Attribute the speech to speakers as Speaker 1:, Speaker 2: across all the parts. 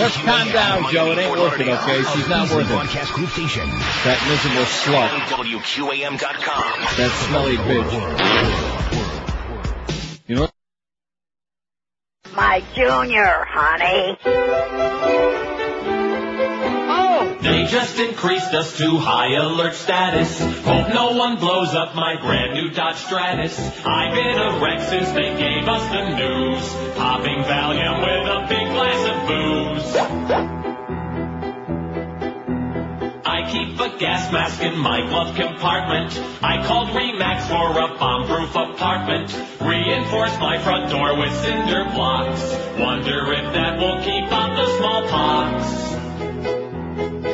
Speaker 1: Just calm down, Joe. It ain't worth it, okay? She's not worth it.
Speaker 2: Broadcast group station.
Speaker 1: That miserable slut.
Speaker 2: WQAM.com.
Speaker 1: That smelly bitch. You know what?
Speaker 3: My junior, honey.
Speaker 4: Just increased us to high alert status. Hope no one blows up my brand new Dodge Stratus. I've been a wreck since they gave us the news. Popping Valium with a big glass of booze. I keep a gas mask in my glove compartment. I called Remax for a bomb-proof apartment. Reinforced my front door with cinder blocks. Wonder if that will keep out the smallpox.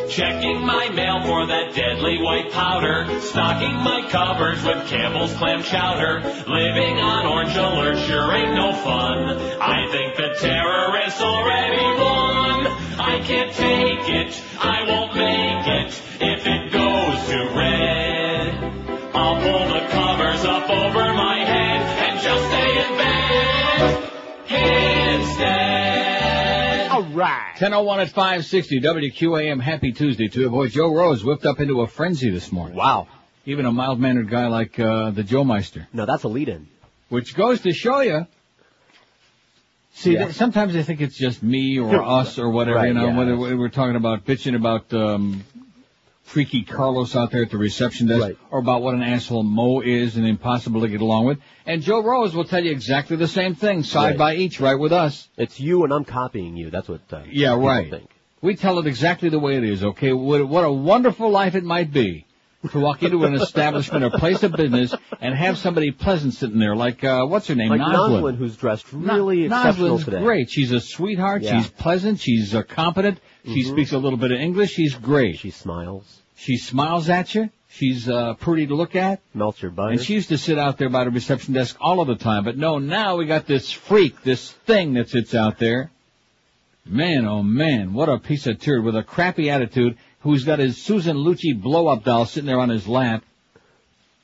Speaker 4: Checking my mail for that deadly white powder. Stocking my cupboards with Campbell's clam chowder. Living on orange alert sure ain't no fun. I think the terrorists already won. I can't take it. I won't make it. If it goes to
Speaker 1: right. 1001 at 560 WQAM. Happy Tuesday to you. Boy, Joe Rose whipped up into a frenzy this morning.
Speaker 5: Wow.
Speaker 1: Even a mild-mannered guy like uh, the Joe Meister.
Speaker 5: No, that's a lead-in.
Speaker 1: Which goes to show you. See,
Speaker 5: Yeah.
Speaker 1: th- sometimes I think it's just me or us or whatever,
Speaker 5: Right,
Speaker 1: you know,
Speaker 5: yeah.
Speaker 1: whether we're talking about bitching about um, freaky Carlos out there at the reception desk
Speaker 5: Right.
Speaker 1: or about what an asshole Mo is and impossible to get along with. And Joe Rose will tell you exactly the same thing, side
Speaker 5: Right.
Speaker 1: by each, right with us.
Speaker 5: It's you and I'm copying you. That's what. Uh,
Speaker 1: Yeah, right.
Speaker 5: Think.
Speaker 1: We tell it exactly the way it is, okay? What, what a wonderful life it might be to walk into an establishment or place of business and have somebody pleasant sitting there, like, uh, what's her name?
Speaker 5: Like
Speaker 1: Noslin.
Speaker 5: Noslin, who's dressed really
Speaker 1: No-
Speaker 5: exceptional
Speaker 1: Noslin's
Speaker 5: today.
Speaker 1: great. She's a sweetheart.
Speaker 5: Yeah.
Speaker 1: She's pleasant. She's uh, competent. She
Speaker 5: Mhm.
Speaker 1: speaks a little bit of English. She's great.
Speaker 5: She smiles,
Speaker 1: She smiles at you. She's uh, pretty to look at.
Speaker 5: melts your butter.
Speaker 1: And she used to sit out there by the reception desk all of the time. But no, now we got this freak, this thing that sits out there. Man, oh man, what a piece of turd with a crappy attitude who's got his Susan Lucci blow-up doll sitting there on his lap.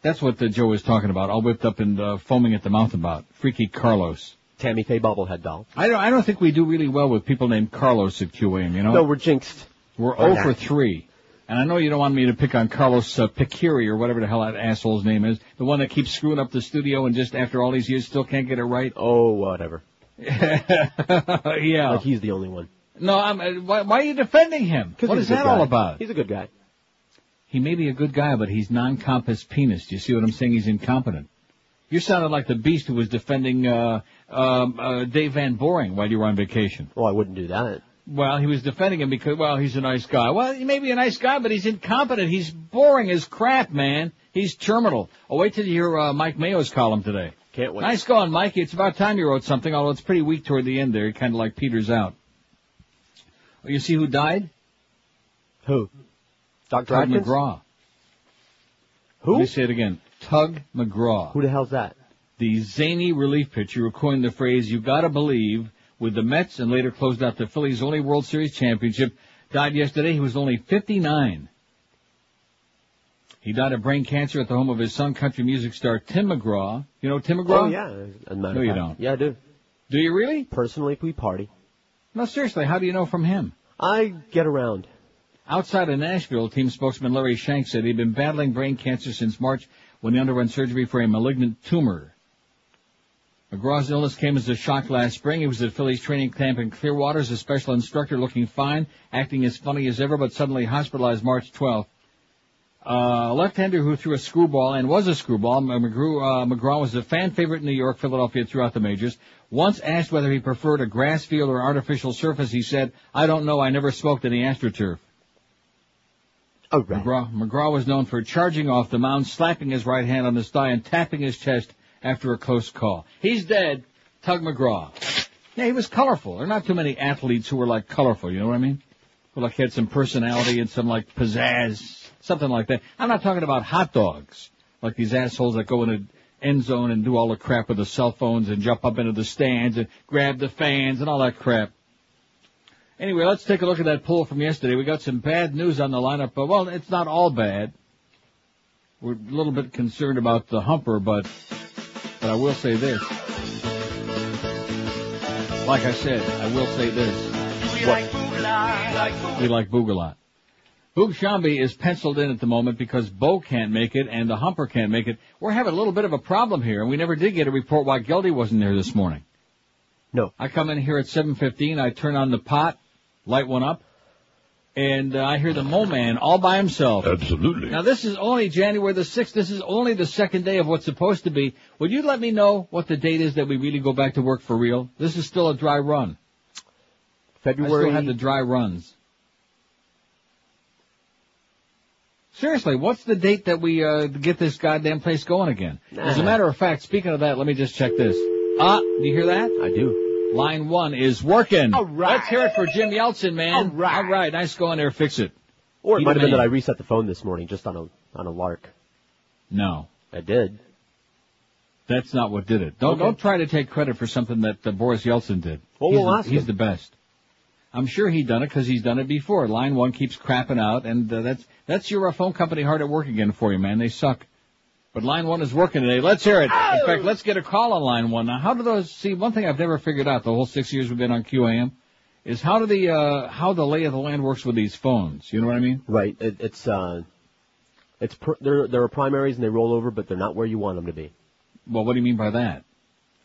Speaker 1: That's what the Joe was talking about, all whipped up and uh, foaming at the mouth about. Freaky Carlos.
Speaker 5: Tammy Faye bobblehead doll.
Speaker 1: I don't, I don't think we do really well with people named Carlos at QAM, you know?
Speaker 5: No, we're jinxed.
Speaker 1: We're
Speaker 5: Or
Speaker 1: 0 for 3. And I know you don't want me to pick on Carlos uh, Picuri or whatever the hell that asshole's name is. The one that keeps screwing up the studio and just after all these years still can't get it right.
Speaker 5: Oh, whatever.
Speaker 1: yeah.
Speaker 5: Like he's the only one.
Speaker 1: No, I'm, uh, why, why are you defending him? What is
Speaker 5: he's
Speaker 1: is
Speaker 5: a good
Speaker 1: that all about?
Speaker 5: He's a good guy.
Speaker 1: He may be a good guy, but he's non-compass penis. Do you see what I'm saying? He's incompetent. You sounded like the beast who was defending uh, um, uh, Dave Van Boring while you were on vacation.
Speaker 5: Well, I wouldn't do that.
Speaker 1: Well, he was defending him because, well, he's a nice guy. Well, he may be a nice guy, but he's incompetent. He's boring as crap, man. He's terminal. Oh, wait till you hear uh, Mike Mayo's column today.
Speaker 5: Can't wait.
Speaker 1: Nice going, Mikey. It's about time you wrote something, although it's pretty weak toward the end there. It kind of like peters out. Oh, you see who died?
Speaker 5: Who? Dr.
Speaker 1: Tug
Speaker 5: Atkins?
Speaker 1: McGraw.
Speaker 5: Who?
Speaker 1: Let me say it again. Tug McGraw.
Speaker 5: Who the hell's that?
Speaker 1: The zany relief pitcher who coined the phrase, you gotta believe, with the Mets and later closed out the Phillies' only World Series championship, died yesterday. He was only 59. He died of brain cancer at the home of his son, country music star Tim McGraw. You know Tim McGraw?
Speaker 5: Oh, yeah. As a matter
Speaker 1: No, you don't.
Speaker 5: Yeah, I do.
Speaker 1: Do you really?
Speaker 5: Personally, we party.
Speaker 1: No, seriously, how do you know from him?
Speaker 5: I get around.
Speaker 1: Outside of Nashville, team spokesman Larry Shenk said he'd been battling brain cancer since March when he underwent surgery for a malignant tumor. McGraw's illness came as a shock last spring. He was at Phillies training camp in Clearwater as a special instructor looking fine, acting as funny as ever, but suddenly hospitalized March 12th. Uh, a left-hander who threw a screwball and was a screwball, McGraw, uh, McGraw was a fan favorite in New York, Philadelphia, throughout the majors. Once asked whether he preferred a grass field or artificial surface, he said, I don't know, I never smoked any AstroTurf.
Speaker 5: Oh, right.
Speaker 1: McGraw, McGraw was known for charging off the mound, slapping his right hand on his thigh, and tapping his chest after a close call. He's dead. Tug McGraw. Yeah, he was colorful. There are not too many athletes who were like colorful, you know what I mean? Who like had some personality and some like pizzazz, something like that. I'm not talking about hot dogs, like these assholes that go in the end zone and do all the crap with the cell phones and jump up into the stands and grab the fans and all that crap. Anyway, let's take a look at that poll from yesterday. We got some bad news on the lineup, but well, it's not all bad. We're a little bit concerned about the humper, but but I will say this. Like I said, I will say this.
Speaker 5: What?
Speaker 3: Boogalot.
Speaker 1: We like Boogalot. Boog Sciambi is penciled in at the moment because Bo can't make it and the Humper can't make it. We're having a little bit of a problem here, and we never did get a report why Geldy wasn't there this morning.
Speaker 5: No.
Speaker 1: I come in here at 7.15, I turn on the pot, light one up, and uh, I hear the Mo Man all by himself.
Speaker 6: Absolutely.
Speaker 1: Now this is only January the 6th. This is only the second day of what's supposed to be. Would you let me know what the date is that we really go back to work for real? This is still a dry run. February. I
Speaker 5: February.
Speaker 1: still have the dry runs. Seriously, what's the date that we uh, get this goddamn place going again? As a matter of fact, speaking of that, let me just check this. Ah, do you hear that?
Speaker 5: I do.
Speaker 1: Line one is working.
Speaker 5: All right.
Speaker 1: Let's hear it for Jim Yeltsin, man.
Speaker 5: All right.
Speaker 1: All right, nice go in there, fix it.
Speaker 5: Or it
Speaker 1: He
Speaker 5: might have been that I reset the phone this morning just on a on a lark.
Speaker 1: No,
Speaker 5: I did.
Speaker 1: that's not what did it. Don't
Speaker 5: Okay.
Speaker 1: don't try to take credit for something that uh, Boris Yeltsin did.
Speaker 5: Well,
Speaker 1: he's
Speaker 5: we'll
Speaker 1: the,
Speaker 5: ask
Speaker 1: he's
Speaker 5: him.
Speaker 1: the best. I'm sure he done it because he's done it before. Line one keeps crapping out, and uh, that's that's your uh, phone company hard at work again for you, man. They suck. But line one is working today. Let's hear it. In fact, let's get a call on line one. Now, how do those, see, one thing I've never figured out the whole six years we've been on QAM is how do the, uh, how the lay of the land works with these phones. You know what I mean?
Speaker 5: Right. It, it's uh, it's pr- there. There are primaries and they roll over, but they're not where you want them to be.
Speaker 1: Well, what do you mean by that?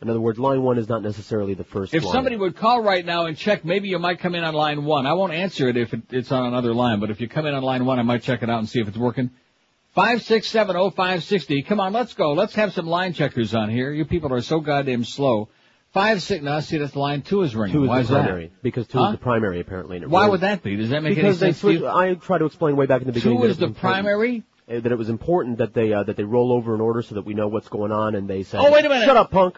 Speaker 5: In other words, line one is not necessarily the first.
Speaker 1: If
Speaker 5: line.
Speaker 1: somebody would call right now and check, maybe you might come in on line one. I won't answer it if it, it's on another line, but if you come in on line one, I might check it out and see if it's working. Five six seven oh five sixty. Come on, let's go. Let's have some line checkers on here. You people are so goddamn slow. Five six. Now see, that's line two is ringing.
Speaker 5: two is
Speaker 1: Why
Speaker 5: the
Speaker 1: is that?
Speaker 5: primary because two
Speaker 1: Huh?
Speaker 5: is the primary apparently. And
Speaker 1: Why
Speaker 5: rolls-
Speaker 1: would that be? Does that make
Speaker 5: Because
Speaker 1: any sense to
Speaker 5: switch.
Speaker 1: you?
Speaker 5: I tried to explain way back in the beginning.
Speaker 1: Two
Speaker 5: that
Speaker 1: is
Speaker 5: it
Speaker 1: the
Speaker 5: was important-
Speaker 1: primary.
Speaker 5: uh, That it was important that they uh, that they roll over in order so that we know what's going on, and they said,
Speaker 1: Oh, wait a minute.
Speaker 5: Shut up, punk."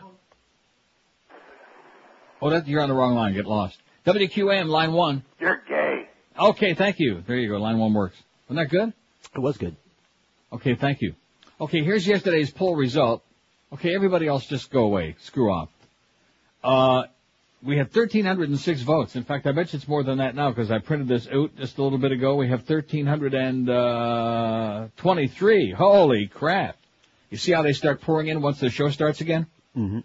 Speaker 1: Oh, that you're on the wrong line. Get lost. WQAM line one.
Speaker 3: You're gay.
Speaker 1: Okay, thank you. There you go. Line one works. Wasn't that good?
Speaker 5: It was good.
Speaker 1: Okay, thank you. Okay, here's yesterday's poll result. Okay, everybody else just go away. Screw off. Uh, we have 1,306 votes. In fact, I bet you it's more than that now because I printed this out just a little bit ago. We have 1,323. Holy crap. You see how they start pouring in once the show starts again?
Speaker 5: Mm-hmm.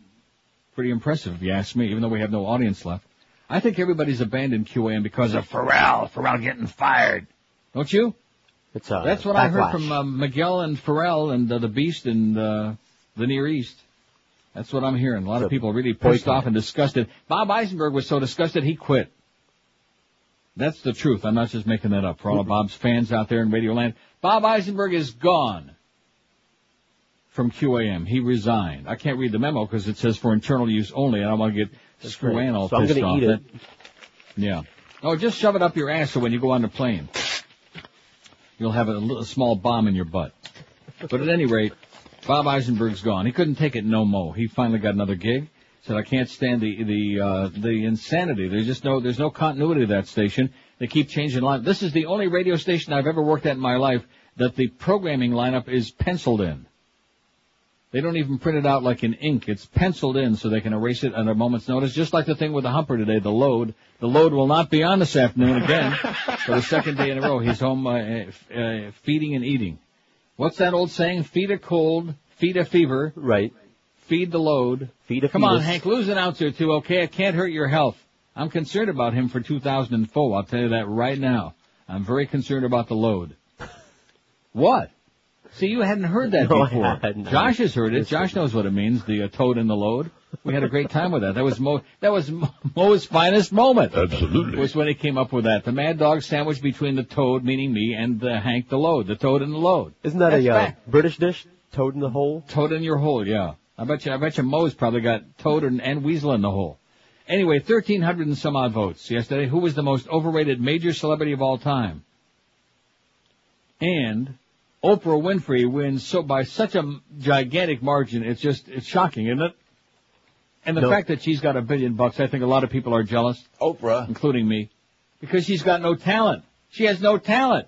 Speaker 1: Pretty impressive, if you ask me, even though we have no audience left. I think everybody's abandoned QAM because of Pharrell. Pharrell getting fired. Don't you?
Speaker 5: It's uh,
Speaker 1: That's what I heard from uh, Miguel and Pharrell and uh, the Beast and uh, the Near East. That's what I'm hearing. A lot of people really pissed off and disgusted. Bob Eisenberg was so disgusted he quit. That's the truth. I'm not just making that up for all of Bob's fans out there in Radio Land. Bob Eisenberg is gone from QAM. He resigned. I can't read the memo because it says for internal use only, and I want to get
Speaker 5: That's
Speaker 1: Screw all
Speaker 5: So I'm gonna
Speaker 1: off.
Speaker 5: eat it.
Speaker 1: Yeah. Oh, just shove it up your ass so when you go on the plane, you'll have a, little, a small bomb in your butt. But at any rate, Bob Eisenberg's gone. He couldn't take it no mo. He finally got another gig. Said I can't stand the the uh, the insanity. There's just no there's no continuity to that station. They keep changing line. This is the only radio station I've ever worked at in my life that the programming lineup is penciled in. They don't even print it out like in ink. It's penciled in so they can erase it at a moment's notice. Just like the thing with the humper today, the load. The load will not be on this afternoon again for the second day in a row. He's home uh, uh, uh, feeding and eating. What's that old saying? Feed a cold, feed a fever,
Speaker 5: Right.
Speaker 1: feed the load.
Speaker 5: Feed a
Speaker 1: Come on. Hank, lose an ounce or two, okay? It can't hurt your health. I'm concerned about him for 2004. I'll tell you that right now. I'm very concerned about the load. What? See, you hadn't heard that
Speaker 5: No, I
Speaker 1: before.
Speaker 5: hadn't.
Speaker 1: Josh has heard it. Josh knows what it means, the uh, toad and the load. We had a great time with that. That was Mo, that was Mo's finest moment.
Speaker 6: Absolutely.
Speaker 1: Was when he came up with that. The mad dog sandwich between the toad, meaning me, and the Hank the load. The toad and the load.
Speaker 5: Isn't that
Speaker 1: That's
Speaker 5: a uh. British dish? Toad in the hole.
Speaker 1: Toad in your hole, yeah. I bet you, I bet you Mo's probably got Toad and, and Weasel in the hole. Anyway, 1,300 and some odd votes yesterday. Who was the most overrated major celebrity of all time? And Oprah Winfrey wins so by such a gigantic margin. It's just, it's shocking, isn't it? And the
Speaker 5: No.
Speaker 1: fact that she's got a billion bucks, I think a lot of people are jealous,
Speaker 6: Oprah.
Speaker 1: including me, because she's got no talent. She has no talent.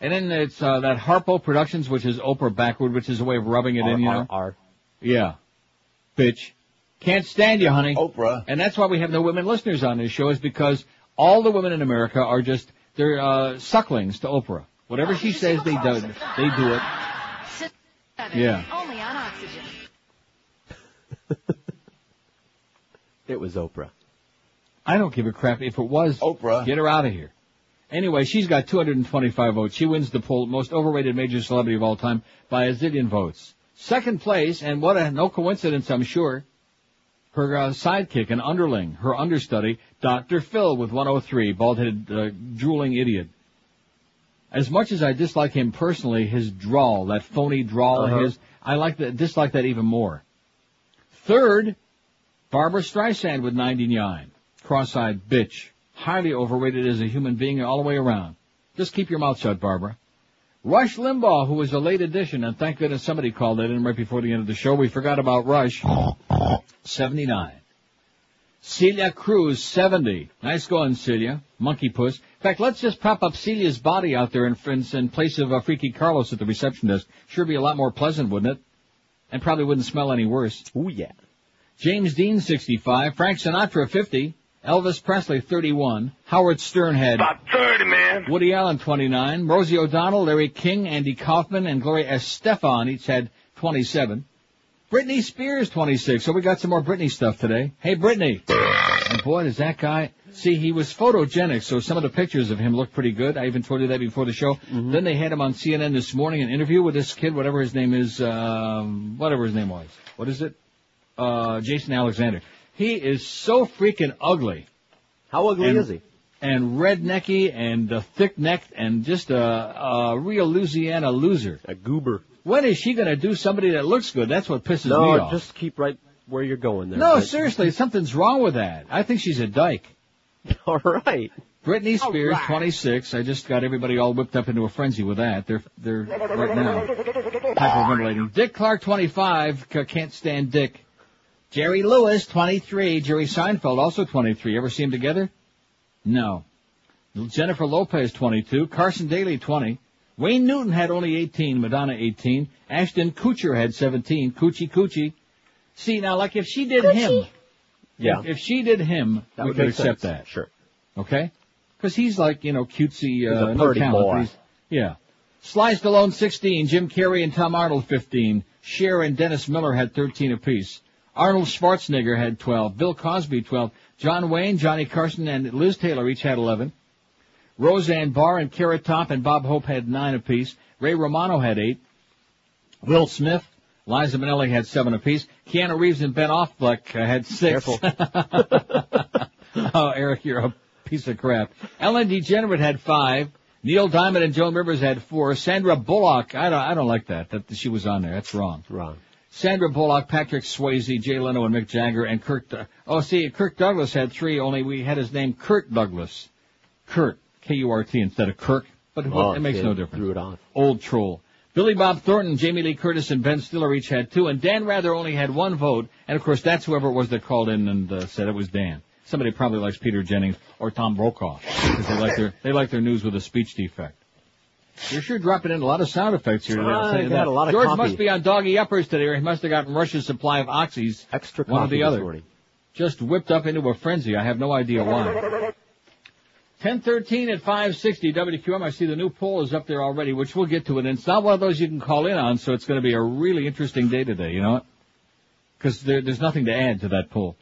Speaker 1: And then it's uh, that Harpo Productions, which is Oprah backward, which is a way of rubbing it in, you know.
Speaker 5: R, R,
Speaker 1: Yeah. Bitch. Can't stand you, honey.
Speaker 6: Oprah.
Speaker 1: And that's why we have no women listeners on this show is because all the women in America are just, they're, uh, sucklings to Oprah. Whatever she says, they do, they do it. Yeah.
Speaker 7: Only on oxygen.
Speaker 5: It was Oprah.
Speaker 1: I don't give a crap if it was.
Speaker 6: Oprah.
Speaker 1: Get her out of here. Anyway, she's got 225 votes. She wins the poll, most overrated major celebrity of all time by a zillion votes. Second place, and what a, no coincidence, I'm sure, her uh, sidekick, an underling, her understudy, Dr. Phil with 103, bald-headed, uh, drooling idiot. As much as I dislike him personally, his drawl, that phony drawl
Speaker 5: Uh-huh.
Speaker 1: of his, I like that, dislike that even more. Third, Barbara Streisand with 99. Cross-eyed bitch. Highly overrated as a human being all the way around. Just keep your mouth shut, Barbara. Rush Limbaugh, who was a late addition, and thank goodness somebody called that in right before the end of the show. We forgot about Rush. 79. Celia Cruz, 70. Nice going, Celia. Monkey puss. In fact, let's just prop up Celia's body out there in, in, in place of uh, Freaky Carlos at the reception desk. Sure be a lot more pleasant, wouldn't it? And probably wouldn't smell any worse.
Speaker 5: Ooh yeah.
Speaker 1: James Dean, 65. Frank Sinatra, 50. Elvis Presley, 31. Howard Stern had
Speaker 6: About 30, man.
Speaker 1: Woody Allen, 29. Rosie O'Donnell, Larry King, Andy Kaufman, and Gloria Estefan each had 27. Britney Spears, 26. So we got some more Britney stuff today. Hey, Britney. And boy, does that guy, see, he was photogenic, so some of the pictures of him look pretty good. I even told you that before the show. Then they had him on CNN this morning, an interview with this kid, whatever his name is, um, whatever his name was. What is it? Uh, Jason Alexander. He is so freaking ugly
Speaker 5: How ugly
Speaker 1: And-
Speaker 5: is he?
Speaker 1: and rednecky and uh, thick-necked and just a, a real Louisiana loser.
Speaker 5: A goober.
Speaker 1: When is she going to do somebody that looks good? That's what pisses me off.
Speaker 5: No,
Speaker 1: off.
Speaker 5: just keep right where you're going there.
Speaker 1: no,
Speaker 5: but-
Speaker 1: seriously, something's wrong with that. I think she's a dyke.
Speaker 5: All right.
Speaker 1: Britney Spears, 26. I just got everybody all whipped up into a frenzy with that. They're they're right now hyperventilating. Dick Clark, 25. c- Can't stand Dick. Jerry Lewis, 23. Jerry Seinfeld, also 23. Ever see them together? No. Jennifer Lopez, 22. Carson Daly, 20. Wayne Newton had only 18. Madonna, 18. Ashton Kutcher had 17. Coochie Coochie. See, now, like if she did him,
Speaker 5: Yeah.
Speaker 1: if, if she did him,
Speaker 5: that
Speaker 1: we
Speaker 5: would
Speaker 1: could accept
Speaker 5: sense.
Speaker 1: that.
Speaker 5: Sure.
Speaker 1: Okay? Because he's like, you know, cutesy, uh,
Speaker 5: a
Speaker 1: no
Speaker 5: pretty
Speaker 1: talent.
Speaker 5: boy.
Speaker 1: he's- Yeah. Sly Stallone 16, Jim Carrey and Tom Arnold 15, Cher and Dennis Miller had 13 apiece. Arnold Schwarzenegger had 12, Bill Cosby 12, John Wayne, Johnny Carson, and Liz Taylor each had 11. Roseanne Barr and Carrot Top and Bob Hope had 9 apiece. Ray Romano had 8. Will Smith, Liza Minnelli had 7 apiece. Keanu Reeves and Ben Affleck uh, had 6.
Speaker 5: Careful.
Speaker 1: oh, Eric, you're a piece of crap. Ellen DeGenerate had five. Neil Diamond and Joan Rivers had four. Sandra Bullock, I don't, I don't like that, that she was on there. That's wrong.
Speaker 5: Wrong.
Speaker 1: Sandra Bullock, Patrick Swayze, Jay Leno, and Mick Jagger, and Kirk, Du- oh, see, Kirk Douglas had three, only we had his name Kurt Douglas. Kurt, K-U-R-T instead of Kirk, but
Speaker 5: Oh,
Speaker 1: it makes no difference.
Speaker 5: Threw it on.
Speaker 1: Old troll. Billy Bob Thornton, Jamie Lee Curtis, and Ben Stiller each had two, and Dan Rather only had one vote, and of course that's whoever it was that called in and uh, said it was Dan. Somebody probably likes Peter Jennings or Tom Brokaw because they like their they like their news with a speech defect. You're sure dropping in a lot of sound effects here today.
Speaker 5: I got a lot of
Speaker 1: George
Speaker 5: copy.
Speaker 1: must be on doggy uppers today, or he must have gotten Russia's supply of oxys,
Speaker 5: Extra
Speaker 1: one or the other. Just whipped up into a frenzy. I have no idea why. 1013 at 560 WQM. I see the new poll is up there already, which we'll get to it. And it's not one of those you can call in on, so it's going to be a really interesting day today, you know what? Because there, there's nothing to add to that poll.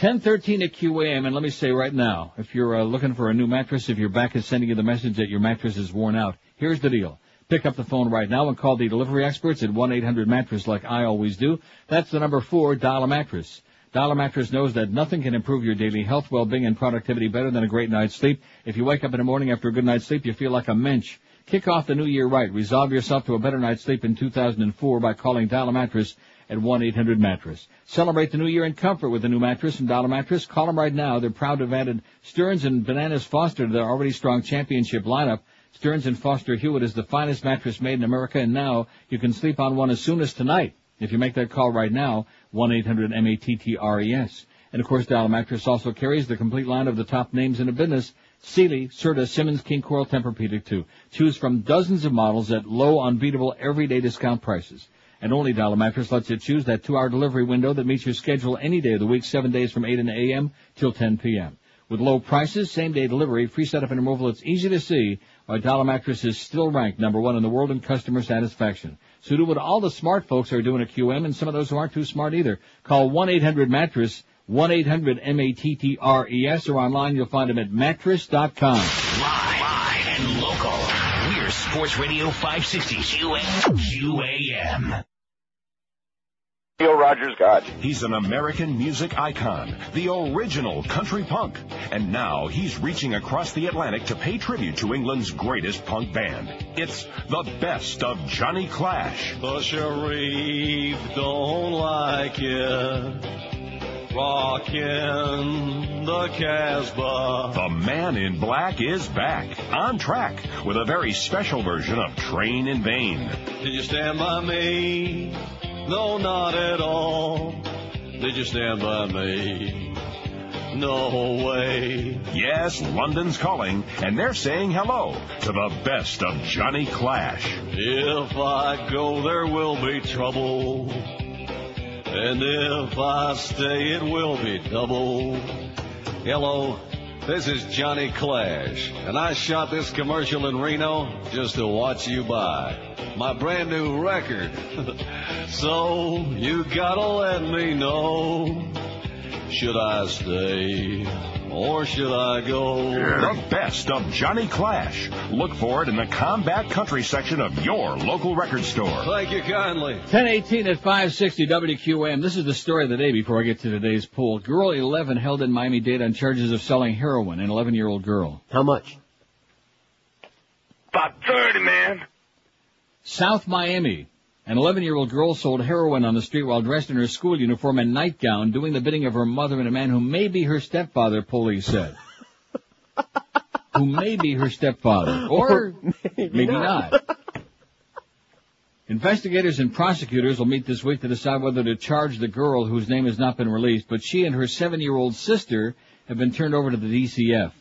Speaker 1: 1013 at QAM, and let me say right now, if you're uh, looking for a new mattress, if your back is sending you the message that your mattress is worn out, here's the deal. Pick up the phone right now and call the delivery experts at 1-800-MATTRESS like I always do. That's the number four, dial a mattress. Dial-A-Mattress knows that nothing can improve your daily health, well-being, and productivity better than a great night's sleep. If you wake up in the morning after a good night's sleep, you feel like a mensch. Kick off the new year right. Resolve yourself to a better night's sleep in 2004 by calling Dial-A-Mattress at 1-800-Mattress. Celebrate the new year in comfort with a new mattress from Dial-A-Mattress. Call them right now. They're proud to have added Stearns and Bananas Foster to their already strong championship lineup. Stearns and Foster Hewitt is the finest mattress made in America, and now you can sleep on one as soon as tonight. If you make that call right now, 1-800-M-A-T-T-R-E-S. And of course, Dial-A-Mattress also carries the complete line of the top names in the business. Sealy, Serta, Simmons, King Koil, Tempur-Pedic 2. Choose from dozens of models at low, unbeatable, everyday discount prices. And only Dial-A-Mattress lets you choose that two-hour delivery window that meets your schedule any day of the week, seven days from 8 in the a.m. till 10 p.m. With low prices, same-day delivery, free setup and removal, it's easy to see Dial-A-Mattress is still ranked number one in the world in customer satisfaction. So do what all the smart folks are doing at QM and some of those who aren't too smart either. Call 1-800-MATTRESS, 1-800-M-A-T-T-R-E-S or online you'll find them at mattress.com.
Speaker 2: Live, live and local. We're Sports Radio 560 QAM.
Speaker 8: Neil Rogers God.
Speaker 9: He's an American music icon, the original country punk. And now he's reaching across the Atlantic to pay tribute to England's greatest punk band. It's the best of Johnny Clash.
Speaker 10: The sheriff don't like it. Rockin' the Casbah.
Speaker 9: The Man in Black is back, on track, with a very special version of Train in Vain.
Speaker 10: Did you stand by me? No, not at all. Did you stand by me? No way.
Speaker 9: Yes, London's calling, and they're saying hello to the best of Johnny Clash.
Speaker 10: If I go, there will be trouble. And if I stay, it will be double. Hello, this is Johnny Clash, and I shot this commercial in Reno just to watch you buy my brand new record. so you gotta let me know. Should I stay or should I go?
Speaker 9: The best of Johnny Clash. Look for it in the Combat Country section of your local record store.
Speaker 10: Thank you kindly.
Speaker 1: 1018 at 560 WQM. This is the story of the day before I get to today's poll. Girl 11 held in Miami-Dade on charges of selling heroin, an 11-year-old girl.
Speaker 5: How much?
Speaker 8: About 30, man.
Speaker 1: South Miami. An 11-year-old girl sold heroin on the street while dressed in her school uniform and nightgown, doing the bidding of her mother and a man who may be her stepfather, police said. who may be her stepfather. Or maybe, not. Investigators and prosecutors will meet this week to decide whether to charge the girl whose name has not been released, but she and her seven-year-old sister have been turned over to the DCF.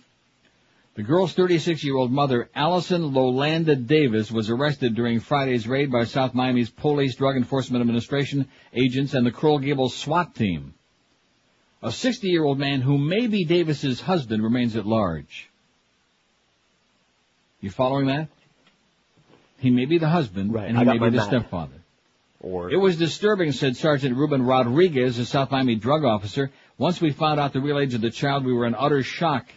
Speaker 1: The girl's 36-year-old mother, Allison Lolanda Davis, was arrested during Friday's raid by South Miami's Police Drug Enforcement Administration agents and the Coral Gables SWAT team. A 60-year-old man who may be Davis's husband remains at large. You following that? He may be the husband,
Speaker 5: Right,
Speaker 1: and he may be the
Speaker 5: map.
Speaker 1: stepfather.
Speaker 5: Or
Speaker 1: It was disturbing, said Sergeant Ruben Rodriguez, a South Miami drug officer. Once we found out the real age of the child, we were in utter shock.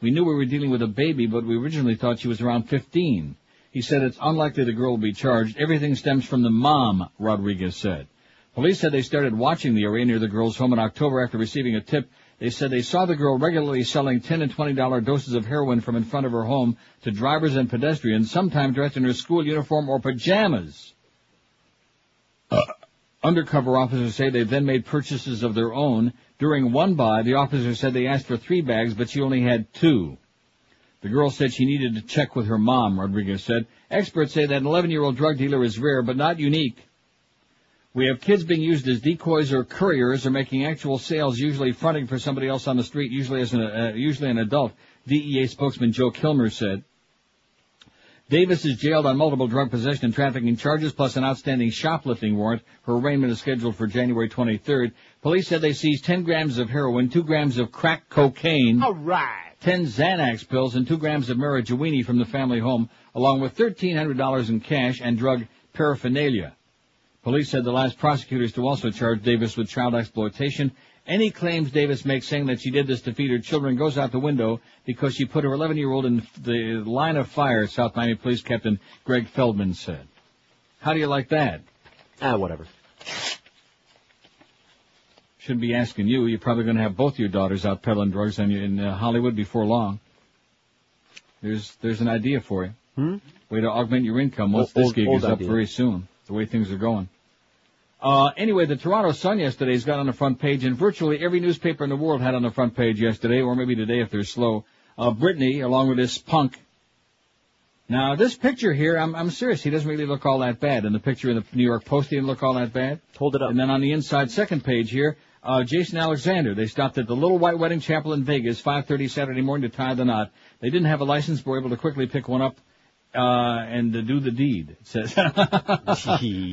Speaker 1: We knew we were dealing with a baby, but we originally thought she was around 15. He said it's unlikely the girl will be charged. Everything stems from the mom, Rodriguez said. Police said they started watching the area near the girl's home in October after receiving a tip. They said they saw the girl regularly selling 10 and $20 doses of heroin from in front of her home to drivers and pedestrians, sometimes dressed in her school uniform or pajamas. Uh, undercover officers say they then made purchases of their own. During one buy, the officer said they asked for three bags, but she only had two. The girl said she needed to check with her mom, Rodriguez said. Experts say that an 11-year-old drug dealer is rare, but not unique. We have kids being used as decoys or couriers or making actual sales, usually fronting for somebody else on the street, usually as an, uh, usually an adult, DEA spokesman Joe Kilmer said. Davis is jailed on multiple drug possession and trafficking charges, plus an outstanding shoplifting warrant. Her arraignment is scheduled for January 23rd. Police said they seized 10 grams of heroin, 2 grams of crack cocaine,
Speaker 5: all right.
Speaker 1: 10 Xanax pills, and 2 grams of marijuana from the family home, along with $1,300 in cash and drug paraphernalia. Police said the last prosecutors to also charge Davis with child exploitation. Any claims Davis makes saying that she did this to feed her children goes out the window because she put her 11-year-old in the line of fire, South Miami Police Captain Greg Feldman said. How do you like that?
Speaker 5: Ah, whatever.
Speaker 1: Shouldn't be asking you. You're probably going to have both your daughters out peddling drugs in, in uh, Hollywood before long. There's there's an idea for you.
Speaker 5: Hmm?
Speaker 1: Way to augment your income once
Speaker 5: Old-
Speaker 1: this gig
Speaker 5: old
Speaker 1: is up
Speaker 5: idea.
Speaker 1: very soon. The way things are going. Uh, anyway, the Toronto Sun yesterday's got on the front page, and virtually every newspaper in the world had on the front page yesterday, or maybe today if they're slow. Uh, Brittany, along with this punk. Now, this picture here, I'm, I'm serious. He doesn't really look all that bad. And the picture in the New York Post, he didn't look all that bad.
Speaker 5: Hold it up.
Speaker 1: And then on the inside second page here, uh, Jason Alexander. They stopped at the Little White Wedding Chapel in Vegas, 5:30 Saturday morning to tie the knot. They didn't have a license, but were able to quickly pick one up uh, and to do the deed. It says,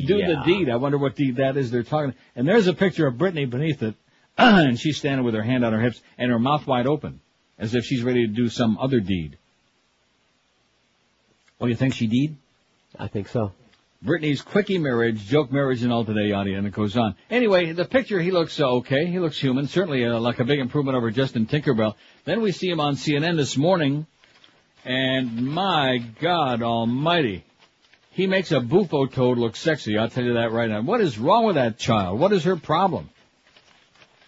Speaker 1: do the deed. I wonder what deed that is they're talking. And there's a picture of Brittany beneath it, and she's standing with her hand on her hips and her mouth wide open, as if she's ready to do some other deed. Oh, you think she did?
Speaker 5: I think so.
Speaker 1: Britney's quickie marriage, joke marriage and all today, yada, and it goes on. Anyway, the picture, he looks uh, okay. He looks human. Certainly uh, like a big improvement over Justin Tinkerbell. Then we see him on CNN this morning, and my God almighty. He makes a bufo toad look sexy, I'll tell you that right now. What is wrong with that child? What is her problem?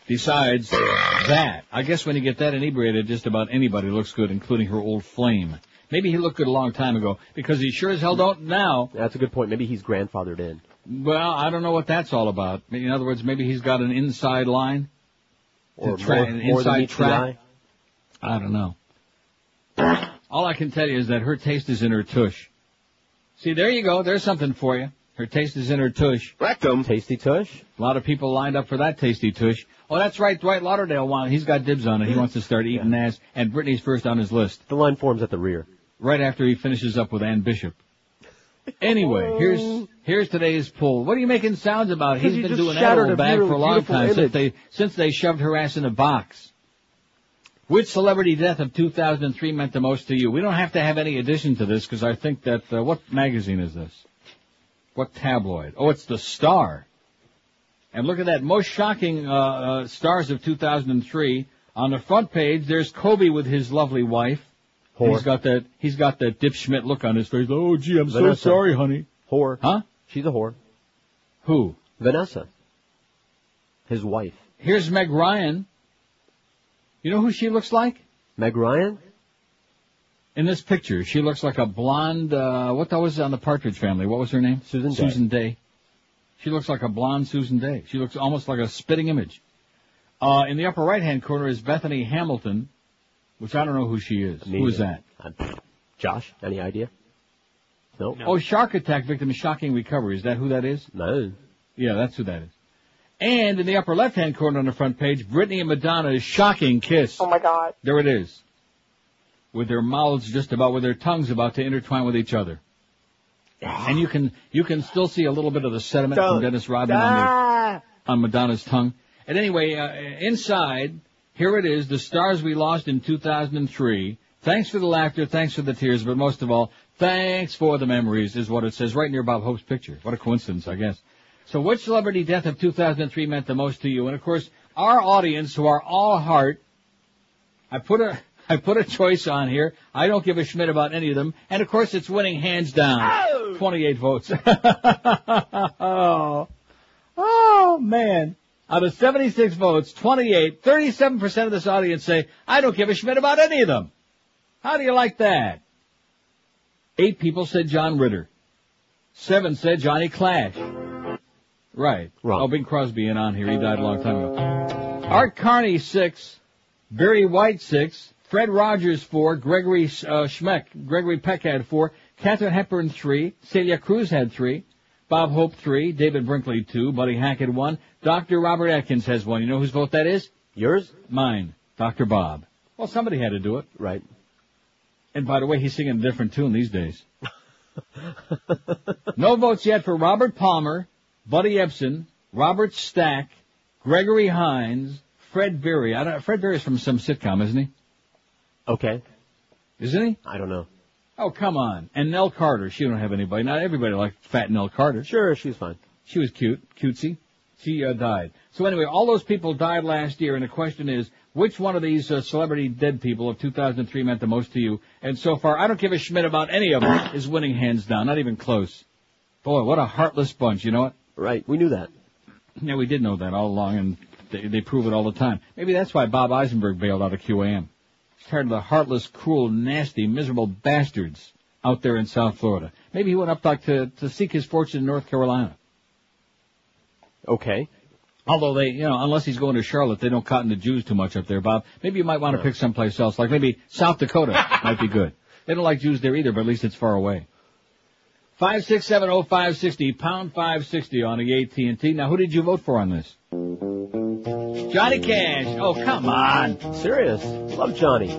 Speaker 1: Besides that, I guess when you get that inebriated, just about anybody looks good, including her old flame. Maybe he looked good a long time ago, because he sure as hell don't now.
Speaker 5: That's a good point. Maybe he's grandfathered in.
Speaker 1: Well, I don't know what that's all about. In other words, maybe he's got an inside line.
Speaker 5: Or
Speaker 1: Tra-
Speaker 5: more,
Speaker 1: an
Speaker 5: more than
Speaker 1: inside track. I don't know. All I can tell you is that her taste is in her tush. See, there you go. There's something for you. Her taste is in her tush.
Speaker 5: Rectum. Tasty tush.
Speaker 1: A lot of people lined up for that tasty tush. Oh, that's right. Dwight Lauderdale wanted. He's got dibs on it. He wants to start eating ass, and Brittany's first on his list.
Speaker 5: The line forms at the rear.
Speaker 1: Right after he finishes up with Ann Bishop. Anyway, here's here's today's poll. What are you making sounds about? He's been doing that old bag for a long time since they since they shoved her ass in a box. Which celebrity death of 2003 meant the most to you? We don't have to have any addition to this because I think that uh, what magazine is this? What tabloid? Oh, it's the Star. And look at that, most shocking uh, uh, stars of 2003. On the front page, there's Kobe with his lovely wife.
Speaker 5: Whore.
Speaker 1: He's got that. He's got that Dip Schmidt look on his face. Oh, gee, I'm
Speaker 5: Vanessa.
Speaker 1: so sorry, honey.
Speaker 5: Whore.
Speaker 1: Huh?
Speaker 5: She's a whore.
Speaker 1: Who?
Speaker 5: Vanessa. His wife.
Speaker 1: Here's Meg Ryan. You know who she looks like?
Speaker 5: Meg Ryan?
Speaker 1: In this picture, she looks like a blonde, uh, what that was on the Partridge family. What was her name?
Speaker 5: Susan Dey.
Speaker 1: Susan Dey. She looks like a blonde Susan Dey. She looks almost like a spitting image. Uh, in the upper right hand corner is Bethany Hamilton, which I don't know who she is.
Speaker 5: Me
Speaker 1: Who is
Speaker 5: neither.
Speaker 1: that?
Speaker 5: Uh, Josh, any idea? No.
Speaker 1: Oh, shark attack victim, shocking recovery. Is that who that is?
Speaker 5: No.
Speaker 1: Yeah, that's who that is. And in the upper left hand corner on the front page, Britney and Madonna's shocking kiss.
Speaker 3: Oh my god.
Speaker 1: There it is. With their mouths just about, with their tongues about to intertwine with each other. And you can, you can still see a little bit of the sediment from
Speaker 5: Don't.
Speaker 1: Dennis Rodman on,
Speaker 5: Ah!
Speaker 1: the, on Madonna's tongue. And anyway, uh, inside, here it is, the stars we lost in 2003. Thanks for the laughter, thanks for the tears, but most of all, thanks for the memories is what it says right near Bob Hope's picture. What a coincidence, I guess. So which celebrity death of 2003 meant the most to you? And of course, our audience who are all heart, I put a, I put a choice on here. I don't give a schmidt about any of them. And of course it's winning hands down. 28 votes. oh. Oh man. Out of 76 votes, 28, 37% of this audience say, I don't give a schmidt about any of them. How do you like that? Eight people said John Ritter. Seven said Johnny Clash. Right.
Speaker 5: Wrong.
Speaker 1: Oh, Bing Crosby in on here. He died a long time ago. Art Carney, six. Barry White, six. Fred Rogers, four. Gregory uh, Schmeck, Gregory Peck had four. Katharine Hepburn, three. Celia Cruz had three. Bob Hope, three. David Brinkley, two. Buddy Hackett, one. Dr. Robert Atkins has one. You know whose vote that is?
Speaker 5: Yours?
Speaker 1: Mine. Dr. Bob. Well, somebody had to do it.
Speaker 5: Right.
Speaker 1: And by the way, he's singing a different tune these days. no votes yet for Robert Palmer, Buddy Ebsen, Robert Stack, Gregory Hines, Fred Berry. I don't, Fred Berry's from some sitcom, isn't he?
Speaker 5: Okay.
Speaker 1: Isn't he?
Speaker 5: I don't know.
Speaker 1: Oh, come on. And Nell Carter. She don't have anybody. Not everybody liked fat Nell Carter.
Speaker 5: Sure, she's fine.
Speaker 1: She was cute, cutesy. She uh, died. So anyway, all those people died last year, and the question is, which one of these uh, celebrity dead people of 2003 meant the most to you? And so far, I don't give a schmidt about any of them. Is winning hands down, not even close. Boy, what a heartless bunch. You know what?
Speaker 5: Right. We knew that.
Speaker 1: Yeah, we did know that all along, and they, they prove it all the time. Maybe that's why Bob Eisenberg bailed out of QAM. He's tired of the heartless, cruel, nasty, miserable bastards out there in South Florida. Maybe he went up to, to seek his fortune in North Carolina.
Speaker 5: Okay.
Speaker 1: Although they, you know, unless he's going to Charlotte, they don't cotton to Jews too much up there, Bob. Maybe you might want to pick someplace else, like maybe South Dakota might be good. They don't like Jews there either, but at least it's far away. Five six seven oh five sixty pound five sixty on the AT and T. Now, who did you vote for on this? Johnny Cash. Oh, come on.
Speaker 5: Serious. Love Johnny.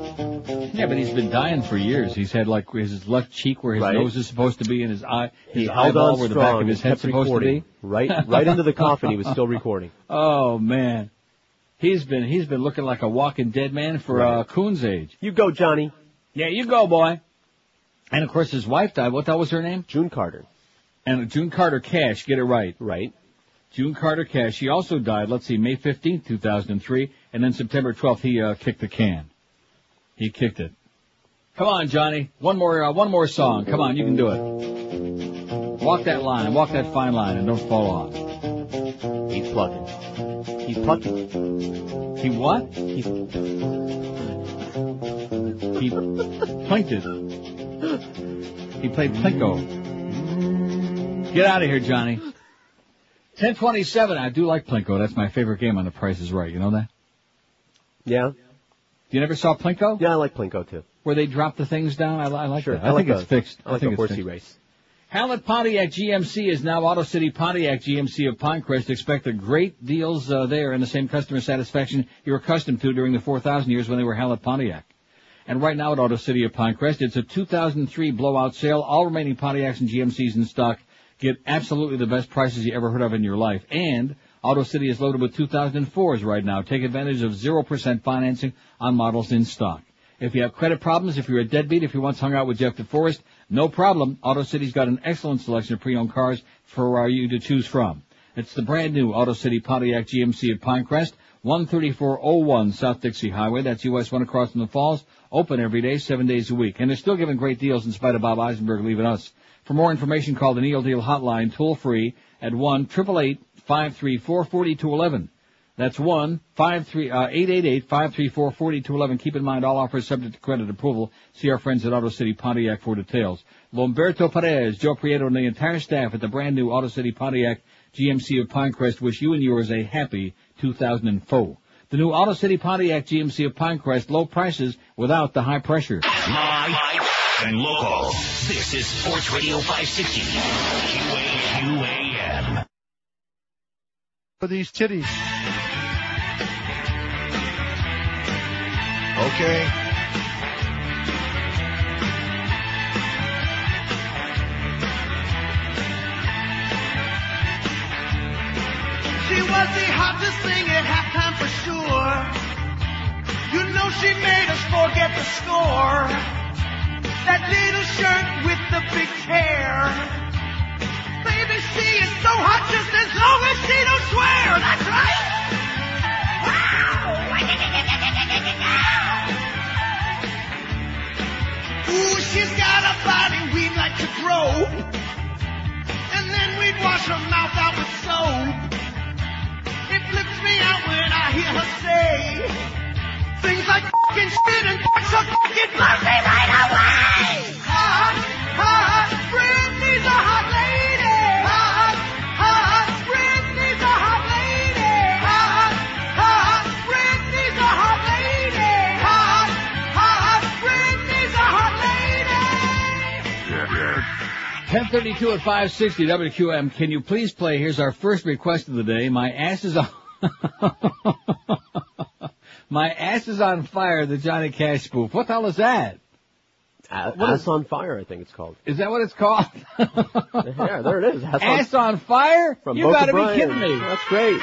Speaker 1: Yeah, but he's been dying for years. He's had like his left cheek where his
Speaker 5: Right.
Speaker 1: nose is supposed to be, and his eye,
Speaker 5: He
Speaker 1: his
Speaker 5: held
Speaker 1: eyeball
Speaker 5: on
Speaker 1: where the back
Speaker 5: strong
Speaker 1: of his
Speaker 5: and
Speaker 1: head's supposed
Speaker 5: recording.
Speaker 1: to be.
Speaker 5: Right, right into the coffin. He was still recording.
Speaker 1: Oh man, he's been he's been looking like a walking dead man for uh, Coon's age.
Speaker 5: You go, Johnny.
Speaker 1: Yeah, you go, boy. And of course, his wife died. What that was her name?
Speaker 5: June Carter.
Speaker 1: And June Carter Cash, get it right.
Speaker 5: Right.
Speaker 1: June Carter Cash. She also died, let's see, May 15th, 2003, and then September 12th he uh, kicked the can. He kicked it. Come on, Johnny. One more, uh, one more song. Come on, you can do it. Walk that line, walk that fine line, and don't fall off.
Speaker 5: He's plucking. He's plucking.
Speaker 1: He what?
Speaker 5: He's
Speaker 1: He plinked it. He played plinko. Get out of here, Johnny. 1027. I do like plinko. That's my favorite game on The Price is Right. You know that?
Speaker 5: yeah.
Speaker 1: You never saw plinko?
Speaker 5: Yeah, I like Plinko too.
Speaker 1: Where they drop the things down? I, I like it.
Speaker 5: Sure.
Speaker 1: that. I,
Speaker 5: like
Speaker 1: think
Speaker 5: a,
Speaker 1: it's fixed.
Speaker 5: I like
Speaker 1: think
Speaker 5: a
Speaker 1: it's
Speaker 5: horsey race.
Speaker 1: Hallett Pontiac GMC is now Auto City Pontiac GMC of Pinecrest. Expect the great deals uh, there and the same customer satisfaction you're accustomed to during the 4,000 years when they were Hallett Pontiac. And right now at Auto City of Pinecrest, it's a 2003 blowout sale. All remaining Pontiacs and GMCs in stock get absolutely the best prices you ever heard of in your life. And Auto City is loaded with 2004s right now. Take advantage of 0% financing on models in stock. If you have credit problems, if you're a deadbeat, if you once hung out with Jeff DeForest, no problem. Auto City's got an excellent selection of pre-owned cars for you to choose from. It's the brand new Auto City Pontiac GMC at Pinecrest, 13401 South Dixie Highway. That's US 1 across from the falls. Open every day, seven days a week. And they're still giving great deals in spite of Bob Eisenberg leaving us. For more information, call the Neil Deal hotline toll free at 1 534 4211. That's 1 53 uh, 888 534 4211. Keep in mind all offers subject to credit approval. See our friends at Auto City Pontiac for details. Lomberto Perez, Joe Prieto, and the entire staff at the brand new Auto City Pontiac GMC of Pinecrest wish you and yours a happy 2004. The new Auto City Pontiac GMC of Pinecrest, low prices without the high pressure.
Speaker 2: Live and local. This is Sports Radio 560. QAQAM.
Speaker 11: For these titties. Okay.
Speaker 12: She was the hottest thing at halftime for sure. You know she made us forget the score. That little shirt with the big hair. Baby, she is so hot just as long as she don't swear. That's right. Ooh, she's got a body we'd like to grow. And then we'd wash her mouth out with soap. It flips me out when I hear her say things like fucking shit and so fucking me right away. Hot, hot, Britney's a hot lady.
Speaker 1: 1032 at 560 WQM. Can you please play? Here's our first request of the day. My ass is on. My ass is on fire. The Johnny Cash spoof. What the hell is that?
Speaker 5: A-
Speaker 1: What
Speaker 5: Ass
Speaker 1: is-
Speaker 5: on Fire, I think it's called.
Speaker 1: Is that what it's called?
Speaker 5: Yeah, there it is. Ass,
Speaker 1: ass on fire?
Speaker 5: From
Speaker 1: you
Speaker 5: Boca
Speaker 1: gotta be kidding me.
Speaker 5: That's great.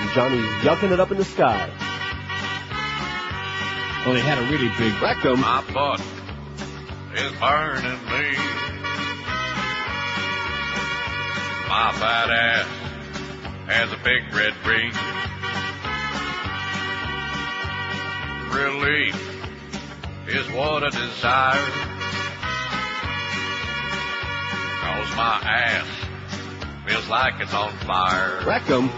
Speaker 5: And Johnny's yucking it up in the sky.
Speaker 1: Well, he had a really big.
Speaker 5: Rectum.
Speaker 13: My butt is burning me. My fat ass has a big red ring. Relief is what I desire. Cause my ass feels like it's on fire.
Speaker 5: Rectum.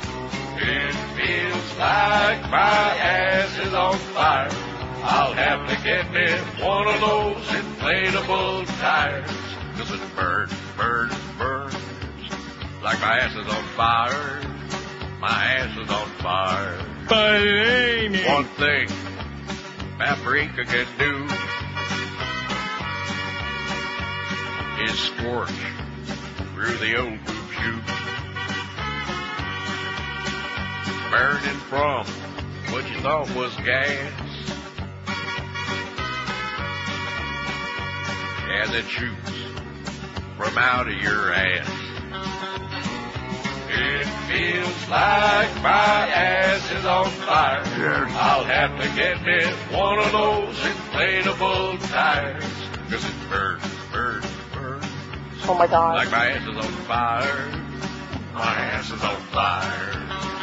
Speaker 13: It feels like my ass is on fire. I'll have to get me one of those inflatable tires. Cause it burns, burns, burns. Like my ass is on fire. My ass is on fire. One thing paprika can do is scorch through the old boob chute. burning from what you thought was gas. As it shoots from out of your ass. It feels like my ass is on fire. Yes. I'll have to get me one of those inflatable tires. Cause it burns, burns, burns
Speaker 14: Oh my god.
Speaker 15: Like my ass is on fire. My ass is on fire.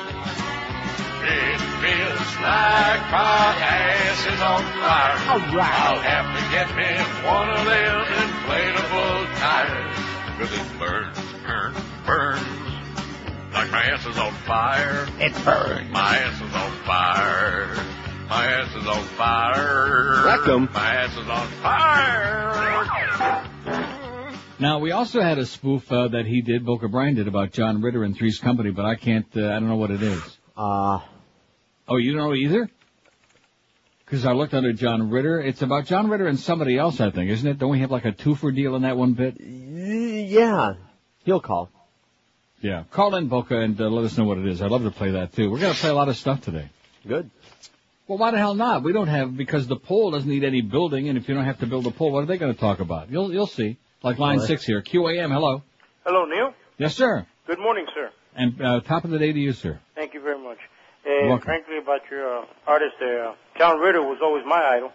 Speaker 15: It feels like my ass is on fire.
Speaker 14: All right.
Speaker 15: I'll have to get me one of them inflatable tires. Cause it burns, burns, burns. Like my ass is on fire.
Speaker 14: It burns.
Speaker 15: My ass is on fire. My ass is on fire.
Speaker 5: Welcome.
Speaker 15: My ass is on fire.
Speaker 1: Now we also had a spoof uh, that he did, Boca Brian did about John Ritter and Three's Company, but I can't. Uh, I don't know what it is.
Speaker 5: Uh,
Speaker 1: Oh, you don't know either? Because I looked under John Ritter. It's about John Ritter and somebody else, I think, isn't it? Don't we have like a two-for deal in that one bit?
Speaker 5: yeah. He'll call.
Speaker 1: Yeah. Call in Boca and uh, let us know what it is. I'd love to play that too. We're going to play a lot of stuff today.
Speaker 5: Good.
Speaker 1: Well, why the hell not? We don't have because the pole doesn't need any building, and if you don't have to build a pole, what are they going to talk about? You'll you'll see. Like line
Speaker 5: All right.
Speaker 1: six here, QAM. Hello.
Speaker 16: Hello, Neil.
Speaker 1: Yes, sir.
Speaker 16: Good morning, sir.
Speaker 1: And uh, top of the day to you, sir.
Speaker 16: Thank you very much. Uh,
Speaker 1: Welcome.
Speaker 16: frankly, about your uh, artist there, uh, John Ritter was always my idol.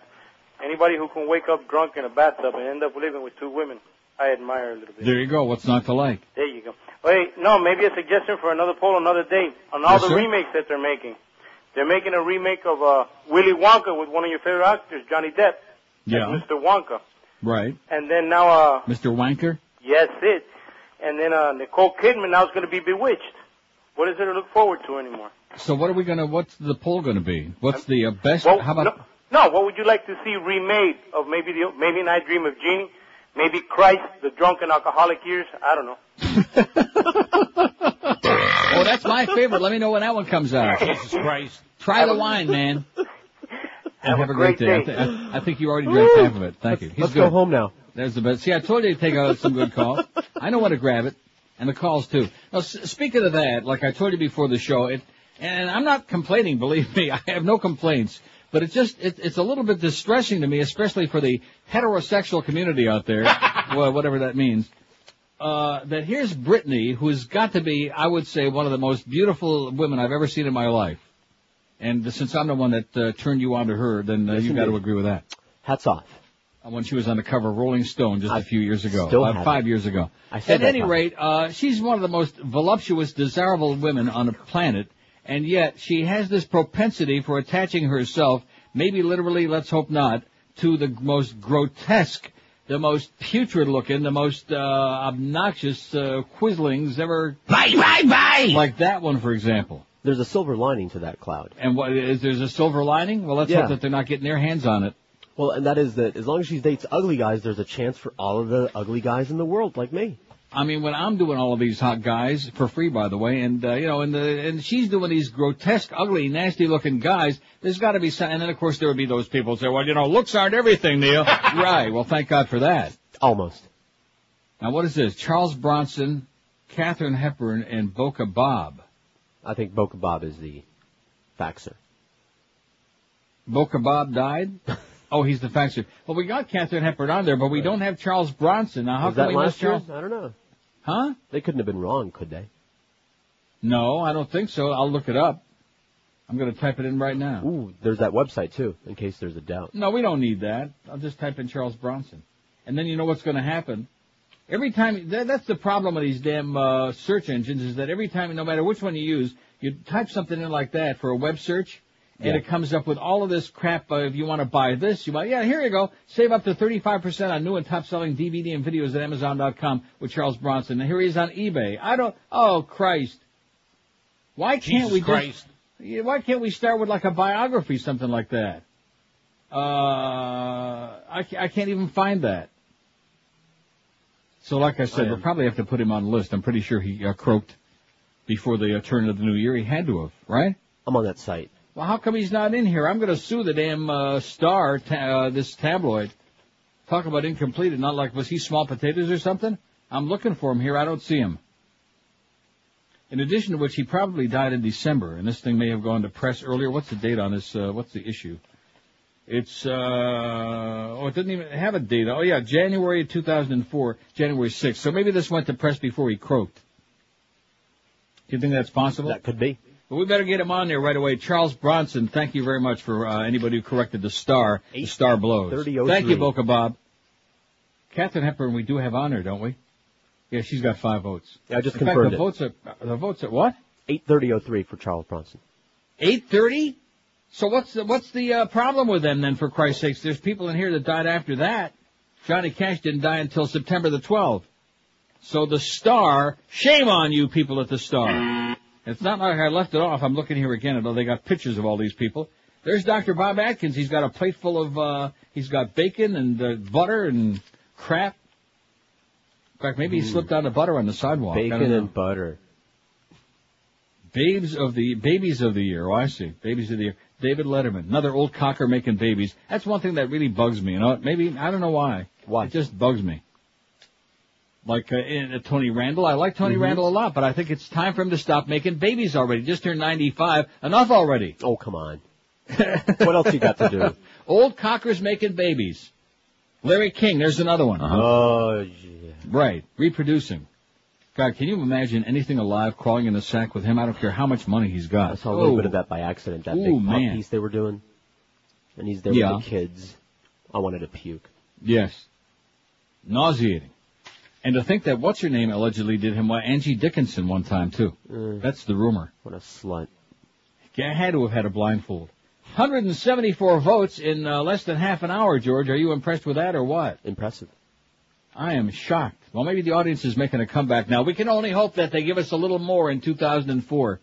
Speaker 16: Anybody who can wake up drunk in a bathtub and end up living with two women, I admire a little bit.
Speaker 1: There you go. What's not to like?
Speaker 16: There you go. Wait, no, maybe a suggestion for another poll another day on all
Speaker 1: Yes,
Speaker 16: the
Speaker 1: sir.
Speaker 16: remakes that they're making. They're making a remake of uh, Willy Wonka with one of your favorite actors, Johnny Depp,
Speaker 1: Yeah.
Speaker 16: Mr. Wonka,
Speaker 1: Right.
Speaker 16: and then now, uh,
Speaker 1: Mr. Wanker.
Speaker 16: yes, it, and then uh, Nicole Kidman now is going to be Bewitched. What is there to look forward to anymore?
Speaker 1: So what are we gonna? What's the poll gonna be? What's the uh, best?
Speaker 16: Well,
Speaker 1: how about?
Speaker 16: no, no, what would you like to see remade of maybe the maybe Night Dream of Jeannie, maybe Christ, the drunken alcoholic years? I don't know.
Speaker 1: Oh, that's my favorite. Let me know when that one comes out.
Speaker 13: Jesus Christ.
Speaker 1: Try the wine, man.
Speaker 16: Have
Speaker 1: have
Speaker 16: a
Speaker 1: a great
Speaker 16: great
Speaker 1: day.
Speaker 16: day.
Speaker 1: I, th- I think you already drank half of it. Thank you. He's
Speaker 5: Let's
Speaker 1: good.
Speaker 5: go home now.
Speaker 1: There's the best. See, I told you to take out some good calls. I know when to grab it, and the calls too. Now, s- speaking of that, like I told you before the show, it, and I'm not complaining. Believe me, I have no complaints. But it's just, it, it's a little bit distressing to me, especially for the heterosexual community out there, well, whatever that means. Uh, that here's Brittany, who's got to be, I would say, one of the most beautiful women I've ever seen in my life. And since I'm the one that uh, turned you on to her, then uh,
Speaker 5: Yes,
Speaker 1: you got to agree with that.
Speaker 5: Hats off.
Speaker 1: Uh, When she was on the cover of Rolling Stone just a few years ago,
Speaker 5: still
Speaker 1: about five
Speaker 5: it.
Speaker 1: years ago.
Speaker 5: I said
Speaker 1: At any
Speaker 5: time.
Speaker 1: rate, uh, she's one of the most voluptuous, desirable women on the planet, and yet she has this propensity for attaching herself, maybe literally, let's hope not, to the most grotesque, the most putrid looking, the most uh, obnoxious uh, quislings ever.
Speaker 2: Bye, bye, bye!
Speaker 1: Like that one, for example.
Speaker 5: There's a silver lining to that cloud.
Speaker 1: And what is there's a silver lining? Well, let's
Speaker 5: Yeah.
Speaker 1: hope that they're not getting their hands on it.
Speaker 5: Well, and that is that as long as she dates ugly guys, there's a chance for all of the ugly guys in the world, like me.
Speaker 1: I mean, when I'm doing all of these hot guys for free, by the way, and uh, you know, and the and she's doing these grotesque, ugly, nasty-looking guys. There's got to be some. And then of course there would be those people who say, "Well, you know, looks aren't everything, Neil." right. Well, thank God for that.
Speaker 5: Almost.
Speaker 1: Now, what is this? Charles Bronson, Katharine Hepburn, and Boca Bob.
Speaker 5: I think Boca Bob is the faxer.
Speaker 1: Boca Bob died. Oh, he's the faxer. Well, we got Katharine Hepburn on there, but we don't have Charles Bronson. Now, how
Speaker 5: Was
Speaker 1: can
Speaker 5: that
Speaker 1: we miss
Speaker 5: last year?
Speaker 1: Charles?
Speaker 5: I don't know.
Speaker 1: Huh?
Speaker 5: They couldn't have been wrong, could they?
Speaker 1: No, I don't think so. I'll look it up. I'm going to type it in right now.
Speaker 5: Ooh, there's that website too, in case there's a doubt.
Speaker 1: No, we don't need that. I'll just type in Charles Bronson. And then you know what's going to happen. Every time, that, that's the problem with these damn uh, search engines is that every time, no matter which one you use, you type something in like that for a web search, and
Speaker 5: Yeah.
Speaker 1: it comes up with all of this crap. Uh, if you want to buy this, you buy, yeah, here you go. Save up to 35% on new and top-selling DVD and videos at Amazon.com with Charles Bronson. And here he is on eBay. I don't, oh Christ. Why can't
Speaker 13: Jesus
Speaker 1: we
Speaker 13: Christ.
Speaker 1: just, why can't we start with like a biography, something like that? Uh, I, I can't even find that. So like I said,
Speaker 5: I
Speaker 1: we'll probably have to put him on the list. I'm pretty sure he uh, croaked before the uh, turn of the new year. He had to have, right?
Speaker 5: I'm on that site.
Speaker 1: Well, how come he's not in here? I'm going to sue the damn uh, Star, ta- uh, this tabloid. Talk about incomplete. and Not like was he small potatoes or something? I'm looking for him here. I don't see him. In addition to which, he probably died in December, and this thing may have gone to press earlier. What's the date on this? Uh, what's the issue? It's uh oh, it didn't even have a date. Oh yeah, January 2004, January 6th. So maybe this went to press before he croaked. Do you think that's possible?
Speaker 5: That could be.
Speaker 1: But we better get him on there right away. Charles Bronson, thank you very much for uh, anybody who corrected the star. The star blows.
Speaker 5: 3003.
Speaker 1: Thank you, Boca Bob. Captain Hepburn, we do have honor, don't we? Yeah, she's got five votes.
Speaker 5: Yeah, I just
Speaker 1: In fact, the
Speaker 5: it.
Speaker 1: votes are the votes at what?
Speaker 5: 83003 for Charles Bronson.
Speaker 1: Eight thirty. So what's the what's the uh, problem with them then? For Christ's sakes, there's people in here that died after that. Johnny Cash didn't die until September the 12th. So the Star, shame on you people at the Star. It's not like I left it off. I'm looking here again, although they got pictures of all these people. There's Dr. Bob Atkins. He's got a plate full of, uh, he's got bacon and uh, butter and crap. In fact, maybe he slipped down the butter on the sidewalk.
Speaker 5: Bacon and butter.
Speaker 1: Babes of the babies of the year. Oh, I see. Babies of the year. David Letterman, another old cocker making babies. That's one thing that really bugs me. You know, maybe I don't know why. Why? It just bugs me. Like uh, in, uh, Tony Randall, I like Tony
Speaker 5: Mhm.
Speaker 1: Randall a lot, but I think it's time for him to stop making babies already. Just turned 95. Enough already.
Speaker 5: Oh, come on. what else you got to do?
Speaker 1: Old cockers making babies. Larry King, there's another one.
Speaker 5: Oh, yeah.
Speaker 1: Right, reproducing. God, can you imagine anything alive crawling in a sack with him? I don't care how much money he's got.
Speaker 5: I saw a little
Speaker 1: Oh.
Speaker 5: bit of that by accident, that
Speaker 1: Ooh,
Speaker 5: big pop
Speaker 1: man.
Speaker 5: piece they were doing. And he's there
Speaker 1: Yeah.
Speaker 5: with the kids. I wanted to puke.
Speaker 1: Yes. Nauseating. And to think that what's her name allegedly did him, well, Angie Dickinson one time too.
Speaker 5: Mm.
Speaker 1: That's the rumor.
Speaker 5: What a slut.
Speaker 1: Yeah, had to have had a blindfold. 174 votes in uh, less than half an hour, George. Are you impressed with that or what?
Speaker 5: Impressive.
Speaker 1: I am shocked. Well, maybe the audience is making a comeback now. We can only hope that they give us a little more in 2004.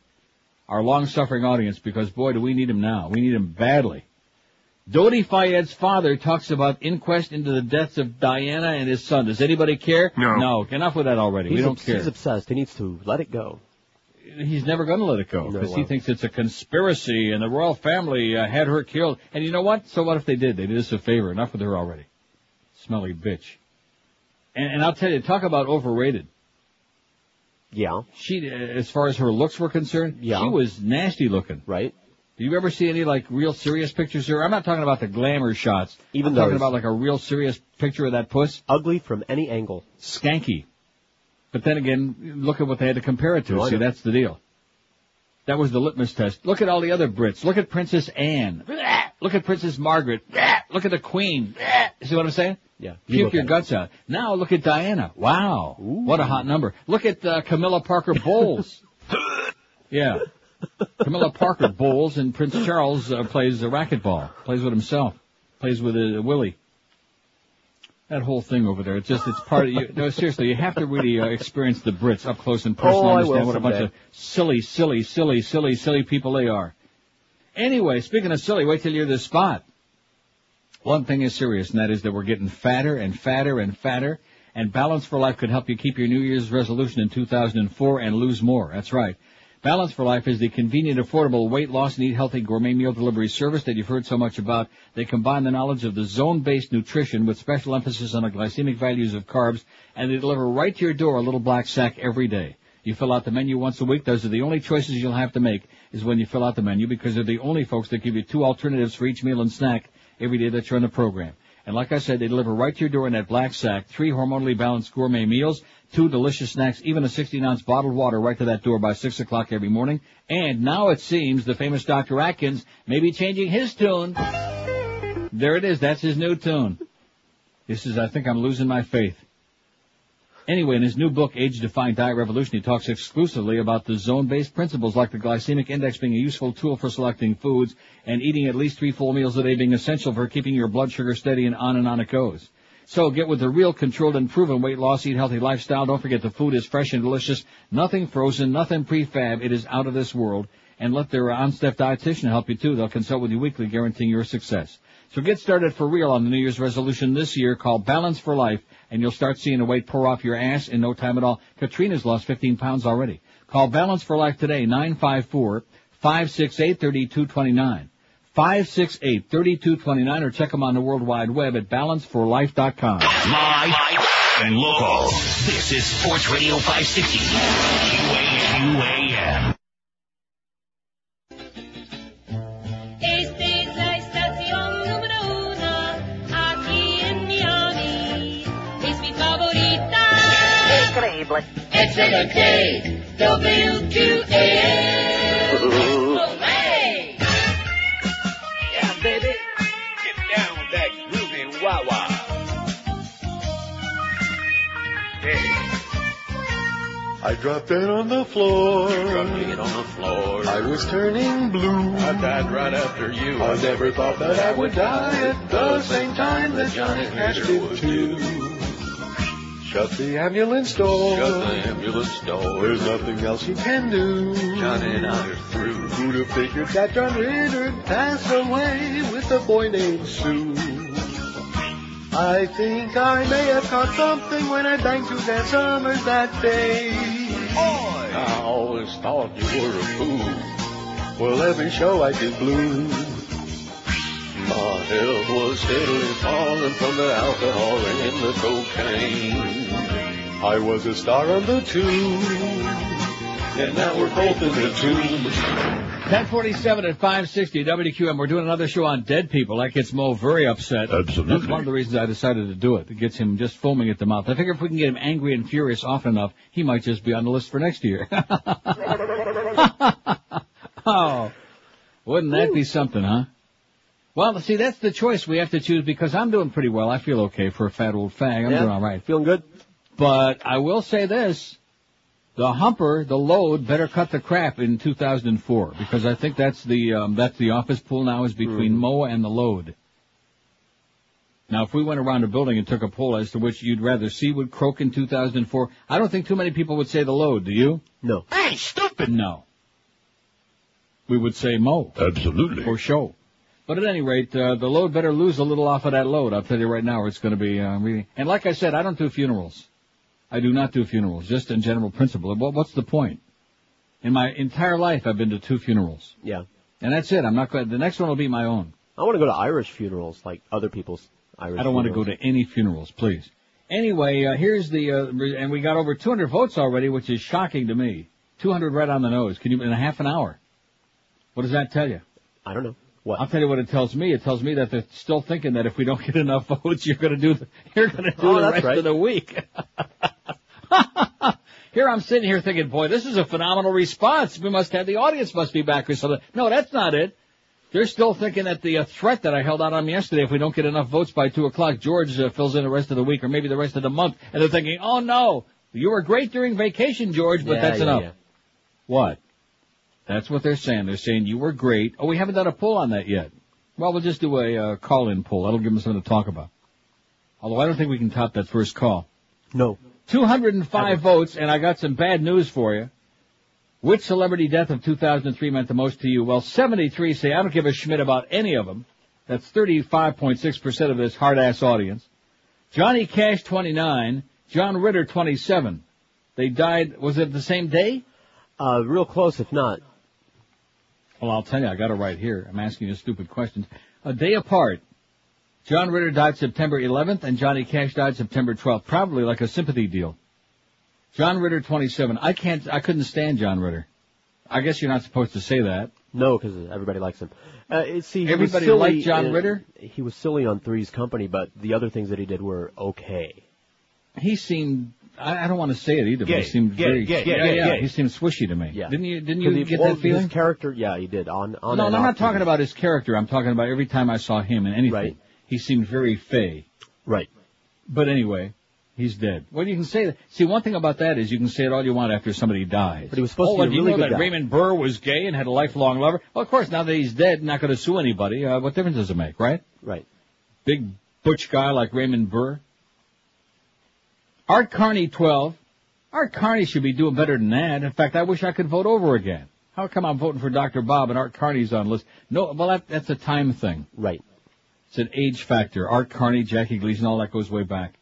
Speaker 1: Our long-suffering audience, because boy, do we need them now. We need them badly. Dodi Fayed's father talks about inquest into the deaths of Diana and his son. Does anybody care?
Speaker 5: No.
Speaker 1: No. Enough with that already.
Speaker 5: He's
Speaker 1: we don't
Speaker 5: obs-
Speaker 1: care.
Speaker 5: He's obsessed. He needs to let it go.
Speaker 1: He's never going to let it go
Speaker 5: No,
Speaker 1: because he thinks it's a conspiracy and the royal family uh, had her killed. And you know what? So what if they did? They did us a favor. Enough with her already. Smelly bitch. And, and I'll tell you, talk about overrated.
Speaker 5: Yeah.
Speaker 1: She, uh, as far as her looks were concerned,
Speaker 5: Yeah.
Speaker 1: she was nasty looking.
Speaker 5: Right.
Speaker 1: Do you ever see any like real serious pictures of her? I'm not talking about the glamour shots.
Speaker 5: Even
Speaker 1: I'm talking about like a real serious picture of that puss.
Speaker 5: Ugly from any angle.
Speaker 1: Skanky. But then again, look at what they had to compare it to.
Speaker 5: I
Speaker 1: See, that's the deal. That was the litmus test. Look at all the other Brits. Look at Princess Anne. Look at Princess Margaret. Look at the Queen. See what I'm saying?
Speaker 5: Yeah. you
Speaker 1: Puke your
Speaker 5: at it.
Speaker 1: guts out. Now look at Diana. Wow. What a hot number. Look at uh, Camilla Parker Bowles. yeah. Camilla Parker Bowles and Prince Charles uh, plays a racquetball. Plays with himself. Plays with uh, Willie. That whole thing over there, it's just, it's part of you. No, seriously, you have to really uh, experience the Brits up close and personal.
Speaker 5: Oh, I
Speaker 1: understand what a bunch of silly, silly, silly, silly, silly people they are. Anyway, speaking of silly, wait till you're this spot. One thing is serious, and that is that we're getting fatter and fatter and fatter, and Balance for Life could help you keep your New Year's resolution in 2004 and lose more. That's right. Balance for Life is the convenient, affordable weight loss and eat healthy gourmet meal delivery service that you've heard so much about. They combine the knowledge of the zone-based nutrition with special emphasis on the glycemic values of carbs, and they deliver right to your door a little black sack every day. You fill out the menu once a week. Those are the only choices you'll have to make is when you fill out the menu because they're the only folks that give you two alternatives for each meal and snack every day that you're on the program. And like I said, they deliver right to your door in that black sack, three hormonally balanced gourmet meals, two delicious snacks, even a 16 ounce bottled water right to that door by 6 o'clock every morning. And now it seems the famous Dr. Atkins may be changing his tune. There it is. That's his new tune. This is, I think I'm losing my faith. Anyway, in his new book, Age Defying Diet Revolution, he talks exclusively about the zone-based principles like the glycemic index being a useful tool for selecting foods and eating at least three full meals a day being essential for keeping your blood sugar steady and on and on it goes. So get with the real controlled and proven weight loss, eat healthy lifestyle. Don't forget the food is fresh and delicious. Nothing frozen, nothing prefab. It is out of this world. And let their on-staff dietitian help you too. They'll consult with you weekly, guaranteeing your success. So get started for real on the New Year's resolution this year called Balance for Life, and you'll start seeing the weight pour off your ass in no time at all. Katrina's lost 15 pounds already. Call Balance for Life today, 954-568-3229. or check them on the World Wide Web at balanceforlife.com.
Speaker 2: Live and local. This is Sports Radio 560. QAQAM.
Speaker 14: Esta es la
Speaker 15: groovy
Speaker 17: I dropped dead on the floor.
Speaker 13: Dropped dead on the floor.
Speaker 17: I was turning blue.
Speaker 13: I died right after you.
Speaker 17: I never thought that I would die at the same time that Johnny Cash did too. Shut the ambulance door.
Speaker 13: Shut the ambulance door.
Speaker 17: There's nothing else you can do.
Speaker 13: Johnny and I are through.
Speaker 17: Who'd have figured that John Ritter'd pass away with a boy named Sue? I think I may have caught something when I banged Suzanne Somers that day.
Speaker 13: I always thought you were a fool.
Speaker 17: Well, every show I did blue.
Speaker 13: My health was steadily falling from the alcohol and the cocaine.
Speaker 17: I was a star on the tube.
Speaker 13: And now we're both in the tube.
Speaker 1: 1047 at 560 WQM. We're doing another show on dead people. That gets Mo very upset.
Speaker 7: Absolutely.
Speaker 1: That's one of the reasons I decided to do it. It gets him just foaming at the mouth. I figure if we can get him angry and furious often enough, he might just be on the list for next year. oh, wouldn't that be something, huh? Well, see, that's the choice we have to choose because I'm doing pretty well. I feel okay for a fat old fag. I'm
Speaker 5: Yeah.
Speaker 1: doing all right.
Speaker 5: Feeling good?
Speaker 1: But I will say this. The humper, the load, better cut the crap in 2004 because I think that's the um, that's the office pool now is between Moa and the load. Now, if we went around a building and took a poll as to which you'd rather see would croak in 2004, I don't think too many people would say the load. Do you?
Speaker 5: No.
Speaker 1: Hey, stupid! No. We would say Mo.
Speaker 7: Absolutely.
Speaker 1: For show. But at any rate, uh, the load better lose a little off of that load. I'll tell you right now, it's going to be uh, really. And like I said, I don't do funerals. I do not do funerals, just in general principle. What, what's the point? In my entire life, I've been to two funerals,
Speaker 5: Yeah.
Speaker 1: and that's it. I'm not going. The next one will be my own.
Speaker 5: I want to go to Irish funerals, like other people's Irish
Speaker 1: I don't want to go to any funerals, please. Anyway, uh, here's the uh, and we got over 200 votes already, which is shocking to me. 200 right on the nose. Can you in a half an hour? What does that tell you?
Speaker 5: I don't know. What?
Speaker 1: I'll tell you what it tells me. It tells me that they're still thinking that if we don't get enough votes, you're going to do the, you're going to do
Speaker 5: Oh,
Speaker 1: the rest
Speaker 5: right.
Speaker 1: of the week. here I'm sitting here thinking, boy, this is a phenomenal response. We must have the audience must be back or something. No, that's not it. They're still thinking that the uh, threat that I held out on yesterday, if we don't get enough votes by two o'clock, George uh, fills in the rest of the week or maybe the rest of the month, and they're thinking, oh no, you were great during vacation, George, but
Speaker 5: Yeah,
Speaker 1: that's
Speaker 5: yeah,
Speaker 1: enough.
Speaker 5: yeah.
Speaker 1: What? That's what they're saying. They're saying you were great. Oh, we haven't done a poll on that yet. Well, we'll just do a uh, call-in poll. That'll give them something to talk about. Although I don't think we can top that first call.
Speaker 5: No.
Speaker 1: 205 votes, and I got some bad news for you. Which celebrity death of 2003 meant the most to you? Well, 73 say, I don't give a schmidt about any of them. That's 35.6% of this hard-ass audience. Johnny Cash, 29. John Ritter, 27. They died, was it the same day?
Speaker 5: Uh, real close, if not.
Speaker 1: Well, I'll tell you, I got it right here. I'm asking you stupid questions. A day apart. John Ritter died September 11th and Johnny Cash died September 12th. Probably like a sympathy deal. John Ritter, 27. I can't, I couldn't stand John Ritter. I guess you're not supposed to say that.
Speaker 5: No, because everybody likes him. Uh, see,
Speaker 1: Everybody liked John
Speaker 5: in-
Speaker 1: Ritter?
Speaker 5: He was silly on Three's Company, but the other things that he did were okay.
Speaker 1: He seemed, I, I don't want to say it either, but he seemed
Speaker 5: gay,
Speaker 1: very,
Speaker 5: gay,
Speaker 1: yeah,
Speaker 5: gay,
Speaker 1: yeah,
Speaker 5: gay.
Speaker 1: he seemed swishy to me.
Speaker 5: Yeah.
Speaker 1: Didn't you, Didn't you
Speaker 5: he-
Speaker 1: get
Speaker 5: well,
Speaker 1: that feeling?
Speaker 5: His character, yeah, he did. On on
Speaker 1: no, I'm not talking about his character. I'm talking about every time I saw him in anything.
Speaker 5: Right.
Speaker 1: He seemed very fey.
Speaker 5: Right.
Speaker 1: But anyway, he's dead. Well, you can say that. See, one thing about that is you can say it all you want after somebody dies.
Speaker 5: But he was supposed
Speaker 1: oh,
Speaker 5: to be a
Speaker 1: do you know
Speaker 5: good
Speaker 1: that
Speaker 5: guy.
Speaker 1: Raymond Burr was gay and had a lifelong lover? Well, of course, now that he's dead, not going to sue anybody. Uh, what difference does it make, right?
Speaker 5: Right.
Speaker 1: Big butch guy like Raymond Burr. Art Carney, 12. Art Carney should be doing better than that. In fact, I wish I could vote over again. How come I'm voting for Dr. Bob and Art Carney's on the list? No, well, that, that's a time thing.
Speaker 5: Right.
Speaker 1: It's an age factor. Art Carney, Jackie Gleason, all that goes way back.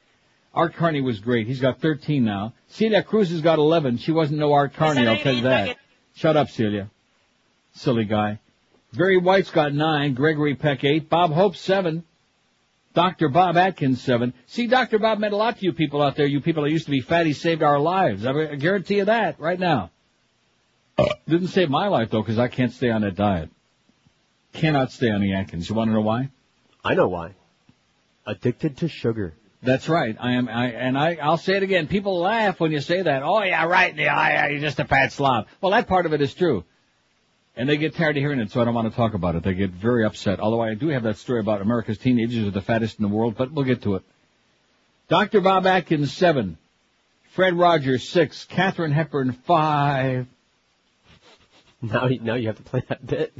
Speaker 1: Art Carney was great. He's got 13 now. Celia Cruz has got 11. She wasn't no Art Carney, I'll tell you that. Shut up, Celia. Silly guy. Barry White's got 9. Gregory Peck 8. Bob Hope 7. Dr. Bob Atkins 7. See, Dr. Bob meant a lot to you people out there. You people that used to be fat, he saved our lives. I guarantee you that right now. Didn't save my life though, because I can't stay on that diet. Cannot stay on the Atkins. You want to know why?
Speaker 5: I know why. Addicted to sugar.
Speaker 1: That's right. I am, I, and I, I'll say it again. People laugh when you say that. Oh yeah, right. Yeah, yeah, you're just a fat slob. Well, that part of it is true. And they get tired of hearing it, so I don't want to talk about it. They get very upset. Although I do have that story about America's teenagers are the fattest in the world, but we'll get to it. Dr. Bob Atkins, seven. Fred Rogers six, Katharine Hepburn five.
Speaker 5: Now, you- now you have to play that bit.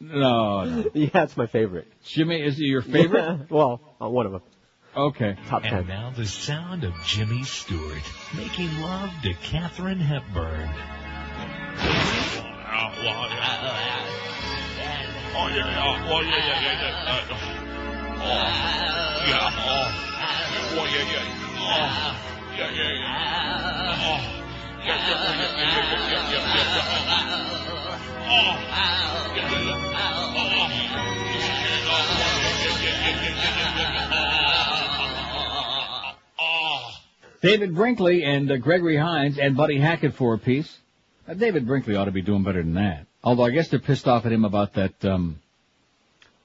Speaker 1: No, no.
Speaker 5: Yeah, it's my favorite.
Speaker 1: Jimmy, is it your favorite?
Speaker 5: well, uh, one of them.
Speaker 1: Okay.
Speaker 5: Top
Speaker 2: And
Speaker 5: ten.
Speaker 2: now the sound of Jimmy Stewart making love to Katharine Hepburn.
Speaker 1: David Brinkley and uh, Gregory Hines and Buddy Hackett for a piece. Uh, David Brinkley ought to be doing better than that. Although I guess they're pissed off at him about that. Um,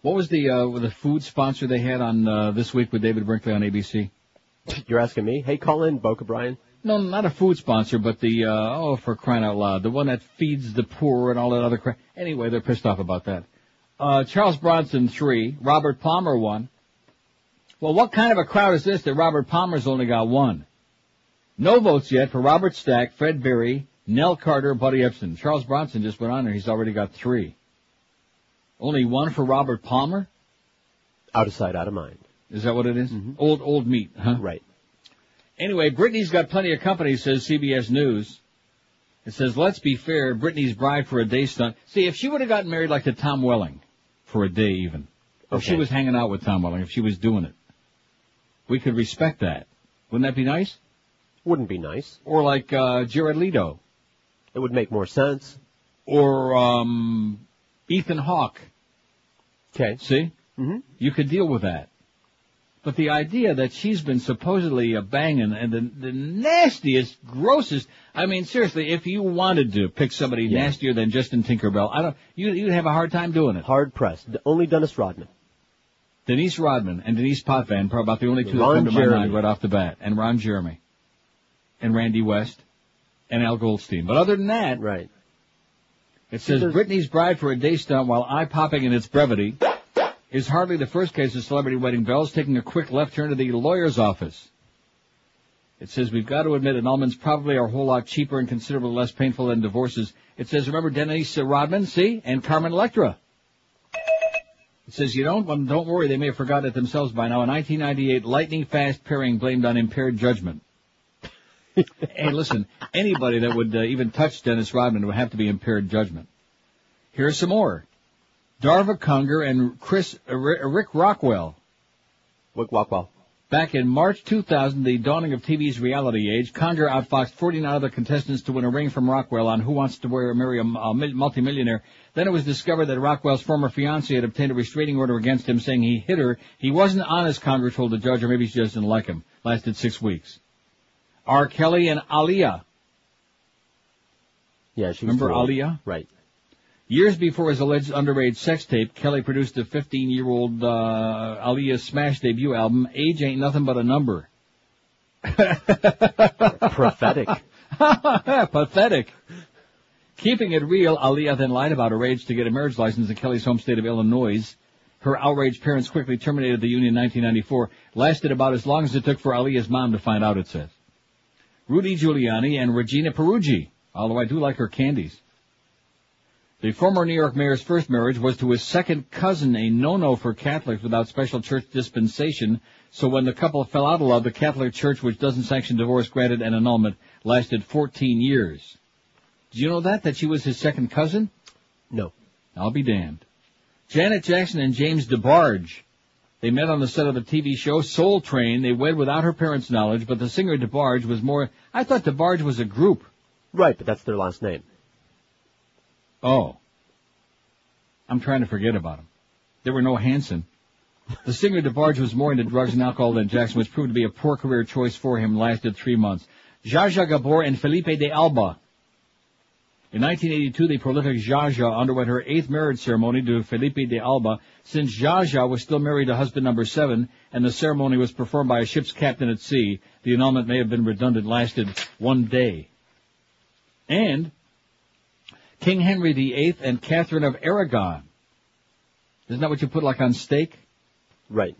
Speaker 1: what was the uh, the food sponsor they had on uh, this week with David Brinkley on ABC?
Speaker 5: You're asking me? Hey, call in, Boca Brian.
Speaker 1: No, not a food sponsor, but the uh, oh, for crying out loud, the one that feeds the poor and all that other crap. Anyway, they're pissed off about that. Uh, Charles Bronson three, Robert Palmer one. Well, what kind of a crowd is this that Robert Palmer's only got one? No votes yet for Robert Stack, Fred Berry, Nell Carter, Buddy Ebsen. Charles Bronson just went on there. He's already got three. Only one for Robert Palmer?
Speaker 5: Out of sight, out of mind.
Speaker 1: Is that what it is? Old, old meat, huh?
Speaker 5: Right.
Speaker 1: Anyway, Britney's got plenty of company, says CBS News. It says, let's be fair, Britney's bride for a day stunt. See, if she would have gotten married like to Tom Welling, for a day even, if she was hanging out with Tom Welling, if she was doing it, we could respect that. Wouldn't that be nice?
Speaker 5: Wouldn't be nice.
Speaker 1: Or like, uh, Jared Leto.
Speaker 5: It would make more sense.
Speaker 1: Or, um, Ethan Hawke.
Speaker 5: Okay.
Speaker 1: See?
Speaker 5: Mm-hmm.
Speaker 1: You could deal with that. But the idea that she's been supposedly a banging and the, the nastiest, grossest, I mean, seriously, if you wanted to pick somebody
Speaker 5: Yeah.
Speaker 1: nastier than Justin Tinkerbell, I don't, you, you'd have a hard time doing it.
Speaker 5: Hard pressed. Only Dennis Rodman.
Speaker 1: Denise Rodman and Denise Potvin, probably about the only two
Speaker 5: Ron
Speaker 1: that come to
Speaker 5: Jeremy.
Speaker 1: my mind right off the bat. And Ron Jeremy. And Randy West. And Al Goldstein. But other than that,
Speaker 5: Right.
Speaker 1: It says Britney's bride for a day stunt while eye popping in its brevity is hardly the first case of celebrity wedding bells taking a quick left turn to the lawyer's office. It says we've got to admit annulments probably are a whole lot cheaper and considerably less painful than divorces. It says remember Denise Rodman, see, and Carmen Electra. It says you don't, well, don't worry, they may have forgotten it themselves by now. A 1998 lightning fast pairing blamed on impaired judgment. Hey, listen, anybody that would uh, even touch Dennis Rodman would have to be impaired judgment. Here's some more. Darva Conger and Chris uh, Ri- Rick Rockwell.
Speaker 5: Wick Wockwell.
Speaker 1: Back in March 2000, the dawning of TV's reality age, Conger outfoxed 49 other contestants to win a ring from Rockwell on Who Wants to Wear Marry a, a mil- multimillionaire. Then it was discovered that Rockwell's former fiancée had obtained a restraining order against him, saying he hit her. He wasn't honest, Conger told the judge, or maybe she just didn't like him. Lasted six weeks. R. Kelly and Aaliyah.
Speaker 5: Yeah, she
Speaker 1: Remember
Speaker 5: too.
Speaker 1: Aaliyah?
Speaker 5: Right.
Speaker 1: Years before his alleged underage sex tape, Kelly produced a 15-year-old uh, Aaliyah smash debut album, Age Ain't Nothing But a Number.
Speaker 5: Prophetic.
Speaker 1: Pathetic. Keeping it real, Aaliyah then lied about her age to get a marriage license in Kelly's home state of Illinois. Her outraged parents quickly terminated the union in 1994. Lasted about as long as it took for Aaliyah's mom to find out, it says. Rudy Giuliani and Regina Peruggi, although I do like her candies. The former New York mayor's first marriage was to his second cousin, a no-no for Catholics without special church dispensation. So when the couple fell out of love, the Catholic Church, which doesn't sanction divorce, granted an annulment, lasted 14 years. Did you know that? That she was his second cousin?
Speaker 5: No.
Speaker 1: I'll be damned. Janet Jackson and James DeBarge. They met on the set of the TV show Soul Train. They wed without her parents' knowledge, but the singer DeBarge was more, I thought DeBarge was a group.
Speaker 5: Right, but that's their last name.
Speaker 1: Oh. I'm trying to forget about him. There were no Hanson. The singer DeBarge was more into drugs and alcohol than Jackson, which proved to be a poor career choice for him, lasted three months. Zsa Zsa Gabor and Felipe de Alba. In 1982, the prolific Zsa Zsa underwent her eighth marriage ceremony to Felipe de Alba. Since Zsa Zsa was still married to husband number seven, and the ceremony was performed by a ship's captain at sea, the annulment may have been redundant, lasted one day. And King Henry VIII and Catherine of Aragon. Isn't that what you put like on steak?
Speaker 5: Right.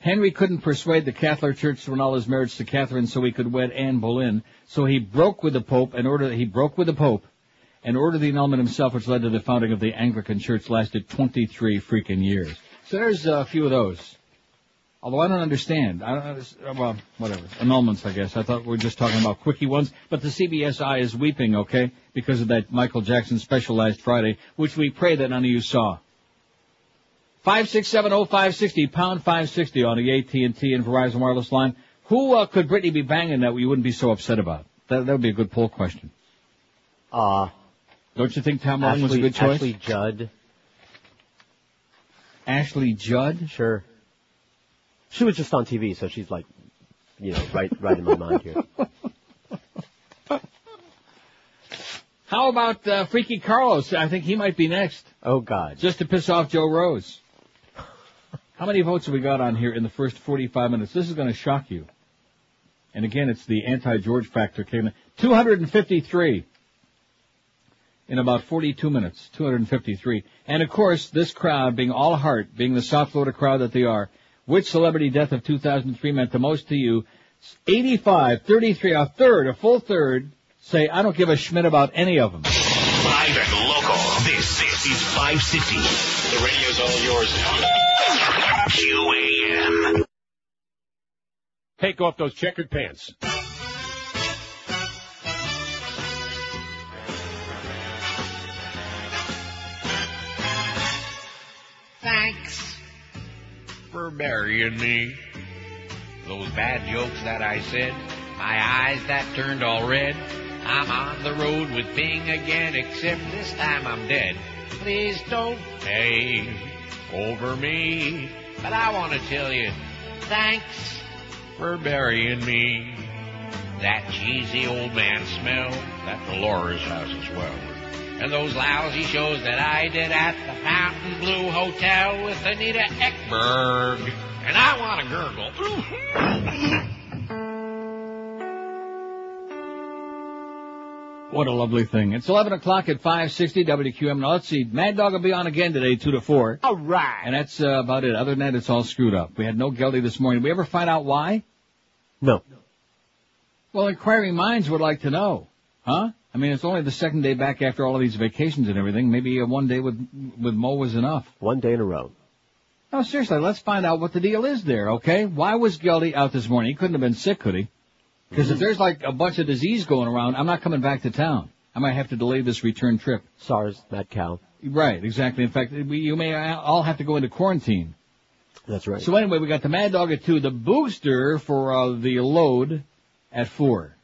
Speaker 1: Henry couldn't persuade the Catholic Church to annul his marriage to Catherine so he could wed Anne Boleyn, so he broke with the Pope and ordered he broke with the Pope and ordered the annulment himself, which led to the founding of the Anglican Church, lasted 23 freaking years. So there's a few of those. Although I don't understand. I don't, well, whatever. Annulments, I guess. I thought we were just talking about quickie ones. But the CBSI is weeping, okay, because of that Michael Jackson special last Friday, which we pray that none of you saw. Five six seven oh five sixty pound five sixty on the AT and T and Verizon wireless line. Who uh, could Britney be banging that you wouldn't be so upset about? That that would be a good poll question.
Speaker 5: Uh,
Speaker 1: Don't you think Tom Long was a good choice?
Speaker 5: Ashley Judd.
Speaker 1: Ashley Judd?
Speaker 5: Sure. She was just on TV, so she's like, you know, right, right in my mind here.
Speaker 1: How about uh, Freaky Carlos? I think he might be next.
Speaker 5: Oh God.
Speaker 1: Just to piss off Joe Rose. How many votes have we got on here in the first 45 minutes? This is going to shock you. And again, it's the anti-George factor came in. 253 in about 42 minutes. 253. And of course, this crowd being all heart, being the South Florida crowd that they are, which celebrity death of 2003 meant the most to you? 85, 33, a third, a full third say, I don't give a schmidt about any of them.
Speaker 2: Live and local. This, this is 560. The radio's all yours now. QAM.
Speaker 18: Take off those checkered pants.
Speaker 19: Thanks for burying me. Those bad jokes that I said, my eyes that turned all red. I'm on the road with Bing again, except this time I'm dead. Please don't take over me. But I want to tell you, thanks for burying me. That cheesy old man smell, that Dolores house as well. And those lousy shows that I did at the Fontainebleau Hotel with Anita Ekberg. And I want to gurgle.
Speaker 1: What a lovely thing. It's 11 o'clock at 560 WQM. Now let's see. Mad Dog will be on again today, 2 to 4.
Speaker 5: All right.
Speaker 1: And that's uh, about it. Other than that, it's all screwed up. We had no Geldy this morning. Did we ever find out why?
Speaker 5: No.
Speaker 1: Well, inquiring minds would like to know. Huh? I mean, it's only the second day back after all of these vacations and everything. Maybe uh, one day with, with Mo was enough.
Speaker 5: One day in a row.
Speaker 1: No, seriously, let's find out what the deal is there, okay? Why was Geldy out this morning? He couldn't have been sick, could he? Because if there's like a bunch of disease going around, I'm not coming back to town. I might have to delay this return trip.
Speaker 5: SARS, mad cow.
Speaker 1: Right, exactly. In fact, we, you may all have to go into quarantine.
Speaker 5: That's right.
Speaker 1: So anyway, we got the Mad Dog at two, the booster for uh, the load at four.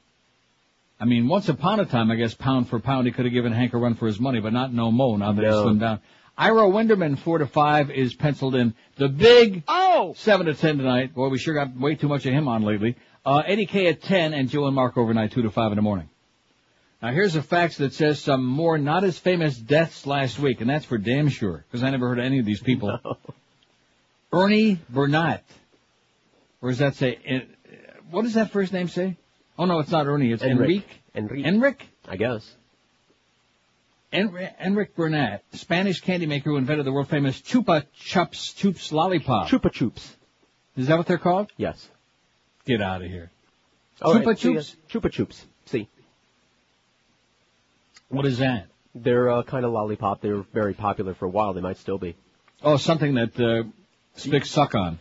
Speaker 1: I mean, once upon a time, I guess pound for pound, he could have given Hank a run for his money, but not no mo. Now that he's
Speaker 5: No.
Speaker 1: slimmed down. Ira Winderman four to five is penciled in. The big
Speaker 5: oh
Speaker 1: seven to ten tonight. Boy, we sure got way too much of him on lately. Uh, Eddie K at ten and Joe and Mark overnight two to five in the morning. Now here's a fax that says some more not as famous deaths last week, and that's for damn sure, because I never heard of any of these people. Ernie Burnett. Or does that say, uh, what does that first name say? Oh no, it's not Ernie, it's Enrique.
Speaker 5: Enrique.
Speaker 1: Enrique?
Speaker 5: I guess.
Speaker 1: Enri- Enrique Burnett, Spanish candy maker who invented the world famous Chupa Chups Chups lollipop.
Speaker 5: Chupa Chups.
Speaker 1: Is that what they're called?
Speaker 5: Yes.
Speaker 1: Get out of here.
Speaker 5: All
Speaker 1: Chupa
Speaker 5: right,
Speaker 1: Chups?
Speaker 5: Chupa Chups. See.
Speaker 1: What is that?
Speaker 5: They're uh, kind of lollipop. They were very popular for a while. They might still be.
Speaker 1: Oh, something that uh, Spics suck on.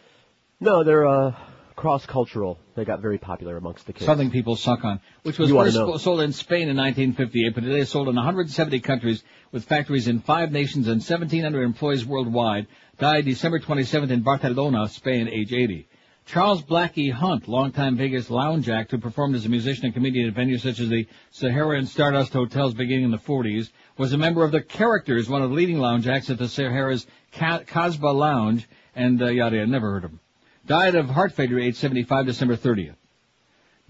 Speaker 5: No, they're uh, cross-cultural. They got very popular amongst the kids.
Speaker 1: Something people suck on, which was
Speaker 5: You oughta
Speaker 1: first
Speaker 5: know.
Speaker 1: sold in Spain in 1958, but today it's sold in 170 countries with factories in five nations and 1,700 employees worldwide. Died December 27th in Barcelona, Spain, age 80. Charles Blackie Hunt, longtime Vegas lounge act who performed as a musician and comedian at venues such as the Sahara and Stardust hotels beginning in the 40s, was a member of the Characters, one of the leading lounge acts at the Sahara's Ca- Casbah Lounge, and uh, yada yada, never heard of him. Died of heart failure, age 75, December 30th.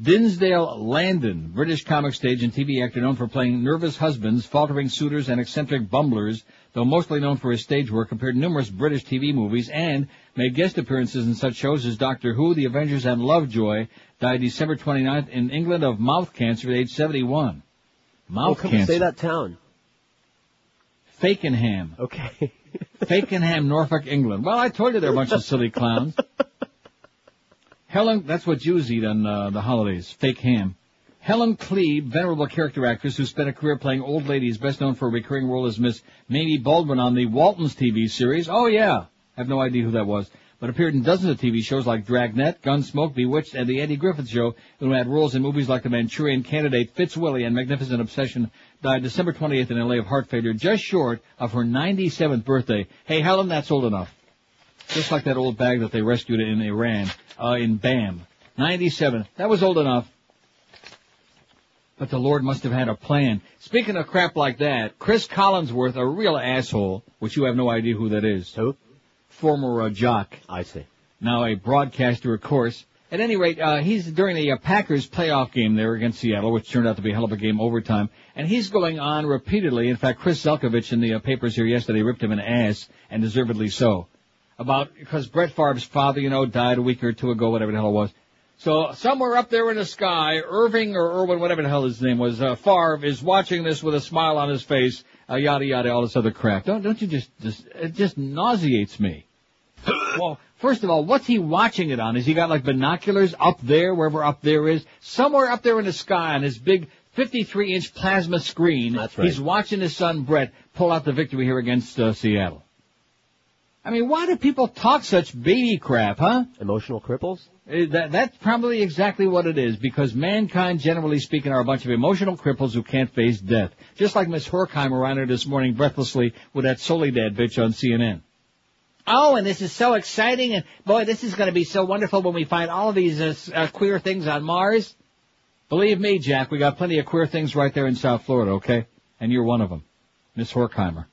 Speaker 1: Dinsdale Landen, British comic stage and TV actor known for playing nervous husbands, faltering suitors, and eccentric bumblers, though mostly known for his stage work, appeared in numerous British TV movies and made guest appearances in such shows as Doctor Who, The Avengers, and Lovejoy. Died December 29th in England of mouth cancer at age 71. Mouth
Speaker 5: oh, come
Speaker 1: cancer.
Speaker 5: say that town.
Speaker 1: Fakenham.
Speaker 5: Okay.
Speaker 1: Fakenham, Norfolk, England. Well, I told you they're a bunch of silly clowns. Helen, that's what Jews eat on uh, the holidays, fake ham. Helen Kleeb, venerable character actress who spent a career playing old ladies, best known for a recurring role as Miss Mamie Baldwin on the Waltons TV series. Oh yeah, I have no idea who that was, but appeared in dozens of TV shows like Dragnet, Gunsmoke, Bewitched, and The Eddie Griffith Show, and who had roles in movies like The Manchurian Candidate, Fitzwilly, and Magnificent Obsession. Died December 28th in LA of heart failure, just short of her 97th birthday. Hey Helen, that's old enough. Just like that old bag that they rescued in Iran, uh, in Bam. 97. That was old enough. But the Lord must have had a plan. Speaking of crap like that, Cris Collinsworth, a real asshole, which you have no idea who that is.
Speaker 5: Who?
Speaker 1: Former uh, jock.
Speaker 5: I see.
Speaker 1: Now a broadcaster, of course. At any rate, uh, he's during the uh, Packers playoff game there against Seattle, which turned out to be a hell of a game overtime. And he's going on repeatedly. In fact, Chris Zelkovich in the uh, papers here yesterday ripped him an ass, and deservedly so. About, because Brett Favre's father, you know, died a week or two ago, whatever the hell it was. So somewhere up there in the sky, Irving or Irwin, whatever the hell his name was, uh, Favre is watching this with a smile on his face, uh, yada yada, all this other crap. Don't don't you just just it just nauseates me. well, first of all, what's he watching it on? Has he got like binoculars up there, wherever up there is, somewhere up there in the sky on his big 53 inch plasma screen?
Speaker 5: That's right.
Speaker 1: He's watching his son Brett pull out the victory here against uh, Seattle. I mean, why do people talk such baby crap, huh?
Speaker 5: Emotional cripples?
Speaker 1: Uh, That, that's probably exactly what it is, because mankind, generally speaking, are a bunch of emotional cripples who can't face death. Just like Miss Horkheimer ran her this morning breathlessly with that Soledad bitch on CNN. Oh, and this is so exciting, and boy, this is going to be so wonderful when we find all of these uh, uh, queer things on Mars. Believe me, Jack, we got plenty of queer things right there in South Florida, okay? And you're one of them, Miss Horkheimer.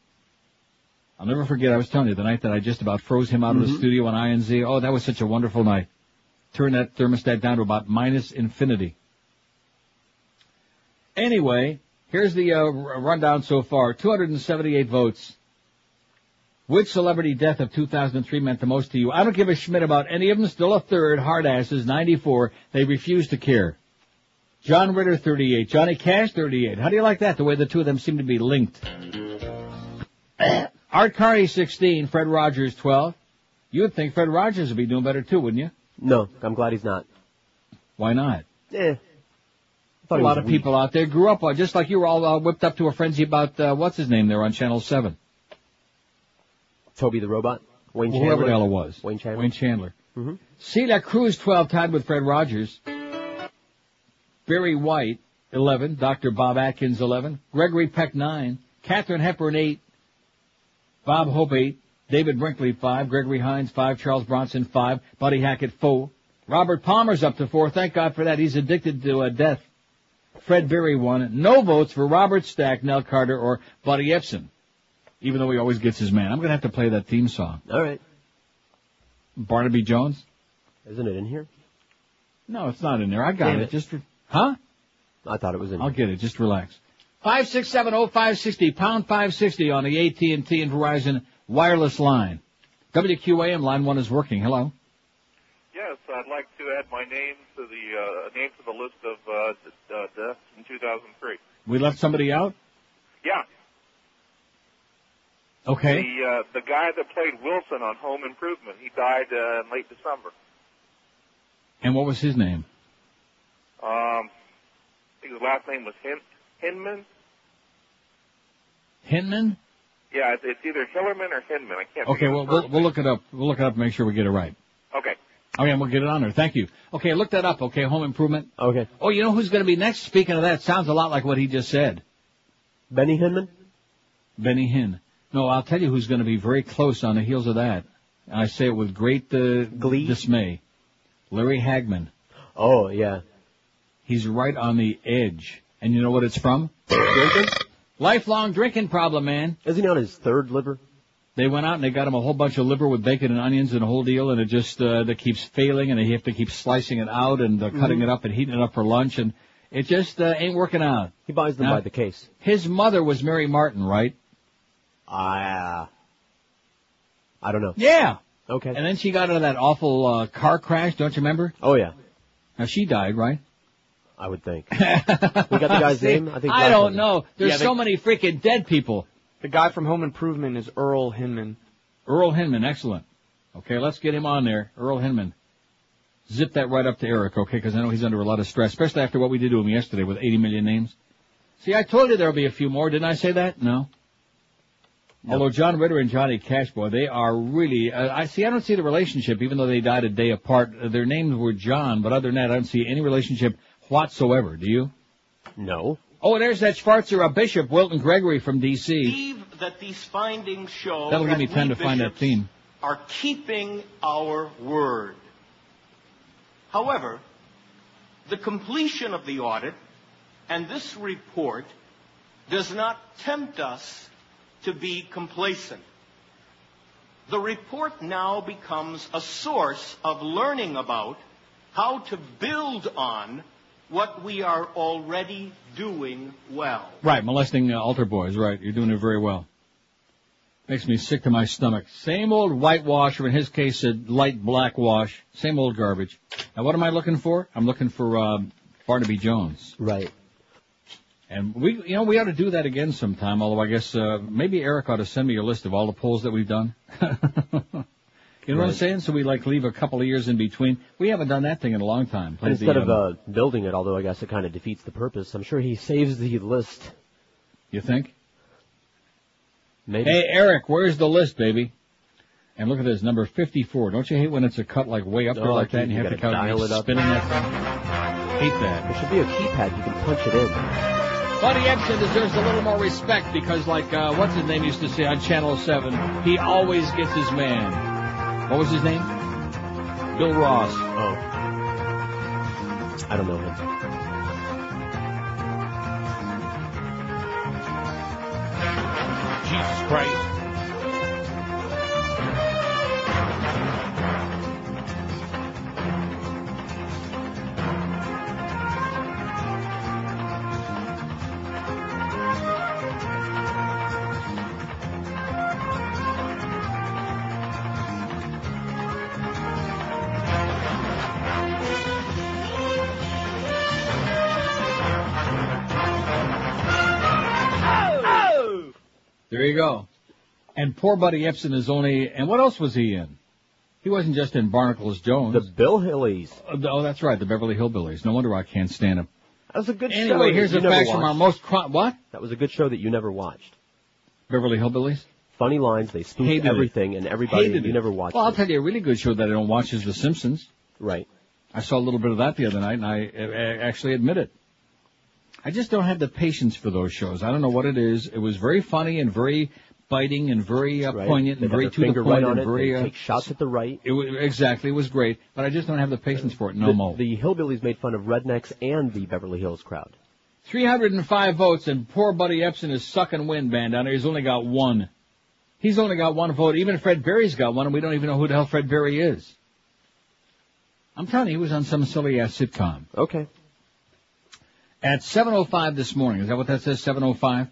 Speaker 1: I'll never forget, I was telling you, the night that I just about froze him out of the
Speaker 5: Mhm.
Speaker 1: studio on INZ. Oh, that was such a wonderful night. Turn that thermostat down to about minus infinity. Anyway, here's the uh, rundown so far. 278 votes. Which celebrity death of 2003 meant the most to you? I don't give a schmidt about any of them. Still a third. Hard asses, 94. They refuse to care. John Ritter, 38. Johnny Cash, 38. How do you like that? The way the two of them seem to be linked. Art Carney, 16. Fred Rogers, 12. You would think Fred Rogers would be doing better too, wouldn't you?
Speaker 5: No, I'm glad he's not.
Speaker 1: Why not?
Speaker 5: Eh.
Speaker 1: A lot of
Speaker 5: weak.
Speaker 1: people out there grew up, uh, just like you were all uh, whipped up to a frenzy about, uh, what's his name there on Channel 7?
Speaker 5: Toby the Robot? Wayne Chandler?
Speaker 1: whoever the hell it was.
Speaker 5: Wayne Chandler?
Speaker 1: Wayne Chandler.
Speaker 5: Mm-hmm.
Speaker 1: Celia Cruz, 12, tied with Fred Rogers. Barry White, 11. Dr. Bob Atkins, 11. Gregory Peck, 9. Katharine Hepburn, 8. Bob Hope, 8. David Brinkley, 5. Gregory Hines, 5. Charles Bronson, 5. Buddy Hackett, 4. Robert Palmer's up to 4. Thank God for that. He's addicted to uh, death. Fred Berry, 1. No votes for Robert Stack, Nell Carter, or Buddy Ebsen. Even though he always gets his man. I'm going to have to play that theme song.
Speaker 5: All right.
Speaker 1: Barnaby Jones?
Speaker 5: Isn't it in here?
Speaker 1: No, it's not in there. I got
Speaker 5: Damn
Speaker 1: it.
Speaker 5: it.
Speaker 1: Just, re- huh?
Speaker 5: I thought it was in here.
Speaker 1: I'll
Speaker 5: here.
Speaker 1: get it. Just relax. Five six seven oh five sixty pound five sixty on the AT and T and Verizon wireless line. WQAM line one is working. Hello.
Speaker 15: Yes, I'd like to add my name to the uh, name to the list of uh, d- uh, deaths in 2003.
Speaker 1: We left somebody out.
Speaker 15: Yeah,
Speaker 1: Okay.
Speaker 15: the uh, the guy that played Wilson on Home Improvement, he died uh, in late December.
Speaker 1: And what was his name?
Speaker 15: Um, I think his last name was Hin- Hinman.
Speaker 1: Hinman.
Speaker 15: Yeah, it's, it's either Hillerman or Hinman. I can't.
Speaker 1: Remember.
Speaker 15: Okay.
Speaker 1: Well, we'll we'll look it up. We'll look it up and make sure we get it right.
Speaker 15: first- Okay.
Speaker 1: Okay, and we'll get it on there. Thank you. Okay, look that up. Okay, home improvement.
Speaker 5: Okay.
Speaker 1: Oh, you know who's going to be next? Speaking of that, sounds a lot like what he just said.
Speaker 5: Benny Hinman?
Speaker 1: Benny Hinn. No, I'll tell you who's going to be very close on the heels of that. I say it with great uh,
Speaker 5: Glee?
Speaker 1: dismay. Larry Hagman.
Speaker 5: Oh, yeah.
Speaker 1: He's right on the edge. And you know what it's from?
Speaker 5: Drinking?
Speaker 1: Lifelong drinking problem, man.
Speaker 5: Isn't he on his third liver?
Speaker 1: They went out and they got him a whole bunch of liver with bacon and onions and a whole deal, and it just uh, that keeps failing, and they have to keep slicing it out and uh, cutting
Speaker 5: Mhm.
Speaker 1: it up and heating it up for lunch, and it just uh, ain't working out.
Speaker 5: He buys them
Speaker 1: Now-
Speaker 5: by the case.
Speaker 1: His mother was Mary Martin, right?
Speaker 5: I, uh, I don't know.
Speaker 1: Yeah.
Speaker 5: Okay.
Speaker 1: And then she got into that awful uh, car crash. Don't you remember?
Speaker 5: Oh, yeah.
Speaker 1: Now she died, right?
Speaker 5: I would think. we got the guy's
Speaker 1: See,
Speaker 5: name? I think
Speaker 1: I don't
Speaker 5: was it.
Speaker 1: know. There's
Speaker 20: Yeah, they-
Speaker 1: so many freaking dead people.
Speaker 20: The guy from Home Improvement is Earl Hinman.
Speaker 1: Earl Hinman, excellent. Okay, let's get him on there. Earl Hinman. Zip that right up to Eric, okay? Because I know he's under a lot of stress, especially after what we did to him yesterday with 80 million names. See, I told you there'll be a few more. Didn't I say that? No. Although John Ritter and Johnny Cashboy, they are really, uh, I see, I don't see the relationship, even though they died a day apart. Uh, Their names were John, but other than that, I don't see any relationship whatsoever. Do you?
Speaker 5: No.
Speaker 1: Oh, and there's that Schwarzer, uh, Bishop Wilton Gregory from D.C.
Speaker 21: believe that these findings show
Speaker 1: That'll give me time to find that theme.
Speaker 21: are keeping our word. However, the completion of the audit and this report does not tempt us to be complacent. The report now becomes a source of learning about how to build on what we are already doing well.
Speaker 1: Right, molesting uh, altar boys, right. You're doing it very well. Makes me sick to my stomach. Same old whitewash, or in his case, a light black wash. Same old garbage. Now what am I looking for? I'm looking for, um, Barnaby Jones.
Speaker 5: Right.
Speaker 1: And we, you know, we ought to do that again sometime, although I guess, uh, maybe Eric ought to send me a list of all the polls that we've done. you know what I'm saying? So we like leave a couple of years in between. We haven't done that thing in a long time. Played
Speaker 5: instead
Speaker 1: the,
Speaker 5: of
Speaker 1: um,
Speaker 5: uh, building it, although I guess it kind of defeats the purpose, I'm sure he saves the list.
Speaker 1: You think?
Speaker 5: Maybe.
Speaker 1: Hey, Eric, where's the list, baby? And look at this, number 54. Don't you hate when it's a cut like way up there
Speaker 5: Oh,
Speaker 1: like that and you,
Speaker 5: you
Speaker 1: have to
Speaker 5: dial it up.
Speaker 1: spinning that? Hate that.
Speaker 5: There should be a keypad you can punch it in.
Speaker 1: Buddy Ebsen deserves a little more respect because like, uh, what's his name used to say on Channel 7, he always gets his man. What was his name? Bill Ross.
Speaker 5: Oh. I don't know him.
Speaker 18: Jesus Christ.
Speaker 1: There you go. And poor Buddy Ebsen is only, and what else was he in? He wasn't just in Barnacles Jones.
Speaker 5: The Bill Hillies.
Speaker 1: Oh, that's right, the Beverly Hillbillies. No wonder I can't stand him.
Speaker 5: That was a good show.
Speaker 1: Anyway, here's a fact from our most, chro- what?
Speaker 5: That was a good show that you never watched.
Speaker 1: Beverly Hillbillies?
Speaker 5: Funny lines, they spoofed
Speaker 1: Hated it.
Speaker 5: everything, and everybody
Speaker 1: Hated
Speaker 5: you
Speaker 1: it.
Speaker 5: never watched.
Speaker 1: Well, I'll
Speaker 5: it.
Speaker 1: tell you a really good show that I don't watch is The Simpsons.
Speaker 5: Right.
Speaker 1: I saw a little bit of that the other night, and I uh, actually admit it. I just don't have the patience for those shows. I don't know what it is. It was very funny and very biting and very uh,
Speaker 5: Right.
Speaker 1: poignant
Speaker 5: They'd
Speaker 1: and very to the point
Speaker 5: right on
Speaker 1: and
Speaker 5: it,
Speaker 1: very. Uh,
Speaker 5: take shots at the right.
Speaker 1: it was, exactly, it was great, but I just don't have the patience for it. No
Speaker 5: the,
Speaker 1: more.
Speaker 5: The Hillbillies made fun of rednecks and the Beverly Hills crowd.
Speaker 1: 305 votes, and poor Buddy Ebsen is sucking wind, man, down there. He's only got one. He's only got one vote. Even Fred Berry's got one, and we don't even know who the hell Fred Berry is. I'm telling you, he was on some silly ass sitcom.
Speaker 5: Okay.
Speaker 1: At 7.05 this morning, is that what that says, 7.05?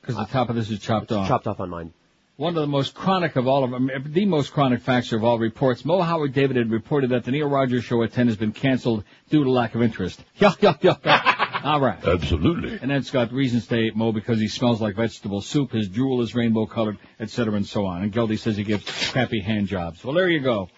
Speaker 1: Because the top of this is chopped off.
Speaker 5: Chopped off on mine.
Speaker 1: One of the most chronic of all of them, the most chronic facts of all reports. Mo Howard David had reported that the Neil Rogers show at 10 has been canceled due to lack of interest. Yuck, yuck, yuck, yuck. All right.
Speaker 15: Absolutely.
Speaker 1: And then it's got reasons to hate Mo because he smells like vegetable soup, his drool is rainbow colored, etc. and so on. And Geldy says he gives crappy hand jobs. Well, there you go.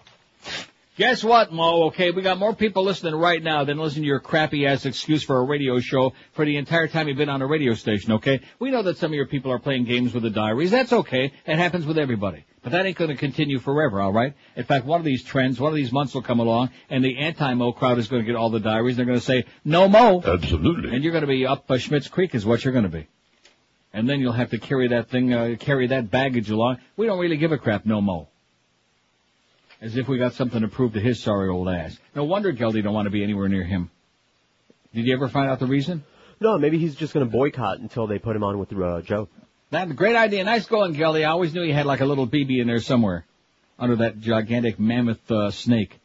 Speaker 1: Guess what, Mo? Okay, we got more people listening right now than listen to your crappy ass excuse for a radio show for the entire time you've been on a radio station, okay? We know that some of your people are playing games with the diaries. That's okay. It happens with everybody. But that ain't gonna continue forever, alright? In fact, one of these trends, one of these months will come along and the anti-Mo crowd is gonna get all the diaries. They're gonna say, no Mo.
Speaker 15: Absolutely.
Speaker 1: And you're gonna be up uh, Schmitz Creek is what you're gonna be. And then you'll have to carry that thing, uh, carry that baggage along. We don't really give a crap, no Mo. As if we got something to prove to his sorry old ass. No wonder Geldy don't want to be anywhere near him. Did you ever find out the reason?
Speaker 5: No, maybe he's just going to boycott until they put him on with uh, Joe.
Speaker 1: That great idea. Nice going, Geldy. I always knew you had like a little BB in there somewhere. Under that gigantic mammoth uh, snake.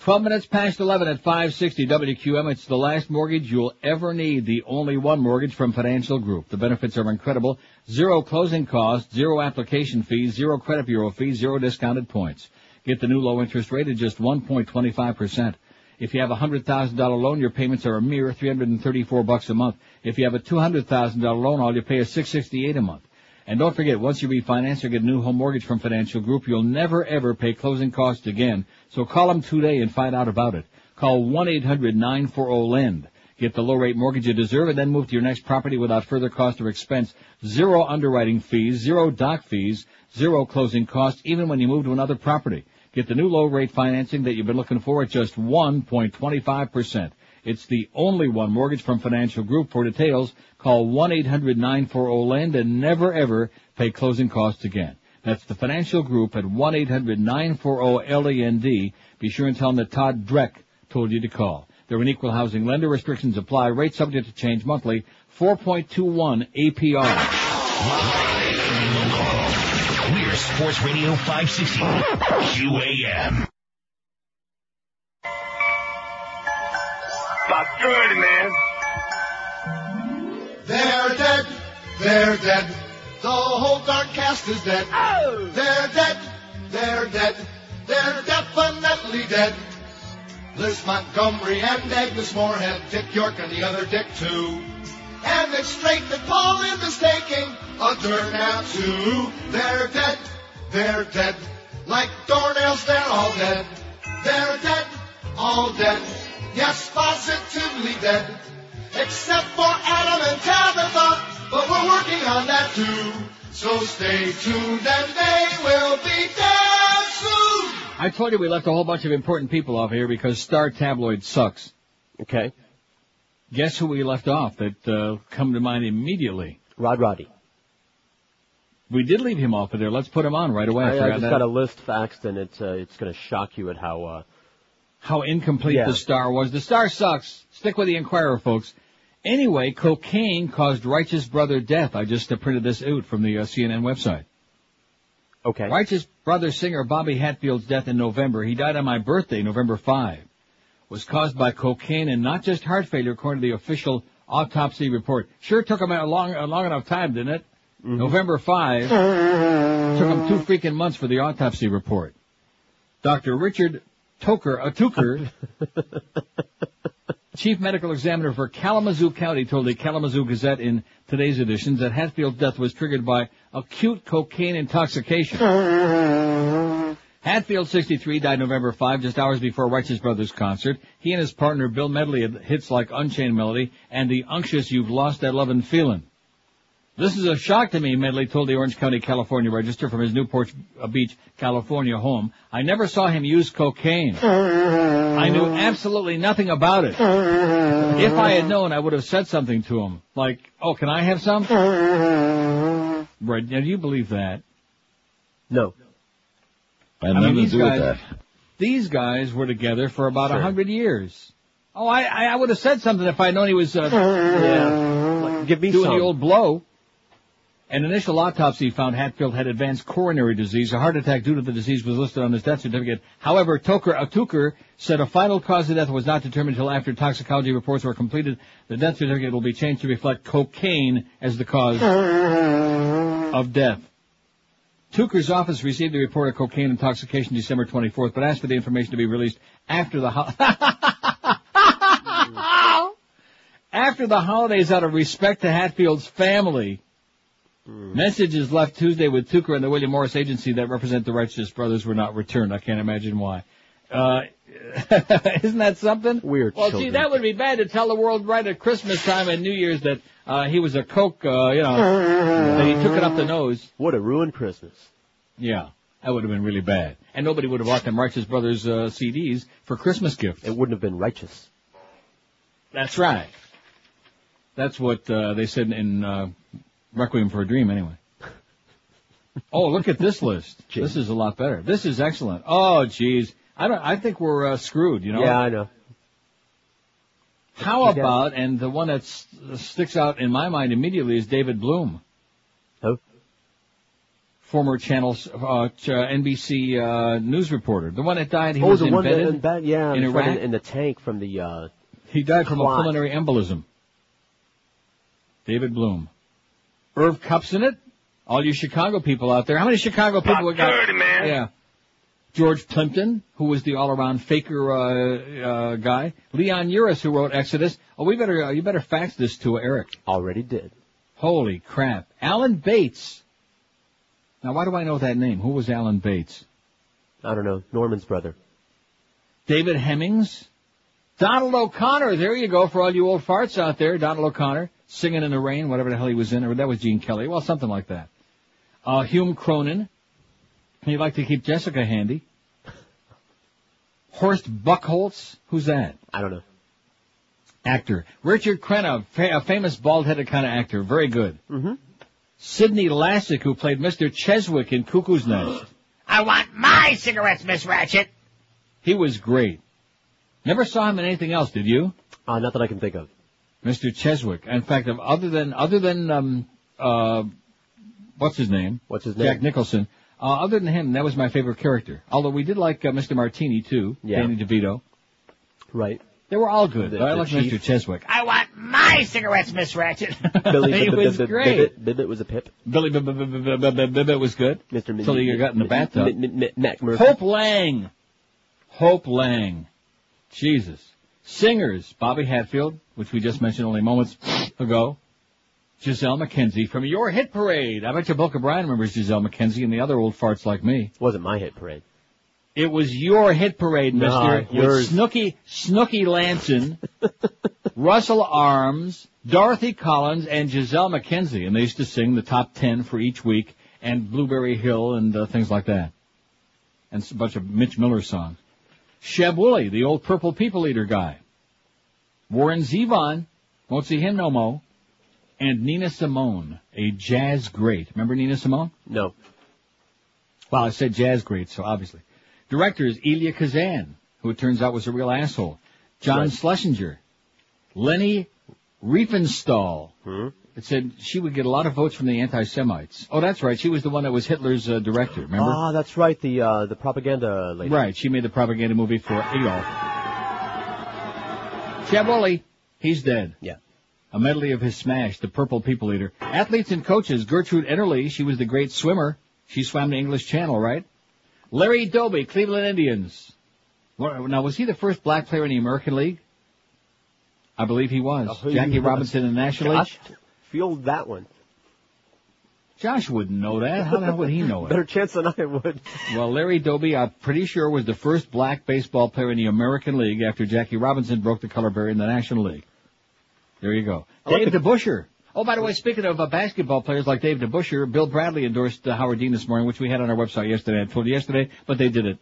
Speaker 1: 12 minutes past 11 at 560 WQAM. It's the last mortgage you'll ever need. The only one mortgage from Financial Group. The benefits are incredible. Zero closing costs, zero application fees, zero credit bureau fees, zero discounted points. Get the new low interest rate at just 1.25%. If you have a $100,000 loan, your payments are a mere 334 bucks a month. If you have a $200,000 loan, all you pay is 668 a month. And don't forget, once you refinance or get a new home mortgage from Financial Group, you'll never ever pay closing costs again. So call them today and find out about it. Call 1-800-940-LEND. Get the low rate mortgage you deserve and then move to your next property without further cost or expense. Zero underwriting fees, zero doc fees, zero closing costs, even when you move to another property. Get the new low rate financing that you've been looking for at just 1.25%. It's the only one mortgage from Financial Group. For details, call 1-800-940-LEND and never ever pay closing costs again. That's the Financial Group at 1-800-940-LEND. Be sure and tell them that Todd Dreck told you to call. They're an equal housing lender. Restrictions apply. Rates subject to change monthly. 4.21 APR.
Speaker 2: We're Sports Radio 560 QAM.
Speaker 6: About 30, man.
Speaker 12: They're dead. They're dead. The whole dark cast is dead. Oh! They're dead. They're dead. They're definitely dead. Liz Montgomery and Agnes Moorehead, Dick York and the other Dick too. And it's straight that Paul is taking a turn now too. They're dead. They're dead. Like doornails, they're all dead. They're dead. All dead. Yes, positively dead. Except for Adam and Tabitha, but we're working on that too. So stay tuned and they will be dead soon.
Speaker 1: I told you we left a whole bunch of important people off here because Star Tabloid sucks.
Speaker 5: Okay.
Speaker 1: Guess who we left off that uh, come to mind immediately?
Speaker 5: Rod Roddy.
Speaker 1: We did leave him off of there. Let's put him on right away.
Speaker 5: I, I
Speaker 1: forgot
Speaker 5: just
Speaker 1: that.
Speaker 5: got a list faxed, and it's uh, it's going to shock you at how uh,
Speaker 1: how incomplete
Speaker 5: Yeah.
Speaker 1: the star was. The star sucks. Stick with the Inquirer, folks. Anyway, cocaine caused Righteous Brother death. I just uh, printed this out from the uh, CNN website.
Speaker 5: Okay.
Speaker 1: Righteous Brother singer Bobby Hatfield's death in November. He died on my birthday, November 5. Was caused by cocaine and not just heart failure, according to the official autopsy report. Sure took him a long, a long enough time, didn't it? November 5. Took him two freaking months for the autopsy report. Dr. Richard Toker, uh, Tucker, Chief Medical Examiner for Kalamazoo County told the Kalamazoo Gazette in today's edition that Hatfield's death was triggered by acute cocaine intoxication. Hatfield, 63, died November 5, just hours before Righteous Brothers concert. He and his partner Bill Medley had hits like Unchained Melody and the unctuous You've Lost That Lovin' Feelin'. This is a shock to me, Medley told the Orange County, California Register from his Newport Beach, California home. I never saw him use cocaine. I knew absolutely nothing about it. If I had known, I would have said something to him. Like, oh, can I have some? Right, now do you believe that?
Speaker 5: No.
Speaker 1: I
Speaker 22: had
Speaker 1: mean,
Speaker 22: nothing to
Speaker 1: these
Speaker 22: do with
Speaker 1: guys,
Speaker 22: that.
Speaker 1: these guys were together for about a
Speaker 22: Sure.
Speaker 1: hundred years. Oh, I, I I would have said something if I'd known he was, uh,
Speaker 5: Yeah. Give me
Speaker 1: doing
Speaker 5: some.
Speaker 1: the old blow. An initial autopsy found Hatfield had advanced coronary disease. A heart attack due to the disease was listed on his death certificate. However, Toker Atuker said a final cause of death was not determined until after toxicology reports were completed. The death certificate will be changed to reflect cocaine as the cause of death. Tuker's office received the report of cocaine intoxication December 24th, but asked for the information to be released after the ho- after the holidays out of respect to Hatfield's family. Messages left Tuesday with Tucker and the William Morris agency that represent the Righteous Brothers were not returned. I can't imagine why. Uh, isn't that something?
Speaker 5: Weird
Speaker 1: Well, see, that would be bad to tell the world right at Christmas time and New Year's that uh, he was a coke, uh, you know, that he took it up the nose.
Speaker 5: Would have ruined Christmas.
Speaker 1: Yeah, that would have been really bad. And nobody would have bought them Righteous Brothers uh, CDs for Christmas gifts.
Speaker 5: It wouldn't have been righteous.
Speaker 1: That's right. That's what uh, they said in uh, Requiem for a Dream, anyway. oh, look at this list. This is a lot better. This is excellent. Oh, jeez. I don't. I think we're uh, screwed. You know.
Speaker 5: Yeah, I know.
Speaker 1: How
Speaker 5: You get it.
Speaker 1: about and the one that sticks out in my mind immediately is David Bloom.
Speaker 5: Who?
Speaker 1: Former Channel uh, uh, NBC uh, news reporter. The one that died. He
Speaker 5: oh,
Speaker 1: was
Speaker 5: the one that,
Speaker 1: embedded
Speaker 5: yeah,
Speaker 1: in Iraq.
Speaker 5: in, in the tank from the. Uh,
Speaker 1: He died from a pulmonary embolism. David Bloom. Irv Kupcinet? All you Chicago people out there. How many Chicago people
Speaker 6: About
Speaker 1: we got?
Speaker 6: 30, man.
Speaker 1: Yeah. George Plimpton, who was the all-around faker uh, uh, guy. Leon Uris, who wrote Exodus. Oh, we better uh, you better fax this to Eric.
Speaker 5: already did.
Speaker 1: Holy crap! Alan Bates, Now, why do I know that name? Who was Alan Bates?
Speaker 5: I don't know. Norman's brother.
Speaker 1: David Hemmings? Donald O'Connor. There you go for all you old farts out there. Donald O'Connor singing in the rain, whatever the hell he was in, or that was Gene Kelly. Well, something like that. Uh, Hume Cronyn. He'd like to keep Jessica handy. Horst Buchholz. Who's that?
Speaker 5: I don't know.
Speaker 1: Actor. Richard Crenna, fa- a famous bald-headed kind of actor. Very good.
Speaker 5: Mm-hmm.
Speaker 1: Sydney Lassick, who played Mr. Cheswick in Cuckoo's Nest.
Speaker 3: I want my cigarettes, Miss Ratched.
Speaker 1: He was great. Never saw him in anything else, did you?
Speaker 5: Uh, not that I can think of.
Speaker 1: Mr. Cheswick. In fact, other than other than um uh what's his name?
Speaker 5: What's his name? Jack?
Speaker 1: Nicholson. Uh, other than him, that was my favorite character. Although we did like uh, Mr. Martini too,
Speaker 5: Yeah.
Speaker 1: Danny DeVito.
Speaker 5: Right.
Speaker 1: They were all good.
Speaker 5: The-
Speaker 1: but I like. Mr. Cheswick.
Speaker 3: I want my cigarettes, Miss Ratched.
Speaker 5: Billy
Speaker 1: he was great.
Speaker 5: Bibbit, Bibbit was a pip.
Speaker 1: Billy Bib- Bib- Bib- Bib- Bib- Bib- Bib was good.
Speaker 5: Mr.
Speaker 1: Till he got in the bathtub.
Speaker 5: M- M- M- McMurphy.
Speaker 1: Hope Lange. Hope Lange. Jesus. Singers, Bobby Hatfield, which we just mentioned only moments ago. Gisele MacKenzie from your hit parade. I bet you Boca Brian remembers Gisele MacKenzie and the other old farts like me.
Speaker 5: It Wasn't my hit parade.
Speaker 1: It was your hit parade,
Speaker 5: No,
Speaker 1: mister.
Speaker 5: yours.
Speaker 1: With Snooky, Snooky Lanson, Russell Arms, Dorothy Collins, and Gisele MacKenzie. And they used to sing the top ten for each week, and Blueberry Hill and uh, things like that. And a bunch of Mitch Miller songs. Sheb Wooley, the old Purple People Eater guy. Warren Zevon, won't see him no more. And Nina Simone, a jazz great. Remember Nina Simone?
Speaker 5: No.
Speaker 1: Well, I said jazz great, so obviously. Directors, Elia Kazan, who it turns out was a real asshole. John
Speaker 5: Right.
Speaker 1: Schlesinger. Leni Riefenstahl.
Speaker 5: Hmm?
Speaker 1: It said she would get a lot of votes from the anti-Semites. Oh, that's right. She was the one that was Hitler's uh, director, remember?
Speaker 5: Ah, that's right. The uh, the propaganda lady.
Speaker 1: Right. She made the propaganda movie for Adolf. Wooley, he's dead.
Speaker 5: Yeah.
Speaker 1: A medley of his smash, the Purple People Eater. Athletes and coaches, Gertrude Ederle, she was the great swimmer. She swam the English Channel, right? Larry Doby, Cleveland Indians. Now, was he the first black player in the American League? I believe he was.
Speaker 5: Oh,
Speaker 1: Jackie. Robinson in the National League?
Speaker 5: Field that one.
Speaker 1: Josh wouldn't know that. How the hell would he know it?
Speaker 5: Better chance than I would.
Speaker 1: Well, Larry Doby, I'm pretty sure, was the first black baseball player in the American League after Jackie Robinson broke the color barrier in the National League. There you go.
Speaker 5: I like
Speaker 1: Dave
Speaker 5: the-
Speaker 1: DeBusschere. Oh, by the way, speaking of uh, basketball players like Dave DeBusschere, Bill Bradley endorsed uh, Howard Dean this morning, which we had on our website yesterday. I told you yesterday, but they did it.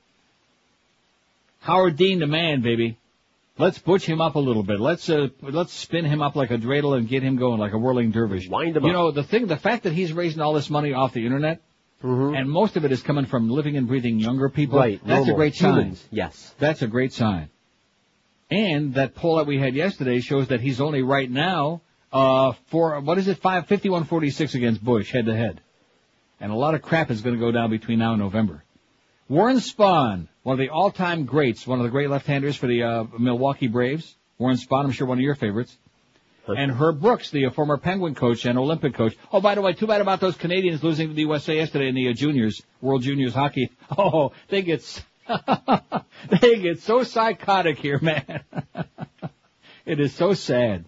Speaker 1: Howard Dean, the man, baby. Let's butch him up a little bit. Let's uh, let's spin him up like a dreidel and get him going like a whirling dervish.
Speaker 5: Wind him
Speaker 1: you
Speaker 5: up.
Speaker 1: know the thing, the fact that he's raising all this money off the internet,
Speaker 5: Mhm.
Speaker 1: and most of it is coming from living and breathing younger people.
Speaker 5: Right.
Speaker 1: That's a great sign.
Speaker 5: Humans. Yes.
Speaker 1: That's a great sign. And that poll that we had yesterday shows that he's only right now, uh, for, what is it, five, fifty-one forty-six against Bush, head to head. And a lot of crap is gonna go down between now and November. Warren Spahn, one of the all-time greats, one of the great left-handers for the, uh, Milwaukee Braves. Warren Spahn, I'm sure one of your favorites. And Herb Brooks, the uh, former Penguin coach and Olympic coach. Oh, by the way, too bad about those Canadians losing to the USA yesterday in the uh, juniors, World Juniors hockey. Oh, they get, they get so psychotic here, man. it is so sad.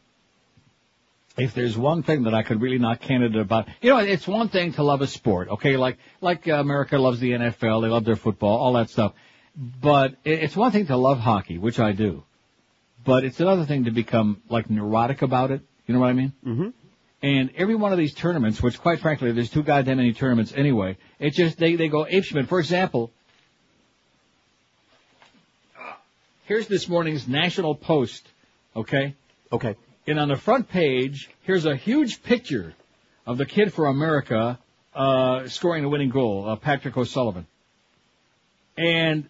Speaker 1: If there's one thing that I could really knock Canada about, you know, it's one thing to love a sport, okay? Like, like uh, America loves the NFL, they love their football, all that stuff. But it's one thing to love hockey, which I do. But it's another thing to become like neurotic about it. You know what I mean?
Speaker 5: Mm-hmm.
Speaker 1: And every one of these tournaments, which quite frankly, there's too goddamn many tournaments anyway, it just, they, they go apeshit. For example, here's this morning's National Post, okay?
Speaker 5: Okay.
Speaker 1: And on the front page, here's a huge picture of the kid for America, uh, scoring the winning goal, uh, Patrick O'Sullivan. And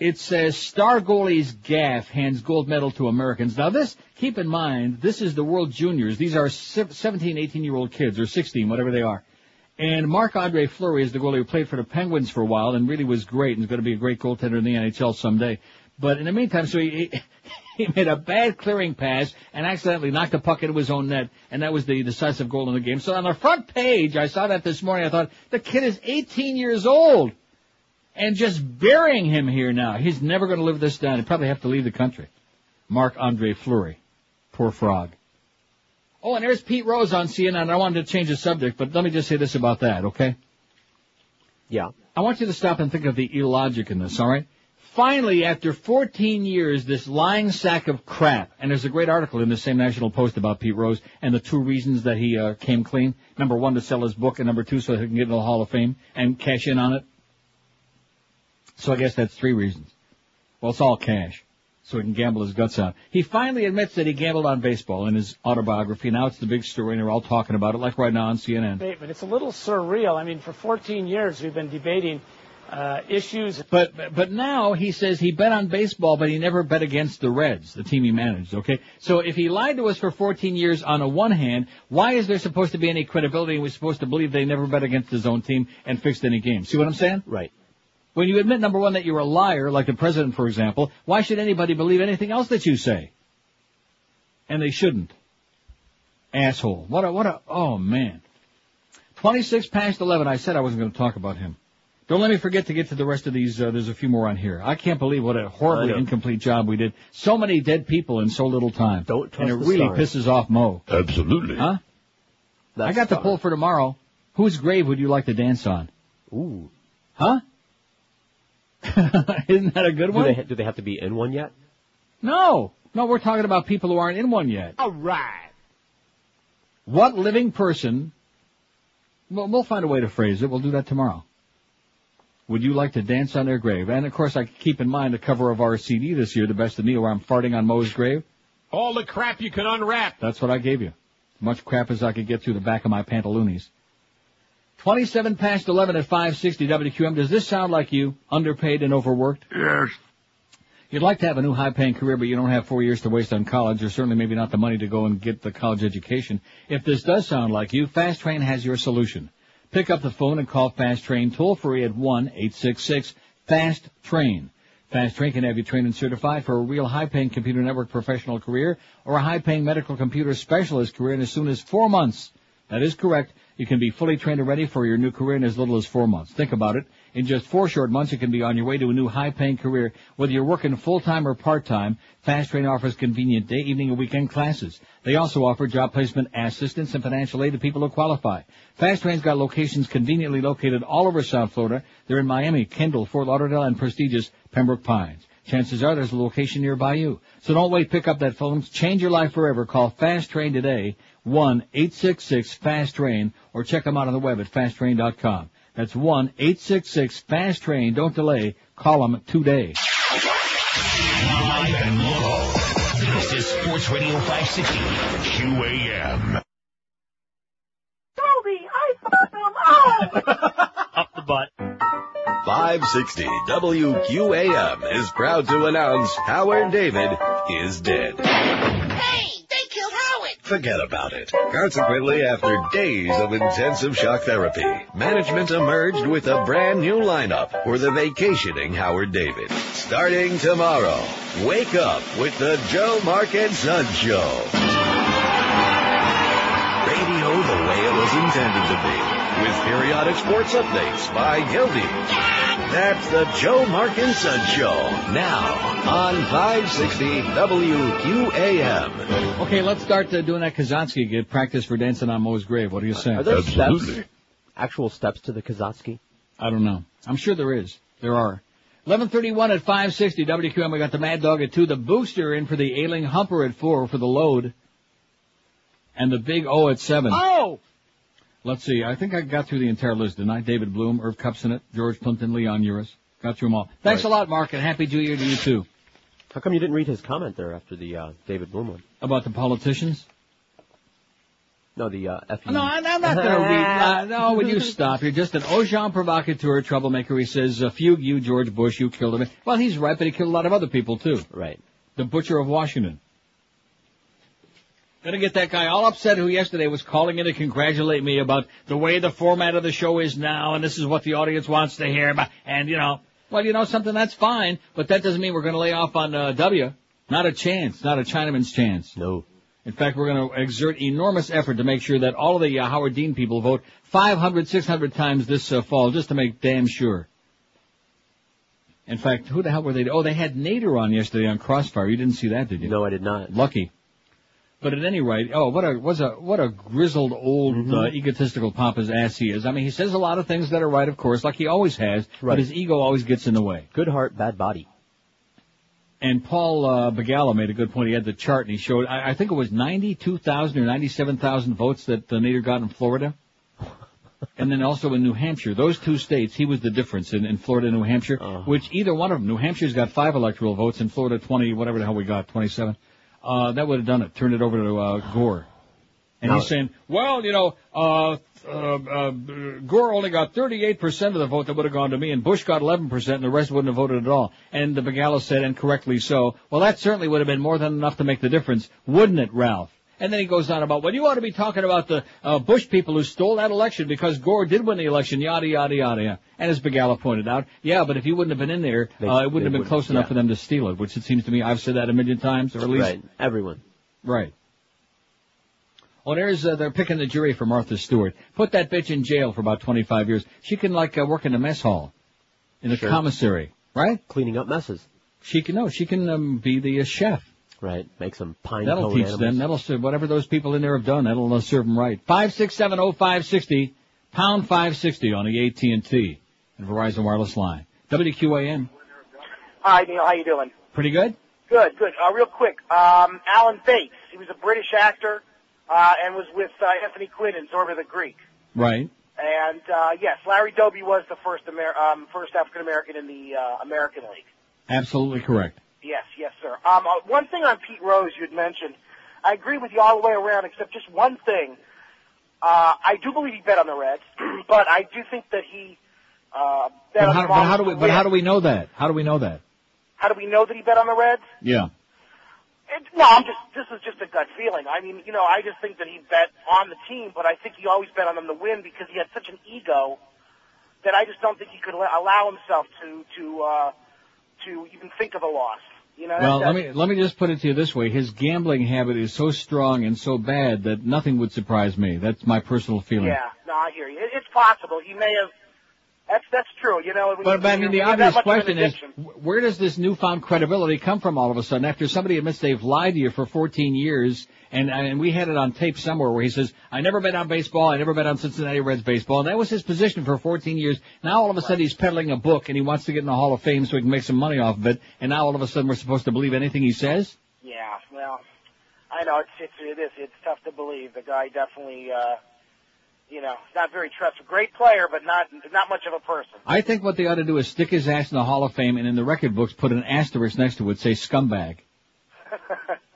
Speaker 1: it says star goalies gaff hands gold medal to Americans. Now this, keep in mind, this is the World Juniors. These are 17, 18 year old kids, or 16, whatever they are. And Marc-Andre Fleury is the goalie who played for the Penguins for a while and really was great and is going to be a great goaltender in the NHL someday. But in the meantime, so he, he made a bad clearing pass and accidentally knocked the puck into his own net, and that was the decisive goal in the game. So on the front page, I saw that this morning. I thought the kid is 18 years old, and just burying him here now. He's never going to live this down. He'd probably have to leave the country. Marc-Andre Fleury, poor frog. Oh, and there's Pete Rose on CNN. I wanted to change the subject, but let me just say this about that, okay?
Speaker 5: Yeah.
Speaker 1: I want you to stop and think of the illogic in this, alright? Finally, after 14 years, this lying sack of crap, and there's a great article in the same National Post about Pete Rose and the two reasons that he uh, came clean. Number one, to sell his book, and number two, so he can get into the Hall of Fame and cash in on it. So I guess that's three reasons. Well, it's all cash. So he can gamble his guts out. He finally admits that he gambled on baseball in his autobiography. Now it's the big story and they're all talking about it, like right now on CNN.
Speaker 22: But it's a little surreal. I mean, for 14 years we've been debating uh, issues.
Speaker 1: But but now he says he bet on baseball, but he never bet against the Reds, the team he managed. Okay, so if he lied to us for 14 years on a one hand, why is there supposed to be any credibility? And we're supposed to believe they never bet against his own team and fixed any game. See what I'm saying?
Speaker 5: Right.
Speaker 1: When you admit number one that you're a liar, like the president, for example, why should anybody believe anything else that you say? And they shouldn't. Asshole. What a what a oh man. 26 past 11. I said I wasn't going to talk about him. Don't let me forget to get to the rest of these. Uh, there's a few more on here. I can't believe what a horribly incomplete job we did. So many dead people in so little time.
Speaker 5: Don't
Speaker 1: and it
Speaker 5: the
Speaker 1: really
Speaker 5: stars.
Speaker 1: pisses off Mo.
Speaker 15: Absolutely.
Speaker 1: Huh? I got the poll for tomorrow. Whose grave would you like to dance on?
Speaker 5: Ooh.
Speaker 1: Huh? Isn't that a good
Speaker 5: Do
Speaker 1: one?
Speaker 5: they, do they have to be in one yet?
Speaker 1: No. No, we're talking about people who aren't in one yet.
Speaker 22: All right.
Speaker 1: What living person, well, we'll find a way to phrase it. We'll do that tomorrow. Would you like to dance on their grave? And of course, I keep in mind the cover of our CD this year, The Best of Me, where I'm farting on Mo's grave.
Speaker 18: All the crap you can unwrap.
Speaker 1: That's what I gave you. As much crap as I could get through the back of my pantaloonies. 27 past 11 at 560 WQAM. Does this sound like you? Underpaid and overworked?
Speaker 15: Yes.
Speaker 1: You'd like to have a new high-paying career, but you don't have four years to waste on college, or certainly maybe not the money to go and get the college education. If this does sound like you, Fast Train has your solution. Pick up the phone and call Fast Train toll free at 1-866-FAST-TRAIN. Fast Train can have you trained and certified for a real high-paying computer network professional career or a high-paying medical computer specialist career in as soon as four months. That is correct. You can be fully trained and ready for your new career in as little as four months. Think about it. In just four short months, you can be on your way to a new high-paying career. Whether you're working full-time or part-time, Fast Train offers convenient day, evening, and weekend classes. They also offer job placement assistance and financial aid to people who qualify. Fast Train's got locations conveniently located all over South Florida. They're in Miami, Kendall, Fort Lauderdale, and prestigious Pembroke Pines. Chances are there's a location nearby you. So don't wait. Pick up that phone. Change your life forever. Call Fast Train today. 1-866-FAST-TRAIN or check them out on the web at fasttrain.com. That's 1-866-FAST-TRAIN. Don't delay. Call them today.
Speaker 2: Live and local. This is Sports Radio 560 QAM.
Speaker 14: Toby, I fucked him up!
Speaker 23: Up the butt.
Speaker 10: 560 WQAM is proud to announce Howard David is dead.
Speaker 14: Hey, they killed Howard!
Speaker 10: Forget about it. Consequently, after days of intensive shock therapy, management emerged with a brand new lineup for the vacationing Howard David. Starting tomorrow, wake up with the Joe Mark and Son Show. Radio the way it was intended to be, with periodic sports updates by Gildy. That's the Joe Mark and Son Show, now on 560 WQAM.
Speaker 1: Okay, let's start uh, doing that Kazansky get practice for dancing on Mo's grave. What do you say?
Speaker 5: Are there steps, actual steps to the Kazatsky?
Speaker 1: I don't know. I'm sure there is. There are. 11:31 at 560 WQAM. We got the Mad Dog at two. The Booster in for the Ailing Humper at four for the load, and the Big O at seven.
Speaker 22: Oh!
Speaker 1: Let's see. I think I got through the entire list, didn't I? David Bloom, Irv Kupcinet, George Plimpton, Leon Uris. Got through them all. Thanks
Speaker 5: Right.
Speaker 1: a lot, Mark, and happy New Year to you too.
Speaker 5: How come you didn't read his comment there after the uh, David Bloom one?
Speaker 1: About the politicians?
Speaker 5: No, the uh, FU.
Speaker 1: No, I'm not going to read. Uh, no, will you stop? You're just an agent provocateur, troublemaker. He says, uh, "Fugue you, George Bush. You killed him." Well, he's right, but he killed a lot of other people too.
Speaker 5: Right.
Speaker 1: The butcher of Washington. Gonna get that guy all upset who yesterday was calling in to congratulate me about the way the format of the show is now, and this is what the audience wants to hear about. And you know, well, you know something, that's fine, but that doesn't mean we're gonna lay off on uh, W. Not a chance. Not a Chinaman's chance.
Speaker 5: No.
Speaker 1: In fact, we're going to exert enormous effort to make sure that all of the uh, Howard Dean people vote 500, 600 times this uh, fall, just to make damn sure. In fact, who the hell were they? Oh, they had Nader on yesterday on Crossfire. You didn't see that, did you?
Speaker 5: No, I did not.
Speaker 1: Lucky. But at any rate, oh, what a what a what a grizzled old
Speaker 5: Mm-hmm.
Speaker 1: uh, egotistical pompous ass he is. I mean, he says a lot of things that are right, of course, like he always has,
Speaker 5: Right.
Speaker 1: but his ego always gets in the way.
Speaker 5: Good heart, bad body.
Speaker 1: And Paul uh, Begala made a good point. He had the chart and he showed, I, I think it was 92,000 or 97,000 votes that uh, Nader got in Florida. and then also in New Hampshire. Those two states, he was the difference in, in Florida and New Hampshire, which either one of them, New Hampshire's got five electoral votes and Florida 20, whatever the hell we got, 27. Uh, that would have done it. Turned it over to uh, Gore. And
Speaker 5: Now-
Speaker 1: he's saying, well, you know, uh, uh, uh, Gore only got 38% of the vote that would have gone to me, and Bush got 11%, and the rest wouldn't have voted at all. And the Begala said, and correctly so, well, that certainly would have been more than enough to make the difference, wouldn't it, Ralph? And then he goes on about, well, you ought to be talking about the uh, Bush people who stole that election because Gore did win the election, yada, yada, yada, yada. And as Begala pointed out, yeah, but if he wouldn't have been in there,
Speaker 5: They-
Speaker 1: uh, it wouldn't have been
Speaker 5: wouldn't-
Speaker 1: close enough for them to steal it, which it seems to me, I've said that a million times, or at least
Speaker 5: Right. Everyone.
Speaker 1: Right. Oh, there's uh, they're picking the jury for Martha Stewart. Put that bitch in jail for about 25 years. She can like uh, work in the mess hall, in the
Speaker 5: Sure.
Speaker 1: commissary, right?
Speaker 5: Cleaning up messes.
Speaker 1: She can no, she can um, be the uh, chef.
Speaker 5: Right. Make some pine
Speaker 1: That'll
Speaker 5: cone
Speaker 1: teach
Speaker 5: animals.
Speaker 1: them. That'll serve whatever those people in there have done. That'll uh, serve them right. Five six seven oh five sixty pound five sixty on the AT and T and Verizon wireless line. WQAM.
Speaker 23: Hi, Neil. How you doing?
Speaker 1: Pretty good.
Speaker 23: Good, good. Uh, real quick, um, Alan Bates. He was a British actor uh, and was with uh, Anthony Quinn in Zorba the Greek.
Speaker 1: Right.
Speaker 23: And uh, yes, Larry Doby was the first Amer- um, first African American in the uh, American League.
Speaker 1: Absolutely correct.
Speaker 23: Yes, yes, sir. Um, uh, one thing on Pete Rose you had mentioned, I agree with you all the way around, except just one thing. Uh, I do believe he bet on the Reds, but I do think that he uh, bet
Speaker 1: But
Speaker 23: on
Speaker 1: how,
Speaker 23: the
Speaker 1: but how do we? But how do we know that? How do we know that?
Speaker 23: How do we know that he bet on the Reds?
Speaker 1: Yeah.
Speaker 23: It, no, I'm just. This is just a gut feeling. I mean, you know, I just think that he bet on the team, but I think he always bet on them to win because he had such an ego that I just don't think he could allow himself to to uh, to even think of a loss. You know.
Speaker 1: Well, let me let me just put it to you this way: his gambling habit is so strong and so bad that nothing would surprise me. That's my personal feeling.
Speaker 23: Yeah, no, I hear you. It's possible he may have. That's that's true. You know.
Speaker 1: But, but I mean, the obvious
Speaker 23: much of an
Speaker 1: question is, where does this newfound credibility come from all of a sudden? After somebody admits they've lied to you for 14 years, and and we had it on tape somewhere where he says, "I never bet on baseball. I never bet on Cincinnati Reds baseball." And that was his position for 14 years. Now all of a sudden he's peddling a book and he wants to get in the Hall of Fame so he can make some money off of it. And now all of a sudden we're supposed to believe anything he says.
Speaker 23: Yeah, well, I know it's it's it is it's tough to believe. The guy definitely, uh, you know, not very trustworthy. Great player, but not not much of a person.
Speaker 1: I think what they ought to do is stick his ass in the Hall of Fame and in the record books put an asterisk next to it, say scumbag.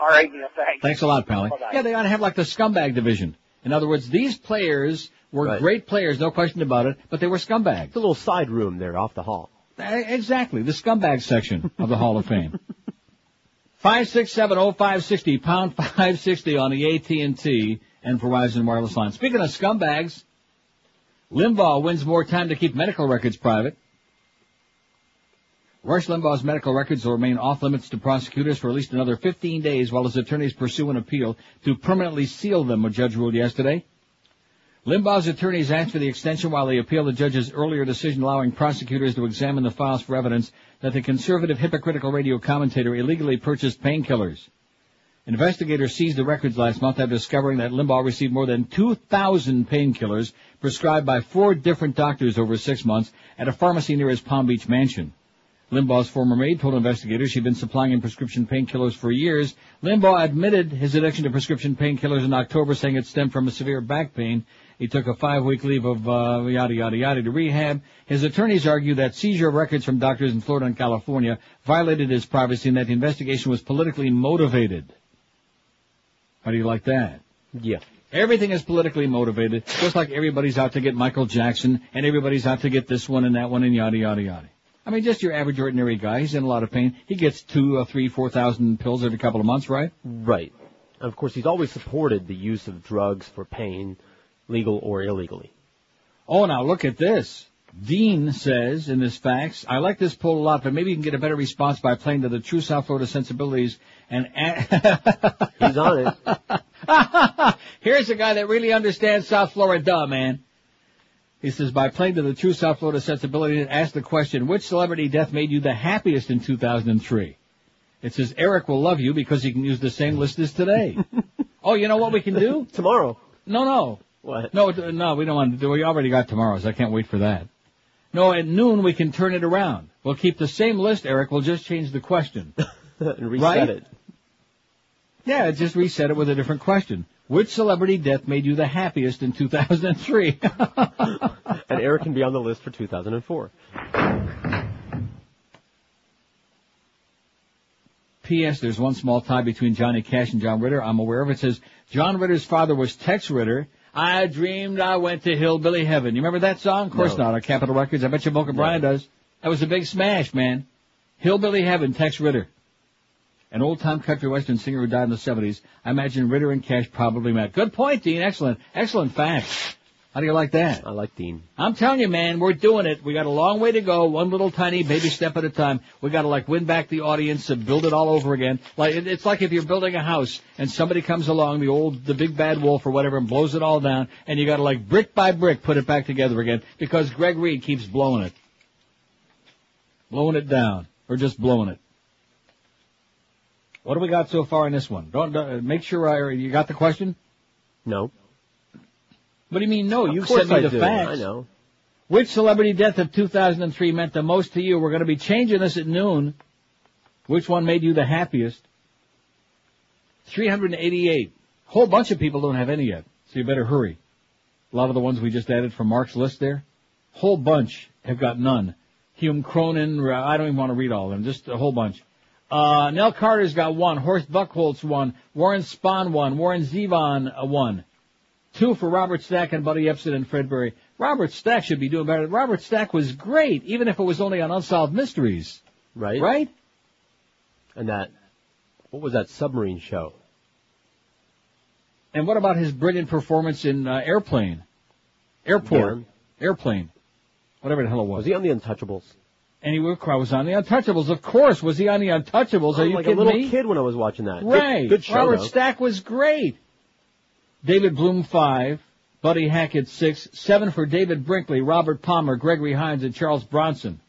Speaker 23: All right, Neil. Thanks.
Speaker 1: Thanks a lot, Pally.
Speaker 23: Bye-bye.
Speaker 1: Yeah, they ought to have like the scumbag division. In other words, these players were
Speaker 5: Right.
Speaker 1: great players, no question about it, but they were scumbags.
Speaker 5: It's a little side room there off the hall.
Speaker 1: Eh, Exactly, the scumbag section of the Hall of Fame. Five six seven oh five sixty pound five sixty on the AT and T and Verizon wireless line. Speaking of scumbags, Limbaugh wins more time to keep medical records private. Rush Limbaugh's medical records will remain off limits to prosecutors for at least another 15 days while his attorneys pursue an appeal to permanently seal them, a judge ruled yesterday. Limbaugh's attorneys asked for the extension while they appeal the judge's earlier decision allowing prosecutors to examine the files for evidence that the conservative hypocritical radio commentator illegally purchased painkillers. Investigators seized the records last month after discovering that Limbaugh received more than 2,000 painkillers prescribed by four different doctors over six months at a pharmacy near his Palm Beach mansion. Limbaugh's former maid told investigators she'd been supplying him prescription painkillers for years. Limbaugh admitted his addiction to prescription painkillers in October, saying it stemmed from a severe back pain. He took a five-week leave of uh, yada yada yada to rehab. His attorneys argue that seizure of records from doctors in Florida and California violated his privacy and that the investigation was politically motivated. How do you like that?
Speaker 5: Yeah.
Speaker 1: Everything is politically motivated, just like everybody's out to get Michael Jackson, and everybody's out to get this one and that one and yada yada yada. I mean, just your average ordinary guy. He's in a lot of pain. He gets two, uh, three, four thousand pills every couple of months, right?
Speaker 5: Right. And of course, he's always supported the use of drugs for pain, legal or illegally.
Speaker 1: Oh, now look at this. Dean says in this fax, I like this poll a lot, but maybe you can get a better response by playing to the true South Florida sensibilities and. A-
Speaker 5: He's on
Speaker 1: it. Here's a guy that really understands South Florida, man. He says, by playing to the true South Florida sensibilities, ask the question, which celebrity death made you the happiest in 2003? It says Eric will love you because he can use the same list as today. oh, you know what we can do?
Speaker 5: Tomorrow.
Speaker 1: No, no.
Speaker 5: What?
Speaker 1: No, uh, no, we don't want to do. We already got tomorrow's. I can't wait for that. No, at noon we can turn it around. We'll keep the same list, Eric. We'll just change the question.
Speaker 5: and reset
Speaker 1: Right?
Speaker 5: it.
Speaker 1: Yeah, just reset it with a different question. Which celebrity death made you the happiest in 2003?
Speaker 5: And Eric can be on the list for 2004.
Speaker 1: P.S. There's one small tie between Johnny Cash and John Ritter. I'm aware of it. Says John Ritter's father was Tex Ritter. I dreamed I went to Hillbilly Heaven. You remember that song? Of course
Speaker 5: No.
Speaker 1: not. On Capitol Records. I bet you Boca Brian does. That was a big smash, man. Hillbilly Heaven, Tex Ritter. An old-time country western singer who died in the 70s. I imagine Ritter and Cash probably met. Good point, Dean. Excellent. Excellent fact. How do you like that?
Speaker 5: I like Dean.
Speaker 1: I'm telling you, man, we're doing it. We got a long way to go, one little tiny baby step at a time. We got to like win back the audience and build it all over again. Like it's like if you're building a house and somebody comes along, the old, the big bad wolf or whatever, and blows it all down, and you got to like brick by brick put it back together again because Greg Reed keeps blowing it, blowing it down, or just blowing it. What do we got so far in this one? Don't, don't uh, make sure I you got the question.
Speaker 5: No.
Speaker 1: What do you mean no?
Speaker 5: Of
Speaker 1: You sent me
Speaker 5: I
Speaker 1: the
Speaker 5: do.
Speaker 1: facts.
Speaker 5: I know.
Speaker 1: Which celebrity death of 2003 meant the most to you? We're going to be changing this at noon. Which one made you the happiest? 388. Whole bunch of people don't have any yet, so you better hurry. A lot of the ones we just added from Mark's list there, whole bunch have got none. Hume Cronyn, I don't even want to read all of them, just a whole bunch. Uh, Nell Carter's got one, Horst Buchholz one, Warren Spahn one, Warren Zevon uh, one. Two for Robert Stack and Buddy Ebsen and Fred Berry. Robert Stack should be doing better. Robert Stack was great, even if it was only on Unsolved Mysteries.
Speaker 5: Right?
Speaker 1: Right?
Speaker 5: And that, what was that submarine show?
Speaker 1: And what about his brilliant performance in uh, Airplane? Airport.
Speaker 5: Again?
Speaker 1: Airplane. Whatever the hell it was.
Speaker 5: Was he on the Untouchables?
Speaker 1: And he was was on the Untouchables. Of course. Was he on the Untouchables? Are
Speaker 5: I'm
Speaker 1: you
Speaker 5: like
Speaker 1: kidding
Speaker 5: a little
Speaker 1: me?
Speaker 5: kid when I was watching that. Good-
Speaker 1: Right.
Speaker 5: Good, show,
Speaker 1: Robert
Speaker 5: though.
Speaker 1: Stack was great. David Bloom five, Buddy Hackett six, seven for David Brinkley, Robert Palmer, Gregory Hines, and Charles Bronson.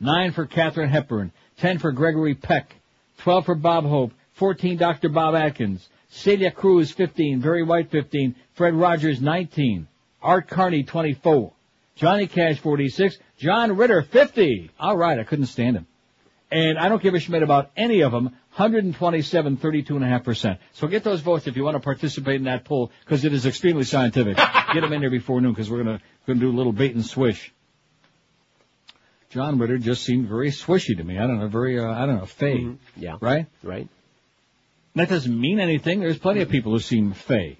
Speaker 1: Nine for Katharine Hepburn, ten for Gregory Peck, twelve for Bob Hope, fourteen Dr. Bob Atkins, Celia Cruz fifteen, Barry White fifteen, Fred Rogers nineteen, Art Carney twenty-four, Johnny Cash forty-six, John Ritter fifty. All right, I couldn't stand him. And I don't give a schmidt about any of them. 127, 32.5%. So get those votes if you want to participate in that poll, because it is extremely scientific. get them in there before noon, because we're going to do a little bait and swish. John Ritter just seemed very swishy to me. I don't know, very, uh, I don't know, fey.
Speaker 5: Mhm. Yeah.
Speaker 1: Right?
Speaker 5: Right.
Speaker 1: That doesn't mean anything. There's plenty of people who seem fey.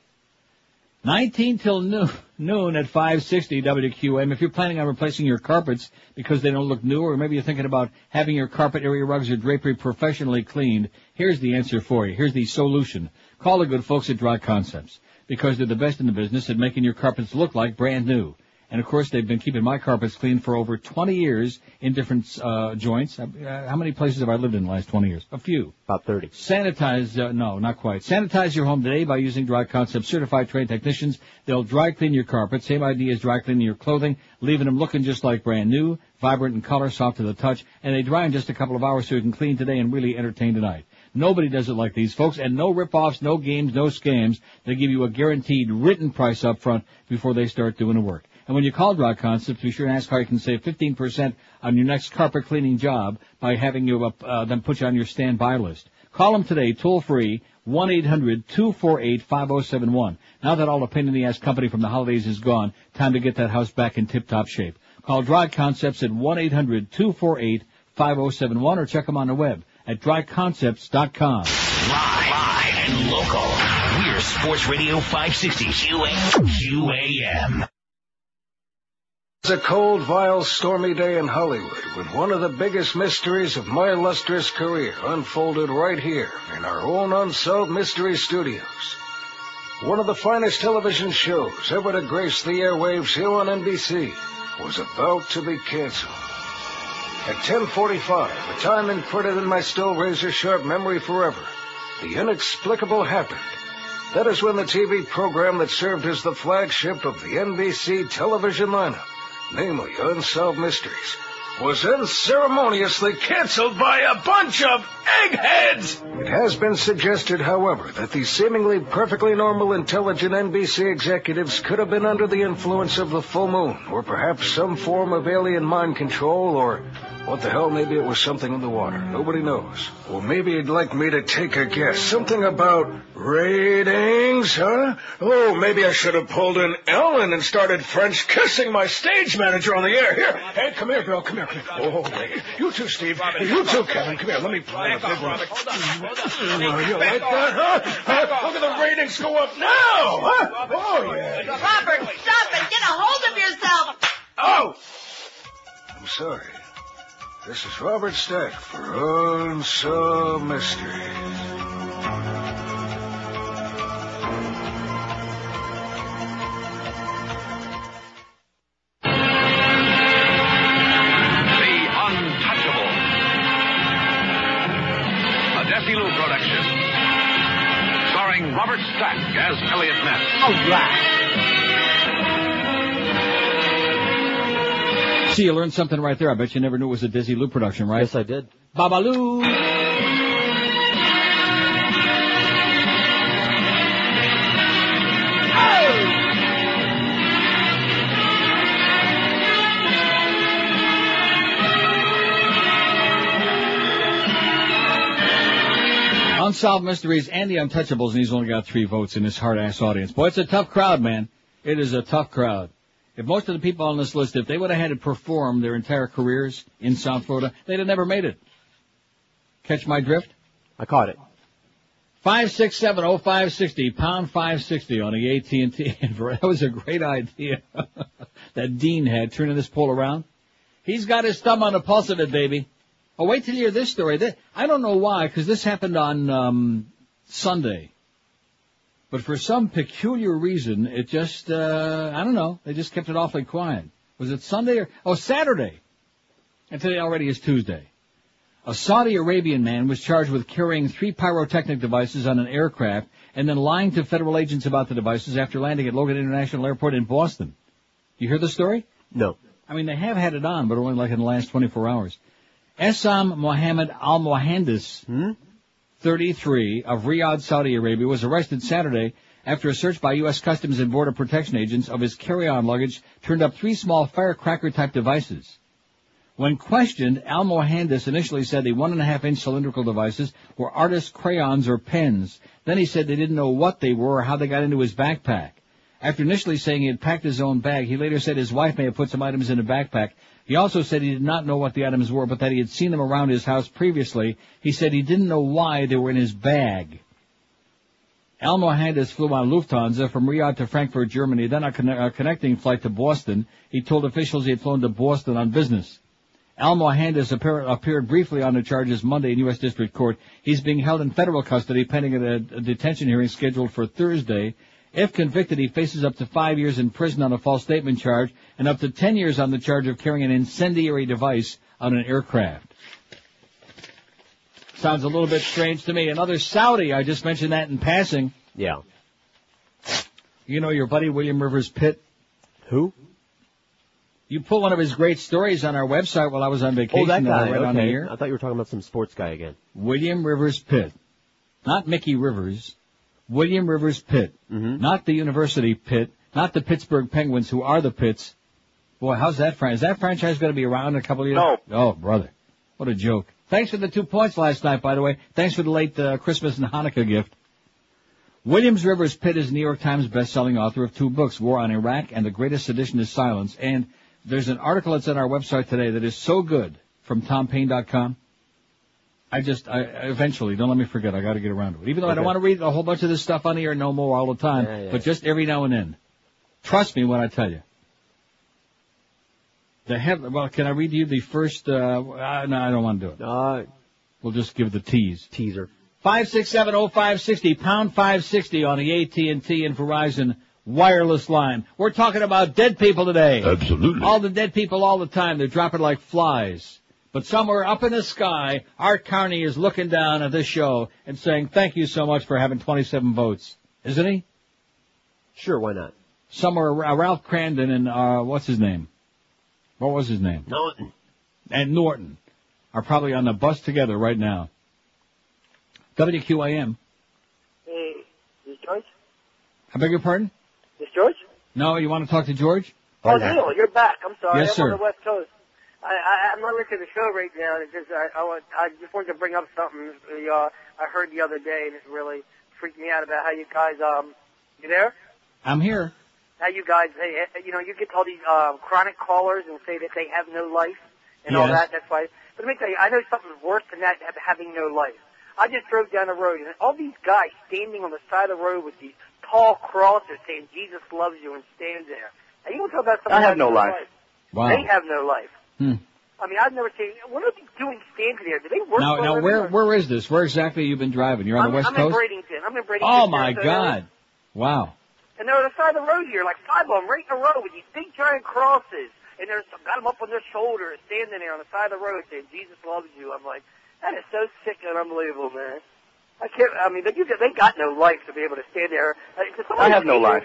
Speaker 1: 19 till noon, noon at 560 WQAM. If you're planning on replacing your carpets because they don't look new, or maybe you're thinking about having your carpet area rugs or drapery professionally cleaned, here's the answer for you. Here's the solution. Call the good folks at Dry Concepts because they're the best in the business at making your carpets look like brand new. And of course, they've been keeping my carpets clean for over 20 years in different uh, joints. Uh, how many places have I lived in the last 20 years? A few.
Speaker 5: About 30.
Speaker 1: Sanitize, uh, no, not quite. Sanitize your home today by using Dry Concept certified trained technicians. They'll dry clean your carpet. Same idea as dry cleaning your clothing, leaving them looking just like brand new, vibrant in color, soft to the touch, and they dry in just a couple of hours so you can clean today and really entertain tonight. Nobody does it like these folks, and no rip-offs, no games, no scams. They give you a guaranteed written price up front before they start doing the work. And when you call Dry Concepts, be sure and ask how you can save 15% on your next carpet cleaning job by having you up, uh, them put you on your standby list. Call them today, toll free, 1-800-248-5071. Now that all the pain in the ass company from the holidays is gone, time to get that house back in tip-top shape. Call Dry Concepts at 1-800-248-5071 or check them on the web at dryconcepts.com.
Speaker 2: Live and local. We're Sports Radio 560 QAM.
Speaker 24: It's a cold, vile, stormy day in Hollywood when one of the biggest mysteries of my illustrious career unfolded right here in our own Unsolved Mystery Studios. One of the finest television shows ever to grace the airwaves here on NBC was about to be canceled. At 1045, a time imprinted in my still razor-sharp memory forever, the inexplicable happened. That is when the TV program that served as the flagship of the NBC television lineup, namely Unsolved Mysteries, was unceremoniously canceled by a bunch of eggheads. It has been suggested, however, that these seemingly perfectly normal, intelligent NBC executives could have been under the influence of the full moon, or perhaps some form of alien mind control, or what the hell, maybe it was something in the water. Nobody knows. Well, maybe you'd like me to take a guess. Something about ratings, huh? Oh, maybe I should have pulled in Ellen and started French kissing my stage manager on the air. Here, hey, come here, girl, come here, come here. Oh, wait. You too, Steve. Hey, you too, Kevin. Come here, let me play a big one. Oh, you like that, huh? huh? Look at the ratings go up now, huh? Oh, yeah.
Speaker 14: Robert, stop it! Get a hold of yourself!
Speaker 24: Oh! I'm sorry. This is Robert Stack for Unsolved Mysteries.
Speaker 25: The Untouchable. A Desilu production. Starring Robert Stack as Eliot Ness.
Speaker 14: All right.
Speaker 1: See, you learned something right there. I bet you never knew it was a Desilu production, right?
Speaker 5: Yes, I did.
Speaker 1: Babaloo. Unsolved Mysteries and the Untouchables, and he's only got three votes in this hard-ass audience. Boy, it's a tough crowd, man. It is a tough crowd. If most of the people on this list, if they would have had to perform their entire careers in South Florida, they'd have never made it. Catch my drift?
Speaker 5: I caught it.
Speaker 1: Five six seven oh five sixty pound five sixty on the AT and T. That was a great idea that Dean had turning this pole around. He's got his thumb on the pulse of it, baby. Oh, wait till you hear this story. I don't know why, because this happened on um, Sunday. But for some peculiar reason, it just, uh, I don't know, they just kept it awfully quiet. Was it Sunday or, oh, Saturday. And today already is Tuesday. A Saudi Arabian man was charged with carrying three pyrotechnic devices on an aircraft and then lying to federal agents about the devices after landing at Logan International Airport in Boston. You hear the story?
Speaker 5: No.
Speaker 1: I mean, they have had it on, but only like in the last 24 hours. Essam Mohammed Al Mohandis, 33, of Riyadh, Saudi Arabia, was arrested Saturday after a search by U.S. Customs and Border Protection agents of his carry-on luggage turned up three small firecracker-type devices. When questioned, Al Mohandis initially said the one and a half inch cylindrical devices were artist crayons or pens. Then he said they didn't know what they were or how they got into his backpack. After initially saying he had packed his own bag, he later said his wife may have put some items in a backpack. He also said he did not know what the items were, but that he had seen them around his house previously. He said he didn't know why they were in his bag. Al Mohandis flew on Lufthansa from Riyadh to Frankfurt, Germany, then a, conne- a connecting flight to Boston. He told officials he had flown to Boston on business. Al Mohandis appear, appeared briefly on the charges Monday in U.S. District Court. He's being held in federal custody pending a, a detention hearing scheduled for Thursday. If convicted, he faces up to five years in prison on a false statement charge and up to ten years on the charge of carrying an incendiary device on an aircraft. Sounds a little bit strange to me. Another Saudi, I just mentioned that in passing.
Speaker 5: Yeah.
Speaker 1: You know your buddy William Rivers Pitt?
Speaker 5: Who?
Speaker 1: You put one of his great stories on our website while I was on vacation.
Speaker 5: Oh, that guy.
Speaker 1: the
Speaker 5: Okay. I thought you were talking about some sports guy again.
Speaker 1: William Rivers Pitt. Not Mickey Rivers. William Rivers Pitt.
Speaker 5: Mm-hmm.
Speaker 1: Not the University Pitt. Not the Pittsburgh Penguins, who are the Pitts. Boy, how's that franchise? Is that franchise going to be around in a couple of years?
Speaker 6: No.
Speaker 1: Oh, brother. What a joke. Thanks for the two points last night, by the way. Thanks for the late uh, Christmas and Hanukkah gift. Williams Rivers Pitt is New York Times best-selling author of two books, War on Iraq and The Greatest Sedition is Silence. And there's an article that's on our website today that is so good from tompaine.com. I just, I, eventually, don't let me forget, I gotta get around to it. Even though I don't want to read a whole bunch of this stuff on the air no more all the time,
Speaker 5: Yeah, yeah.
Speaker 1: but just every now and then. Trust me when I tell you. The head, well, can I read you the first, uh, uh no, I don't want to do it.
Speaker 5: Uh,
Speaker 1: We'll just give the tease.
Speaker 5: teaser.
Speaker 1: Five six seven oh five sixty pound five sixty on the AT and T and Verizon wireless line. We're talking about dead people today.
Speaker 15: Absolutely.
Speaker 1: All the dead people all the time. They're dropping like flies. But somewhere up in the sky, Art Carney is looking down at this show and saying, "Thank you so much for having 27 votes." Isn't he?
Speaker 5: Sure, why not?
Speaker 1: Somewhere uh, Ralph Kramden and uh, what's his name? What was his name?
Speaker 5: Norton.
Speaker 1: and Norton are probably on the bus together right now. WQAM.
Speaker 26: Hey, is George?
Speaker 1: I beg your pardon?
Speaker 26: Is George?
Speaker 1: No, you want to talk to George?
Speaker 26: Oh, Neil, you're back. I'm sorry.
Speaker 1: Yes,
Speaker 26: I'm
Speaker 1: sir.
Speaker 26: on the West Coast. I, I, I'm not listening to the show right now because I, I, want, I just wanted to bring up something uh, I heard the other day and it really freaked me out about how you guys, um, you there?
Speaker 1: I'm here.
Speaker 26: How you guys, eh, you know, you get all these uh, chronic callers and say that they have no life and all that. That's why. But let me tell you, I know something worse than that having no life. I just drove down the road and all these guys standing on the side of the road with these tall crosses saying Jesus loves you and stand there. And you want to talk about something
Speaker 27: I have no life.
Speaker 1: Wow.
Speaker 26: They have no life.
Speaker 1: Hmm.
Speaker 26: I mean, I've never seen. What are they doing standing there? Do they work?
Speaker 1: Now, now, where where is this? Where exactly you been driving? You're on
Speaker 26: I'm,
Speaker 1: the West
Speaker 26: I'm
Speaker 1: Coast.
Speaker 26: in Bradenton. I'm in Bradenton.
Speaker 1: Oh my
Speaker 26: Minnesota.
Speaker 1: God! Wow.
Speaker 26: And they're on the side of the road here, like five of them, right in a row with these big giant crosses. And they're got them up on their shoulders, standing there on the side of the road saying, "Jesus loves you." I'm like, that is so sick and unbelievable, man. I can't. I mean, they, they got no life to be able to stand there. Uh, like, does
Speaker 27: I have no life.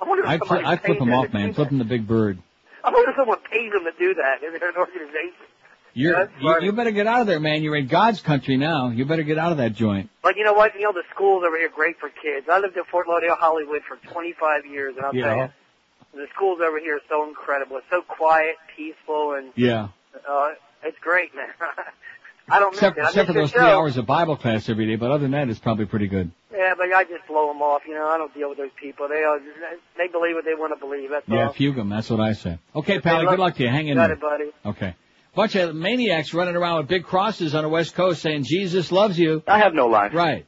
Speaker 26: I wonder if
Speaker 1: I
Speaker 26: somebody
Speaker 1: I flip them
Speaker 26: them
Speaker 1: off, man.
Speaker 26: do
Speaker 1: Flip them the big bird.
Speaker 26: I wonder if someone pays them to do that in an organization.
Speaker 1: You're, you, you better get out of there, man. You're in God's country now. You better get out of that joint.
Speaker 26: But you know what? You know the schools over here are great for kids. I lived in Fort Lauderdale, Hollywood for 25 years, and I'll
Speaker 1: You
Speaker 26: tell you, the schools over here are so incredible. It's so quiet, peaceful, and
Speaker 1: Yeah.
Speaker 26: uh, it's great, man. I don't
Speaker 1: Except,
Speaker 26: miss it. I
Speaker 1: except for those
Speaker 26: your
Speaker 1: three
Speaker 26: show.
Speaker 1: hours of Bible class every day, but other than that, it's probably pretty good.
Speaker 26: Yeah, but I just blow them off. You know, I don't deal with those people. They are, they believe what they want to believe. That's all.
Speaker 1: Yeah,
Speaker 26: all.
Speaker 1: fugue 'em. That's what I say. Okay,
Speaker 26: Okay,
Speaker 1: Pally. Good luck to you. Hang in
Speaker 26: Got
Speaker 1: there.
Speaker 26: it, buddy.
Speaker 1: Okay. Bunch of maniacs running around with big crosses on the West Coast saying Jesus loves you.
Speaker 27: I have no life.
Speaker 1: Right.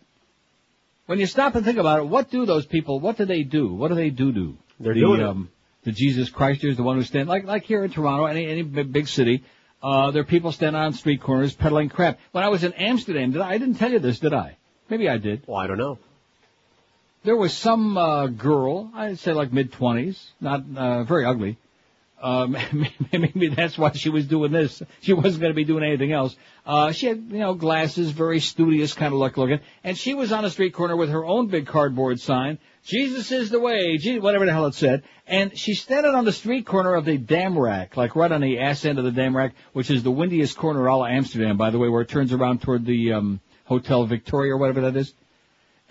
Speaker 1: When you stop and think about it, what do those people? What do they do? What do they do do?
Speaker 5: They're
Speaker 1: the,
Speaker 5: doing it.
Speaker 1: um, the Jesus Christers, the one who stand like like here in Toronto, any any big, big city. Uh, there are people standing on street corners peddling crap. When I was in Amsterdam, did I, I didn't tell you this, did I? Maybe I did.
Speaker 5: Well, I don't know.
Speaker 1: There was some uh, girl, I'd say like mid twenties, not uh, very ugly. Um, maybe that's why she was doing this. She wasn't going to be doing anything else. Uh, she had, you know, glasses, very studious kind of look looking, and she was on a street corner with her own big cardboard sign, "Jesus is the way," Je- whatever the hell it said, and she's standing on the street corner of the Damrak, like right on the ass end of the Damrak, which is the windiest corner of all of Amsterdam, by the way, where it turns around toward the um, Hotel Victoria or whatever that is,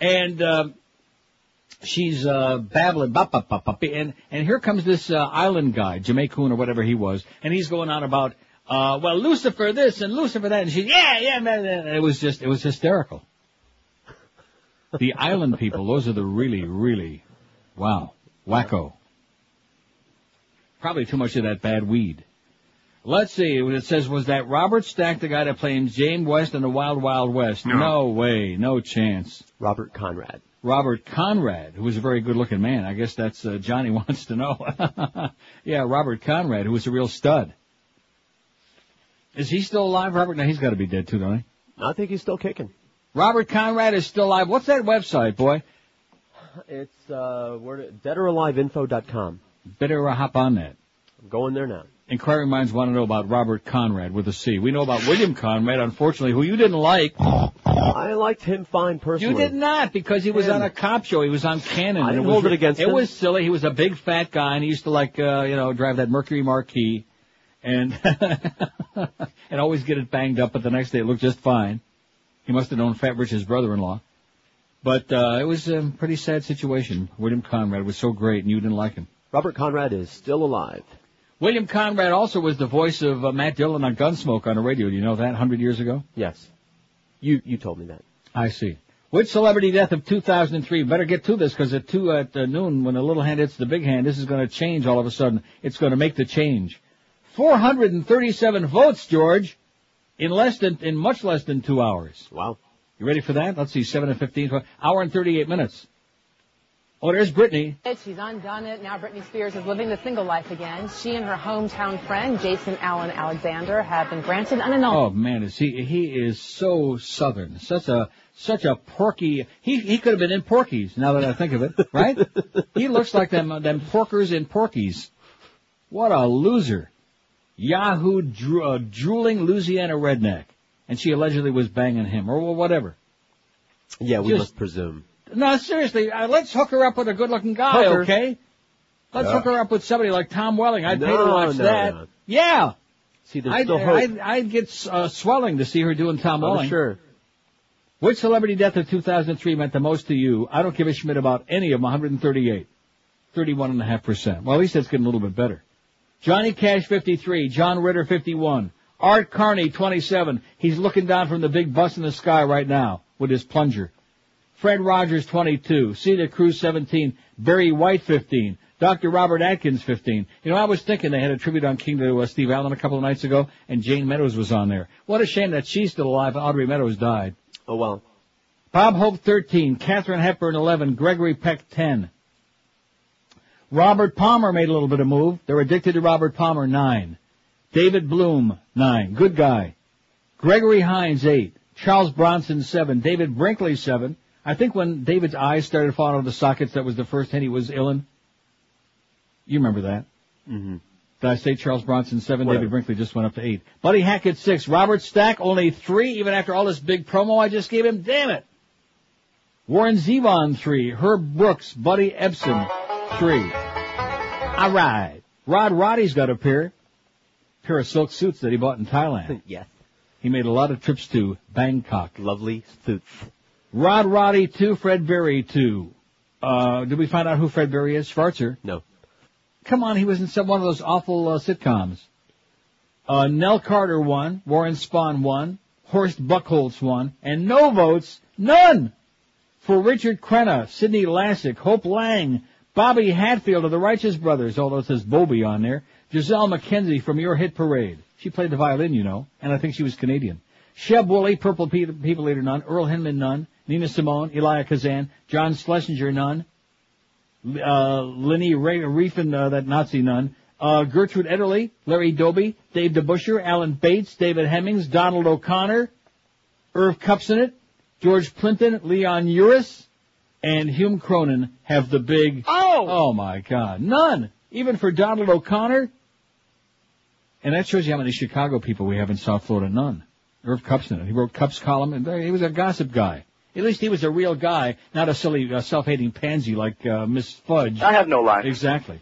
Speaker 1: and. Um, she's uh babbling bop, bop, bop, bop, and and here comes this uh, island guy Jamaican or whatever he was and he's going on about uh well Lucifer this and Lucifer that and she yeah yeah man it was just it was hysterical. The island people those are the really really wow wacko. Probably too much of that bad weed. Let's see what it says was that Robert Stack the guy that played James West in the Wild Wild West. No way no chance.
Speaker 5: Robert Conrad.
Speaker 1: Robert Conrad, who was a very good-looking man. I guess that's uh, Johnny wants to know. yeah, Robert Conrad, who was a real stud. Is he still alive, Robert? No, he's got to be dead too, don't he?
Speaker 5: I think he's still kicking.
Speaker 1: Robert Conrad is still alive. What's that website, boy?
Speaker 5: It's uh, where deadoraliveinfo.com.
Speaker 1: Better hop on that.
Speaker 5: I'm going there now.
Speaker 1: Inquiring minds want to know about Robert Conrad with a C. We know about William Conrad, unfortunately, who you didn't like.
Speaker 5: I liked him fine personally.
Speaker 1: You did not because he was
Speaker 5: Him.
Speaker 1: on a cop show. He was on Cannon.
Speaker 5: I
Speaker 1: and
Speaker 5: didn't
Speaker 1: was,
Speaker 5: hold it against
Speaker 1: It
Speaker 5: him.
Speaker 1: was silly. He was a big fat guy, and he used to like, uh, you know, drive that Mercury Marquis, and and always get it banged up. But the next day it looked just fine. He must have known Fat Rich's brother-in-law. But uh, it was a pretty sad situation. William Conrad was so great, and you didn't like him.
Speaker 5: Robert Conrad is still alive.
Speaker 1: William Conrad also was the voice of uh, Matt Dillon on Gunsmoke on the radio. Do you know that? Hundred years ago.
Speaker 5: Yes. You you told me that.
Speaker 1: I see. Which celebrity death of 2003? Better get to this because at two at uh, noon, when the little hand hits the big hand, this is going to change all of a sudden. It's going to make the change. 437 votes, George, in less than in much less than two hours.
Speaker 5: Wow.
Speaker 1: You ready for that? Let's see, seven and 15, tw- hour and 38 minutes. Oh, there's Britney.
Speaker 28: She's undone it. Now Britney Spears is living the single life again. She and her hometown friend, Jason Allen Alexander, have been granted an annulment.
Speaker 1: Oh man, is he? He is so southern. Such a such a porky. He he could have been in Porky's. Now that I think of it, right? he looks like them them porkers in Porky's. What a loser! Yahoo dro- uh, drooling Louisiana redneck, and she allegedly was banging him or whatever.
Speaker 5: Yeah, we
Speaker 1: Just-
Speaker 5: must presume.
Speaker 1: No, seriously, uh, let's hook her up with a good-looking guy,
Speaker 5: Hook her.
Speaker 1: okay? Let's
Speaker 5: Yeah.
Speaker 1: hook her up with somebody like Tom Welling. I'd pay to watch
Speaker 5: no,
Speaker 1: that.
Speaker 5: no.
Speaker 1: Yeah.
Speaker 5: See, there's
Speaker 1: I'd,
Speaker 5: still hope.
Speaker 1: I'd, I'd get uh, swelling to see her doing Tom
Speaker 5: Oh,
Speaker 1: Welling.
Speaker 5: sure.
Speaker 1: Which celebrity death of 2003 meant the most to you? I don't give a schmidt about any of them. 138. 31.5%. Well, at least that's getting a little bit better. Johnny Cash, 53. John Ritter, 51. Art Carney, 27. He's looking down from the big bus in the sky right now with his plunger. Fred Rogers, 22. Celia Cruz, 17. Barry White, 15. Dr. Robert Atkins, 15. You know, I was thinking they had a tribute on King to uh, Steve Allen a couple of nights ago, and Jayne Meadows was on there. What a shame that she's still alive and Audrey Meadows died.
Speaker 5: Oh well.
Speaker 1: Bob Hope, 13. Katharine Hepburn, 11. Gregory Peck, 10. Robert Palmer made a little bit of move. They're addicted to Robert Palmer, 9. David Bloom, 9. Good guy. Gregory Hines, 8. Charles Bronson, 7. David Brinkley, 7. I think when David's eyes started falling out of the sockets, that was the first hint he was ill. illin. You remember that.
Speaker 5: Mm-hmm.
Speaker 1: Did I say Charles Bronson, 7?
Speaker 5: Whatever.
Speaker 1: David Brinkley just went up to 8. Buddy Hackett, 6. Robert Stack, only 3, even after all this big promo I just gave him. Damn it! Warren Zevon, 3. Herb Brooks, Buddy Ebsen, 3. Alright. Rod Roddy's got a pair. Pair of silk suits that he bought in Thailand.
Speaker 5: yes.
Speaker 1: He made a lot of trips to Bangkok.
Speaker 5: Lovely suits.
Speaker 1: Rod Roddy, 2. Fred Berry, 2. Uh, did we find out who Fred Berry is? Schwarzer?
Speaker 5: No.
Speaker 1: Come on, he was in some one of those awful uh, sitcoms. Uh, Nell Carter won, Warren Spahn won, Horst Buchholz won, and no votes, none, for Richard Crenna, Sydney Lassick, Hope Lange, Bobby Hatfield of the Righteous Brothers, although it says Bobby on there, Gisele MacKenzie from Your Hit Parade. She played the violin, you know, and I think she was Canadian. Sheb Wooley, Purple Pe- People Eater, none. Earl Hindman, none. Nina Simone, Elia Kazan, John Schlesinger, none. Uh, Lenny Ray, Reefin, uh, that Nazi nun. Uh, Gertrude Ederle, Larry Doby, Dave DeBusschere, Alan Bates, David Hemmings, Donald O'Connor, Irv Kupcinet, George Plimpton, Leon Uris, and Hume Cronyn have the big,
Speaker 3: Oh!
Speaker 1: oh my god, none! Even for Donald O'Connor? And that shows you how many Chicago people we have in South Florida, none. Irv Kupcinet, he wrote Kup's column, and he was a gossip guy. At least he was a real guy, not a silly, uh, self-hating pansy like, uh, Miss Fudge.
Speaker 6: I have no life.
Speaker 1: Exactly.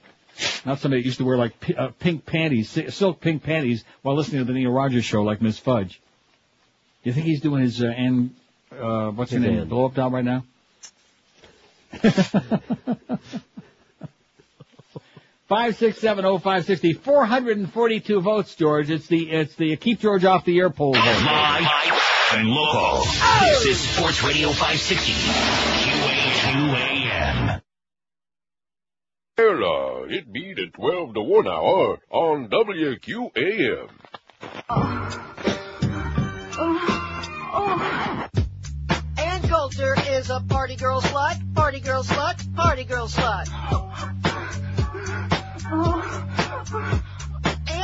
Speaker 1: Not somebody that used to wear like pi- uh, pink panties, silk pink panties, while listening to the Neil Rogers show like Miss Fudge. You think he's doing his uh, Ann, uh, what's her
Speaker 5: His
Speaker 1: name, blow up doll right now? Five six seven oh five sixty four hundred and forty two votes, George. It's the it's the keep George off the air poll vote.
Speaker 2: Live and local. This is Sports Radio 560. QAQAM.
Speaker 15: Well, uh, it beat at 12 to 1 hour on WQAM.
Speaker 12: Ann Coulter is a party girl slut, party girl slut, party girl slut.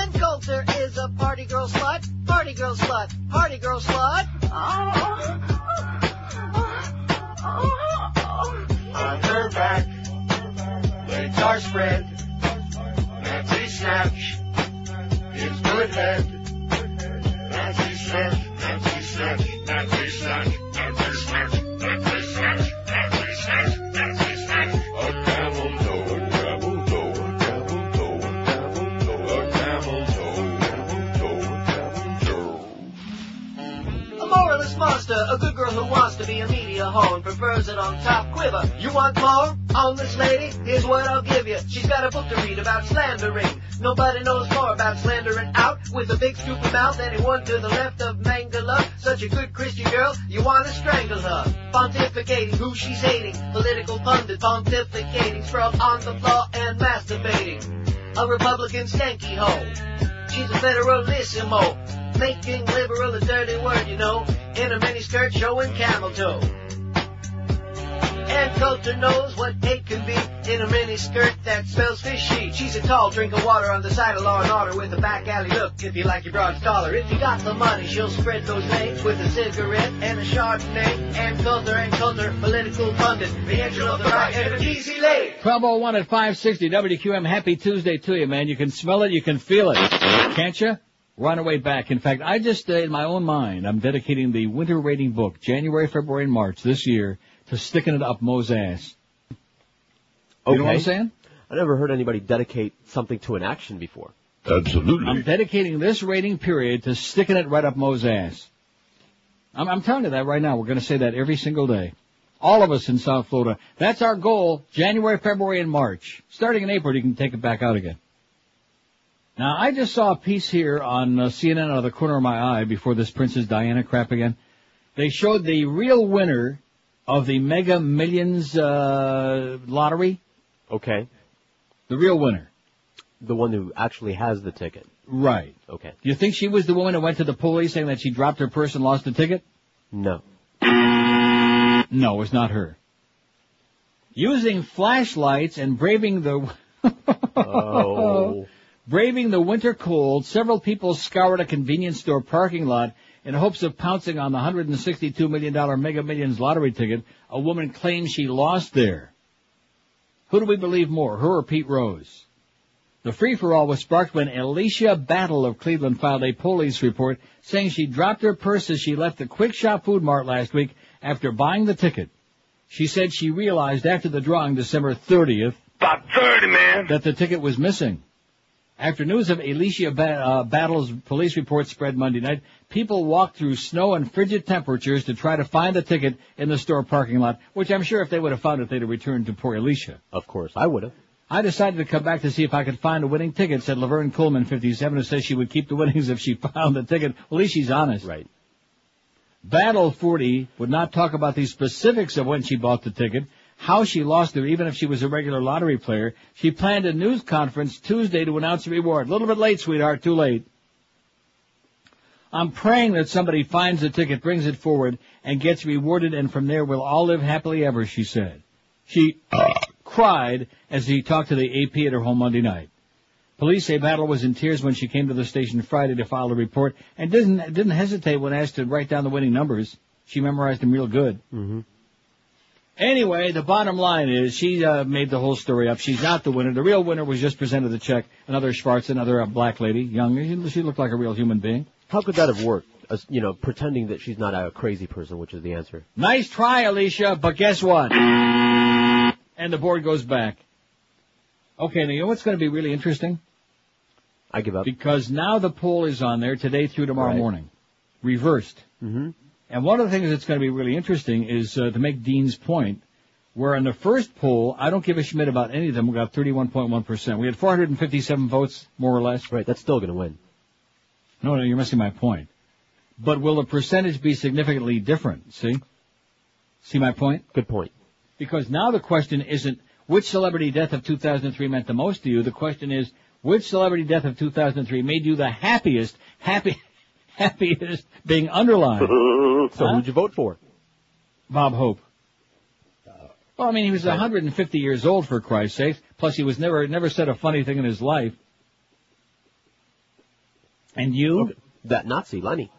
Speaker 12: Ann Coulter is a party girl slut, party girl slut, party girl slut. On her back, legs are spread. Nancy Snatch is good head. Nancy Snatch, Nancy Snatch, Nancy Snatch, Nancy Snatch, Nancy Snatch, and prefers it on top quiver. You want more on this lady? Here's what I'll give you. She's got a book to read about slandering. Nobody knows more about slandering out with a big stupid mouth. Anyone to the left of Mangala, such a good Christian girl, you want to strangle her. Pontificating who she's hating, political pundit pontificating, scrub on the floor and masturbating. A Republican stanky hoe. She's a federalissimo, making liberal a dirty word, you know, in a miniskirt showing camel toe. Ann Coulter knows what hate can be in a miniskirt that smells fishy. She's a tall drink of water on the side of Law and Order with a back alley look. If you like your broad collar, if you got the money, she'll spread those legs with a cigarette and a Chardonnay. Ann Coulter Ann Coulter, political pundit, the angel of the right and an easy lay.
Speaker 1: 1201 at 560 WQAM. Happy Tuesday to you, man. You can smell it, you can feel it. Can't you? We're on our way back. In fact, I just, uh, in my own mind, I'm dedicating the winter rating book, January, February, and March this year, to sticking it up Mo's ass. You know what I'm saying?
Speaker 5: I never heard anybody dedicate something to an action before.
Speaker 15: Absolutely.
Speaker 1: I'm dedicating this rating period to sticking it right up Mo's ass. I'm, I'm telling you that right now. We're going to say that every single day. All of us in South Florida. That's our goal. January, February, and March. Starting in April, you can take it back out again. Now, I just saw a piece here on uh, CNN out of the corner of my eye before this Princess Diana crap again. They showed the real winner of the Mega Millions uh, lottery.
Speaker 5: Okay.
Speaker 1: The real winner.
Speaker 5: The one who actually has the ticket.
Speaker 1: Right.
Speaker 5: Okay.
Speaker 1: Do you think she was the woman who went to the police saying that she dropped her purse and lost the ticket?
Speaker 5: No.
Speaker 1: No, it's not her. Using flashlights and braving the
Speaker 5: Oh.
Speaker 1: braving the winter cold, several people scoured a convenience store parking lot in hopes of pouncing on the $162 million Mega Millions lottery ticket a woman claims she lost there. Who do we believe more, her or Pete Rose? The free-for-all was sparked when Alicia Battle of Cleveland filed a police report saying she dropped her purse as she left the Quick Shop Food Mart last week after buying the ticket. She said she realized after the drawing December 30th
Speaker 6: About 30, man.
Speaker 1: that the ticket was missing. After news of Alicia ba- uh, Battle's police report spread Monday night, people walked through snow and frigid temperatures to try to find a ticket in the store parking lot, which I'm sure if they would have found it, they'd have returned to poor Alicia.
Speaker 5: Of course, I would have.
Speaker 1: I decided to come back to see if I could find a winning ticket, said Laverne Coleman, 57, who says she would keep the winnings if she found the ticket. Well, at least she's honest.
Speaker 5: Right.
Speaker 1: Battle 40 would not talk about the specifics of when she bought the ticket, how she lost it, even if she was a regular lottery player. She planned a news conference Tuesday to announce the reward. A little bit late, sweetheart, too late. I'm praying that somebody finds the ticket, brings it forward, and gets rewarded, and from there we'll all live happily ever, she said. She cried as he talked to the AP at her home Monday night. Police say Battle was in tears when she came to the station Friday to file a report and didn't didn't hesitate when asked to write down the winning numbers. She memorized them real good.
Speaker 5: Mm-hmm.
Speaker 1: Anyway, the bottom line is she uh, made the whole story up. She's not the winner. The real winner was just presented the check. Another Schwartz, another uh, black lady, young. She, she looked like a real human being.
Speaker 5: How could that have worked? As, you know, pretending that she's not a crazy person, which is the answer.
Speaker 1: Nice try, Alicia, but guess what? And the board goes back. Okay, now you know what's going to be really interesting?
Speaker 5: I give up.
Speaker 1: Because now the poll is on there today through tomorrow
Speaker 5: Right.
Speaker 1: morning. Reversed.
Speaker 5: Mm-hmm.
Speaker 1: And one of the things that's going to be really interesting is uh, to make Dean's point, where in the first poll, I don't give a schmidt about any of them, we got 31.1%. We had 457 votes, more or less.
Speaker 5: Right, that's still going to win.
Speaker 1: No, no, you're missing my point. But will the percentage be significantly different? See? See my point?
Speaker 5: Good point.
Speaker 1: Because now the question isn't which celebrity death of 2003 meant the most to you. The question is which celebrity death of 2003 made you the happiest, happy, happiest being underlined.
Speaker 5: So
Speaker 1: Huh?
Speaker 5: who'd you vote for?
Speaker 1: Bob Hope. Well, I mean, he was 150 years old for Christ's sake. Plus, he was never never said a funny thing in his life. And you?
Speaker 5: That Nazi, Leni.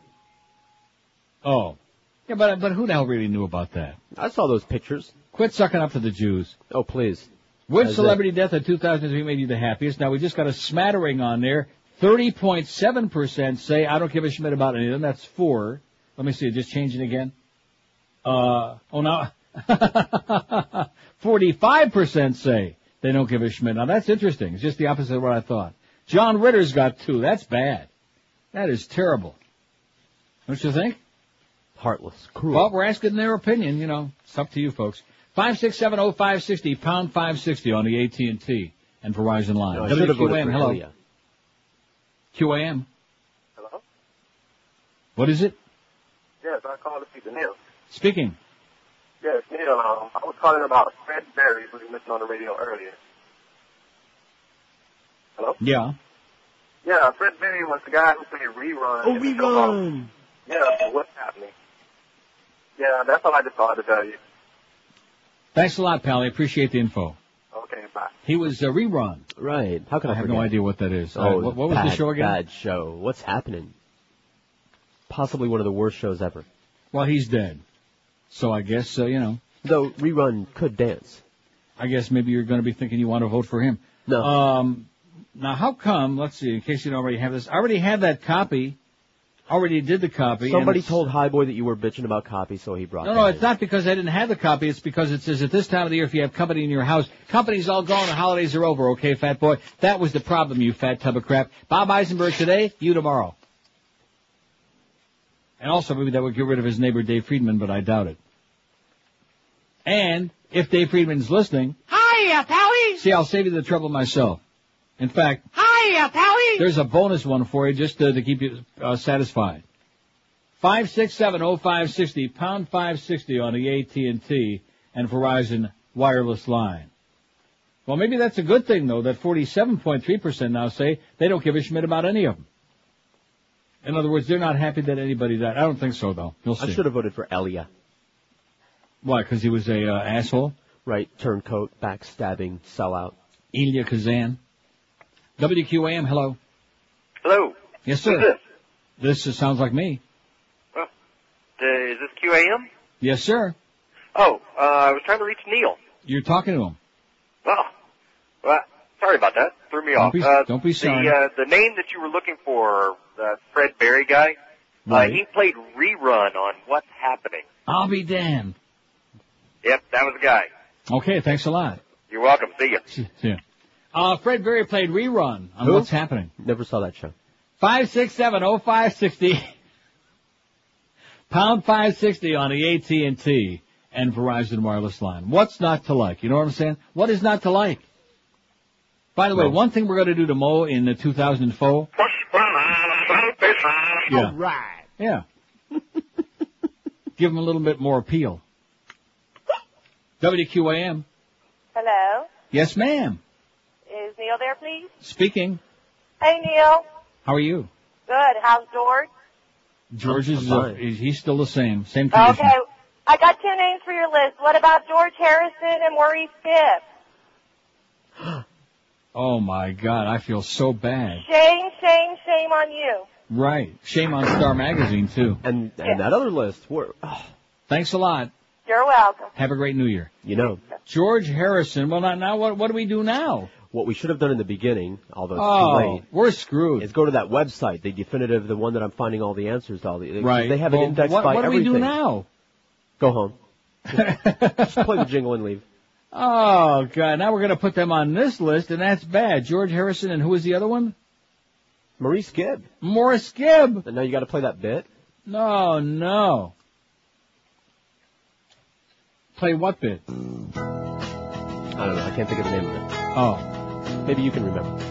Speaker 1: Oh, yeah, but but who the hell really knew about that?
Speaker 5: I saw those pictures.
Speaker 1: Quit sucking up to the Jews.
Speaker 5: Oh, please.
Speaker 1: Which
Speaker 5: As
Speaker 1: celebrity death of 2003 made you the happiest? Now we just got a smattering on there. 30.7% say I don't give a shit about any of them. That's four. Let me see. Just changing again. Uh, oh now, 45% say they don't give a schmidt. Now that's interesting. It's just the opposite of what I thought. John Ritter's got two. That's bad. That is terrible. Don't you think?
Speaker 5: Heartless. Cruel.
Speaker 1: Well, we're asking their opinion, you know. It's up to you folks. 5670560, pound 560 on the AT&T and Verizon line.
Speaker 5: No, I should have voted
Speaker 1: WQAM,
Speaker 5: for
Speaker 1: hello.
Speaker 5: Ilya.
Speaker 1: QAM.
Speaker 29: Hello?
Speaker 1: What is it?
Speaker 29: Yes, I called to speak to Neil.
Speaker 1: Speaking.
Speaker 29: Yes, Neil, um, I was calling about Fred Berry, who you mentioned on the radio earlier. Hello?
Speaker 1: Yeah.
Speaker 29: Yeah, Fred Berry was the guy who played Rerun.
Speaker 5: Oh,
Speaker 29: the
Speaker 5: rerun.
Speaker 29: Yeah, so what's happening? Yeah, that's all I just wanted to tell you.
Speaker 1: Thanks a lot, pal. I appreciate the info.
Speaker 29: Okay, bye.
Speaker 1: He was a rerun.
Speaker 5: Right. How can I,
Speaker 1: I have
Speaker 5: forget?
Speaker 1: no idea what that is. Uh,
Speaker 5: Oh,
Speaker 1: what, what was
Speaker 5: bad,
Speaker 1: the show again?
Speaker 5: Bad show. What's happening? Possibly one of the worst shows ever.
Speaker 1: Well, he's dead. So I guess, uh, you know,
Speaker 5: Though rerun could dance.
Speaker 1: I guess maybe you're going to be thinking you want to vote for him.
Speaker 5: No.
Speaker 1: Um, now how come, let's see, in case you don't already have this, I already had that copy Already did the copy.
Speaker 5: Somebody
Speaker 1: it's-
Speaker 5: told Highboy that you were bitching about copy, so he brought it.
Speaker 1: No,
Speaker 5: that
Speaker 1: no,
Speaker 5: in.
Speaker 1: it's not because I didn't have the copy. It's because it says at this time of the year, if you have company in your house, company's all gone, the holidays are over, okay, fat boy? That was the problem, you fat tub of crap. Bob Eisenberg today, you tomorrow. And also, maybe that would get rid of his neighbor Dave Friedman, but I doubt it. And, if Dave Friedman's listening,
Speaker 3: Hiya, Pally!
Speaker 1: see, I'll save you the trouble myself. In fact,
Speaker 3: Hiya, Pally!
Speaker 1: there's a bonus one for you just to, to keep you uh, satisfied. Five six seven oh five sixty pound five sixty on the AT and T and Verizon wireless line. Well, maybe that's a good thing though. That forty seven point three percent now say they don't give a schmidt about any of them. In other words, they're not happy that anybody died. I don't think so though. You'll see.
Speaker 5: I should have voted for Elia.
Speaker 1: Why? Because he was a uh, asshole.
Speaker 5: Right, turncoat, backstabbing, sellout.
Speaker 1: Elia Kazan. WQAM. Hello.
Speaker 6: Hello.
Speaker 1: Yes, sir.
Speaker 6: Who's this?
Speaker 1: This uh, sounds like me.
Speaker 6: Uh, is this QAM?
Speaker 1: Yes, sir.
Speaker 6: Oh, uh, I was trying to reach Neil.
Speaker 1: You're talking to him.
Speaker 6: Oh, well, sorry about that. Threw me
Speaker 1: Don't
Speaker 6: off.
Speaker 1: be-
Speaker 6: uh,
Speaker 1: don't be sorry.
Speaker 6: The, uh, the name that you were looking for, the Fred Berry guy,
Speaker 1: Right.
Speaker 6: uh, he played rerun on What's Happening.
Speaker 1: I'll be damned.
Speaker 6: Yep, that was the guy.
Speaker 1: Okay, thanks a lot.
Speaker 6: You're welcome. See ya.
Speaker 1: Yeah. Uh, Fred Berry played rerun on
Speaker 5: Who?
Speaker 1: what's happening.
Speaker 5: Never saw that show.
Speaker 1: Five six seven oh five sixty. Pound five sixty on the AT and T and Verizon wireless line. What's not to like? You know what I'm saying? What is not to like? By the way, one thing we're going to do to Mo in the 2004. Yeah.
Speaker 3: All right.
Speaker 1: Yeah. Give him a little bit more appeal. WQAM.
Speaker 30: Hello.
Speaker 1: Yes, ma'am.
Speaker 30: Is Neil there, please?
Speaker 1: Speaking.
Speaker 30: Hey, Neil.
Speaker 1: How are you?
Speaker 30: Good. How's George?
Speaker 1: George is, uh, he's still the same. Same condition.
Speaker 30: Okay. I got two names for your list. What about George Harrison and Maurice Gibb?
Speaker 1: Oh my God, I feel so bad.
Speaker 30: Shame, shame, shame on you.
Speaker 1: Right. Shame on Star Magazine too.
Speaker 5: And and that other list, were, oh,
Speaker 1: Thanks a lot.
Speaker 30: You're welcome.
Speaker 1: Have a great New Year.
Speaker 5: you know,
Speaker 1: George Harrison. Well, now, now what, what do we do now?
Speaker 5: What we should have done in the beginning, although it's
Speaker 1: Oh,
Speaker 5: too late,
Speaker 1: we're screwed.
Speaker 5: is go to that website, the definitive, the one that I'm finding all the answers to all the.
Speaker 1: Right.
Speaker 5: They have
Speaker 1: Well,
Speaker 5: it indexed
Speaker 1: what,
Speaker 5: by
Speaker 1: what do we
Speaker 5: everything.
Speaker 1: do now?
Speaker 5: Go home. Just play the jingle and leave.
Speaker 1: Oh God, now we're going to put them on this list, and that's bad. George Harrison, and who was the other one?
Speaker 5: Maurice Gibb.
Speaker 1: Maurice Gibb.
Speaker 5: And now you got to play that bit.
Speaker 1: No, no. Play what bit?
Speaker 5: I don't know. I can't think of the name of it.
Speaker 1: Oh,
Speaker 5: Maybe you can remember.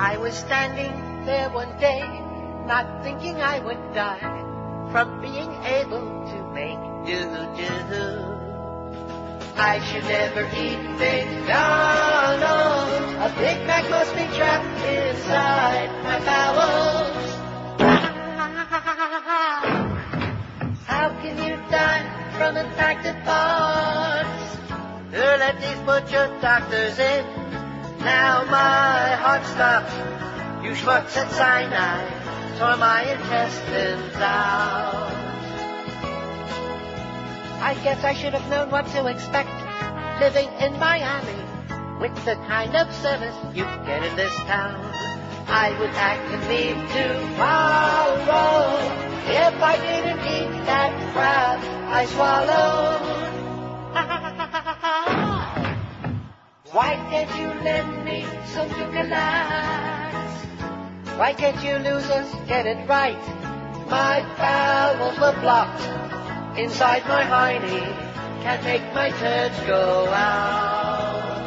Speaker 12: I was standing there one day, not thinking I would die from being able to make do-do. I should never eat McDonald's. A Big Mac must be trapped inside my bowels. How can you die from infected Who let these butcher doctors in? Now my heart stops. You schmucks at Sinai tore my intestines out. I guess I should have known what to expect living in Miami with the kind of service you get in this town. I would act and leave tomorrow if I didn't eat that crab I swallowed. Why can't you lend me some Ducalax? Why can't you losers get it right? My bowels were blocked inside my hiney. Can't make my turds go out.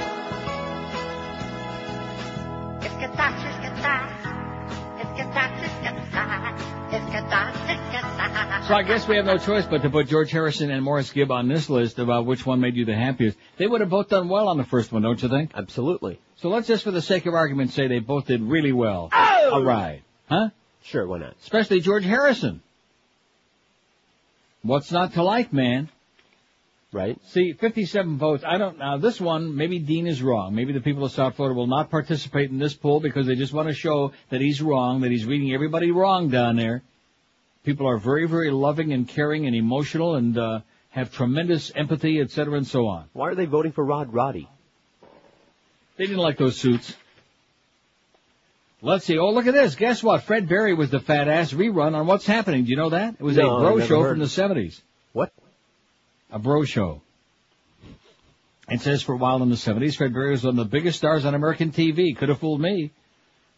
Speaker 12: It's Gatash, it's Gatash. It's Gatash, it's Gatash. It's Gatash, it's Gatash.
Speaker 1: so I guess we have no choice but to put George Harrison and Maurice Gibb on this list about which one made you the happiest. They would have both done well on the first one, don't you think?
Speaker 5: Absolutely.
Speaker 1: So let's just, for the sake of argument, say they both did really well.
Speaker 5: Oh!
Speaker 1: All right, huh?
Speaker 5: Sure, why not?
Speaker 1: Especially George Harrison. What's not to like, man?
Speaker 5: Right?
Speaker 1: See, 57 votes. I don't, now this one, maybe Dean is wrong. Maybe the people of South Florida will not participate in this poll because they just want to show that he's wrong, that he's reading everybody wrong down there. People are very, very loving and caring and emotional and, uh, have tremendous empathy, et cetera, and so on.
Speaker 5: Why are they voting for Rod Roddy?
Speaker 1: They didn't like those suits. Let's see. Oh, look at this. Guess what? Fred Berry was the fat ass rerun on What's Happening. Do you know that? It was
Speaker 5: No,
Speaker 1: a bro show
Speaker 5: heard.
Speaker 1: from the 70s.
Speaker 5: What?
Speaker 1: A bro show. It says for a while in the 70s, Fred Berry was one of the biggest stars on American TV. Could have fooled me.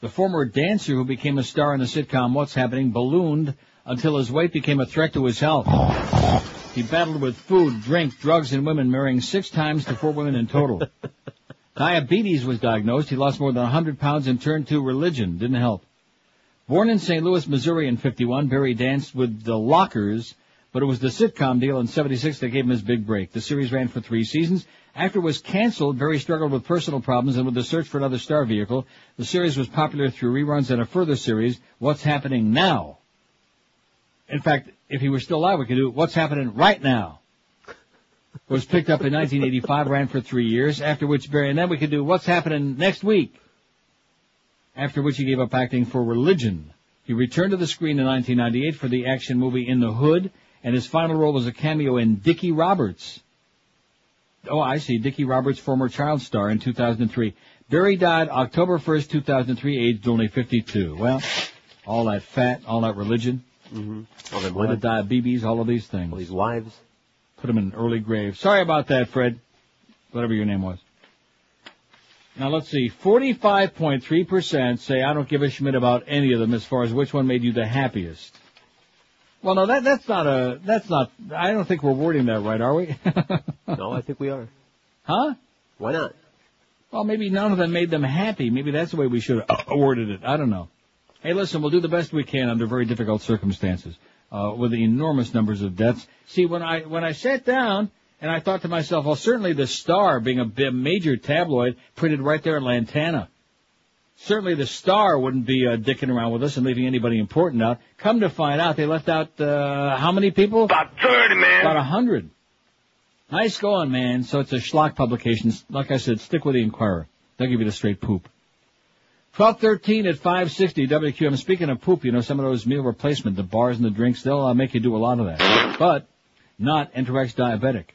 Speaker 1: The former dancer who became a star in the sitcom What's Happening ballooned until his weight became a threat to his health. He battled with food, drink, drugs, and women, marrying six times to four women in total. Diabetes was diagnosed. He lost more than 100 pounds and turned to religion. Didn't help. Born in St. Louis, Missouri in 51, Berry danced with the Lockers, but it was the sitcom deal in 76 that gave him his big break. The series ran for three seasons. After it was canceled, Berry struggled with personal problems and with the search for another star vehicle. The series was popular through reruns and a further series, What's Happening Now? In fact, if he were still alive, we could do What's Happening Right Now? It was picked up in 1985, ran for three years, after which Berry, and then we could do What's Happening Next Week? After which he gave up acting for religion. He returned to the screen in 1998 for the action movie In the Hood, and his final role was a cameo in Dickie Roberts. Oh, I see. Dickie Roberts, former child star in 2003. Berry died October 1st, 2003, aged only 52. Well, all that fat, all that religion,
Speaker 5: Mm-hmm. All them
Speaker 1: all the diabetes, all of these things.
Speaker 5: all these wives.
Speaker 1: Put him in an early grave. Sorry about that, Fred. Whatever your name was. Now let's see. 45.3% say I don't give a schmidt about any of them as far as which one made you the happiest. Well, no, that, that's not a, that's not, I don't think we're wording that right, are we?
Speaker 5: No, I think we are.
Speaker 1: huh?
Speaker 5: Why not?
Speaker 1: Well, maybe none of them made them happy. Maybe that's the way we should have worded it. I don't know. Hey, listen, we'll do the best we can under very difficult circumstances, uh, with the enormous numbers of deaths. See, when I, when I sat down and I thought to myself, well, certainly the Star, being a major tabloid, printed right there in Lantana. Certainly the Star wouldn't be, uh, dicking around with us and leaving anybody important out. Come to find out, they left out, uh, how many people?
Speaker 15: About 30, man.
Speaker 1: About hundred. Nice going, man. So it's a schlock publication. Like I said, stick with the Inquirer. They'll give you the straight poop. 1213 at 560 WQAM. Speaking of poop, you know, some of those meal replacement, the bars and the drinks, they'll uh, make you do a lot of that. But not Enterex diabetic.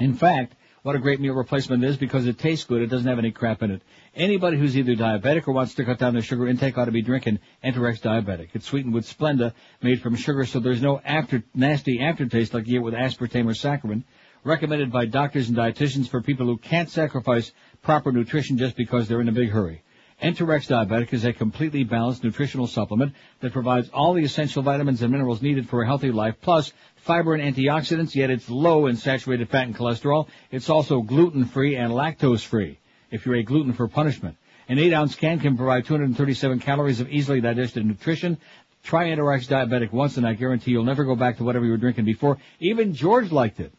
Speaker 1: In fact, what a great meal replacement is because it tastes good. It doesn't have any crap in it. Anybody who's either diabetic or wants to cut down their sugar intake ought to be drinking Enterex diabetic. It's sweetened with Splenda, made from sugar, so there's no after, nasty aftertaste like you get with aspartame or saccharin. Recommended by doctors and dietitians for people who can't sacrifice proper nutrition just because they're in a big hurry. Enterex Diabetic is a completely balanced nutritional supplement that provides all the essential vitamins and minerals needed for a healthy life, plus fiber and antioxidants, yet it's low in saturated fat and cholesterol. It's also gluten-free and lactose-free, if you're a gluten for punishment. An 8-ounce can can provide 237 calories of easily digested nutrition. Try Enterex Diabetic once and I guarantee you'll never go back to whatever you were drinking before. Even George liked it.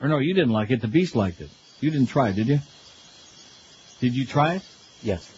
Speaker 1: Or no, you didn't like it. The Beast liked it. You didn't try it, did you? Did you try it?
Speaker 5: Yes.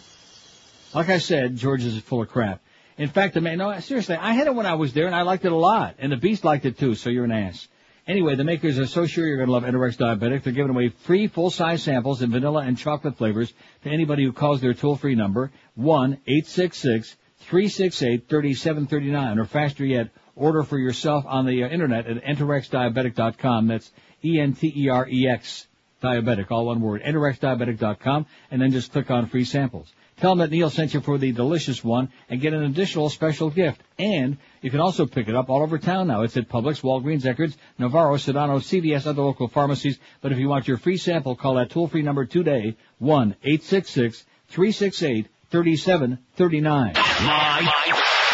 Speaker 1: Like I said, George is full of crap. In fact, the man, no, seriously, I had it when I was there and I liked it a lot. And the Beast liked it too, so you're an ass. Anyway, the makers are so sure you're going to love Enterex Diabetic, they're giving away free full-size samples in vanilla and chocolate flavors to anybody who calls their toll-free number, 1-866-368-3739, or faster yet, order for yourself on the uh, internet at enterexdiabetic.com. That's E E-N-T-E-R-E-X diabetic, all one word, enterexdiabetic.com, and then just click on free samples. Tell them that Neil sent you for the delicious one and get an additional special gift. And you can also pick it up all over town now. It's at Publix, Walgreens, Eckerd's, Navarro, Sedano, CVS, other local pharmacies. But if you want your free sample, call that toll-free number today, 1-866-368-3739.
Speaker 2: Live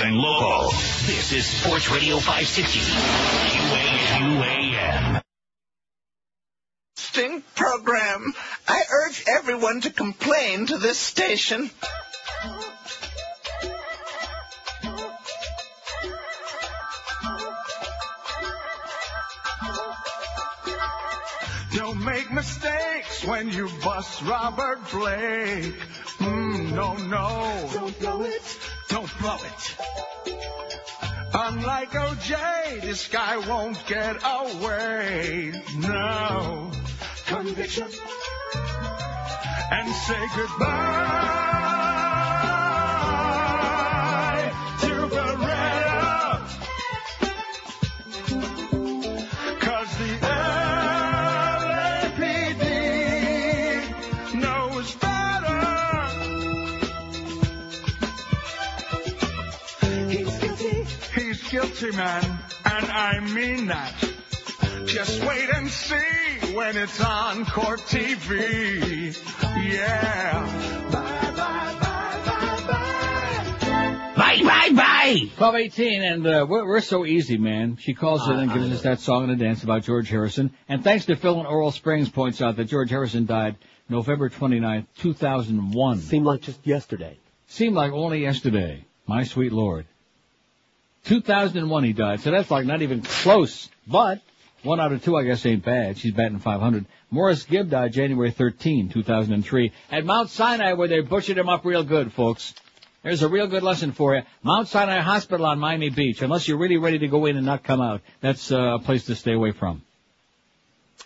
Speaker 2: and local. This is Sports Radio 560. QAM.
Speaker 12: Sting program. I urge everyone to complain to this station.
Speaker 15: Don't make mistakes when you bust Robert Blake. Mm, no, no. Don't blow it. Don't blow it. Unlike OJ, this guy won't get away. No conviction and say goodbye to Baretta. Cause the LAPD knows better.
Speaker 12: He's guilty. He's guilty, man. And I mean that. Just wait and see when it's on court TV. Yeah. Bye, bye, bye, bye, bye.
Speaker 1: Bye, bye, bye. 1218, and uh, we're, we're so easy, man. She calls in and gives us that song and a dance about George Harrison. And thanks to Phil in Oral Springs points out that George Harrison died November 29th, 2001.
Speaker 5: Seemed like just yesterday.
Speaker 1: Seemed like only yesterday. My sweet lord. 2001 he died, so that's like not even close. But one out of two, I guess, ain't bad. She's batting 500. Maurice Gibb died January 13, 2003, at Mount Sinai, where they butchered him up real good, folks. There's a real good lesson for you. Mount Sinai Hospital on Miami Beach. Unless you're really ready to go in and not come out, that's uh, a place to stay away from.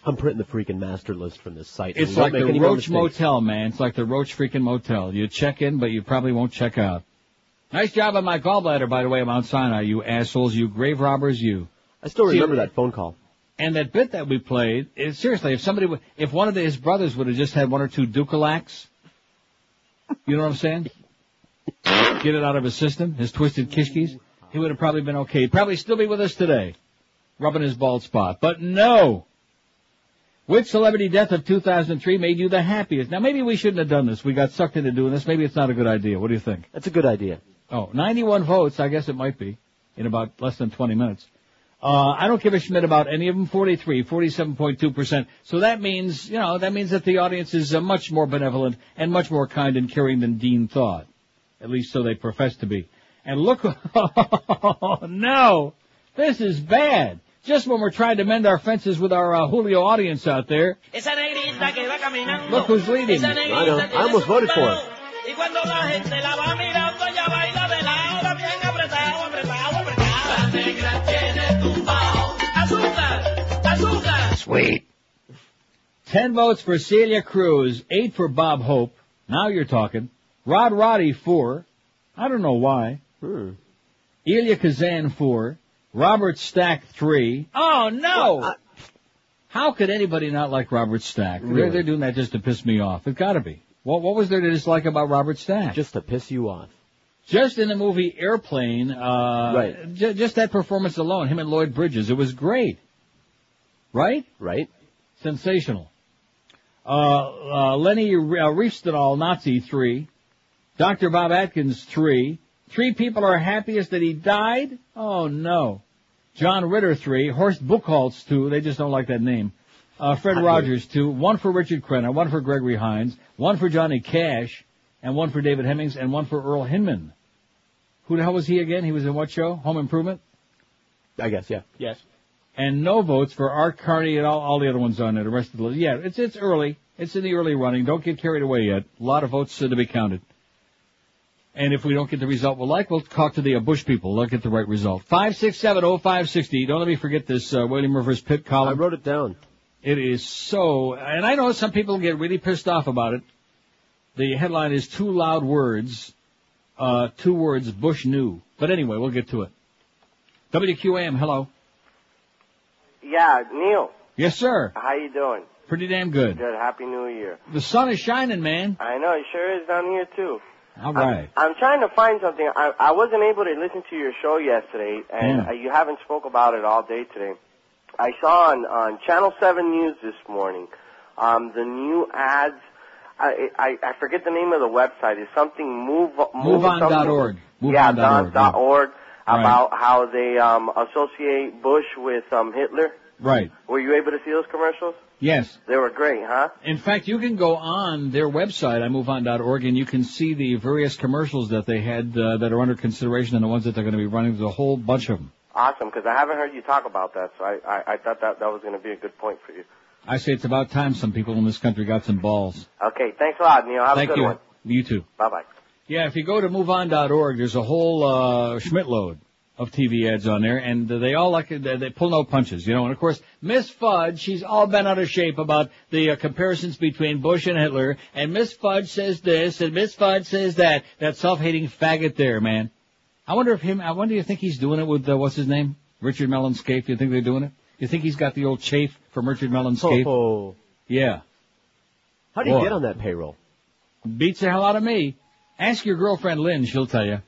Speaker 5: I'm printing the freaking master list from this site.
Speaker 1: It's like the Roach. Motel, man. It's like the Roach freaking Motel. You check in, but you probably won't check out. Nice job on my gallbladder, by the way, Mount Sinai. You assholes, you grave robbers, you.
Speaker 5: I still
Speaker 1: See,
Speaker 5: remember that phone call.
Speaker 1: And that bit that we played, is, seriously, if somebody, would, if one of the, his brothers would have just had one or two Dulcolax, you know what I'm saying? Get it out of his system, his twisted kishkis, he would have probably been okay. He'd probably still be with us today, rubbing his bald spot. But no! Which celebrity death of 2003 made you the happiest? Now maybe we shouldn't have done this. We got sucked into doing this. Maybe it's not a good idea. What do you think?
Speaker 5: That's a good idea.
Speaker 1: Oh, 91 votes. I guess it might be in about less than 20 minutes. Uh, I don't give a schmidt about any of them. 43, 47.2%. So that means, you know, that means that the audience is uh, much more benevolent and much more kind and caring than Dean thought. At least so they profess to be. And look, oh no! This is bad. Just when we're trying to mend our fences with our uh, Julio audience out there,
Speaker 14: Esa negrita que va caminando.
Speaker 1: look who's leading.
Speaker 5: I know. I almost voted for him.
Speaker 1: Sweet. Ten votes for Celia Cruz, eight for Bob Hope. Now you're talking. Rod Roddy, four. I don't know why.
Speaker 5: Hmm.
Speaker 1: Elia Kazan, four. Robert Stack, three. Oh no! How could anybody not like Robert Stack? They're,
Speaker 5: Really?
Speaker 1: they're doing that just to piss me off. It's gotta be. What, what was there to dislike about Robert Stack?
Speaker 5: Just to piss you off.
Speaker 1: Just in the movie Airplane, uh,
Speaker 5: Right.
Speaker 1: ju- just that performance alone, him and Lloyd Bridges, it was great. Right?
Speaker 5: Right.
Speaker 1: Sensational. Uh, uh, Leni uh, Riefenstahl, Nazi, three. Dr. Bob Atkins, three. Three people are happiest that he died? Oh no. John Ritter, three. Horst Buchholz, two. They just don't like that name. Uh, Fred Rogers, two. One for Richard Crenna, one for Gregory Hines, one for Johnny Cash, and one for David Hemmings, and one for Earl Hindman. Who the hell was he again? He was in what show? Home Improvement?
Speaker 5: I guess, yeah.
Speaker 1: Yes. And no votes for Art Carney and all, all the other ones on there, the rest of the list. Yeah, it's, it's early. It's in the early running. Don't get carried away yet. A lot of votes to be counted. And if we don't get the result we like, we'll talk to the uh, Bush people. They'll get the right result. 5670560. Don't let me forget this, uh, William Rivers Pitt column.
Speaker 5: I wrote it down.
Speaker 1: It is so, and I know some people get really pissed off about it. The headline is two loud words, uh, two words Bush knew. But anyway, we'll get to it. WQAM, hello.
Speaker 29: Yeah, Neil.
Speaker 1: Yes, sir.
Speaker 29: How you doing?
Speaker 1: Pretty damn good.
Speaker 29: Good. Happy New Year.
Speaker 1: The sun is shining, man.
Speaker 29: I know it sure is down here too.
Speaker 1: All right.
Speaker 29: I'm trying to find something. I, I wasn't able to listen to your show yesterday, and
Speaker 1: Yeah.
Speaker 29: you haven't spoke about it all day today. I saw on, on Channel 7 News this morning um, the new ads. I, I I forget the name of the website. It's something move move
Speaker 1: MoveOn.org.
Speaker 29: something- Yeah,
Speaker 1: MoveOn.org,
Speaker 29: dot, dot
Speaker 1: yeah.
Speaker 29: Org
Speaker 1: Right.
Speaker 29: about how they um, associate Bush with um, Hitler.
Speaker 1: Right.
Speaker 29: Were you able to see those commercials?
Speaker 1: Yes.
Speaker 29: They were great, huh?
Speaker 1: In fact, you can go on their website, iMoveOn.org, and you can see the various commercials that they had uh, that are under consideration and the ones that they're going to be running. There's a whole bunch of them.
Speaker 29: Awesome, because I haven't heard you talk about that, so I, I, I thought that that was going to be a good point for you.
Speaker 1: I say it's about time some people in this country got some balls.
Speaker 29: Okay, thanks a lot, Neil. Have
Speaker 1: Thank
Speaker 29: a good
Speaker 1: you.
Speaker 29: one.
Speaker 1: You too.
Speaker 29: Bye bye.
Speaker 1: Yeah, if you go to MoveOn.org, there's a whole uh, Schmidtload of TV ads on there, and they all like they, they pull no punches, you know. And of course, Miss Fudge, she's all bent out of shape about the uh, comparisons between Bush and Hitler, and Miss Fudge says this, and Miss Fudge says that. That self-hating faggot there, man. I wonder if him. I wonder, if you think he's doing it with uh, what's his name, Richard Mellon Scaife? You think they're doing it? You think he's got the old chafe from Richard Mellon Scaife?
Speaker 5: Oh.
Speaker 1: Yeah.
Speaker 5: How do you
Speaker 1: Boy.
Speaker 5: get on that payroll?
Speaker 1: Beats the hell out of me. Ask your girlfriend Lynn, she'll tell you.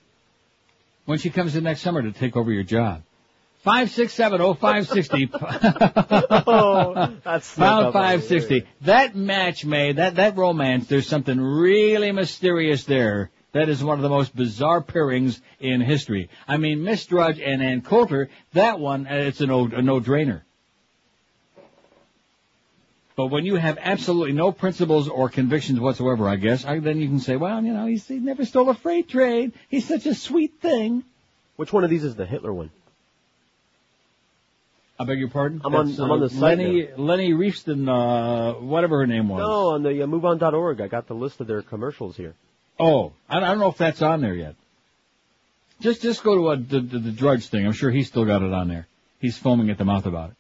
Speaker 1: When she comes in next summer to take over your job. Five six seven oh five sixty.
Speaker 5: oh, that's
Speaker 1: Pound
Speaker 5: up
Speaker 1: five sixty. That match made that that romance. There's something really mysterious there. That is one of the most bizarre pairings in history. I mean, Miss Drudge and Ann Coulter. That one, uh, it's a no a no drainer. But when you have absolutely no principles or convictions whatsoever, I guess, I, then you can say, well, you know, he's, he never stole a freight train. He's such a sweet thing.
Speaker 5: Which one of these is the Hitler one?
Speaker 1: I beg your pardon?
Speaker 5: I'm on-
Speaker 1: That's,
Speaker 5: I'm on
Speaker 1: uh,
Speaker 5: the site
Speaker 1: Leni, Leni Reefston, uh, whatever her name was.
Speaker 5: No, on the uh, MoveOn.org. I got the list of their commercials here.
Speaker 1: Oh, I, I don't know if that's on there yet. Just, just go to uh, the, the, the Drudge thing. I'm sure he's still got it on there. He's foaming at the mouth about it.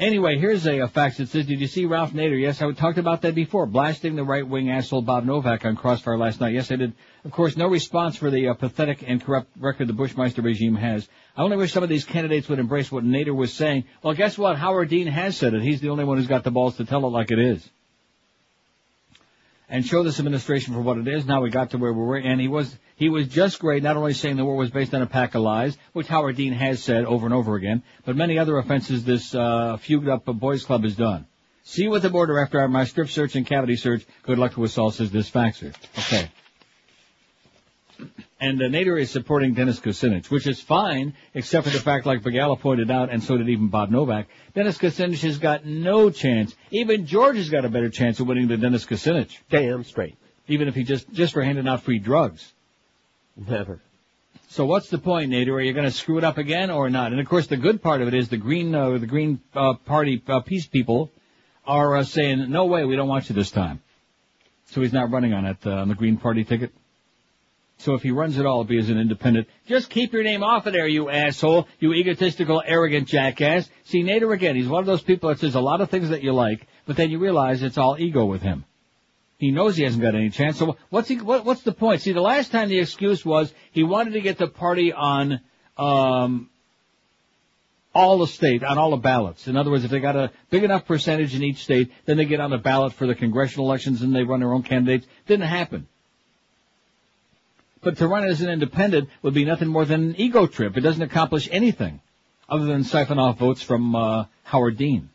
Speaker 1: Anyway, here's a, a fax that says, did you see Ralph Nader? Yes, I talked about that before. Blasting the right-wing asshole Bob Novak on Crossfire last night. Yes, I did. Of course, no response for the uh, pathetic and corrupt record the Bushmeister regime has. I only wish some of these candidates would embrace what Nader was saying. Well, guess what? Howard Dean has said it. He's the only one who's got the balls to tell it like it is. And show this administration for what it is. Now we got to where we were, and he was he was just great, not only saying the war was based on a pack of lies, which Howard Dean has said over and over again, but many other offenses this uh, fugued up boys club has done. See you at the border after my strip search and cavity search. Good luck to us all, says this faxer. Okay. And uh, Nader is supporting Dennis Kucinich, which is fine, except for the fact, like Begala pointed out, and so did even Bob Novak, Dennis Kucinich has got no chance. Even George has got a better chance of winning than Dennis Kucinich.
Speaker 5: Damn straight.
Speaker 1: Even if he just, just for handing out free drugs.
Speaker 5: Never.
Speaker 1: So what's the point, Nader? Are you going to screw it up again or not? And of course, the good part of it is the Green, uh, the Green uh, Party uh, peace people are uh, saying, "No way, we don't want you this time." So he's not running on it uh, on the Green Party ticket. So if he runs at all, be as an independent. Just keep your name off of there, you asshole, you egotistical, arrogant jackass. See, Nader again, he's one of those people that says a lot of things that you like, but then you realize it's all ego with him. He knows he hasn't got any chance. So what's he? What, what's the point? See, the last time the excuse was he wanted to get the party on um, all the state, on all the ballots. In other words, if they got a big enough percentage in each state, then they get on the ballot for the congressional elections and they run their own candidates. Didn't happen. But to run as an independent would be nothing more than an ego trip. It doesn't accomplish anything other than siphon off votes from uh, Howard Dean.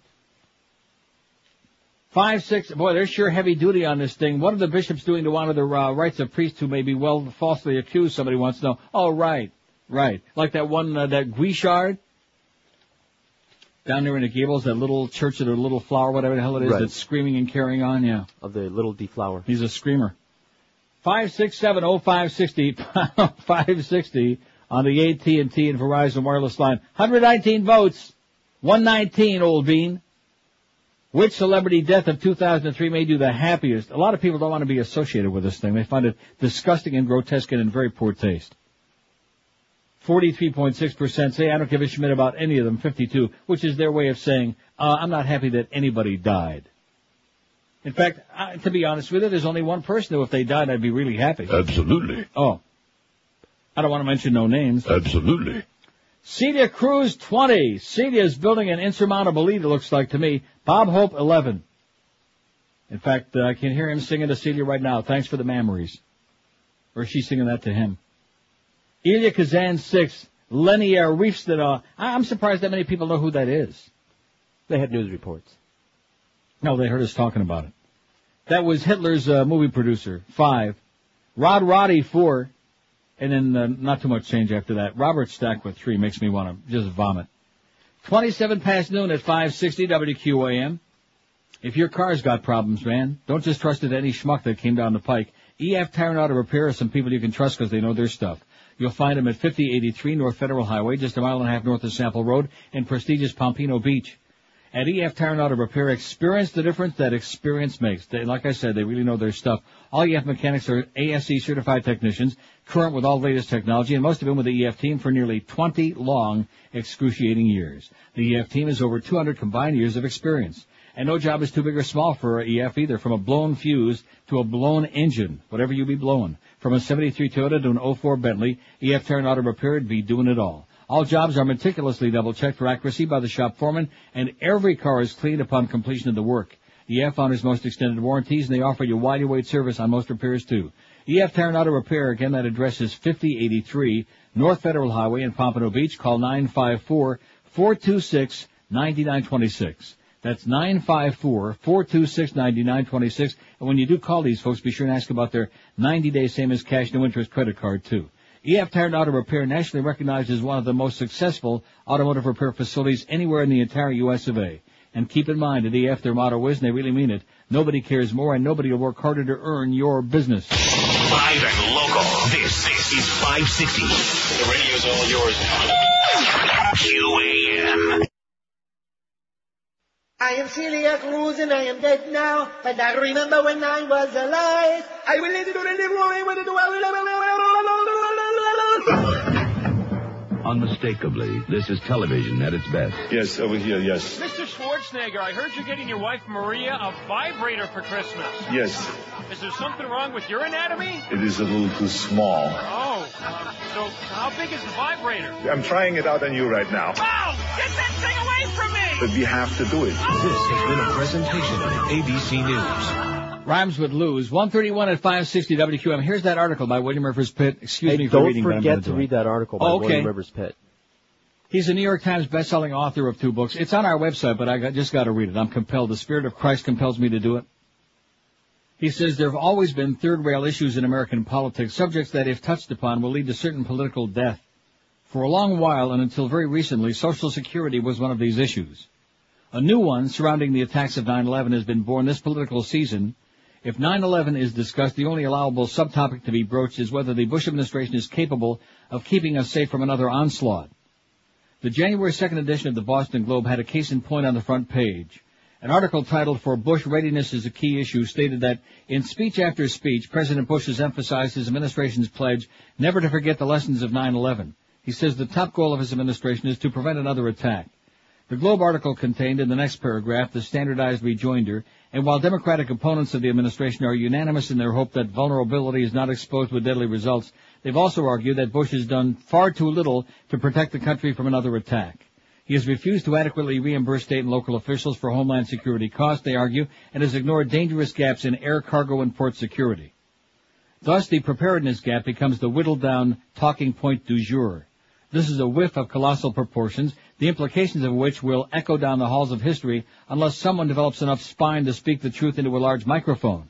Speaker 1: Five, six, boy, they're sure heavy duty on this thing. What are the bishops doing to honor the uh, rights of priests who may be well falsely accused? Somebody wants to know. Oh, right, right. Like that one, uh, that Guichard down there in the Gables, that little church of the Little Flower, whatever the hell it is,
Speaker 5: Right.
Speaker 1: that's screaming and carrying on. Yeah,
Speaker 5: Of the little deflower.
Speaker 1: he's a screamer. Five six seven oh five sixty five sixty on the AT and Verizon wireless line. 119 votes, 119. Old Bean. Which celebrity death of 2003 made you the happiest? A lot of people don't want to be associated with this thing. They find it disgusting and grotesque and in very poor taste. 43.6% say I don't give a schmidt about any of them. 52, which is their way of saying uh, I'm not happy that anybody died. In fact, uh, to be honest with you, there's only one person who, if they died, I'd be really happy.
Speaker 15: Absolutely.
Speaker 1: Oh, I don't want to mention no names.
Speaker 15: Absolutely.
Speaker 1: Celia Cruz 20. Celia is building an insurmountable lead, it looks like to me. Bob Hope 11. In fact, uh, I can hear him singing to Celia right now. Thanks for the memories. Or is she singing that to him? Elia Kazan 6. Leni Reefston. Uh, I'm surprised that many people know who that is.
Speaker 5: They had news reports.
Speaker 1: No, they heard us talking about it. That was Hitler's uh, movie producer. Five. Rod Roddy four. And then uh, not too much change after that. Robert Stack with three makes me want to just vomit. 27 past noon at 560 WQAM. If your car's got problems, man, don't just trust it any schmuck that came down the pike. EF Tire Auto Repair are some people you can trust because they know their stuff. You'll find them at 5083 North Federal Highway, just a mile and a half north of Sample Road in prestigious Pompano Beach. At EF Tire and Auto Repair, experience the difference that experience makes. They, like I said, they really know their stuff. All EF mechanics are ASE certified technicians, current with all the latest technology, and most have been with the EF team for nearly 20 long, excruciating years. The EF team has over 200 combined years of experience. And no job is too big or small for EF either, from a blown fuse to a blown engine, whatever you be blowing. From a 73 Toyota to an 04 Bentley, EF Tire and Auto Repair would be doing it all. All jobs are meticulously double checked for accuracy by the shop foreman, and every car is cleaned upon completion of the work. EF honors most extended warranties, and they offer you wide await service on most repairs too. EF Tire Auto Repair, again, that address is 5083 North Federal Highway in Pompano Beach. Call 954-426-9926. That's 954-426-9926. And when you do call these folks, be sure and ask about their 90-day same as cash no interest credit card too. EF Tire and Auto Repair, nationally recognized as one of the most successful automotive repair facilities anywhere in the entire U.S. of A. And keep in mind, at EF, their motto is, and they really mean it, nobody cares more and nobody will work harder to earn your business.
Speaker 2: Live and local. This, this is 560. The radio's all yours now. QAM.
Speaker 12: I am Celia Cruz and I am dead now, but I remember when I was alive. I will let you do the live away with
Speaker 31: Unmistakably, this is television at its best.
Speaker 32: Yes, over here, yes.
Speaker 18: Mr. Schwarzenegger, I heard you're getting your wife Maria a vibrator for Christmas.
Speaker 32: Yes,
Speaker 18: Is there something wrong with your anatomy?
Speaker 32: it is a little too small.
Speaker 18: Oh, so how big is the vibrator?
Speaker 32: I'm trying it out on you right now,
Speaker 14: Wow! Get that thing away from me!
Speaker 32: but we have to do it. Oh.
Speaker 2: This has been a presentation of ABC News.
Speaker 1: Rhymes would lose. 131 at 560 WQM. Here's that article by William Rivers Pitt. Excuse
Speaker 5: Hey,
Speaker 1: me for
Speaker 5: don't
Speaker 1: reading, I'm
Speaker 5: forget to read that article by
Speaker 1: Oh, okay.
Speaker 5: William Rivers Pitt.
Speaker 1: He's a New York Times best-selling author of two books. It's on our website, but I got, just got to read it. I'm compelled. The Spirit of Christ compels me to do it. He says there have always been third-rail issues in American politics, subjects that, if touched upon, will lead to certain political death. For a long while, and until very recently, Social Security was one of these issues. A new one surrounding the attacks of 9/11 has been born this political season. If 9/11 is discussed, the only allowable subtopic to be broached is whether the Bush administration is capable of keeping us safe from another onslaught. The January 2nd edition of the Boston Globe had a case in point on the front page. An article titled For Bush Readiness is a Key Issue stated that in speech after speech, President Bush has emphasized his administration's pledge never to forget the lessons of 9-11. He says the top goal of his administration is to prevent another attack. The Globe article contained in the next paragraph the standardized rejoinder, and while Democratic opponents of the administration are unanimous in their hope that vulnerability is not exposed with deadly results, they've also argued that Bush has done far too little to protect the country from another attack. He has refused to adequately reimburse state and local officials for homeland security costs, they argue, and has ignored dangerous gaps in air cargo and port security. Thus, the preparedness gap becomes the whittled down talking point du jour. This is a whiff of colossal proportions, the implications of which will echo down the halls of history unless someone develops enough spine to speak the truth into a large microphone.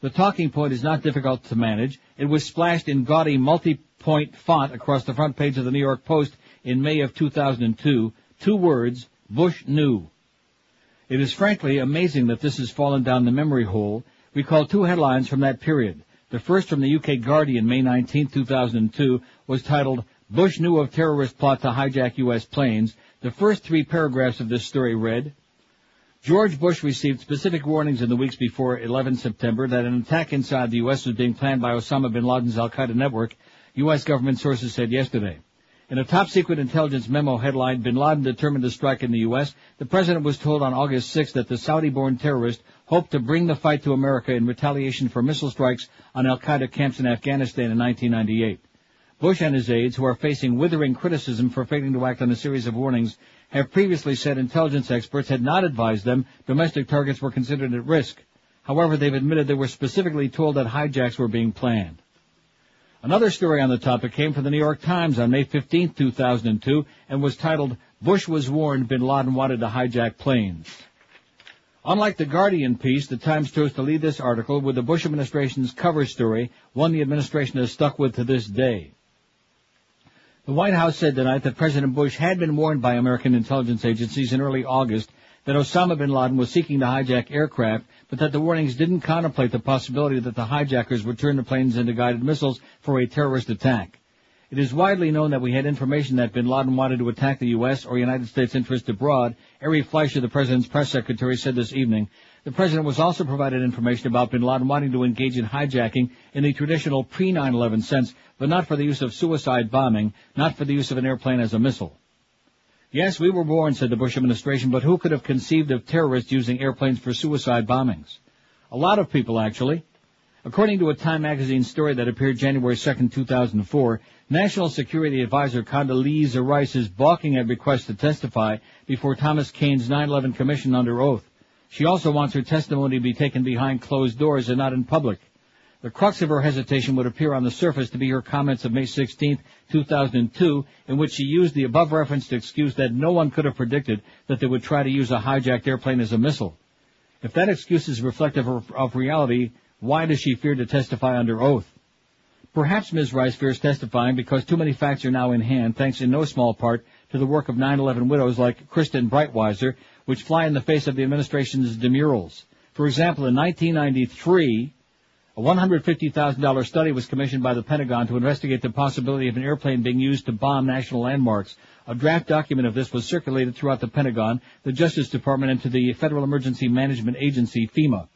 Speaker 1: The talking point is not difficult to manage. It was splashed in gaudy multi-point font across the front page of the New York Post in May of 2002. Two words, Bush knew. It is frankly amazing that this has fallen down the memory hole. Recall two headlines from that period. The first from the UK Guardian, May 19, 2002, was titled, Bush knew of terrorist plot to hijack U.S. planes. The first three paragraphs of this story read, George Bush received specific warnings in the weeks before 11 September that an attack inside the U.S. was being planned by Osama bin Laden's al-Qaeda network, U.S. government sources said yesterday. In a top-secret intelligence memo headlined, Bin Laden determined to strike in the U.S., the president was told on August 6 that the Saudi-born terrorist hoped to bring the fight to America in retaliation for missile strikes on al-Qaeda camps in Afghanistan in 1998. Bush and his aides, who are facing withering criticism for failing to act on a series of warnings, have previously said intelligence experts had not advised them domestic targets were considered at risk. However, they've admitted they were specifically told that hijacks were being planned. Another story on the topic came from the New York Times on May 15, 2002, and was titled, Bush was warned bin Laden wanted to hijack planes. Unlike the Guardian piece, the Times chose to lead this article with the Bush administration's cover story, one the administration has stuck with to this day. The White House said tonight that President Bush had been warned by American intelligence agencies in early August that Osama bin Laden was seeking to hijack aircraft, but that the warnings didn't contemplate the possibility that the hijackers would turn the planes into guided missiles for a terrorist attack. It is widely known that we had information that bin Laden wanted to attack the U.S. or United States interests abroad. Ari Fleischer, the president's press secretary, said this evening. The president was also provided information about bin Laden wanting to engage in hijacking in the traditional pre-9-11 sense, but not for the use of suicide bombing, not for the use of an airplane as a missile. Yes, we were warned, said the Bush administration, but who could have conceived of terrorists using airplanes for suicide bombings? A lot of people, actually. According to a Time magazine story that appeared January 2, 2004, National Security Advisor Condoleezza Rice is balking at requests to testify before Thomas Kean's 9-11 Commission under oath. She also wants her testimony to be taken behind closed doors and not in public. The crux of her hesitation would appear on the surface to be her comments of May 16, 2002, in which she used the above reference to excuse that no one could have predicted that they would try to use a hijacked airplane as a missile. If that excuse is reflective of, of reality, why does she fear to testify under oath? Perhaps Ms. Rice fears testifying because too many facts are now in hand, thanks in no small part to the work of 9-11 widows like Kristen Breitweiser, which fly in the face of the administration's demurrals. For example, in 1993, a $150,000 study was commissioned by the Pentagon to investigate the possibility of an airplane being used to bomb national landmarks. A draft document of this was circulated throughout the Pentagon, the Justice Department, and to the Federal Emergency Management Agency, FEMA.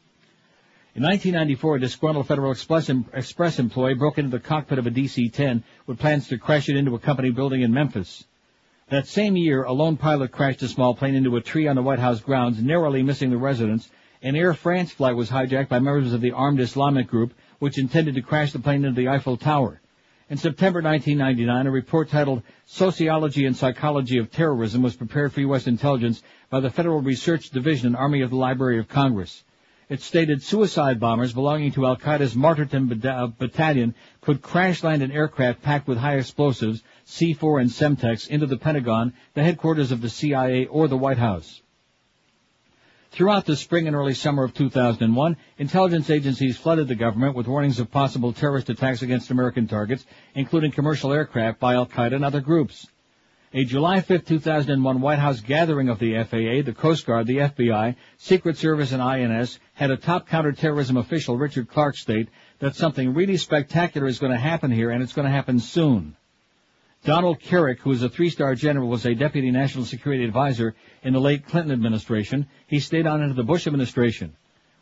Speaker 1: In 1994, a disgruntled Federal Express, Express employee broke into the cockpit of a DC-10 with plans to crash it into a company building in Memphis. That same year, a lone pilot crashed a small plane into a tree on the White House grounds, narrowly missing the residents. An Air France flight was hijacked by members of the armed Islamic group, which intended to crash the plane into the Eiffel Tower. In September 1999, a report titled Sociology and Psychology of Terrorism was prepared for U.S. intelligence by the Federal Research Division, and Army of the Library of Congress. It stated suicide bombers belonging to Al-Qaeda's Martyrdom uh, Battalion could crash land an aircraft packed with high explosives, C4 and Semtex, into the Pentagon, the headquarters of the CIA, or the White House. Throughout the spring and early summer of 2001, intelligence agencies flooded the government with warnings of possible terrorist attacks against American targets, including commercial aircraft by Al-Qaeda and other groups. A July 5, 2001 White House gathering of the FAA, the Coast Guard, the FBI, Secret Service, and INS had a top counterterrorism official, Richard Clarke, state that something really spectacular is going to happen here, and it's going to happen soon. Donald Kerrick, who is a three-star general, was a deputy national security advisor in the late Clinton administration. He stayed on into the Bush administration.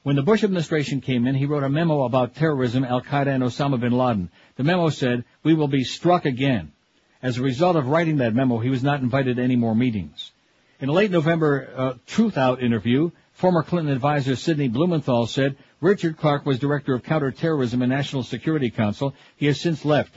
Speaker 1: When the Bush administration came in, he wrote a memo about terrorism, Al-Qaeda, and Osama bin Laden. The memo said, we will be struck again. As a result of writing that memo, he was not invited to any more meetings. In a late November uh, Truthout interview, former Clinton advisor Sidney Blumenthal said Richard Clarke was director of counterterrorism and National Security Council. He has since left.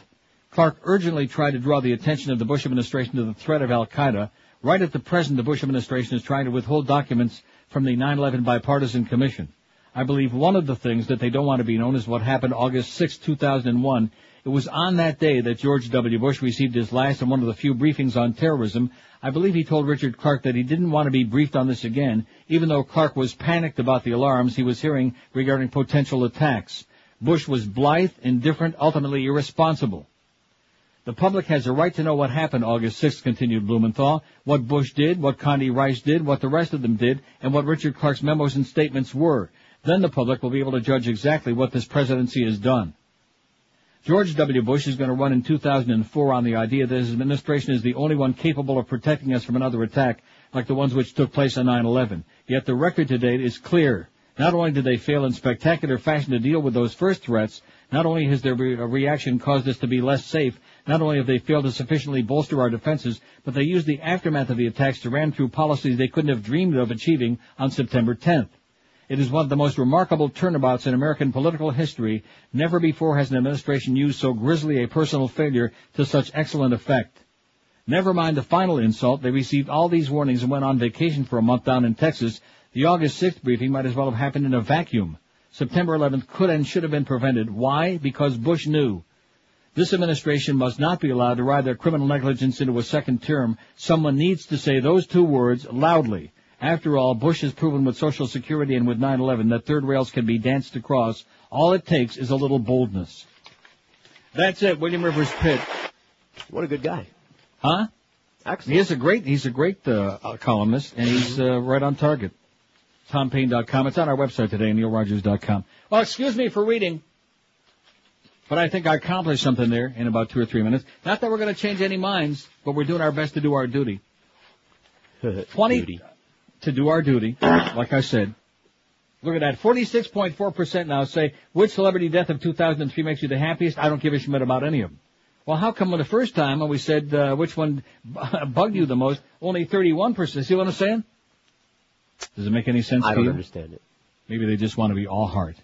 Speaker 1: Clarke urgently tried to draw the attention of the Bush administration to the threat of Al-Qaeda. Right at the present, the Bush administration is trying to withhold documents from the 9-11 Bipartisan Commission. I believe one of the things that they don't want to be known is what happened August 6, 2001 it was on that day that George W. Bush received his last and one of the few briefings on terrorism. I believe he told Richard Clarke that he didn't want to be briefed on this again, even though Clarke was panicked about the alarms he was hearing regarding potential attacks. Bush was blithe, indifferent, ultimately irresponsible. The public has a right to know what happened August 6th, continued Blumenthal, what Bush did, what Condi Rice did, what the rest of them did, and what Richard Clarke's memos and statements were. Then the public will be able to judge exactly what this presidency has done. George W. Bush is going to run in 2004 on the idea that his administration is the only one capable of protecting us from another attack like the ones which took place on 9-11. Yet the record to date is clear. Not only did they fail in spectacular fashion to deal with those first threats, not only has their re- uh, reaction caused us to be less safe, not only have they failed to sufficiently bolster our defenses, but they used the aftermath of the attacks to ram through policies they couldn't have dreamed of achieving on September 10th. It is one of the most remarkable turnabouts in American political history. Never before has an administration used so grisly a personal failure to such excellent effect. Never mind the final insult, they received all these warnings and went on vacation for a month down in Texas. The August 6th briefing might as well have happened in a vacuum. September 11th could and should have been prevented. Why? Because Bush knew. This administration must not be allowed to ride their criminal negligence into a second term. Someone needs to say those two words loudly. After all, Bush has proven with Social Security and with 9-11 that third rails can be danced across. All it takes is a little boldness. That's it, William Rivers Pitt.
Speaker 5: What a good guy.
Speaker 1: Huh?
Speaker 5: Excellent.
Speaker 1: He's a great, he's a great uh, columnist, and he's uh, right on target. TomPaine.com. It's on our website today, NeilRogers.com. Well, excuse me for reading, but I think I accomplished something there in about two or three minutes. Not that we're going to change any minds, but we're doing our best to do our duty. 20,
Speaker 5: Duty.
Speaker 1: To do our duty, like I said. Look at that. 46.4% now say, which celebrity death of 2003 makes you the happiest? I don't give a shit about any of them. Well, how come when the first time when we said, uh, which one bugged you the most, only 31%? See what I'm saying? Does it make any sense
Speaker 5: I
Speaker 1: to you?
Speaker 5: I don't understand it.
Speaker 1: Maybe they just want to be all heart.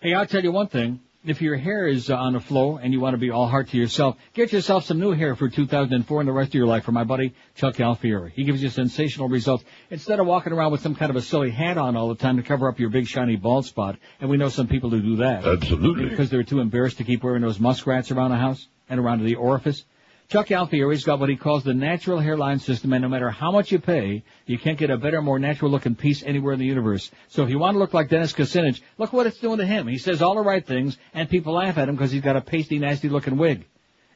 Speaker 1: Hey, I'll tell you one thing. If your hair is uh, on the floor and you want to be all heart to yourself, get yourself some new hair for 2004 and the rest of your life from my buddy Chuck Alfieri. He gives you sensational results. Instead of walking around with some kind of a silly hat on all the time to cover up your big shiny bald spot, and we know some people who do that.
Speaker 31: Absolutely.
Speaker 1: Because they're too embarrassed to keep wearing those muskrats around the house and around the orifice. Chuck Alfieri's got what he calls the natural hairline system, and no matter how much you pay, you can't get a better, more natural looking piece anywhere in the universe. So if you want to look like Dennis Kucinich, look what it's doing to him. He says all the right things, and people laugh at him because he's got a pasty, nasty looking wig.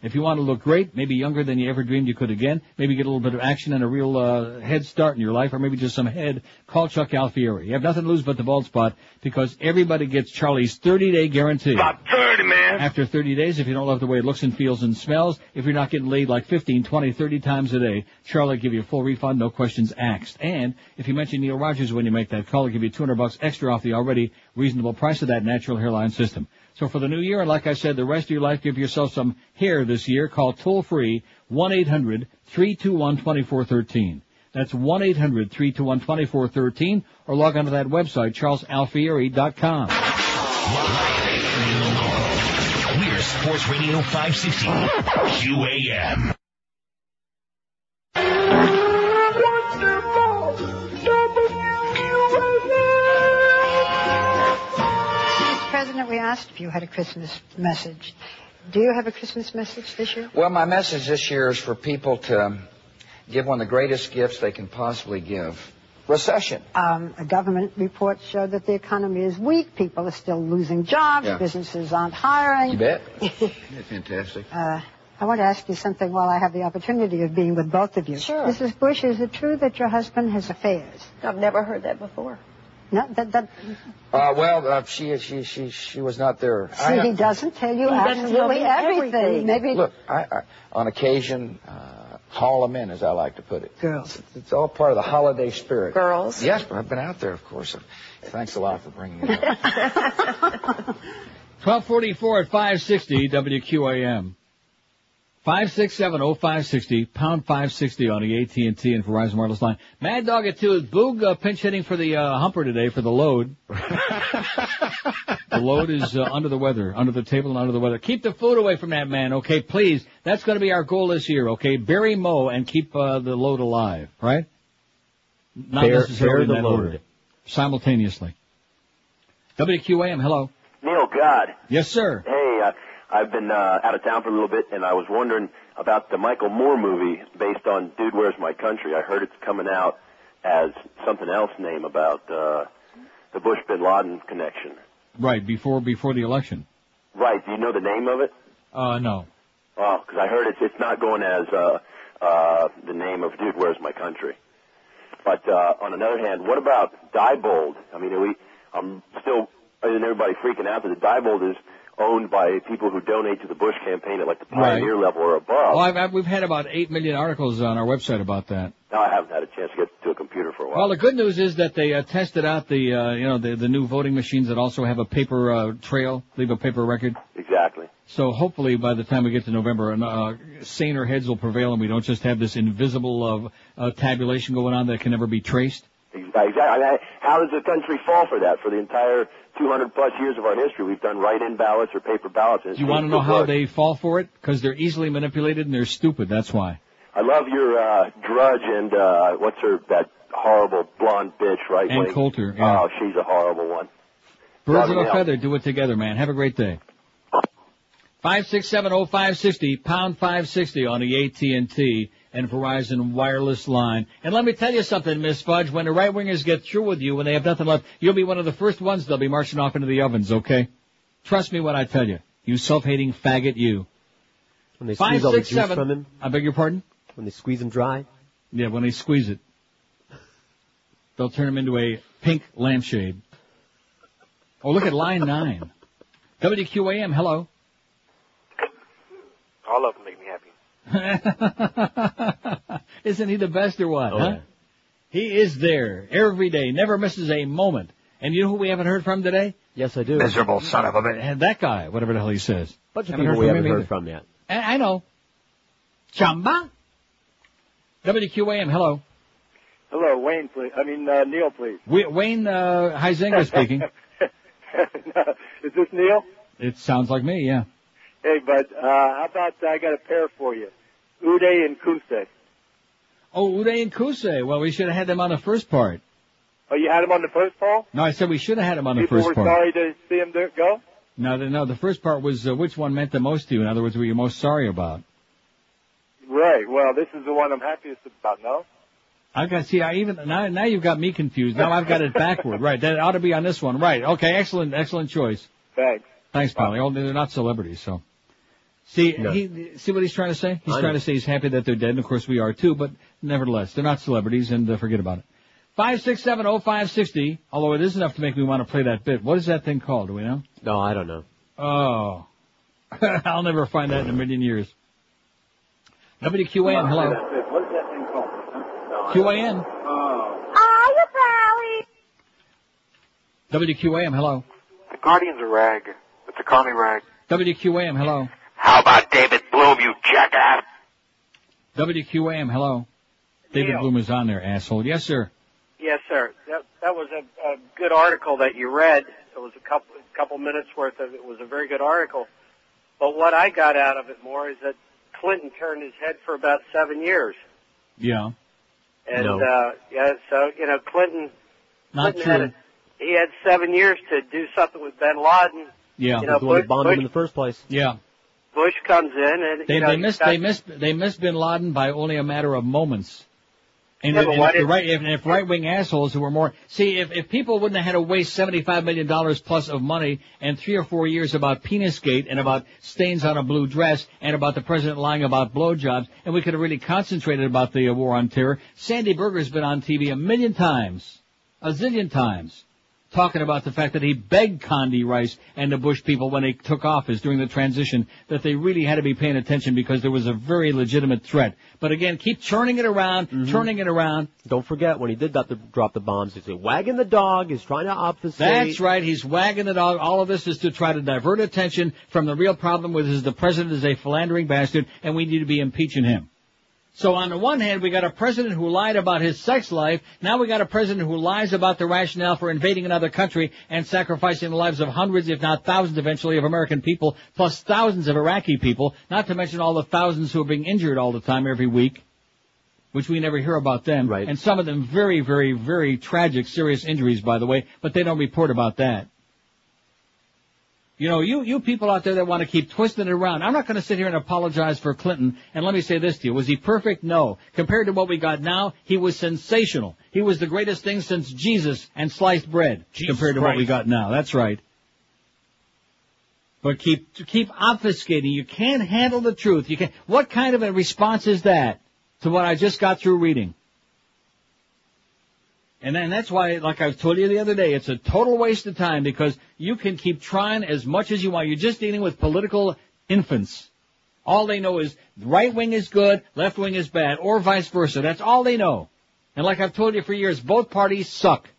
Speaker 1: If you want to look great, maybe younger than you ever dreamed you could again, maybe get a little bit of action and a real uh, head start in your life, or maybe just some head, call Chuck Alfieri. You have nothing to lose but the bald spot because everybody gets Charlie's 30-day guarantee.
Speaker 15: About 30, man.
Speaker 1: After 30 days, if you don't love the way it looks and feels and smells, if you're not getting laid like 15, 20, 30 times a day, Charlie will give you a full refund, no questions asked. And if you mention Neil Rogers when you make that call, he'll give you 200 bucks extra off the already reasonable price of that natural hairline system. So for the new year, and like I said, the rest of your life, give yourself some hair this year. Call toll free 1-800-321-2413. That's 1-800-321-2413 or log onto that website, charlesalfieri.com.
Speaker 2: We're Sports Radio 560 QAM.
Speaker 33: President, we asked if you had a Christmas message. Do you have a Christmas message this year?
Speaker 34: Well, my message this year is for people to give one of the greatest gifts they can possibly give. Recession.
Speaker 33: Um, a government report showed that the economy is weak. People are still losing jobs.
Speaker 34: Yeah.
Speaker 33: Businesses aren't hiring.
Speaker 34: You bet. That's fantastic.
Speaker 33: Uh, I want to ask you something while I have the opportunity of being with both of you.
Speaker 27: Sure.
Speaker 33: Mrs. Bush, is it true that your husband has affairs?
Speaker 27: I've never heard that before.
Speaker 33: No, that, that,
Speaker 34: Uh, well, uh, she, she, she, she was not there.
Speaker 33: see,
Speaker 34: I-
Speaker 33: he doesn't tell you
Speaker 27: He tell
Speaker 33: absolutely everything.
Speaker 27: everything.
Speaker 33: Maybe
Speaker 34: Look, I, I, on occasion, uh, haul them in, as I like to put it.
Speaker 33: girls.
Speaker 34: It's all part of the holiday spirit.
Speaker 27: Girls?
Speaker 34: Yes, but I've been out there, of course. Thanks a lot for bringing it up.
Speaker 1: 1244 at 560 WQAM. 5670560, pound 560 on the AT&T and Verizon wireless line. Mad Dog at 2 is Boog uh, pinch hitting for the uh, humper today for the load. the load is uh, under the weather, under the table and under the weather. Keep the food away from that man, okay? Please. That's going to be our goal this year, okay? Bury Mo and keep uh, the load alive, right? Not
Speaker 5: Bear-
Speaker 1: necessarily
Speaker 5: bear the load.
Speaker 1: order. Simultaneously. WQAM, hello.
Speaker 8: Neil, God.
Speaker 1: Yes, sir.
Speaker 8: Hey, I've been uh, out of town for a little bit, and I was wondering about the Michael Moore movie based on Dude, Where's My Country. I heard it's coming out as something else name about uh, the Bush Bin Laden connection.
Speaker 1: Right, before before the election.
Speaker 8: Right? Do you know the name of it?
Speaker 1: Uh, no.
Speaker 8: Oh, because I heard it's it's not going as uh, uh, the name of Dude, Where's My Country. But uh, on another hand, what about Diebold? I mean, are we I'm still isn't everybody freaking out that the Diebold is owned by people who donate to the Bush campaign at like the pioneer level or above.
Speaker 1: Well, I've, I've, we've had about eight million articles on our website about that.
Speaker 8: Now I haven't had a chance to get to a computer for a while.
Speaker 1: Well, the good news is that they uh, tested out the, uh, you know, the, the new voting machines that also have a paper uh, trail, leave a paper record.
Speaker 8: Exactly.
Speaker 1: So hopefully by the time we get to November, uh, saner heads will prevail and we don't just have this invisible uh, uh, tabulation going on that can never be traced.
Speaker 8: Exactly. I mean, how does the country fall for that? For the entire 200 plus years of our history, we've done write-in ballots or paper ballots.
Speaker 1: you want to know how
Speaker 8: worked.
Speaker 1: they fall for it? Because they're easily manipulated and they're stupid. That's why.
Speaker 8: I love your uh, Drudge and uh, what's her that horrible blonde bitch, right?
Speaker 1: Ann? Coulter, yeah.
Speaker 8: Oh, she's a horrible one.
Speaker 1: Birds of a feather, do it together, man. Have a great day. Five six seven oh five sixty pound five sixty on the AT and T and Verizon wireless line. And let me tell you something, Miss Fudge. When the right wingers get through with you, when they have nothing left, you'll be one of the first ones they'll be marching off into the ovens. Okay? Trust me when I tell you. You self-hating faggot, you.
Speaker 5: When they
Speaker 1: Five,
Speaker 5: squeeze all the juice
Speaker 1: seven-
Speaker 5: from him,
Speaker 1: I beg your pardon?
Speaker 5: when they squeeze him dry.
Speaker 1: Yeah, when they squeeze it, they'll turn him into a pink lampshade. Oh, look at line nine. WQAM, hello.
Speaker 6: All of them make me happy.
Speaker 1: Isn't he the best or what?
Speaker 5: Oh,
Speaker 1: huh?
Speaker 5: yeah.
Speaker 1: He is there every day, never misses a moment. And you know who we haven't heard from today?
Speaker 5: Yes, I do.
Speaker 1: Miserable son of a bitch. And that guy, whatever the hell he says.
Speaker 5: Bunch of
Speaker 1: Haven't
Speaker 5: people we haven't heard
Speaker 1: either.
Speaker 5: from yet.
Speaker 1: I, I know. Chamba. WQAM, hello.
Speaker 35: Hello, Wayne, please. I mean, uh, Neil, please.
Speaker 1: We, Wayne uh, Huizenga speaking.
Speaker 35: Is this Neil?
Speaker 1: It sounds like me, yeah.
Speaker 35: Hey, bud, uh, how about I got a pair for you? Uday and Qusay.
Speaker 1: Oh, Uday and Qusay. Well, we should have had them on the first part.
Speaker 35: Oh, you had them on the first call?
Speaker 1: No, I said we should have had them on the first part.
Speaker 35: People were
Speaker 1: part.
Speaker 35: sorry to see them go?
Speaker 1: No, the, no, the first part was uh, which one meant the most to you. In other words, were you most sorry about?
Speaker 35: Right. Well, this is the one I'm happiest about, no?
Speaker 1: I got see. I even now now you've got me confused. Now I've got it backward. Right. That ought to be on this one. Right. Okay. Excellent. Excellent choice.
Speaker 35: Thanks.
Speaker 1: Thanks, Polly. Oh, they're not celebrities, so. See,
Speaker 5: No.
Speaker 1: he, see what he's trying to say? He's
Speaker 5: I
Speaker 1: trying
Speaker 5: know.
Speaker 1: to say he's happy that they're dead, and of course we are too, but nevertheless, they're not celebrities, and uh, forget about it. Five six seven oh five sixty. Although it is enough to make me want to play that bit. What is that thing called? Do we know?
Speaker 5: No, I don't know.
Speaker 1: Oh, I'll never find that in a million years. WQAM, hello.
Speaker 35: What is that thing called?
Speaker 1: QAM,
Speaker 30: Hiya, Pally.
Speaker 1: WQAM, hello.
Speaker 6: The Guardian's a rag. It's a commie rag.
Speaker 1: WQAM, hello.
Speaker 6: How about David Bloom, you jackass?
Speaker 1: WQAM, hello. David
Speaker 26: Neil.
Speaker 1: Bloom is on there, asshole. Yes, sir.
Speaker 26: Yes, sir. That, that was a, a good article that you read. It was a couple couple minutes worth of it was a very good article. But what I got out of it more is that Clinton turned his head for about seven years,
Speaker 1: Yeah.
Speaker 26: and
Speaker 5: No.
Speaker 26: uh, yeah, so you know Clinton
Speaker 1: Not
Speaker 26: Clinton had
Speaker 1: true.
Speaker 26: a, he had seven years to do something with Bin Laden.
Speaker 1: Yeah.
Speaker 26: You know,
Speaker 5: the one that
Speaker 26: Bush-
Speaker 5: bombed him in the first place.
Speaker 1: Yeah.
Speaker 26: Bush comes in and
Speaker 1: They,
Speaker 26: you know,
Speaker 1: they missed they missed they missed Bin Laden by only a matter of moments. And,
Speaker 26: Yeah,
Speaker 1: if, and if, the right, if, if right wing assholes who were more see if, if people wouldn't have had to waste seventy five million dollars plus of money and three or four years about Penisgate and about stains on a blue dress and about the president lying about blowjobs and we could have really concentrated about the uh, war on terror. Sandy Berger's been on TV a million times, a zillion times, talking about the fact that he begged Condi Rice and the Bush people when they took office during the transition that they really had to be paying attention because there was a very legitimate threat. But again, keep churning it around,
Speaker 5: Mm-hmm.
Speaker 1: turning it around.
Speaker 5: Don't forget when he did that, the, drop the bombs. He's wagging the dog. He's trying to obfuscate.
Speaker 1: That's right. He's wagging it all. All of this is to try to divert attention from the real problem, which is the president is a philandering bastard, and we need to be impeaching him. So on the one hand, we got a president who lied about his sex life. Now we got a president who lies about the rationale for invading another country and sacrificing the lives of hundreds, if not thousands eventually, of American people, plus thousands of Iraqi people, not to mention all the thousands who are being injured all the time every week, which we never hear about them.
Speaker 5: Right.
Speaker 1: And some of them very, very, very tragic, serious injuries, by the way, but they don't report about that. You know, you, you people out there that want to keep twisting it around. I'm not going to sit here and apologize for Clinton. And let me say this to you. Was he perfect? No. Compared to what we got now, he was sensational. He was the greatest thing since Jesus and sliced bread compared to what we got now. That's right. But keep, keep obfuscating. You can't handle the truth. You can what kind of a response is that to what I just got through reading? And then that's why, like I told you the other day, it's a total waste of time because you can keep trying as much as you want. You're just dealing with political infants. All they know is right wing is good, left wing is bad, or vice versa. That's all they know. And like I've told you for years, both parties suck.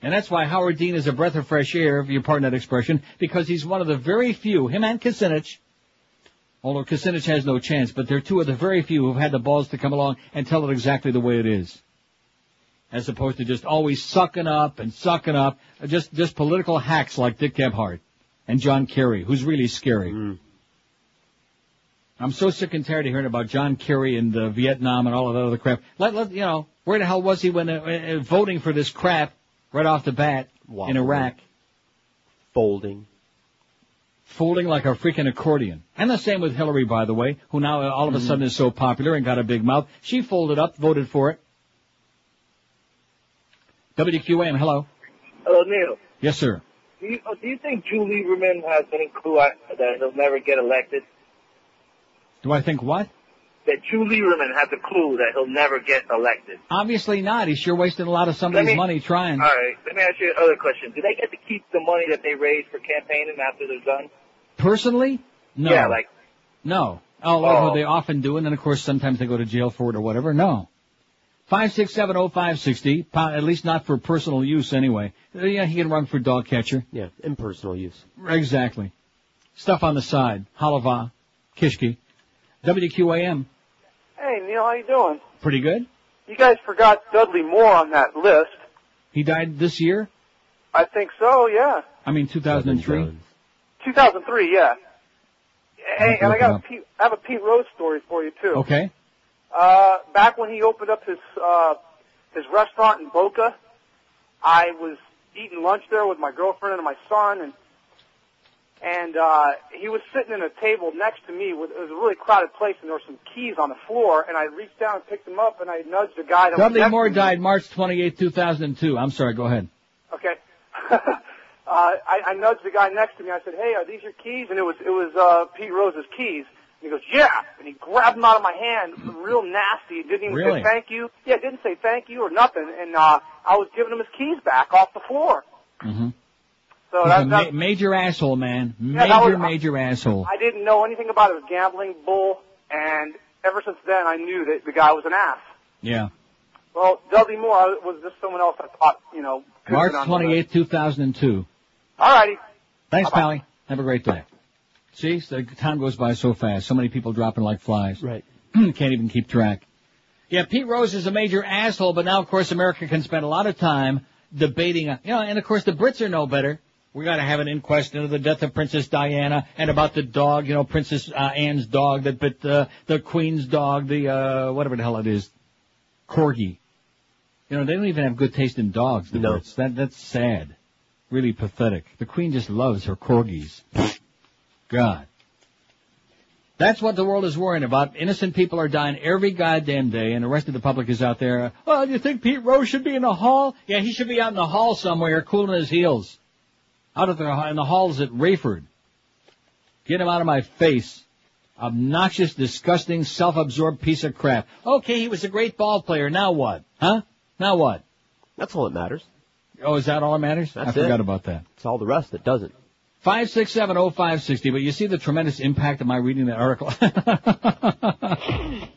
Speaker 1: And that's why Howard Dean is a breath of fresh air, if you pardon that expression, because he's one of the very few, him and Kucinich, although Kucinich has no chance, but they're two of the very few who've had the balls to come along and tell it exactly the way it is as opposed to just always sucking up and sucking up, just just political hacks like Dick Gephardt and John Kerry, who's really scary. I'm so sick and tired of hearing about John Kerry and uh, Vietnam and all of that other crap. Let, let you know where the hell was he when uh, uh, voting for this crap right off the bat in Iraq?
Speaker 5: Folding.
Speaker 1: Folding like a freaking accordion. And the same with Hillary, by the way, who now all of a sudden is so popular and got a big mouth. She folded up, voted for it. WQAM, hello.
Speaker 35: Hello, Neil.
Speaker 1: Yes, sir.
Speaker 35: Do you, do you think Drew Lieberman has any clue that he'll never get elected?
Speaker 1: Do I think what?
Speaker 35: That Drew Lieberman has a clue that he'll never get elected?
Speaker 1: Obviously not. He's sure wasting a lot of somebody's
Speaker 35: me-
Speaker 1: money trying.
Speaker 35: All right, let me ask you another question. Do they get to keep the money that they raise for campaigning after they're done?
Speaker 1: Personally? No.
Speaker 35: Yeah, like,
Speaker 1: No. Oh,
Speaker 35: Oh.
Speaker 1: they often do, and then of course sometimes they go to jail for it or whatever. No. Five six seven oh five sixty. At least not for personal use anyway. Uh, Yeah, he can run for dog catcher.
Speaker 5: Yeah, impersonal use.
Speaker 1: Exactly. Stuff on the side. Halava, Kishki, WQAM.
Speaker 36: Hey, Neil, how you doing?
Speaker 1: Pretty good.
Speaker 36: You guys forgot Dudley Moore on that list.
Speaker 1: He died this year.
Speaker 36: I think so, yeah.
Speaker 1: I mean 2003.
Speaker 23: 2003, yeah. Hey, and I got
Speaker 1: it
Speaker 23: a. Pete, I have a Pete Rose story for you too.
Speaker 1: Okay.
Speaker 23: Uh, back when he opened up his uh, his restaurant in Boca, I was eating lunch there with my girlfriend and my son, and and uh, he was sitting at a table next to me. With, it was a really crowded place, and there were some keys on the floor. And I reached down and picked them up, and I nudged the guy that
Speaker 1: Dudley
Speaker 23: next
Speaker 1: Moore died March 28, 2002. I'm sorry, go ahead.
Speaker 23: Okay. uh, I, I nudged the guy next to me. I said, "Hey, are these your keys?" And it was it was uh, Pete Rose's keys. He goes, "Yeah." And he grabbed them out of my hand, real nasty. Didn't even
Speaker 1: Really?
Speaker 23: say thank you. Yeah, didn't say thank you or nothing. And uh, I was giving him his keys back off the floor.
Speaker 1: hmm
Speaker 23: So
Speaker 1: He's
Speaker 23: that,
Speaker 1: a ma- major asshole, man.
Speaker 23: Yeah,
Speaker 1: Major,
Speaker 23: was-
Speaker 1: major asshole.
Speaker 23: I didn't know anything about it. It was gambling bull, and ever since then, I knew that the guy was an ass.
Speaker 1: Yeah.
Speaker 23: Well, Dudley Moore was just someone else I thought, you know.
Speaker 1: March
Speaker 23: been on the list.
Speaker 1: 28, 2002.
Speaker 23: All righty.
Speaker 1: Thanks, Pally. Have a great day. See, the time goes by so fast. So many people dropping like flies.
Speaker 5: Right.
Speaker 1: Can't even keep track. Yeah, Pete Rose is a major asshole, but now, of course, America can spend a lot of time debating. You know, and of course, the Brits are no better. We got to have an inquest into the death of Princess Diana and about the dog, you know, Princess uh, Anne's dog that bit uh, the Queen's dog, the uh, whatever the hell it is, corgi. You know, they don't even have good taste in dogs. The
Speaker 5: No.
Speaker 1: Brits. That that's sad. Really pathetic. The Queen just loves her corgis. God. That's what the world is worrying about. Innocent people are dying every goddamn day, and the rest of the public is out there. Well, you think Pete Rose should be in the hall? Yeah, he should be out in the hall somewhere, cooling his heels. Out of the in the halls at Raiford. Get him out of my face. Obnoxious, disgusting, self-absorbed piece of crap. Okay, he was a great ball player. Now what? Huh? Now what?
Speaker 5: That's all that matters.
Speaker 1: Oh, is that all that matters?
Speaker 5: That's
Speaker 1: I forgot
Speaker 5: it.
Speaker 1: about that.
Speaker 5: It's all the rest that doesn't.
Speaker 1: Five six seven oh five sixty. But you see the tremendous impact of my reading that article.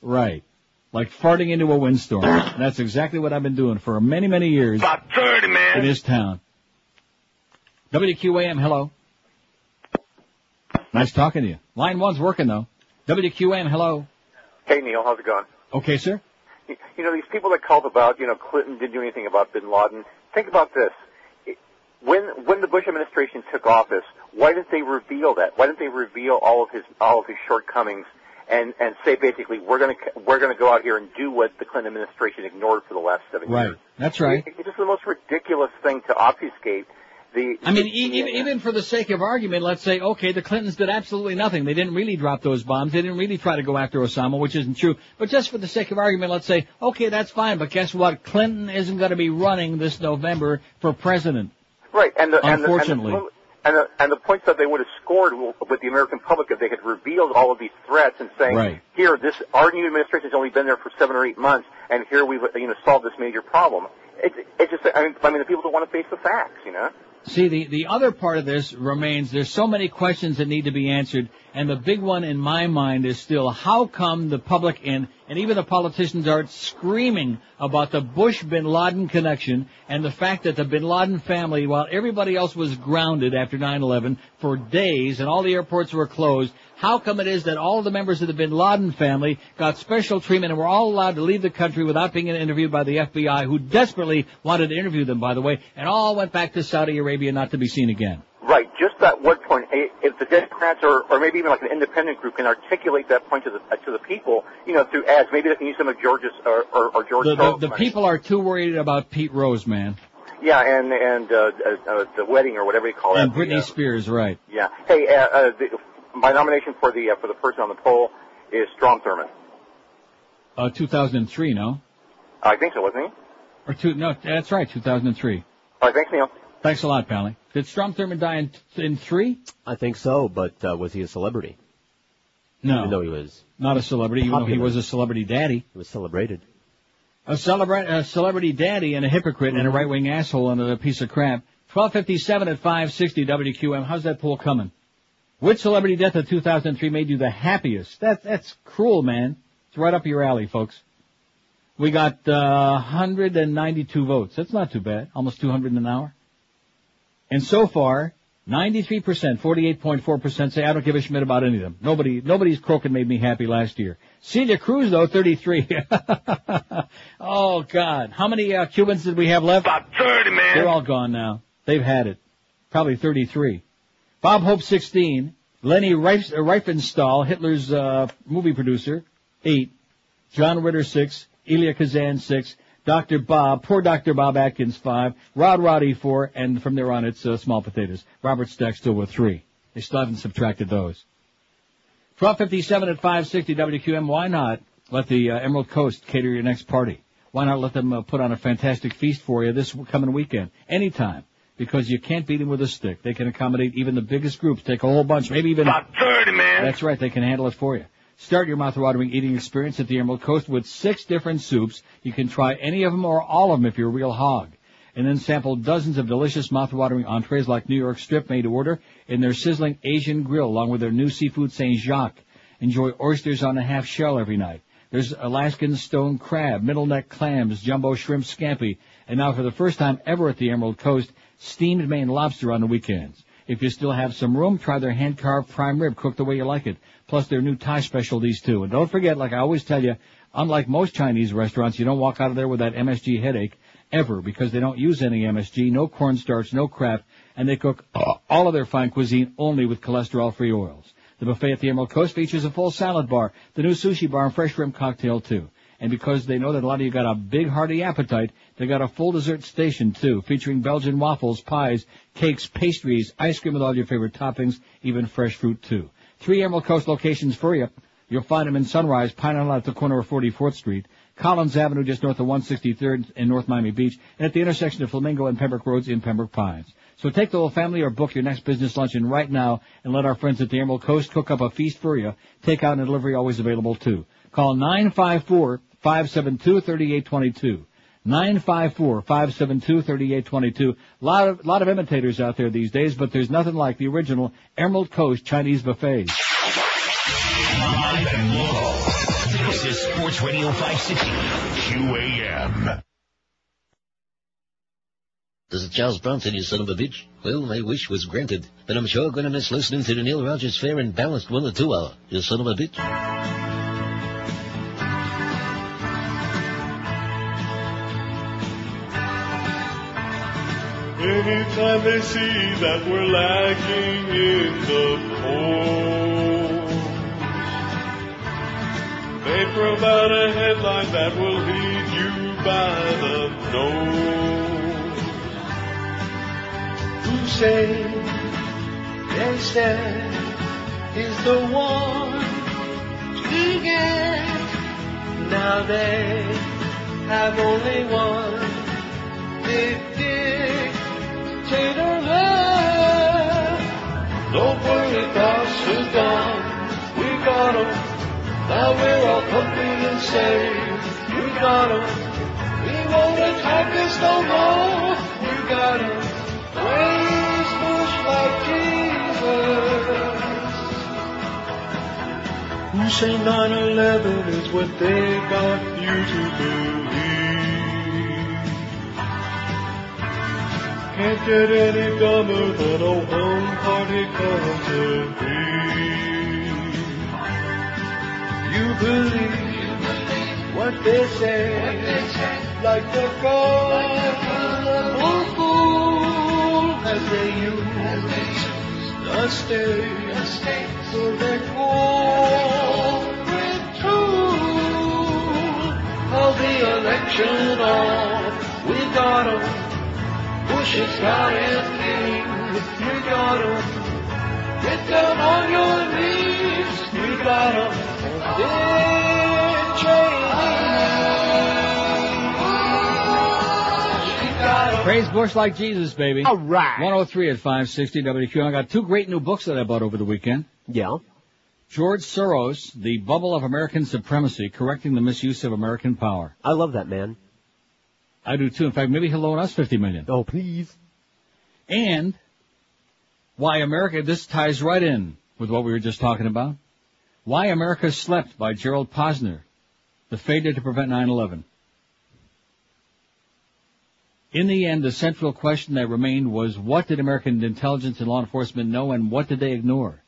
Speaker 1: right, like farting into a windstorm. That's exactly what I've been doing for many many years.
Speaker 33: About 30, man.
Speaker 1: In this town. WQAM, hello. Nice talking to you. Line one's working though. WQAM, hello.
Speaker 8: Hey Neil, how's it going?
Speaker 1: Okay, sir.
Speaker 8: You know these people that called about, you know, Clinton didn't do anything about Bin Laden. Think about this: when when the Bush administration took office, why didn't they reveal that? Why didn't they reveal all of his all of his shortcomings and and say basically we're going to we're going to go out here and do what the Clinton administration ignored for the last seven
Speaker 1: Right.
Speaker 8: years? Right.
Speaker 1: That's right.
Speaker 8: It- It's just the most ridiculous thing to obfuscate the.
Speaker 1: I mean, even, even for the sake of argument, let's say, okay, the Clintons did absolutely nothing. They didn't really drop those bombs. They didn't really try to go after Osama, which isn't true. But just for the sake of argument, let's say, okay, that's fine. But guess what? Clinton isn't going to be running this November for president.
Speaker 8: Right, and the
Speaker 1: Unfortunately.
Speaker 8: and the, and the, and the, points that they would have scored with the American public if they had revealed all of these threats and saying,
Speaker 1: Right.
Speaker 8: here, this our new administration has only been there for seven or eight months, and here we've you know solved this major problem. It's it's just I mean, I mean the people don't want to face the facts, you know.
Speaker 1: See, the, the other part of this remains, there's so many questions that need to be answered, and the big one in my mind is still, how come the public and, and even the politicians are screaming about the Bush-Bin Laden connection and the fact that the Bin Laden family, while everybody else was grounded after 9-11 for days and all the airports were closed, how come it is that all the members of the Bin Laden family got special treatment and were all allowed to leave the country without being interviewed by the FBI, who desperately wanted to interview them, by the way, and all went back to Saudi Arabia not to be seen again?
Speaker 8: Right, just that one point. If the Democrats or, or maybe even like an independent group can articulate that point to the to the people, you know, through ads, maybe they can use some of George's or, or, or George
Speaker 1: The, the, the people are too worried about Pete Rose, man,
Speaker 8: Yeah, and and uh, uh, uh, the wedding or whatever you call it.
Speaker 1: and
Speaker 8: that.
Speaker 1: Britney
Speaker 8: the, uh,
Speaker 1: Spears, right?
Speaker 8: Yeah. Hey, uh, uh, the, my nomination for the uh, for the person on the poll is Strom Thurmond.
Speaker 1: Uh, 2003, no?
Speaker 8: I think so, wasn't he?
Speaker 1: Or two, no, that's right, 2003.
Speaker 8: All right, thanks, Neil.
Speaker 1: Thanks a lot, Pally. Did Strom Thurmond die in, in three?
Speaker 5: I think so, but uh, was he a celebrity?
Speaker 1: No.
Speaker 5: Even though he was
Speaker 1: Not a celebrity, even though he was a celebrity daddy.
Speaker 5: he was celebrated.
Speaker 1: A, celebra- a celebrity daddy and a hypocrite and a right-wing asshole and a piece of crap. 1257 at 560 WQM. How's that poll coming? Which celebrity death of 2003 made you the happiest? That, that's cruel, man. It's right up your alley, folks. We got uh, 192 votes. That's not too bad. Almost 200 in an hour. And so far, 93%, 48.4% say I don't give a schmidt about any of them. Nobody, nobody's croaking made me happy last year. Celia Cruz though, 33. oh God. How many uh, Cubans did we have left?
Speaker 33: About 30, man.
Speaker 1: They're all gone now. They've had it. Probably 33. Bob Hope 16. Leni Reif- Riefenstahl, Hitler's uh, movie producer, 8. John Ritter 6. Elia Kazan 6. Dr. Bob, poor Dr. Bob Atkins 5. Rod Roddy 4. And from there on it's uh, small potatoes. Robert Stack still with 3. They still haven't subtracted those. 1257 at 560 WQM. Why not let the uh, Emerald Coast cater your next party? Why not let them uh, put on a fantastic feast for you this coming weekend? Anytime. Because you can't beat them with a stick. They can accommodate even the biggest groups. Take a whole bunch, maybe even...
Speaker 33: About 30, man.
Speaker 1: That's right, they can handle it for you. Start your mouth-watering eating experience at the Emerald Coast with six different soups. You can try any of them or all of them if you're a real hog. And then sample dozens of delicious mouth-watering entrees like New York strip made to order in their sizzling Asian grill along with their new seafood Saint Jacques. Enjoy oysters on a half shell every night. There's Alaskan stone crab, middle neck clams, jumbo shrimp scampi, and now for the first time ever at the Emerald Coast, steamed Maine lobster on the weekends. If you still have some room, try their hand-carved prime rib cooked the way you like it, plus their new Thai specialties too. And don't forget, like I always tell you, unlike most Chinese restaurants, you don't walk out of there with that MSG headache ever because they don't use any MSG, no cornstarch, no crap, and they cook all of their fine cuisine only with cholesterol-free oils. The buffet at the Emerald Coast features a full salad bar, the new sushi bar, and fresh shrimp cocktail too. And because they know that a lot of you got a big hearty appetite, they got a full dessert station too, featuring Belgian waffles, pies, cakes, pastries, ice cream with all your favorite toppings, even fresh fruit too. Three Emerald Coast locations for you. You'll find them in Sunrise, Pine Island at the corner of 44th Street, Collins Avenue just north of 163rd in North Miami Beach, and at the intersection of Flamingo and Pembroke Roads in Pembroke Pines. So take the whole family or book your next business luncheon right now and let our friends at the Emerald Coast cook up a feast for you. Takeout and delivery always available too. Call 954-572-3822. 954-572-3822. Lot of, lot of imitators out there these days, but there's nothing like the original Emerald Coast Chinese buffets.
Speaker 2: Live and local. This is Sports Radio 560 QAM.
Speaker 37: This is Charles Bronson, you son of a bitch. Well, my wish was granted, but I'm sure gonna miss listening to the Neil Rogers Fair and Balanced one or two hour. Uh, you son of a bitch.
Speaker 17: Anytime they see that we're lacking in the polls, they provide a headline that will lead you by the nose. Who say, they say, is the one to get. Now they have only one big dictator left. Don't worry, is gone. We got 'em. Now we're all pumping and saying, we got 'em. We won't attack us no more. We got 'em. Praise Bush like Jesus. Who say 9-11 is what they got you to believe. Can't get any dumber than a one-party country. You believe what they say, like the gullible fool as they use the state for their corporate tool. Call the election off, we got 'em. Bush has got his king, we got 'em. Get down on your knees, we got 'em. Dick Cheney, we got 'em.
Speaker 1: Praise Bush like Jesus, baby. All right. 103 at 560 WQ. I got two great new books that I bought over the weekend.
Speaker 5: Yeah.
Speaker 1: George Soros, The Bubble of American Supremacy, Correcting the Misuse of American Power.
Speaker 5: I love that man.
Speaker 1: I do too. In fact, maybe he'll loan us 50 million.
Speaker 5: Oh, please.
Speaker 1: And why America, this ties right in with what we were just talking about. Why America Slept by Gerald Posner. The failure to prevent 9-11. In the end, the central question that remained was what did American intelligence and law enforcement know and what did they ignore?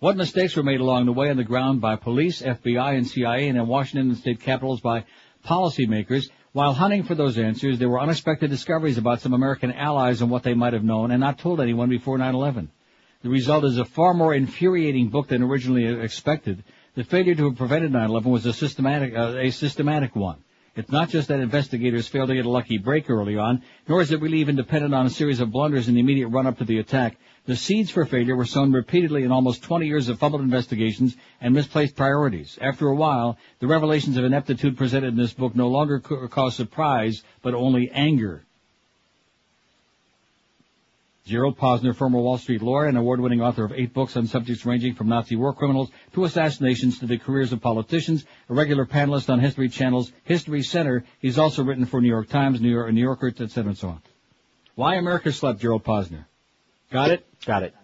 Speaker 1: What mistakes were made along the way on the ground by police, FBI, and CIA and in Washington and state capitals by policymakers? While hunting for those answers, there were unexpected discoveries about some American allies and what they might have known and not told anyone before 9-11. The result is a far more infuriating book than originally expected. The failure to have prevented 9/11 was a systematic, uh, a systematic one. It's not just that investigators failed to get a lucky break early on, nor is it really even dependent on a series of blunders in the immediate run-up to the attack. The seeds for failure were sown repeatedly in almost 20 years of fumbled investigations and misplaced priorities. After a while, the revelations of ineptitude presented in this book no longer ca- cause surprise, but only anger. Gerald Posner, former Wall Street lawyer and award-winning author of eight books on subjects ranging from Nazi war criminals to assassinations to the careers of politicians, a regular panelist on History Channel's History Center. He's also written for New York Times, New, York, New Yorker, etc. and so on. Why America slept, Gerald Posner. Got it?
Speaker 5: Got it.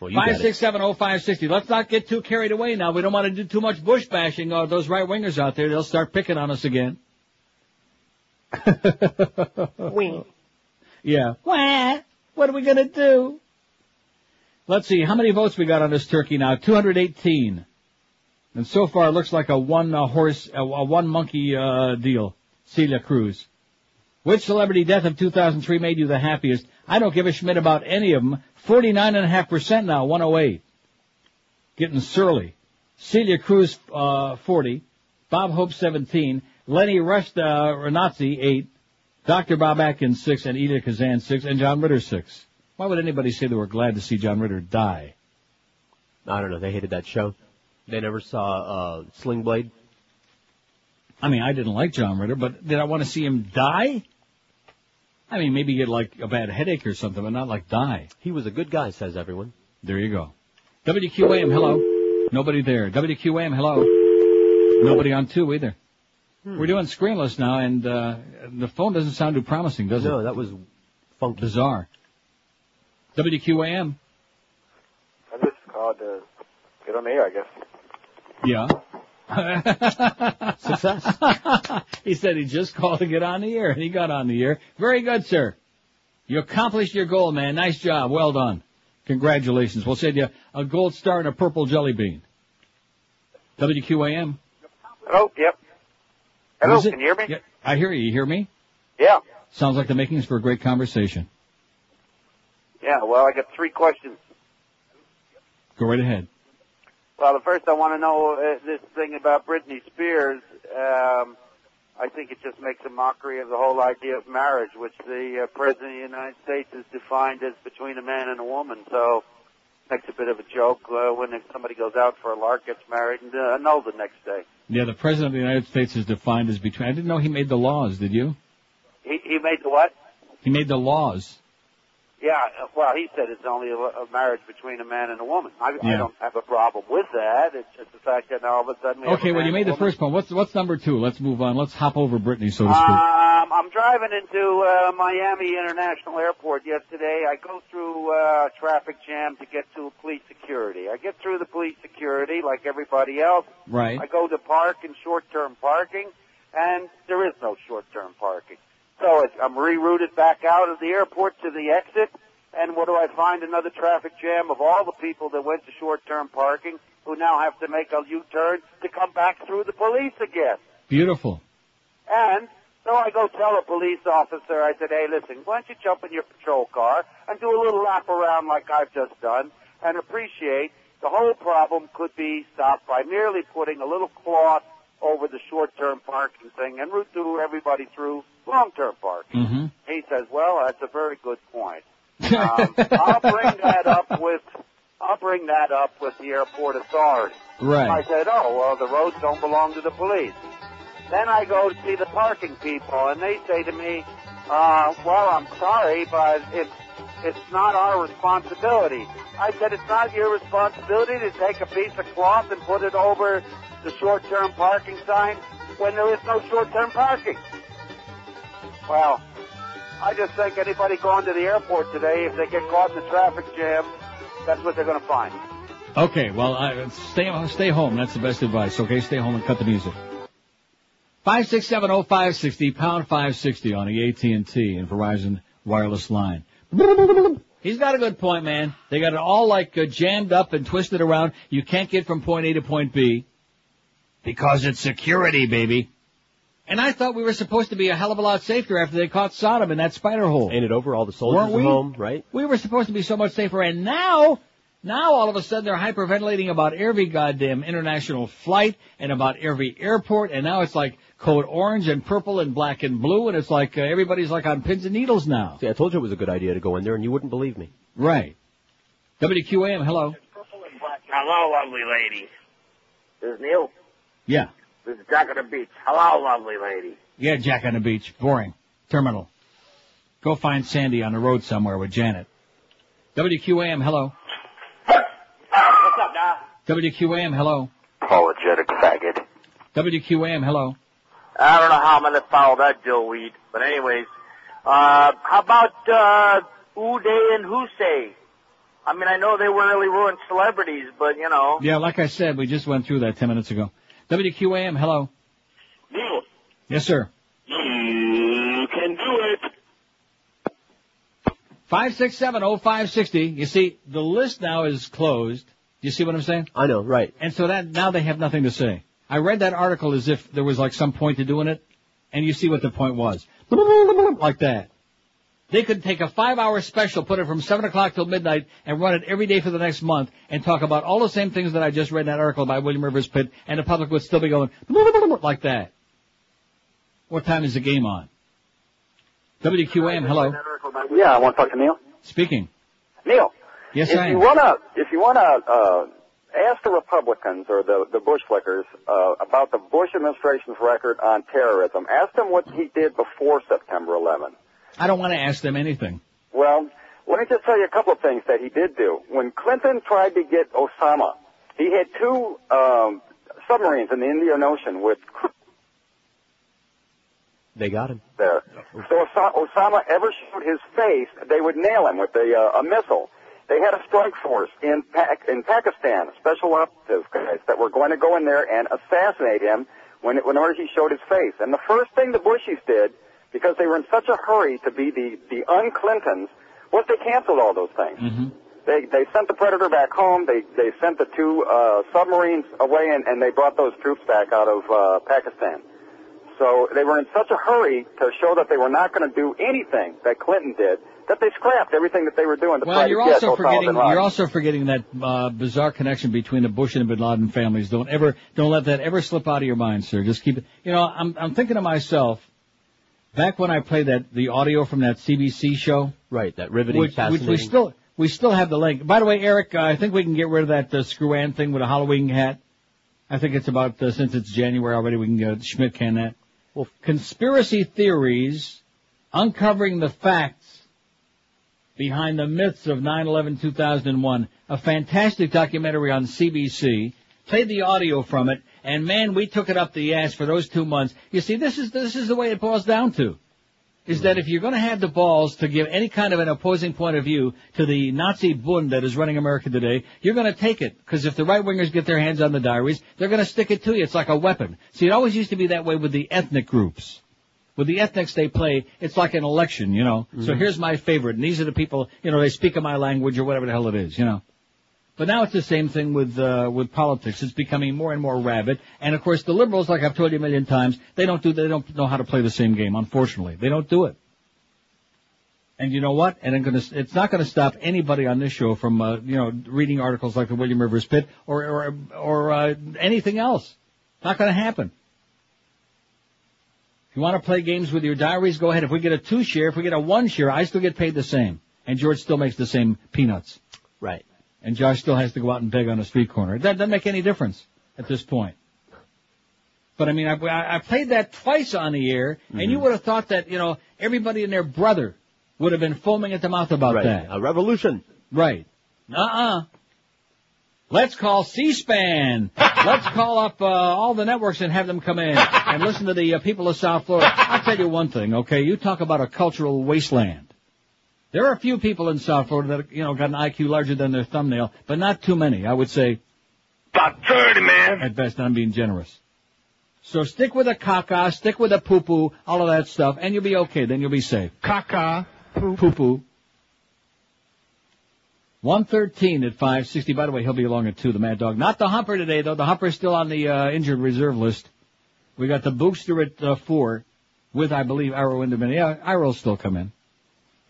Speaker 5: Well, you got it.
Speaker 1: six seven oh five sixty. Let's not get too carried away now. We don't want to do too much bush bashing. Uh, those right wingers out there, they'll start picking on us again.
Speaker 5: Wing.
Speaker 1: Yeah. Wah. What are we gonna do? Let's see, how many votes we got on this turkey now? 218. And so far it looks like a one uh, horse, a, a one monkey, uh, deal. Celia Cruz. Which celebrity death of 2003 made you the happiest? I don't give a schmidt about any of them. 49.5% now, 108. Getting surly. Celia Cruz, uh, 40. Bob Hope, 17. Leni Rest, uh, Renazzi, 8. Dr. Bob Atkins, 6. And Edith Kazan, 6. And John Ritter, 6. Why would anybody say they were glad to see John Ritter die?
Speaker 5: I don't know. They hated that show. They never saw uh, Sling Blade.
Speaker 1: I mean, I didn't like John Ritter, but did I want to see him die? I mean, maybe get like a bad headache or something, but not like die.
Speaker 5: He was a good guy, says everyone.
Speaker 1: There you go. WQAM, hello. Nobody there. WQAM, hello. Nobody on two either.
Speaker 5: Hmm.
Speaker 1: We're doing screenless now, and uh, the phone doesn't sound too promising, does it?
Speaker 5: No, that was funky.
Speaker 1: Bizarre. WQAM.
Speaker 38: I just called to get on the air, I guess.
Speaker 1: Yeah.
Speaker 5: Success.
Speaker 1: he said he just called to get on the air, and he got on the air. Very good, sir. You accomplished your goal, man. Nice job. Well done. Congratulations. We'll send you a gold star and a purple jelly bean. WQAM.
Speaker 38: Hello? Yep. Hello, can you hear me?
Speaker 1: Yeah, I hear you. You hear me?
Speaker 38: Yeah.
Speaker 1: Sounds like the makings for a great conversation.
Speaker 38: Yeah, well, I got three questions.
Speaker 1: Go right ahead.
Speaker 38: Well, the first I want to know uh, this thing about Britney Spears. Um, I think it just makes a mockery of the whole idea of marriage, which the uh, President of the United States has defined as between a man and a woman. So makes a bit of a joke uh, when somebody goes out for a lark, gets married, and uh, annulled the next day.
Speaker 1: Yeah, the President of the United States is defined as between. I didn't know he made the laws, did you?
Speaker 38: He, he made the what?
Speaker 1: He made the laws.
Speaker 38: Yeah, well, he said it's only a, a marriage between a man and a woman. I, I don't have a problem with that. It's just the fact that now all of a sudden we
Speaker 1: Okay, well, you made the
Speaker 38: woman.
Speaker 1: first point. What's what's number two? Let's move on. Let's hop over Britney, so to speak.
Speaker 38: Um, I'm driving into uh, Miami International Airport yesterday. I go through uh, traffic jam to get to police security. I get through the police security like everybody else.
Speaker 1: Right.
Speaker 38: I go to park in short-term parking, and there is no short-term parking. So I'm rerouted back out of the airport to the exit, and what do I find? Another traffic jam of all the people that went to short-term parking who now have to make a U-turn to come back through the police again.
Speaker 1: Beautiful.
Speaker 38: And so I go tell a police officer, I said, hey, listen, why don't you jump in your patrol car and do a little lap around like I've just done and appreciate the whole problem could be stopped by merely putting a little cloth over the short-term parking thing and route through everybody through long-term parking.
Speaker 1: Mm-hmm.
Speaker 38: He says, well, that's a very good point. Um, I'll bring that up with, I'll bring that up with the airport authority.
Speaker 1: Right.
Speaker 38: I said, oh, well, the roads don't belong to the police. Then I go to see the parking people, and they say to me, uh, well, I'm sorry, but it's, it's not our responsibility. I said, it's not your responsibility to take a piece of cloth and put it over the short-term parking sign when there is no short-term parking. Well, I just think anybody going to the airport today, if they get caught in the traffic jam, that's what they're going to find.
Speaker 1: Okay, well, stay stay home. That's the best advice. Okay, stay home and cut the music. Five six seven oh five sixty pound five sixty on the AT and T and Verizon wireless line. He's got a good point, man. They got it all like uh, jammed up and twisted around. You can't get from point A to point B because it's security, baby. And I thought we were supposed to be a hell of a lot safer after they caught Saddam in that spider hole.
Speaker 5: Ain't it over? All the soldiers
Speaker 1: Weren't
Speaker 5: are
Speaker 1: we?
Speaker 5: home, right?
Speaker 1: We were supposed to be so much safer, and now, now all of a sudden they're hyperventilating about every goddamn international flight and about every airport, and now it's like code orange and purple and black and blue, and it's like uh, everybody's like on pins and needles now.
Speaker 5: See, I told you it was a good idea to go in there, and you wouldn't believe me.
Speaker 1: Right. WQAM, hello.
Speaker 39: Hello, lovely lady. This is Neil.
Speaker 1: Yeah.
Speaker 39: This is Jack on the beach. Hello, lovely lady.
Speaker 1: Yeah, Jack on the beach. Boring. Terminal. Go find Sandy on the road somewhere with Janet. WQAM, hello.
Speaker 39: What's up, Doc?
Speaker 1: WQAM, hello.
Speaker 39: Apologetic faggot.
Speaker 1: WQAM, hello.
Speaker 39: I don't know how I'm gonna follow that Joe Weed, but anyways, uh, how about uh, Uday and Hussein? I mean, I know they weren't really ruined celebrities, but you know.
Speaker 1: Yeah, like I said, we just went through that 10 minutes ago. WQAM, hello.
Speaker 39: Neil,
Speaker 1: Yes, sir.
Speaker 39: you can do it.
Speaker 1: 5670560. You see, the list now is closed. You see what I'm saying?
Speaker 5: I know, right.
Speaker 1: And so that, now they have nothing to say. I read that article as if there was like some point to doing it, and you see what the point was. Like that. They could take a five hour special, put it from seven o'clock till midnight, and run it every day for the next month, and talk about all the same things that I just read in that article by William Rivers Pitt, and the public would still be going like that. What time is the game on? WQAM, hello.
Speaker 6: Yeah, I want to talk to Neil.
Speaker 1: Speaking.
Speaker 6: Neil.
Speaker 1: Yes,
Speaker 6: if
Speaker 1: I
Speaker 6: you wanna, if you wanna, uh, ask the Republicans or the the Bush flickers uh, about the Bush administration's record on terrorism. Ask them what he did before September 11.
Speaker 1: I don't want to ask them anything.
Speaker 6: Well, let me just tell you a couple of things that he did do. When Clinton tried to get Osama, he had two um, submarines in the Indian Ocean with
Speaker 5: They got him.
Speaker 6: there. So if Osama ever showed his face, they would nail him with a, uh, a missile. They had a strike force in Pac- in Pakistan, special operative guys that were going to go in there and assassinate him when whenever he showed his face. And the first thing the Bushies did, because they were in such a hurry to be the the un-Clintons, was they canceled all those things.
Speaker 1: Mm-hmm.
Speaker 6: They they sent the Predator back home. They they sent the two uh, submarines away, and, and they brought those troops back out of uh, Pakistan. So they were in such a hurry to show that they were not going to do anything that Clinton did that they scrapped everything that they were doing to
Speaker 1: Well,
Speaker 6: try
Speaker 1: you're
Speaker 6: to
Speaker 1: also
Speaker 6: Osama
Speaker 1: forgetting you're also forgetting that uh, bizarre connection between the Bush and the Bin Laden families. Don't ever don't let that ever slip out of your mind, sir. Just keep it. You know, I'm I'm thinking to myself, back when I played that the audio from that CBC show,
Speaker 5: Right, that riveting,
Speaker 1: which, which we still we still have the link. By the way, Eric, uh, I think we can get rid of that uh, screw Ann thing with a Halloween hat. I think it's about uh, since it's January already, we can get Schmidt can that. Well, conspiracy theories, uncovering the facts behind the myths of 9/11/2001. A fantastic documentary on CBC. Played the audio from it, and man, we took it up the ass for those two months. You see, this is this is the way it boils down to. Is that if you're going to have the balls to give any kind of an opposing point of view to the Nazi Bund that is running America today, you're going to take it. Because if the right wingers get their hands on the diaries, they're going to stick it to you. It's like a weapon. See, it always used to be that way with the ethnic groups. With the ethnics they play, it's like an election, you know. So
Speaker 5: Mhm.
Speaker 1: here's my favorite, and these are the people, you know, they speak of my language or whatever the hell it is, you know. But now it's the same thing with uh, with politics. It's becoming more and more rabid, and of course the liberals, like I've told you a million times, they don't do they don't know how to play the same game. Unfortunately, they don't do it. And you know what? And I'm gonna, it's not going to stop anybody on this show from, uh, you know, reading articles like the William Rivers Pitt or or or uh, anything else. Not going to happen. If you want to play games with your diaries, go ahead. If we get a two share, if we get a one share, I still get paid the same, and George still makes the same peanuts.
Speaker 5: Right.
Speaker 1: And Josh still has to go out and beg on a street corner. That doesn't make any difference at this point. But I mean, I, I played that twice on the air, and you would have thought that you know everybody and their brother would have been foaming at the mouth about
Speaker 5: Right.
Speaker 1: that.
Speaker 5: A revolution.
Speaker 1: Right. Uh-uh. Let's call C-SPAN. Let's call up uh, all the networks and have them come in and listen to the uh, people of South Florida. I'll tell you one thing, okay? You talk about a cultural wasteland. There are a few people in South Florida that, you know, got an IQ larger than their thumbnail, but not too many. I would say
Speaker 39: About 30, man.
Speaker 1: at best, I'm being generous. So stick with a caca, stick with a poo-poo, all of that stuff, and you'll be okay. Then you'll be safe.
Speaker 15: Caca.
Speaker 1: Poo-poo. 113 at 560. By the way, he'll be along at 2, the Mad Dog. Not the Humper today, though. The Humper's still on the uh, injured reserve list. We got the Booster at uh, four, with I believe Iro in the minute. Yeah, Iro will still come in.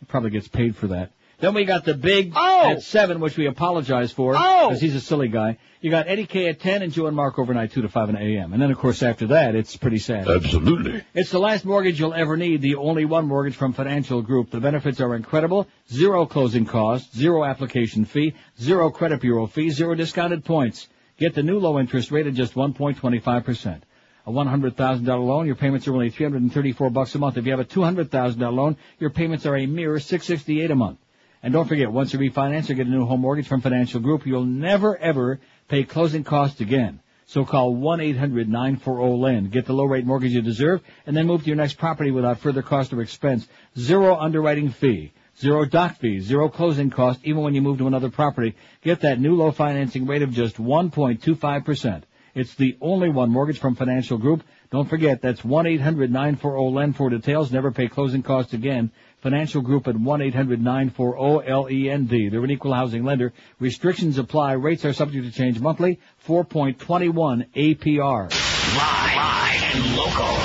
Speaker 1: He probably gets paid for that. Then we got the big oh! at seven, which we apologize for
Speaker 12: Oh!
Speaker 1: because he's a silly guy. You got Eddie K at ten and Joe and Mark overnight two to five in a.m. And then of course after that it's pretty sad.
Speaker 31: Absolutely.
Speaker 1: It's the last mortgage you'll ever need, the only one mortgage from Financial Group. The benefits are incredible. Zero closing costs, zero application fee, zero credit bureau fee, zero discounted points. Get the new low interest rate at just 1.25%. A $100,000 loan, your payments are only 334 bucks a month. If you have a $200,000 loan, your payments are a mere 668 a month. And don't forget, once you refinance or get a new home mortgage from Financial Group, you'll never ever pay closing costs again. So call 1-800-940-LEND. Get the low rate mortgage you deserve and then move to your next property without further cost or expense. Zero underwriting fee. Zero doc fees. Zero closing cost even when you move to another property. Get that new low financing rate of just 1.25%. It's the only one mortgage from Financial Group. Don't forget, that's 1-800-940-LEND for details. Never pay closing costs again. Financial Group at 1-800-940-LEND. They're an equal housing lender. Restrictions apply. Rates are subject to change monthly. 4.21 APR.
Speaker 2: Live, live and local.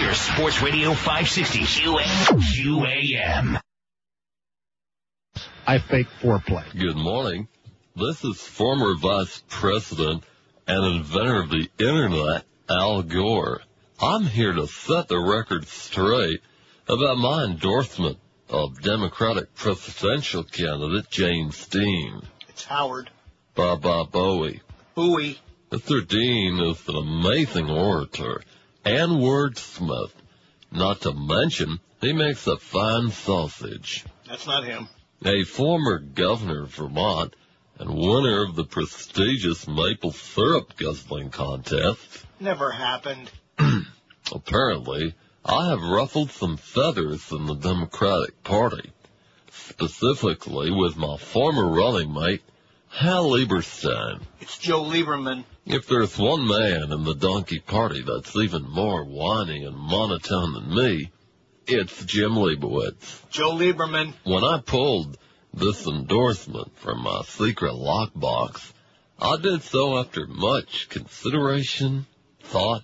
Speaker 2: We're Sports Radio 560 QAM.
Speaker 40: I fake foreplay.
Speaker 41: Good morning. This is former Vice President and inventor of the Internet, Al Gore. I'm here to set the record straight about my endorsement of Democratic presidential candidate James Dean.
Speaker 40: It's Howard.
Speaker 41: Baba Booey.
Speaker 40: Booey.
Speaker 41: Mr. Dean is an amazing orator and wordsmith. Not to mention, he makes a fine sausage.
Speaker 40: That's not him.
Speaker 41: A former governor of Vermont and winner of the prestigious maple syrup guzzling contest.
Speaker 40: Never happened.
Speaker 41: Apparently, I have ruffled some feathers in the Democratic Party, specifically with my former running mate, Hal Lieberstein.
Speaker 40: It's Joe Lieberman.
Speaker 41: If there's one man in the donkey party that's even more whiny and monotone than me, it's Jim Leibowitz.
Speaker 40: Joe Lieberman.
Speaker 41: When I pulled this endorsement from my secret lockbox, I did so after much consideration, thought,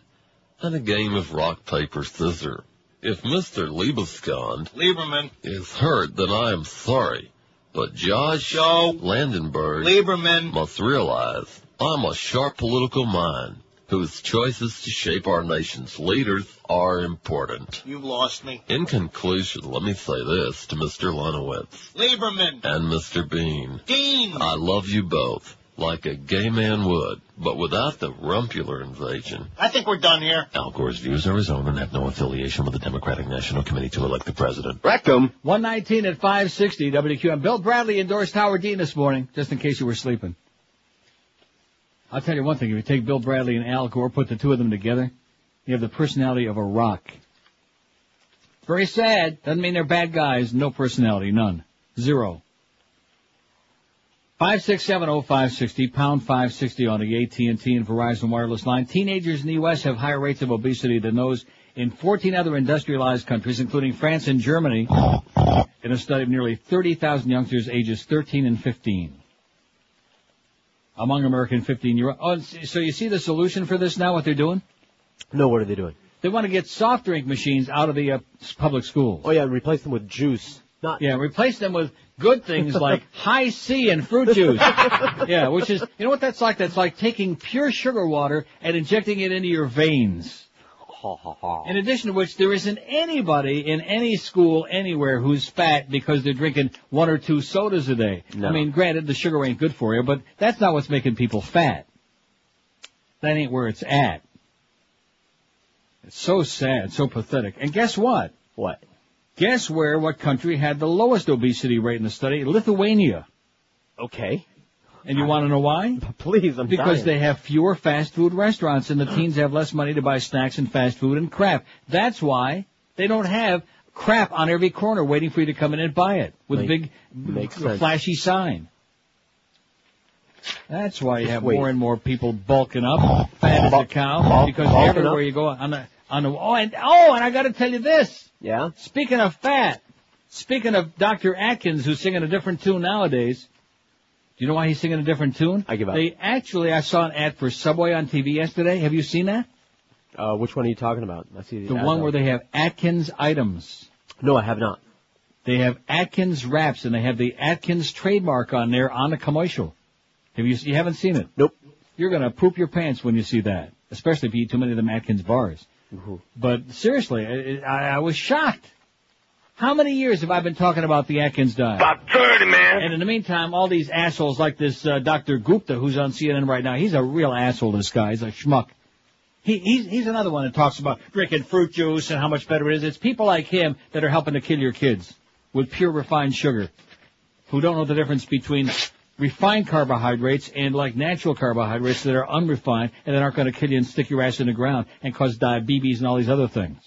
Speaker 41: and a game of rock, paper, scissors. If Mr. Liebescond
Speaker 40: Lieberman.
Speaker 41: is hurt, then I am sorry. But Josh Landenberg
Speaker 40: Lieberman.
Speaker 41: must realize I'm a sharp political mind whose choices to shape our nation's leaders are important.
Speaker 40: You've lost me.
Speaker 41: In conclusion, let me say this to Mr. Lenowitz
Speaker 40: Lieberman.
Speaker 41: and Mr. Bean.
Speaker 40: Dean.
Speaker 41: I love you both, like a gay man would, but without the rumpular invasion.
Speaker 40: I think we're done here.
Speaker 41: Al Gore's views are his own and have no affiliation with the Democratic National Committee to elect the president.
Speaker 1: Rectum. 119 at 560 WQM. Bill Bradley endorsed Howard Dean this morning, just in case you were sleeping. I'll tell you one thing, if you take Bill Bradley and Al Gore, put the two of them together, you have the personality of a rock. Very sad. Doesn't mean they're bad guys. No personality. None. Zero. 5670560, pound 560 on the AT&T and Verizon wireless line. Teenagers in the U.S. have higher rates of obesity than those in 14 other industrialized countries, including France and Germany, in a study of nearly 30,000 youngsters ages 13 and 15. Among American 15-year-olds. Oh, so you see the solution for this now, what they're doing?
Speaker 5: No, what are they doing?
Speaker 1: They want to get soft drink machines out of the uh, public schools.
Speaker 5: Oh yeah, replace them with juice. Not
Speaker 1: Yeah, replace them with good things like Hi-C and fruit juice. yeah, which is, you know what that's like? That's like taking pure sugar water and injecting it into your veins. In addition to which, there isn't anybody in any school anywhere who's fat because they're drinking one or two sodas a day.
Speaker 5: No.
Speaker 1: I mean, granted, the sugar ain't good for you, but that's not what's making people fat. That ain't where it's at. It's so sad, so pathetic. And guess what?
Speaker 5: What?
Speaker 1: Guess where, what country had the lowest obesity rate in the study? Lithuania.
Speaker 5: Okay.
Speaker 1: And you want to know why?
Speaker 5: Please, I'm
Speaker 1: Because
Speaker 5: dying.
Speaker 1: they have fewer fast food restaurants and the teens have less money to buy snacks and fast food and crap. That's why they don't have crap on every corner waiting for you to come in and buy it with a big
Speaker 5: makes
Speaker 1: f-
Speaker 5: sense.
Speaker 1: flashy sign. That's why you
Speaker 5: Just
Speaker 1: have
Speaker 5: wait.
Speaker 1: more and more people bulking up, fat as a cow, because everywhere you go on the on the oh and oh and I got to tell you this.
Speaker 5: Yeah.
Speaker 1: Speaking of fat, speaking of Dr. Atkins, who's singing a different tune nowadays. Do you know why he's singing a different tune?
Speaker 5: I give up.
Speaker 1: They actually, I saw an ad for Subway on TV yesterday. Have you seen that?
Speaker 5: Uh, which one are you talking about? I see
Speaker 1: The
Speaker 5: ads
Speaker 1: one where they have Atkins items.
Speaker 5: No, I have not.
Speaker 1: They have Atkins wraps and they have the Atkins trademark on there on the commercial. Have you, you haven't seen it?
Speaker 5: Nope.
Speaker 1: You're gonna poop your pants when you see that. Especially if you eat too many of them Atkins bars. But seriously, I, I, I was shocked. How many years have I been talking about the Atkins diet?
Speaker 15: About 30, man.
Speaker 1: And in the meantime, all these assholes like this uh, Dr. Gupta, who's on CNN right now, he's a real asshole. This guy, he's a schmuck. He, he's, he's another one that talks about drinking fruit juice and how much better it is. It's people like him that are helping to kill your kids with pure refined sugar, who don't know the difference between refined carbohydrates and like natural carbohydrates that are unrefined and that aren't going to kill you and stick your ass in the ground and cause diabetes and all these other things.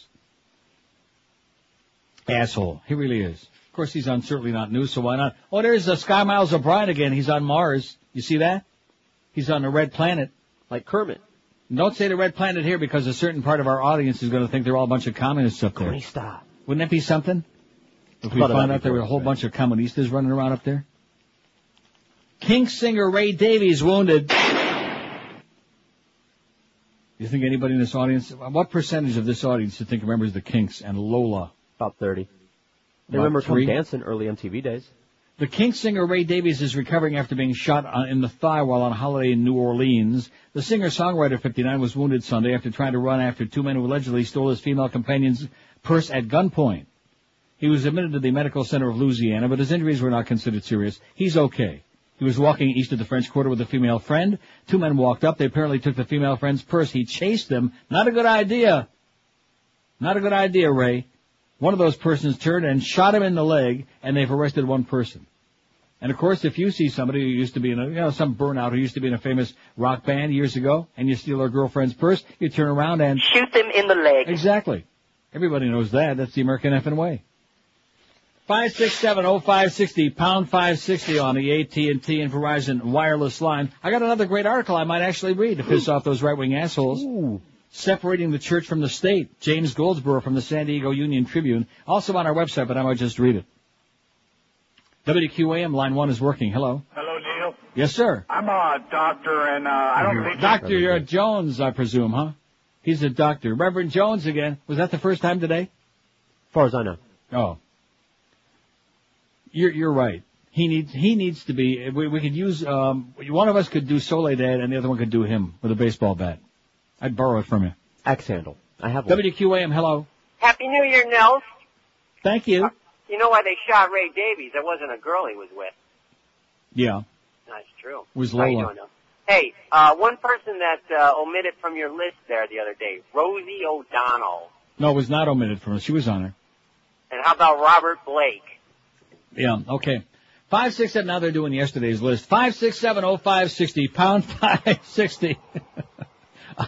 Speaker 1: Asshole. He really is. Of course, he's on certainly not news, so why not? Oh, there's uh, Sky Miles O'Brien again. He's on Mars. You see that? He's on the red planet.
Speaker 5: Like Kermit.
Speaker 1: Don't say the red planet here because a certain part of our audience is going to think they're all a bunch of communists up there.
Speaker 5: Comunista.
Speaker 1: Wouldn't that be something? If we found out there were a whole
Speaker 5: right.
Speaker 1: bunch of communistas running around up there? Kinks singer Ray Davies wounded. You think anybody in this audience, what percentage of this audience do you think remembers the Kinks and Lola?
Speaker 5: About 30. They
Speaker 1: About
Speaker 5: remember
Speaker 1: three?
Speaker 5: Come Dancing early MTV days.
Speaker 1: The Kinks singer Ray Davies is recovering after being shot on, in the thigh while on holiday in New Orleans. The singer-songwriter 59 was wounded Sunday after trying to run after two men who allegedly stole his female companion's purse at gunpoint. He was admitted to the medical center of Louisiana, but his injuries were not considered serious. He's okay. He was walking east of the French Quarter with a female friend. Two men walked up. They apparently took the female friend's purse. He chased them. Not a good idea. Not a good idea, Ray. One of those persons turned and shot him in the leg, and they've arrested one person. And of course, if you see somebody who used to be in a, you know, some burnout who used to be in a famous rock band years ago, and you steal their girlfriend's purse, you turn around and
Speaker 26: Shoot them in the leg.
Speaker 1: Exactly. Everybody knows that. That's the American effing way. Five six seven oh five sixty pound five sixty on the AT and T and Verizon wireless line. I got another great article I might actually read to piss off those right wing assholes. Separating the church from the state. James Goldsborough from the San Diego Union Tribune. Also on our website, but I might just read it. WQAM line one is working. Hello.
Speaker 42: Hello, Neil.
Speaker 1: Yes, sir.
Speaker 42: I'm a doctor, and uh, I don't think
Speaker 1: Doctor Jones, I presume, huh? He's a doctor. Reverend Jones again. Was that the first time today?
Speaker 5: As far as I know.
Speaker 1: Oh. You're you're right. He needs he needs to be. We, we could use um one of us could do Soledad and the other one could do him with a baseball bat. I'd borrow it from you.
Speaker 5: Axe handle. I have one.
Speaker 1: WQAM, hello.
Speaker 26: Happy New Year, Nels.
Speaker 1: Thank you.
Speaker 26: You know why they shot Ray Davies? It wasn't a girl he was with.
Speaker 1: Yeah.
Speaker 26: That's true.
Speaker 1: Was
Speaker 26: How you
Speaker 1: Lola.
Speaker 26: doing, Hey, uh, one person that uh, omitted from your list there the other day, Rosie O'Donnell.
Speaker 1: No, it was not omitted from her. She was on her.
Speaker 26: And how about Robert Blake?
Speaker 1: Yeah. Okay. Five six seven. Now they're doing yesterday's list. Five six seven oh five sixty pound five sixty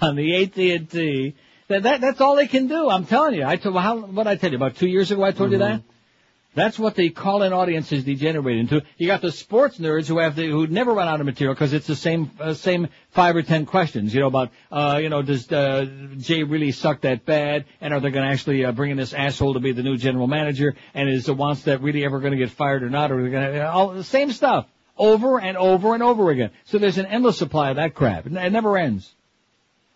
Speaker 1: on the AT and T. That, that that's all they can do. I'm telling you. I told how what I tell you about two years ago. I told you that. That's what the call-in audience is degenerated into. You got the sports nerds who have the, who never run out of material because it's the same uh, same five or ten questions. You know about uh, you know does uh, Jay really suck that bad, and are they going to actually uh, bring in this asshole to be the new general manager? And is the Wannstedt really ever going to get fired or not? Or are they going to all the same stuff over and over and over again? So there's an endless supply of that crap. It never ends.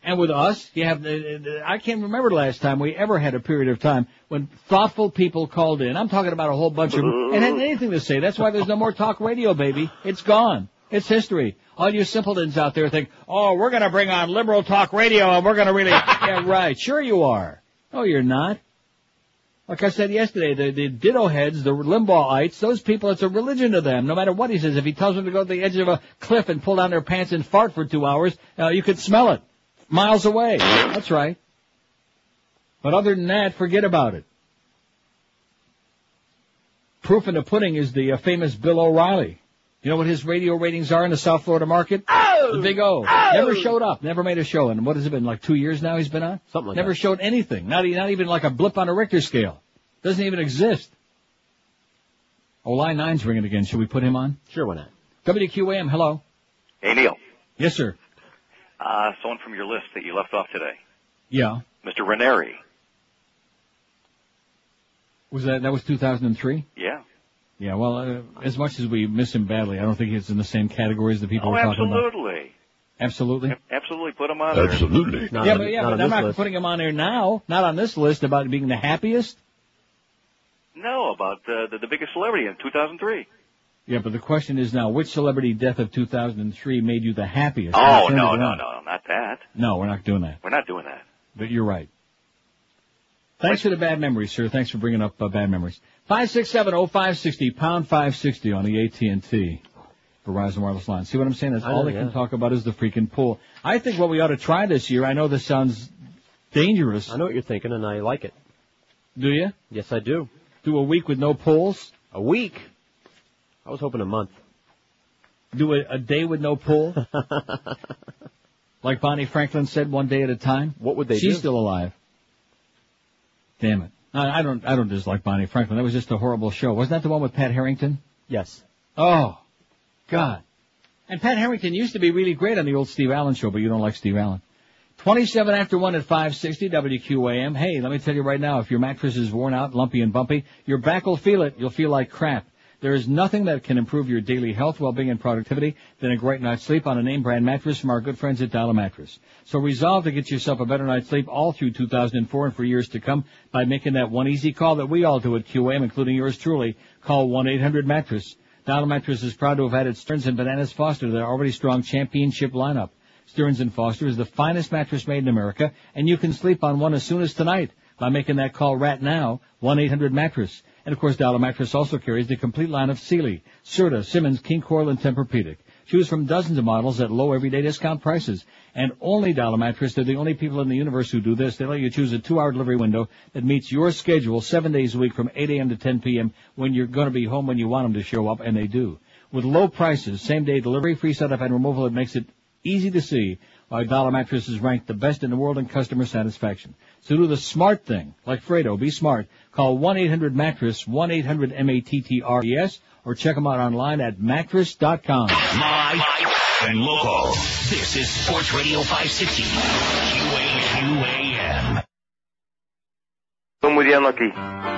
Speaker 1: And with us, you have, the, I can't remember the last time we ever had a period of time when thoughtful people called in. I'm talking about a whole bunch of, and had anything to say. That's why there's no more talk radio, baby. It's gone. It's history. All you simpletons out there think, oh, we're gonna bring on liberal talk radio and we're gonna really, yeah, right. Sure you are. No, you're not. Like I said yesterday, the, the ditto heads, the Limbaughites, those people, it's a religion to them. No matter what he says, if he tells them to go to the edge of a cliff and pull down their pants and fart for two hours, uh, you could smell it miles away. That's right. But other than that, forget about it. Proof in the pudding is the uh, famous Bill O'Reilly. You know what his radio ratings are in the South Florida market? Oh! The big O. Oh! Never showed up. Never made a show. And what has it been, like two years now he's been on?
Speaker 5: Something like
Speaker 1: Never
Speaker 5: that.
Speaker 1: showed anything. Not, not even like a blip on a Richter scale. Doesn't even exist. Oh, line nine's ringing again. Should we put him on?
Speaker 5: Sure, why not?
Speaker 1: WQAM, hello.
Speaker 43: Hey, Neil.
Speaker 1: Yes, sir.
Speaker 43: Uh, someone from your list that you left off today.
Speaker 1: Yeah.
Speaker 43: Mr. Ranieri.
Speaker 1: Was that, that was 2003?
Speaker 43: Yeah.
Speaker 1: Yeah, well, uh, as much as we miss him badly, I don't think he's in the same category as the people
Speaker 43: oh,
Speaker 1: we're talking about.
Speaker 43: absolutely.
Speaker 1: Absolutely.
Speaker 43: Absolutely, put them on there.
Speaker 41: Absolutely.
Speaker 5: Not
Speaker 1: yeah,
Speaker 5: on-
Speaker 1: but yeah,
Speaker 5: not
Speaker 1: but I'm not
Speaker 5: list.
Speaker 1: putting him on there now. Not on this list about being the happiest.
Speaker 43: No, about uh, the, the biggest celebrity in 2003.
Speaker 1: Yeah, but the question is now, which celebrity death of 2003 made you the happiest?
Speaker 43: Oh,
Speaker 1: Turn
Speaker 43: no, no, no, not that.
Speaker 1: No, we're not doing that.
Speaker 43: We're not doing that.
Speaker 1: But you're right. Thanks for the bad memories, sir. Thanks for bringing up uh, bad memories. Five six seven oh five sixty pound five sixty on the AT and T Verizon wireless line. See what I'm saying? That's
Speaker 5: I
Speaker 1: all
Speaker 5: know,
Speaker 1: they can talk about is the freaking pool. I think what we ought to try this year. I know this sounds dangerous.
Speaker 5: I know what you're thinking, and I like it.
Speaker 1: Do you?
Speaker 5: Yes, I do.
Speaker 1: Do a week with no pools.
Speaker 5: A week? I was hoping a month.
Speaker 1: Do a, a day with no pool. like Bonnie Franklin said, one day at a time.
Speaker 5: What would they
Speaker 1: She's
Speaker 5: do?
Speaker 1: still alive. Damn it. I, I don't. I don't dislike Bonnie Franklin. That was just a horrible show. Wasn't that the one with Pat Harrington?
Speaker 5: Yes.
Speaker 1: Oh, God. And Pat Harrington used to be really great on the old Steve Allen show, but you don't like Steve Allen. 27 after 1 at 560 WQAM. Hey, let me tell you right now, if your mattress is worn out, lumpy and bumpy, your back will feel it. You'll feel like crap. There is nothing that can improve your daily health, well-being, and productivity than a great night's sleep on a name brand mattress from our good friends at Dial-A-Mattress. So resolve to get yourself a better night's sleep all through 2004 and for years to come by making that one easy call that we all do at QAM, including yours truly. Call 1-800-MATTRESS. Dial-A-Mattress is proud to have added Stearns and Bananas Foster to their already strong championship lineup. Stearns and Foster is the finest mattress made in America, and you can sleep on one as soon as tonight by making that call right now, 1-800-MATTRESS. And of course, Dial-A-Mattress also carries the complete line of Sealy, Serta, Simmons, King Koil, and Tempur-Pedic. Choose from dozens of models at low everyday discount prices. And only Dial-A-Mattress, they're the only people in the universe who do this. They let you choose a two-hour delivery window that meets your schedule seven days a week from 8 a.m. to 10 p.m. when you're going to be home when you want them to show up, and they do. With low prices, same-day delivery, free setup, and removal, it makes it easy to see why Dial-A-Mattress is ranked the best in the world in customer satisfaction. So do the smart thing, like Fredo. Be smart. Call 1-800-MATTRESS, 1-800-M-A-T-T-R-E-S, or check them out online at mattress.com.
Speaker 2: Live and local. This is Sports Radio 560. QAQAM.
Speaker 44: Fue muy bien aquí.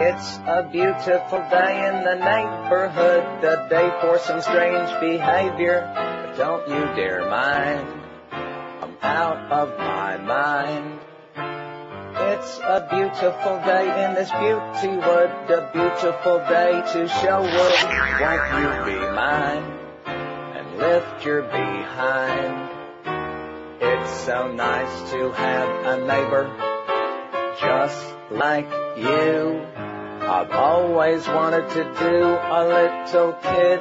Speaker 45: It's a beautiful day in the neighborhood, a day for some strange behavior. But don't you dare mind, I'm out of my mind. It's a beautiful day in this beauty wood, a beautiful day to show wood. Won't you be mine and lift your behind? It's so nice to have a neighbor just like you. I've always wanted to do a little kid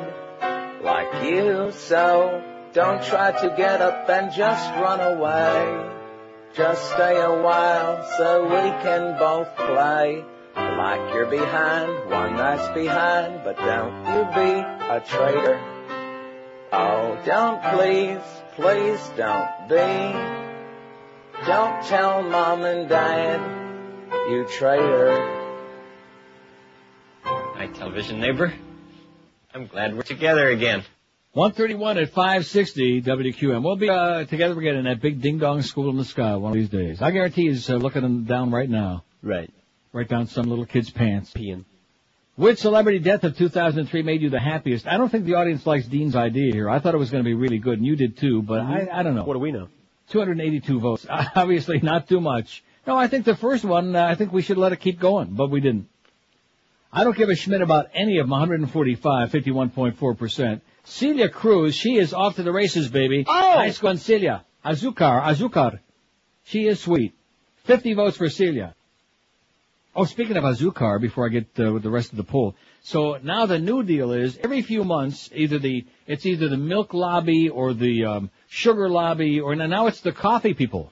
Speaker 45: like you, so don't try to get up and just run away. Just stay a while so we can both play like you're behind, one nice behind, but don't you be a traitor. Oh, don't please, please don't be. Don't tell mom and dad, you traitor.
Speaker 46: Hi, television neighbor. I'm glad we're together again.
Speaker 1: 131 at 560 WQAM. We'll be uh, together again in that big ding dong school in the sky one of these days. I guarantee he's uh, looking him down right now.
Speaker 5: Right.
Speaker 1: Right down some little kid's pants.
Speaker 5: Peeing.
Speaker 1: Which celebrity death of 2003 made you the happiest? I don't think the audience likes Dean's idea here. I thought it was going to be really good, and you did too, but I, I don't know.
Speaker 5: What do we know?
Speaker 1: 282 votes. Obviously not too much. No, I think the first one, uh, I think we should let it keep going, but we didn't. I don't give a schmidt about any of them. 145, 51.4%. Celia Cruz, she is off to the races, baby. Oh! Nice one, Celia. Azucar, Azucar. She is sweet. 50 votes for Celia. Oh, speaking of Azucar, before I get uh, with the rest of the poll. So now the new deal is every few months, either the, it's either the milk lobby or the, um, sugar lobby or now it's the coffee people.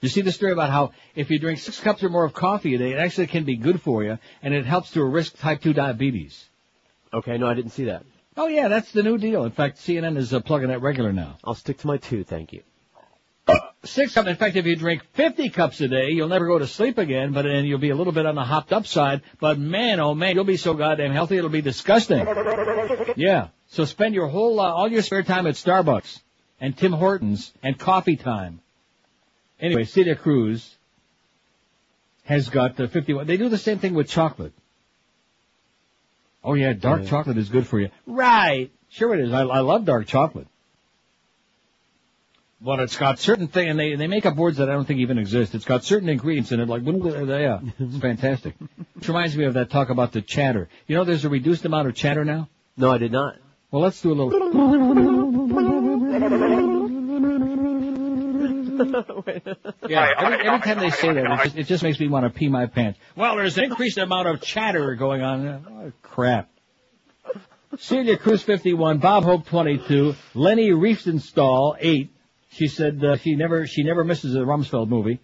Speaker 1: You see the story about how if you drink six cups or more of coffee a day, it actually can be good for you, and it helps to risk type 2 diabetes.
Speaker 5: Okay, no, I didn't see that.
Speaker 1: Oh yeah, that's the new deal. In fact, CNN is uh, plugging that regular now.
Speaker 5: I'll stick to my two, thank you.
Speaker 1: Six cups. In fact, if you drink 50 cups a day, you'll never go to sleep again, but then you'll be a little bit on the hopped up side. But man, oh man, you'll be so goddamn healthy, it'll be disgusting. Yeah. So spend your whole, uh, all your spare time at Starbucks and Tim Hortons and coffee time. Anyway, Celia Cruz has got the 51. They do the same thing with chocolate. Oh yeah, dark chocolate is good for you. Right. Sure it is. I, I love dark chocolate. But it's got certain thing, and they they make up words that I don't think even exist. It's got certain ingredients in it, like yeah, it's fantastic. Which reminds me of that talk about the chatter. You know, there's a reduced amount of chatter now.
Speaker 5: No, I did not.
Speaker 1: Well, let's do a little. Yeah, every, every time they say that, it just, it just makes me want to pee my pants. Well, there's an increased amount of chatter going on. Oh, crap. Celia Cruz 51, Bob Hope 22, Leni Riefenstahl 8. She said uh, she never she never misses a Rumsfeld movie.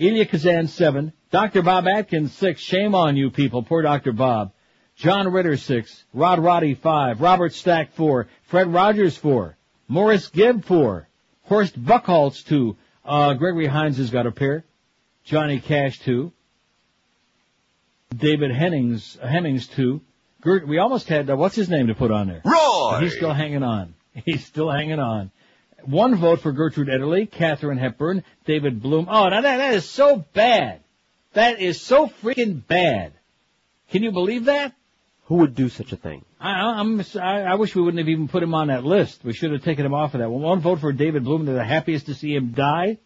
Speaker 1: Elia Kazan 7, Dr. Bob Atkins 6. Shame on you people, poor Dr. Bob. John Ritter 6, Rod Roddy 5, Robert Stack 4, Fred Rogers 4, Maurice Gibb 4, Horst Buchholz 2, uh, Gregory Hines has got a pair, Johnny Cash too. David Hennings, Hemmings 2, Gert, we almost had, uh, what's his name to put on there?
Speaker 12: Roy!
Speaker 1: He's still hanging on. He's still hanging on. One vote for Gertrude Ederle, Katharine Hepburn, David Bloom. Oh, now that, that is so bad. That is so freaking bad. Can you believe that?
Speaker 5: Who would do such a thing?
Speaker 1: I, I'm, I, I wish we wouldn't have even put him on that list. We should have taken him off of that. Well, one vote for David Bloom. They're the happiest to see him die.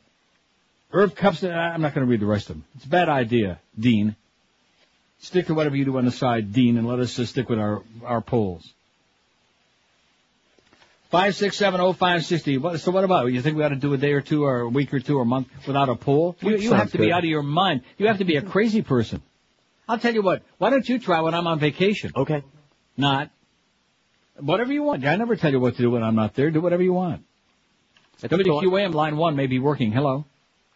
Speaker 1: Irv Kupcinet. I'm not going to read the rest of them. It's a bad idea, Dean. Stick to whatever you do on the side, Dean, and let us just stick with our our polls. Five six seven oh five sixty. What, so what about you? Think we ought to do a day or two, or a week or two, or a month without a poll? You, you have to be out of your mind. You have to be a crazy person. I'll tell you what. Why don't you try when I'm on vacation?
Speaker 5: Okay.
Speaker 1: Not. Whatever you want. I never tell you what to do when I'm not there. Do whatever you want. WQAM line one may be working. Hello.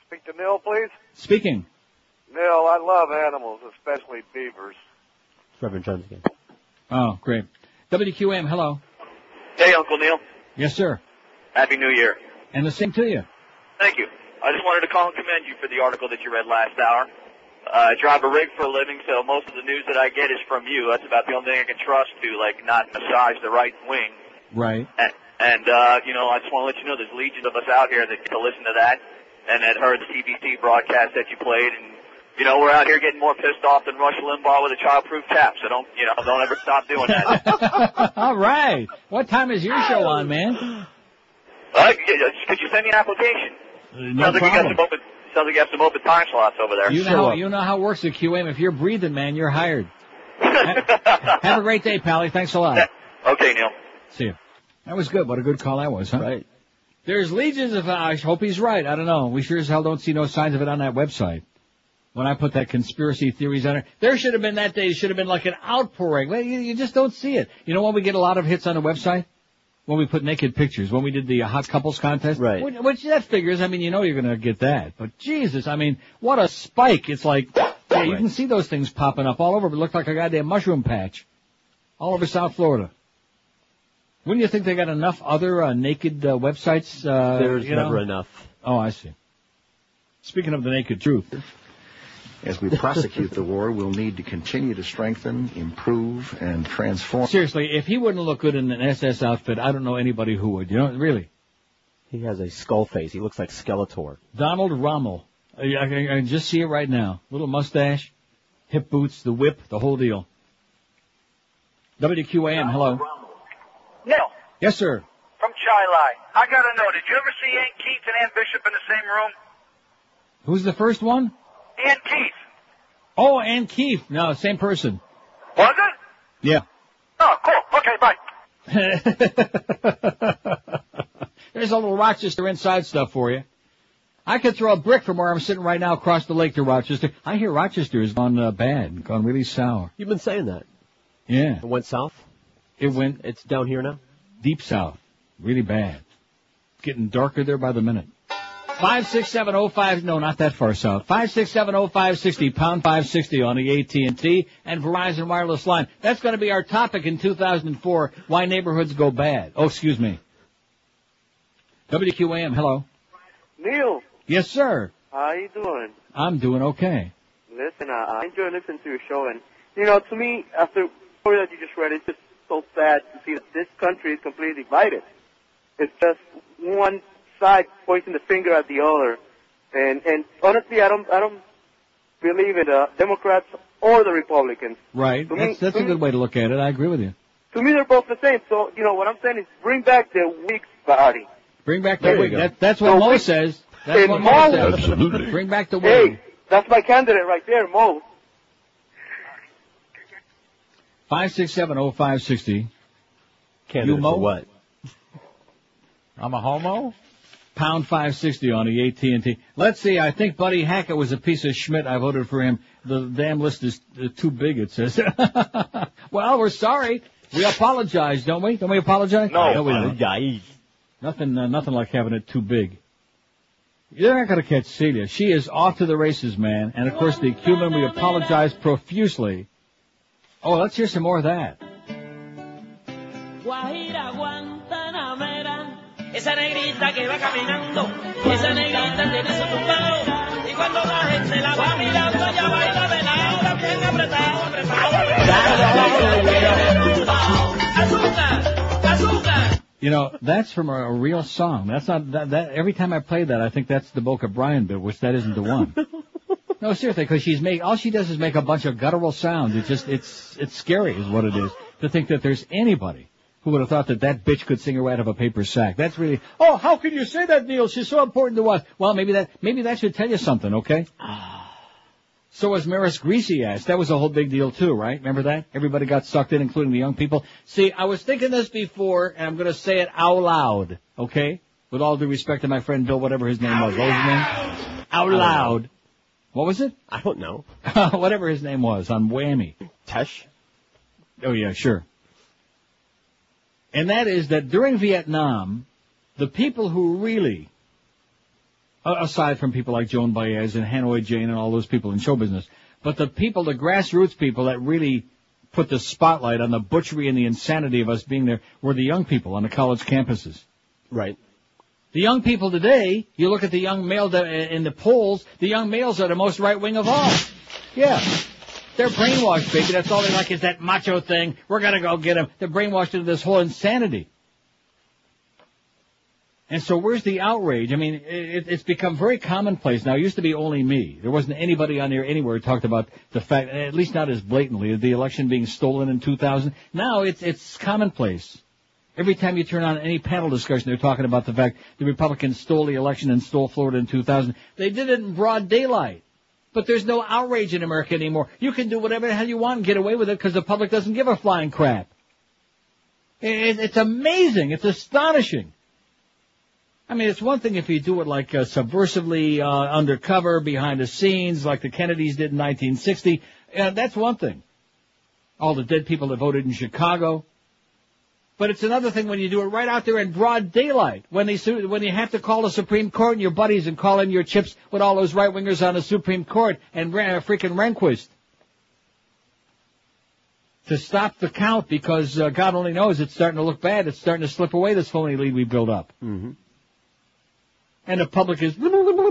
Speaker 47: Speak to Neil, please.
Speaker 1: Speaking.
Speaker 47: Neil, I love animals, especially beavers.
Speaker 5: Reverend Jones again.
Speaker 1: Oh, great. WQAM. Hello.
Speaker 43: Hey, Uncle Neil.
Speaker 1: Yes, sir.
Speaker 43: Happy New Year.
Speaker 1: And the same to you.
Speaker 43: Thank you. I just wanted to call and commend you for the article that you read last hour. Uh, I drive a rig for a living, so most of the news that I get is from you. That's about the only thing I can trust to, like, not massage the right wing.
Speaker 1: Right.
Speaker 43: And, and uh, you know, I just want to let you know there's legions of us out here that get to listen to that and that heard the CBC broadcast that you played. And, you know, we're out here getting more pissed off than Rush Limbaugh with a childproof tap. So don't, you know, don't ever stop doing that.
Speaker 1: All right. What time is your show on, man?
Speaker 43: uh, could you send me an application?
Speaker 1: No
Speaker 43: sounds like you got
Speaker 1: problem.
Speaker 43: some open. Sounds like you have some open time slots over there.
Speaker 1: You know, how, you know how it works at QAM. If you're breathing, man, you're hired. Ha- Have a great day, Pally. Thanks a lot.
Speaker 43: Okay, Neil.
Speaker 1: See you. That was good. What a good call that was, huh?
Speaker 5: Right.
Speaker 1: There's legions of, I hope he's right. I don't know. We sure as hell don't see no signs of it on that website. When I put that conspiracy theories on it, there should have been that day, should have been like an outpouring. Well, you, you just don't see it. You know when we get a lot of hits on the website? When we put naked pictures, when we did the uh, hot couples contest.
Speaker 5: Right.
Speaker 1: Which, that figures, I mean, you know you're gonna get that. But Jesus, I mean, what a spike. It's like, yeah, you can see those things popping up all over, but it looked like a goddamn mushroom patch. All over South Florida. Wouldn't you think they got enough other uh, naked uh, websites? Uh,
Speaker 5: There's
Speaker 1: you know?
Speaker 5: never enough.
Speaker 1: Oh, I see. Speaking of the naked truth.
Speaker 48: As we prosecute the war, we'll need to continue to strengthen, improve, and transform.
Speaker 1: Seriously, if he wouldn't look good in an SS outfit, I don't know anybody who would. You know, really.
Speaker 5: He has a skull face. He looks like Skeletor.
Speaker 1: Donald Rommel. I, I, I can just see it right now. Little mustache, hip boots, the whip, the whole deal. WQAM, hello.
Speaker 47: Neil,
Speaker 1: Yes, sir.
Speaker 47: from Chi-Li. I gotta know, did you ever see Ann Keith and Ann Bishop in the same room?
Speaker 1: Who's the first one?
Speaker 47: Ann Keith.
Speaker 1: Oh, Ann Keith. No, same person.
Speaker 47: Was it?
Speaker 1: Yeah.
Speaker 47: Oh, cool. Okay, bye.
Speaker 1: There's a little Rochester inside stuff for you. I could throw a brick from where I'm sitting right now across the lake to Rochester. I hear Rochester has gone uh, bad, gone really sour.
Speaker 5: You've been saying that.
Speaker 1: Yeah.
Speaker 5: It went south.
Speaker 1: It went.
Speaker 5: It's down here now.
Speaker 1: Deep south, really bad. Getting darker there by the minute. Five six seven oh five. No, not that far south. Five six seven oh five sixty pound five sixty on the AT and T and Verizon wireless line. That's going to be our topic in 2004. Why neighborhoods go bad? Oh, excuse me. WQAM. Hello.
Speaker 49: Neil,
Speaker 1: Yes, sir.
Speaker 49: how you doing?
Speaker 1: I'm doing okay.
Speaker 49: Listen, uh, I enjoy listening to your show, and you know, to me, after the story that you just read, it's just so sad to see that this country is completely divided. It's just one side pointing the finger at the other, and and honestly, I don't, I don't, believe in the Democrats or the Republicans.
Speaker 1: Right.
Speaker 49: To me-
Speaker 1: That's, that's a good way to look at it. I agree with you.
Speaker 49: To me, they're both the same. So, you know, what I'm saying is bring back the weak body.
Speaker 1: Bring back
Speaker 49: There
Speaker 1: the
Speaker 49: you
Speaker 1: wig.
Speaker 49: go.
Speaker 1: That, that's what
Speaker 49: The
Speaker 1: Mo
Speaker 49: wig-
Speaker 1: says. That's
Speaker 49: Hey,
Speaker 1: what Mo
Speaker 49: Mo-
Speaker 1: says.
Speaker 49: Absolutely.
Speaker 1: Bring back the
Speaker 49: weak.
Speaker 1: Hey,
Speaker 49: that's my candidate right there, Mo.
Speaker 1: Five six seven oh five sixty.
Speaker 5: Candidate
Speaker 1: you Mo?
Speaker 5: for what?
Speaker 1: I'm a homo. Pound five sixty on the AT and T. Let's see. I think Buddy Hackett was a piece of Schmidt. I voted for him. The damn list is uh, too big. It says. well, we're sorry. We apologize, don't we? Don't we apologize?
Speaker 5: No.
Speaker 1: we don't. Nothing. Uh, nothing like having it too big. You're not going to catch Celia. She is off to the races, man. And of course, the Cuban. We apologize profusely. Oh, let's hear some more of that.
Speaker 12: Esa negrita que va caminando, esa negrita tiene su tumbao, y cuando la gente la va mirando, ella baila de lado, bien apretado, apretado.
Speaker 1: You know, that's from a, a real song. That's not that, that. Every time I play that, I think that's the Boca Brian bit, which that isn't the one. no, seriously, because she's make all she does is make a bunch of guttural sounds. It's just it's it's scary, is what it is, to think that there's anybody who would have thought that that bitch could sing her way out of a paper sack. That's really. Oh, how can you say that, Neil? She's so important to us. Well, maybe that maybe that should tell you something, okay? So was Maris Greasy ass. That was a whole big deal too, right? Remember that? Everybody got sucked in, including the young people. See, I was thinking this before, and I'm going to say it out loud, okay? With all due respect to my friend Bill, whatever his name was. What was his name? Out loud. What was it?
Speaker 5: I don't know.
Speaker 1: whatever his name was on Whammy.
Speaker 5: Tesh?
Speaker 1: Oh yeah, sure. And that is that during Vietnam, the people who really, aside from people like Joan Baez and Hanoi Jane and all those people in show business, but the people, the grassroots people that really put the spotlight on the butchery and the insanity of us being there were the young people on the college campuses.
Speaker 5: Right.
Speaker 1: The young people today, you look at the young male in the polls, the young males are the most right wing of all. Yeah. They're brainwashed, baby. That's all they like is that macho thing. We're gonna go get them. They're brainwashed into this whole insanity. And so where's the outrage? I mean, it, it's become very commonplace now. It used to be only me. There wasn't anybody on here anywhere who talked about the fact, at least not as blatantly, the election being stolen in 2000. Now it's, it's commonplace. Every time you turn on any panel discussion, they're talking about the fact the Republicans stole the election and stole Florida in 2000. They did it in broad daylight. But there's no outrage in America anymore. You can do whatever the hell you want and get away with it because the public doesn't give a flying crap. It, it's amazing. It's astonishing. I mean, it's one thing if you do it like uh, subversively, uh, undercover, behind the scenes, like the Kennedys did in 1960. Uh, that's one thing. All the dead people that voted in Chicago. But it's another thing when you do it right out there in broad daylight. When they su- when you have to call the Supreme Court and your buddies and call in your chips with all those right wingers on the Supreme Court and Re- uh, freaking Rehnquist to stop the count because uh, God only knows it's starting to look bad. It's starting to slip away this phony lead we built up.
Speaker 5: Mm-hmm.
Speaker 1: And the public is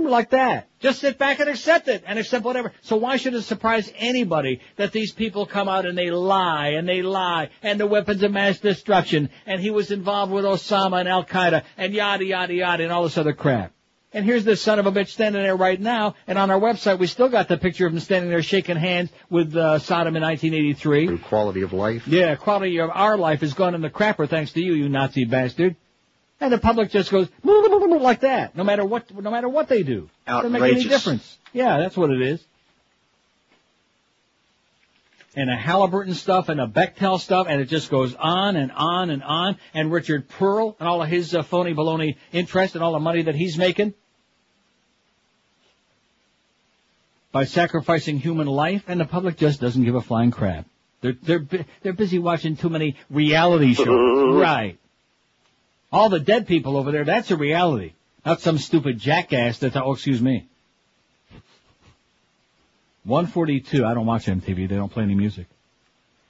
Speaker 1: like that. Just sit back and accept it and accept whatever. So why should it surprise anybody that these people come out and they lie and they lie and the weapons of mass destruction and he was involved with Osama and Al Qaeda and yada yada yada and all this other crap. And here's this son of a bitch standing there right now, and on our website we still got the picture of him standing there shaking hands with uh, Saddam in 1983.
Speaker 48: Quality of life.
Speaker 1: Yeah, quality of our life has gone in the crapper thanks to you, you Nazi bastard. And the public just goes like that, no matter what, no matter what they do. Doesn't make any difference. Yeah, that's what it is. And a Halliburton stuff and a Bechtel stuff, and it just goes on and on and on. And Richard Perle and all of his uh, phony baloney interest and all the money that he's making by sacrificing human life, and the public just doesn't give a flying crap. They're they're they're busy watching too many reality shows. right. All the dead people over there, that's a reality. Not some stupid jackass that's, oh, excuse me. 142, I don't watch MTV, they don't play any music.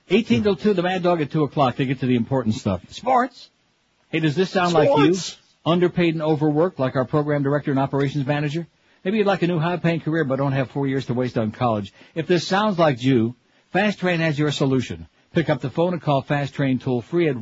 Speaker 1: 18 till 2, the Mad Dog at 2 o'clock, they get to the important stuff. Sports! Hey, does this sound like you?
Speaker 12: Sports.
Speaker 1: Underpaid and overworked, like our program director and operations manager? Maybe you'd like a new high-paying career but don't have four years to waste on college. If this sounds like you, Fast Train has your solution. Pick up the phone and call Fast Train toll free at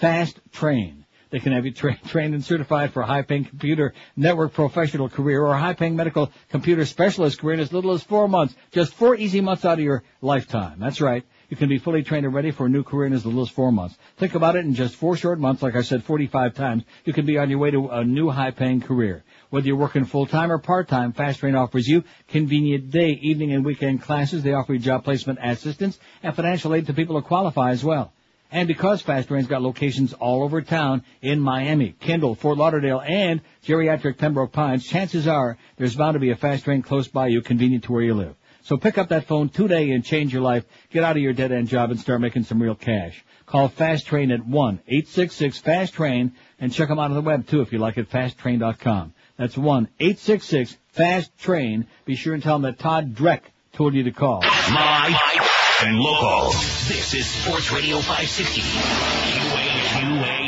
Speaker 1: 1-866-FAST-TRAIN. They can have you tra- trained and certified for a high-paying computer network professional career or a high-paying medical computer specialist career in as little as four months. Just four easy months out of your lifetime. That's right. You can be fully trained and ready for a new career in as little as four months. Think about it in just four short months, like I said 45 times, you can be on your way to a new high-paying career. Whether you're working full-time or part-time, Fast Train offers you convenient day, evening, and weekend classes. They offer you job placement assistance and financial aid to people who qualify as well. And because Fast Train's got locations all over town in Miami, Kendall, Fort Lauderdale, and geriatric Pembroke Pines, chances are there's bound to be a Fast Train close by you, convenient to where you live. So pick up that phone today and change your life. Get out of your dead-end job and start making some real cash. Call Fast Train at 1-866-FAST-TRAIN and check them out on the web too if you like at fasttrain.com. That's 1-866-FAST-TRAIN. Be sure and tell them that Todd Dreck told you to call.
Speaker 50: Live and local. This is Sports Radio 560. QAQAM.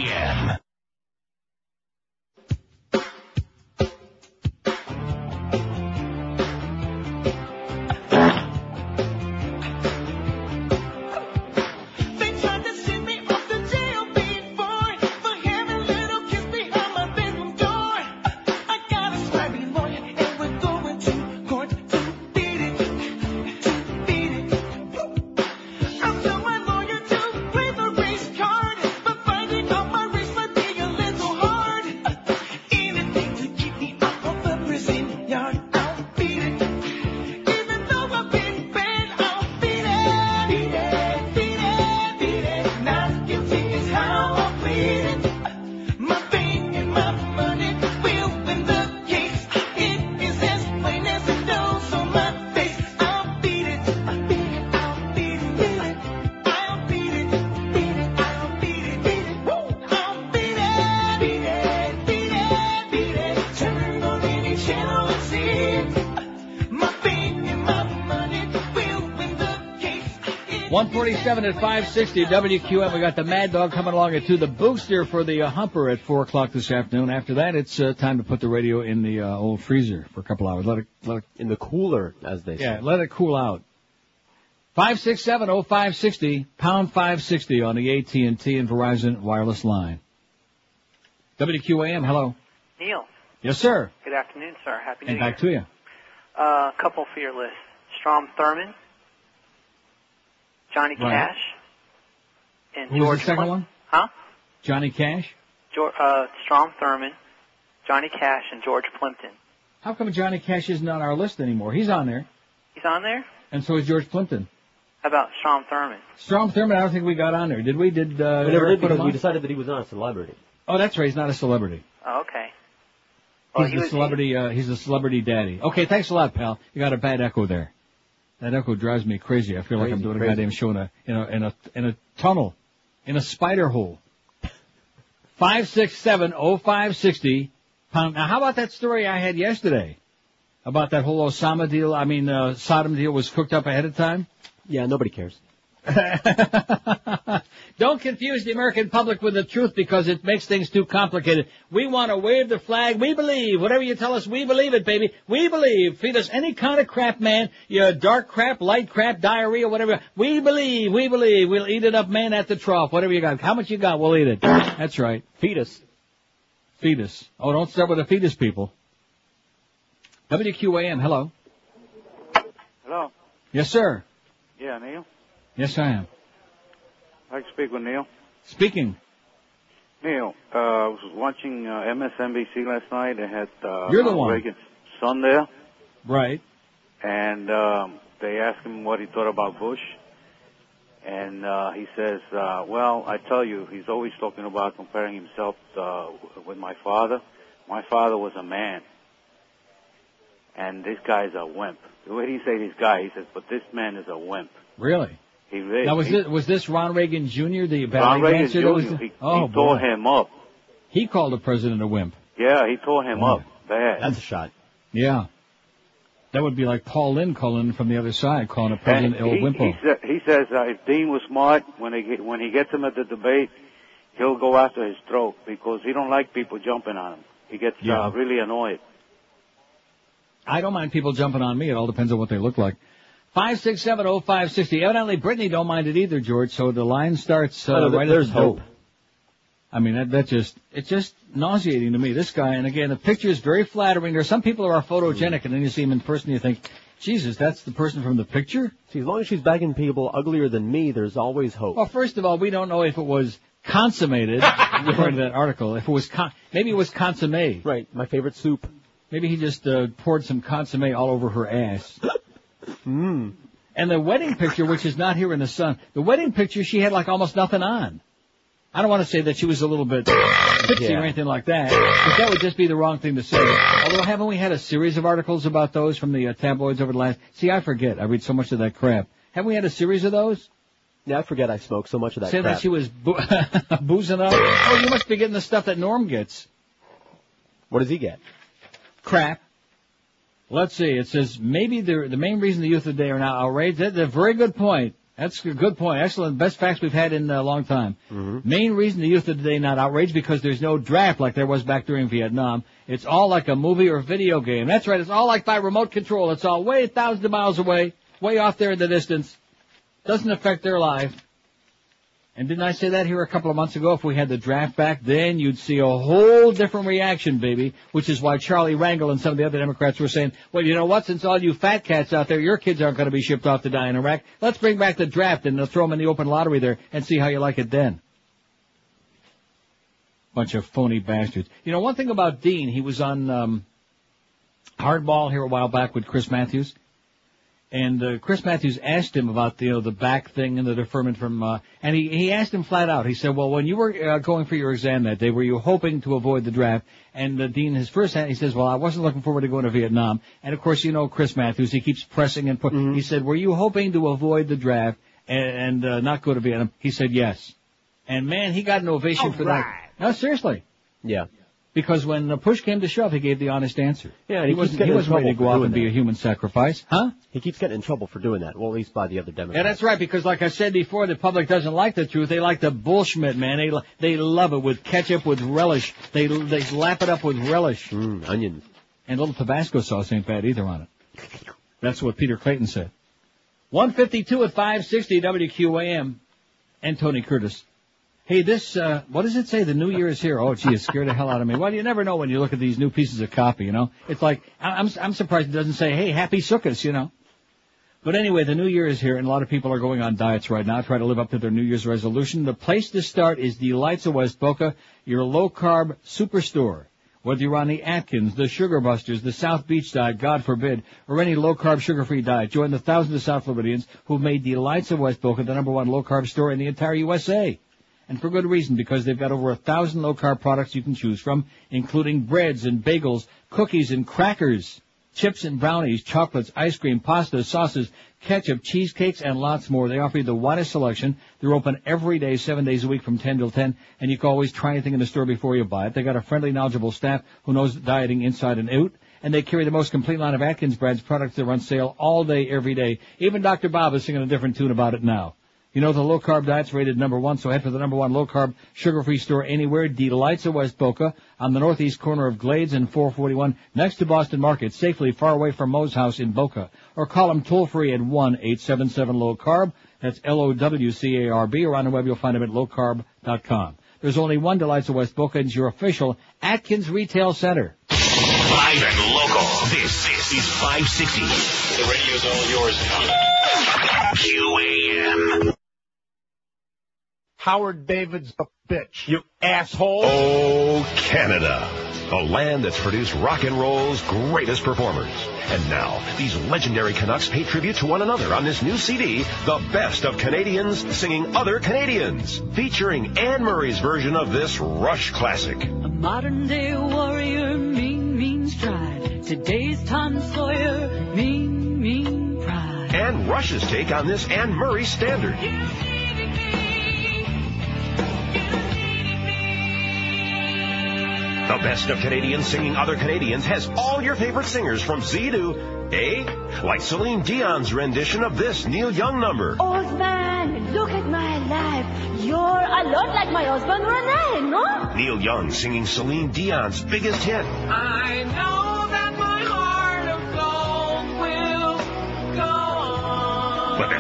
Speaker 1: 147 at 560 WQAM. We got the Mad Dog coming along at 2. The booster for the uh, humper at 4 o'clock this afternoon. After that, it's uh, time to put the radio in the uh, old freezer for a couple hours. Let it, let it,
Speaker 5: in the cooler, as they say.
Speaker 1: yeah, let it cool out. 5670560, pound 560 on the AT&T and Verizon wireless line. WQAM, hello.
Speaker 51: Neil,
Speaker 1: Yes, sir.
Speaker 51: good afternoon, sir. Happy New
Speaker 1: And
Speaker 51: Year.
Speaker 1: back to you.
Speaker 51: Uh, a couple for your list. Strom Thurmond, Johnny
Speaker 1: Right.
Speaker 51: Cash, and
Speaker 1: Who was
Speaker 51: George
Speaker 1: the second
Speaker 51: Clinton.
Speaker 1: one?
Speaker 51: Huh?
Speaker 1: Johnny Cash?
Speaker 51: George, uh, Strom Thurmond, Johnny Cash, and George Plimpton.
Speaker 1: How come Johnny Cash isn't on our list anymore? He's on there,
Speaker 51: He's on there?
Speaker 1: and so is George Plimpton.
Speaker 51: How about Strom Thurmond?
Speaker 1: Strom Thurmond, I don't think we got on there. Did we? Did uh,
Speaker 5: we never did
Speaker 1: put
Speaker 5: because
Speaker 1: him
Speaker 5: we decided that he was not a celebrity.
Speaker 1: Oh, that's right. He's not a celebrity.
Speaker 51: Oh, okay. Well,
Speaker 1: He's
Speaker 51: he
Speaker 1: the
Speaker 51: was-
Speaker 1: celebrity. Uh, he's a celebrity daddy. Okay, thanks a lot, pal. You got a bad echo there. That echo drives me crazy. I feel like I'm doing
Speaker 5: crazy.
Speaker 1: a goddamn show in a in a in a in a tunnel, in a spider hole. Five six seven oh five sixty pound. Now, how about that story I had yesterday about that whole Osama deal? I mean, uh, Saddam deal was cooked up ahead of time.
Speaker 5: Yeah, nobody cares.
Speaker 1: Don't confuse the American public with the truth because it makes things too complicated. We want to wave the flag. We believe. Whatever you tell us, we believe it, baby. We believe. Feed us any kind of crap, man. Your dark crap, light crap, diarrhea, whatever. We believe. We believe. We'll eat it up, man, at the trough. Whatever you got. How much you got, we'll eat it. That's right.
Speaker 5: Fetus.
Speaker 1: Fetus. Oh, don't start with the fetus people. WQAM, hello.
Speaker 42: Hello.
Speaker 1: Yes, sir.
Speaker 42: Yeah, Neil.
Speaker 1: Yes, I am.
Speaker 42: Like to speak with Neil.
Speaker 1: Speaking.
Speaker 42: Neil, uh, I was watching uh, MSNBC last night. They had uh,
Speaker 1: You're the one.
Speaker 42: Reagan's son there,
Speaker 1: Right.
Speaker 42: and um, they asked him what he thought about Bush. And uh, he says, uh, "Well, I tell you, he's always talking about comparing himself uh, with my father. My father was a man, and this guy's a wimp. The way he say this guy, he says, but this man is a wimp.
Speaker 1: Really?
Speaker 42: He really.
Speaker 1: Now was
Speaker 42: he,
Speaker 1: this was this Ron Reagan Jr. the
Speaker 42: Ron
Speaker 1: ballet
Speaker 42: Reagan
Speaker 1: dancer? that was the-
Speaker 42: He,
Speaker 1: oh
Speaker 42: he tore him up.
Speaker 1: He called the president a wimp.
Speaker 42: Yeah, he tore him up bad.
Speaker 5: That's a shot.
Speaker 1: Yeah. That would be like Paul Lynde calling from the other side, calling a president
Speaker 42: And
Speaker 1: El
Speaker 42: he,
Speaker 1: Wimpo.
Speaker 42: he, sa- he says uh, if Dean was smart, when he get, when he gets him at the debate, he'll go after his throat because he don't like people jumping on him. He gets
Speaker 1: Yeah.
Speaker 42: uh, really annoyed.
Speaker 1: I don't mind people jumping on me. It all depends on what they look like. Five six seven oh five sixty. Evidently, Britney don't mind it either, George. So the line starts uh,
Speaker 5: Oh,
Speaker 1: right
Speaker 5: there's
Speaker 1: at the
Speaker 5: hope.
Speaker 1: I mean, that, that just, it's just nauseating to me, this guy. And again, the picture is very flattering. There are some people who are photogenic and then you see him in person and you think, Jesus, that's the person from the picture?
Speaker 5: See, as long as she's bagging people uglier than me, there's always hope.
Speaker 1: Well, first of all, we don't know if it was consummated, according to that article. If it was, con- maybe it was consomme.
Speaker 5: Right, my favorite soup.
Speaker 1: Maybe he just uh, poured some consomme all over her ass.
Speaker 5: Mmm.
Speaker 1: And the wedding picture, which is not here in the sun, the wedding picture, she had like almost nothing on. I don't want to say that she was a little bit tipsy
Speaker 5: Yeah.
Speaker 1: or anything like that, but that would just be the wrong thing to say. Although haven't we had a series of articles about those from the uh, tabloids over the last? See, I forget. I read so much of that crap. Haven't we had a series of those?
Speaker 5: Yeah, I forget I smoke so much of that
Speaker 1: Say
Speaker 5: crap.
Speaker 1: that she was boo- boozing up. Oh, you must be getting the stuff that Norm gets.
Speaker 5: What does he get?
Speaker 1: Crap. Let's see. It says maybe the the main reason the youth of today are now outraged. That's a very good point. That's a good point. Excellent. Best facts we've had in a long time. Mm-hmm. Main reason the youth of today not outraged because there's no draft like there was back during Vietnam. It's all like a movie or video game. That's right. It's all like by remote control. It's all way thousands of miles away, way off there in the distance. Doesn't affect their life. And didn't I say that here a couple of months ago? If we had the draft back, then you'd see a whole different reaction, baby. Which is why Charlie Rangel and some of the other Democrats were saying, well, you know what? Since all you fat cats out there, your kids aren't going to be shipped off to die in Iraq. Let's bring back the draft and they'll throw them in the open lottery there and see how you like it then. Bunch of phony bastards. You know, one thing about Dean, he was on um, Hardball here a while back with Chris Matthews. And uh, Chris Matthews asked him about the, you know, the back thing and the deferment from, uh, and he, he asked him flat out. He said, well, when you were uh, going for your exam that day, were you hoping to avoid the draft? And the Dean, his first hand, he says, well, I wasn't looking forward to going to Vietnam. And of course, you know Chris Matthews, he keeps pressing and pu- He said, were you hoping to avoid the draft and, and uh, not go to Vietnam? He said, yes. And man, he got an ovation for that. No, seriously.
Speaker 5: Yeah.
Speaker 1: Because when the push came to shove, he gave the honest answer.
Speaker 5: Yeah,
Speaker 1: he
Speaker 5: he
Speaker 1: wasn't, he wasn't ready to go out and be a human sacrifice. Huh?
Speaker 5: He keeps getting in trouble for doing that. Well, at least by the other Democrats.
Speaker 1: Yeah, that's right. Because like I said before, the public doesn't like the truth. They like the bullshit, man. They they love it with ketchup, with relish. They they lap it up with relish.
Speaker 5: Mm, onions.
Speaker 1: And a little Tabasco sauce ain't bad either on it. That's what Peter Clayton said. 152 at 560 WQAM. And Tony Curtis. Hey, this, uh, what does it say? The new year is here. Oh, gee, it scared the hell out of me. Well, you never know when you look at these new pieces of copy, you know? It's like, I'm, I'm surprised it doesn't say, hey, happy Sukkot, you know? But anyway, the new year is here and a lot of people are going on diets right now, trying to live up to their new year's resolution. The place to start is the Delights of West Boca, your low carb superstore. Whether you're on the Atkins, the Sugar Busters, the South Beach diet, God forbid, or any low carb sugar free diet, join the thousands of South Floridians who've made Delights of West Boca the number one low carb store in the entire USA. And for good reason, because they've got over a thousand low carb products you can choose from, including breads and bagels, cookies and crackers, chips and brownies, chocolates, ice cream, pasta, sauces, ketchup, cheesecakes, and lots more. They offer you the widest selection. They're open every day, seven days a week from 10 till 10, and you can always try anything in the store before you buy it. They got a friendly, knowledgeable staff who knows dieting inside and out. And they carry the most complete line of Atkins brands products that are on sale all day, every day. Even Dr. Bob is singing a different tune about it now. You know the low carb diet's rated number one, so head for the number one low carb sugar free store anywhere. Delights of West Boca on the northeast corner of Glades and 441 next to Boston Market, safely far away from Moe's house in Boca. Or call them toll free at 1-877 low carb. That's L-O-W-C-A-R-B or on the web you'll find them at lowcarb.com. There's only one Delights of West Boca and it's your official Atkins Retail Center.
Speaker 2: Live and local. This, this is 560. The radio's all yours now. QAM.
Speaker 52: Howard David's a bitch. You asshole.
Speaker 9: Oh, Canada. A land that's produced rock and roll's greatest performers. And now, these legendary Canucks pay tribute to one another on this new CD, The Best of Canadians Singing Other Canadians, featuring Anne Murray's version of this Rush classic.
Speaker 50: A modern day warrior, mean, mean stride. Today's Tom Sawyer, mean, mean pride.
Speaker 9: And Rush's take on this Anne Murray standard. The Best of Canadians Singing Other Canadians has all your favorite singers from Z to A, like Celine Dion's rendition of this Neil Young number.
Speaker 53: Old man, look at my life. You're a lot like my husband Rene, no?
Speaker 9: Neil Young singing Celine Dion's biggest hit.
Speaker 50: I know that my heart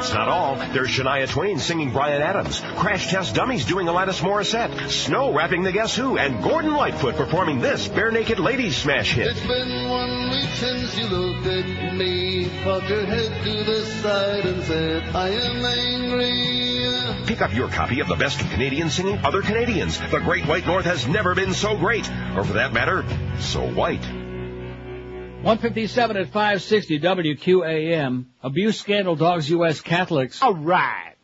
Speaker 9: That's not all. There's Shania Twain singing Bryan Adams, Crash Test Dummies doing Alanis Morissette, Snow rapping the Guess Who, and Gordon Lightfoot performing this Barenaked Ladies smash hit.
Speaker 12: It's been one week since you looked at me, popped your head to the side and said, I am angry.
Speaker 9: Pick up your copy of the best of Canadian singing other Canadians. The Great White North has never been so great, or for that matter, so white.
Speaker 1: 157 at 560 WQAM. Abuse scandal dogs U.S. Catholics. All right.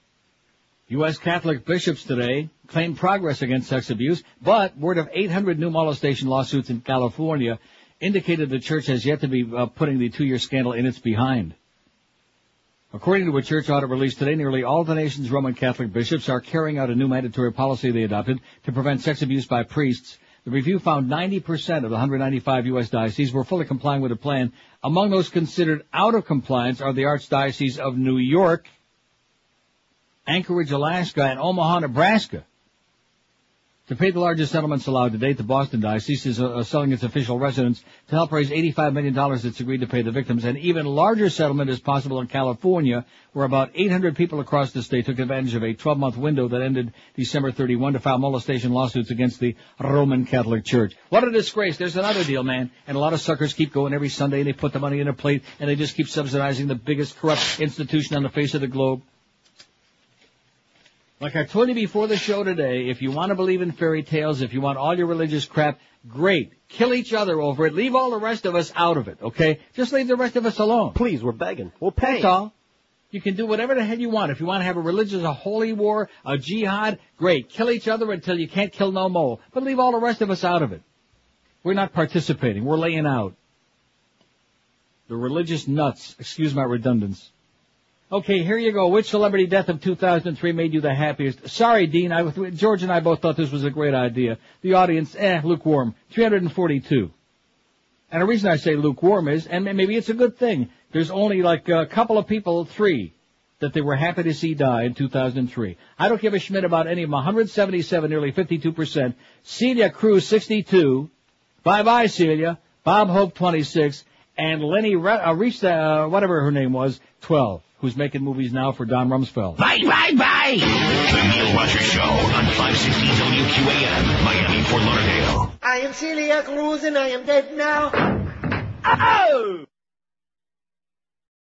Speaker 1: U.S. Catholic bishops today claim progress against sex abuse, but word of 800 new molestation lawsuits in California indicated the church has yet to be uh, putting the two-year scandal in its behind. According to a church audit released today, nearly all the nation's Roman Catholic bishops are carrying out a new mandatory policy they adopted to prevent sex abuse by priests. The review found 90% of the 195 U.S. dioceses were fully complying with the plan. Among those considered out of compliance are the Archdiocese of New York, Anchorage, Alaska, and Omaha, Nebraska. To pay the largest settlements allowed to date, the Boston Diocese is uh, selling its official residence to help raise $85 million it's agreed to pay the victims. An even larger settlement is possible in California, where about 800 people across the state took advantage of a 12-month window that ended December 31 to file molestation lawsuits against the Roman Catholic Church. What a disgrace. There's another deal, man. And a lot of suckers keep going every Sunday and they put the money in a plate and they just keep subsidizing the biggest corrupt institution on the face of the globe. Like I told you before the show today, if you want to believe in fairy tales, if you want all your religious crap, great. Kill each other over it. Leave all the rest of us out of it, okay? Just leave the rest of us alone.
Speaker 5: Please, we're begging. We'll pay.
Speaker 1: That's all. You can do whatever the hell you want. If you want to have a religious, a holy war, a jihad, great. Kill each other until you can't kill no more. But leave all the rest of us out of it. We're not participating. We're laying out. The religious nuts. Excuse my redundance. Okay, here you go. Which celebrity death of 2003 made you the happiest? Sorry, Dean. I, George and I both thought this was a great idea. The audience, eh, lukewarm. 342. And the reason I say lukewarm is, and maybe it's a good thing, there's only like a couple of people, three, that they were happy to see die in 2003. I don't give a schmidt about any of them. 177, nearly 52%. Celia Cruz, 62. Bye-bye, Celia. Bob Hope, 26. And Leni, Re- uh, reached, uh, whatever her name was, 12 who's making movies now for Don Rumsfeld.
Speaker 2: Bye, bye, bye. The Neil Rogers Show on 560 WQAM, Miami, Fort Lauderdale.
Speaker 12: I am Celia Cruz and I am dead now. Oh!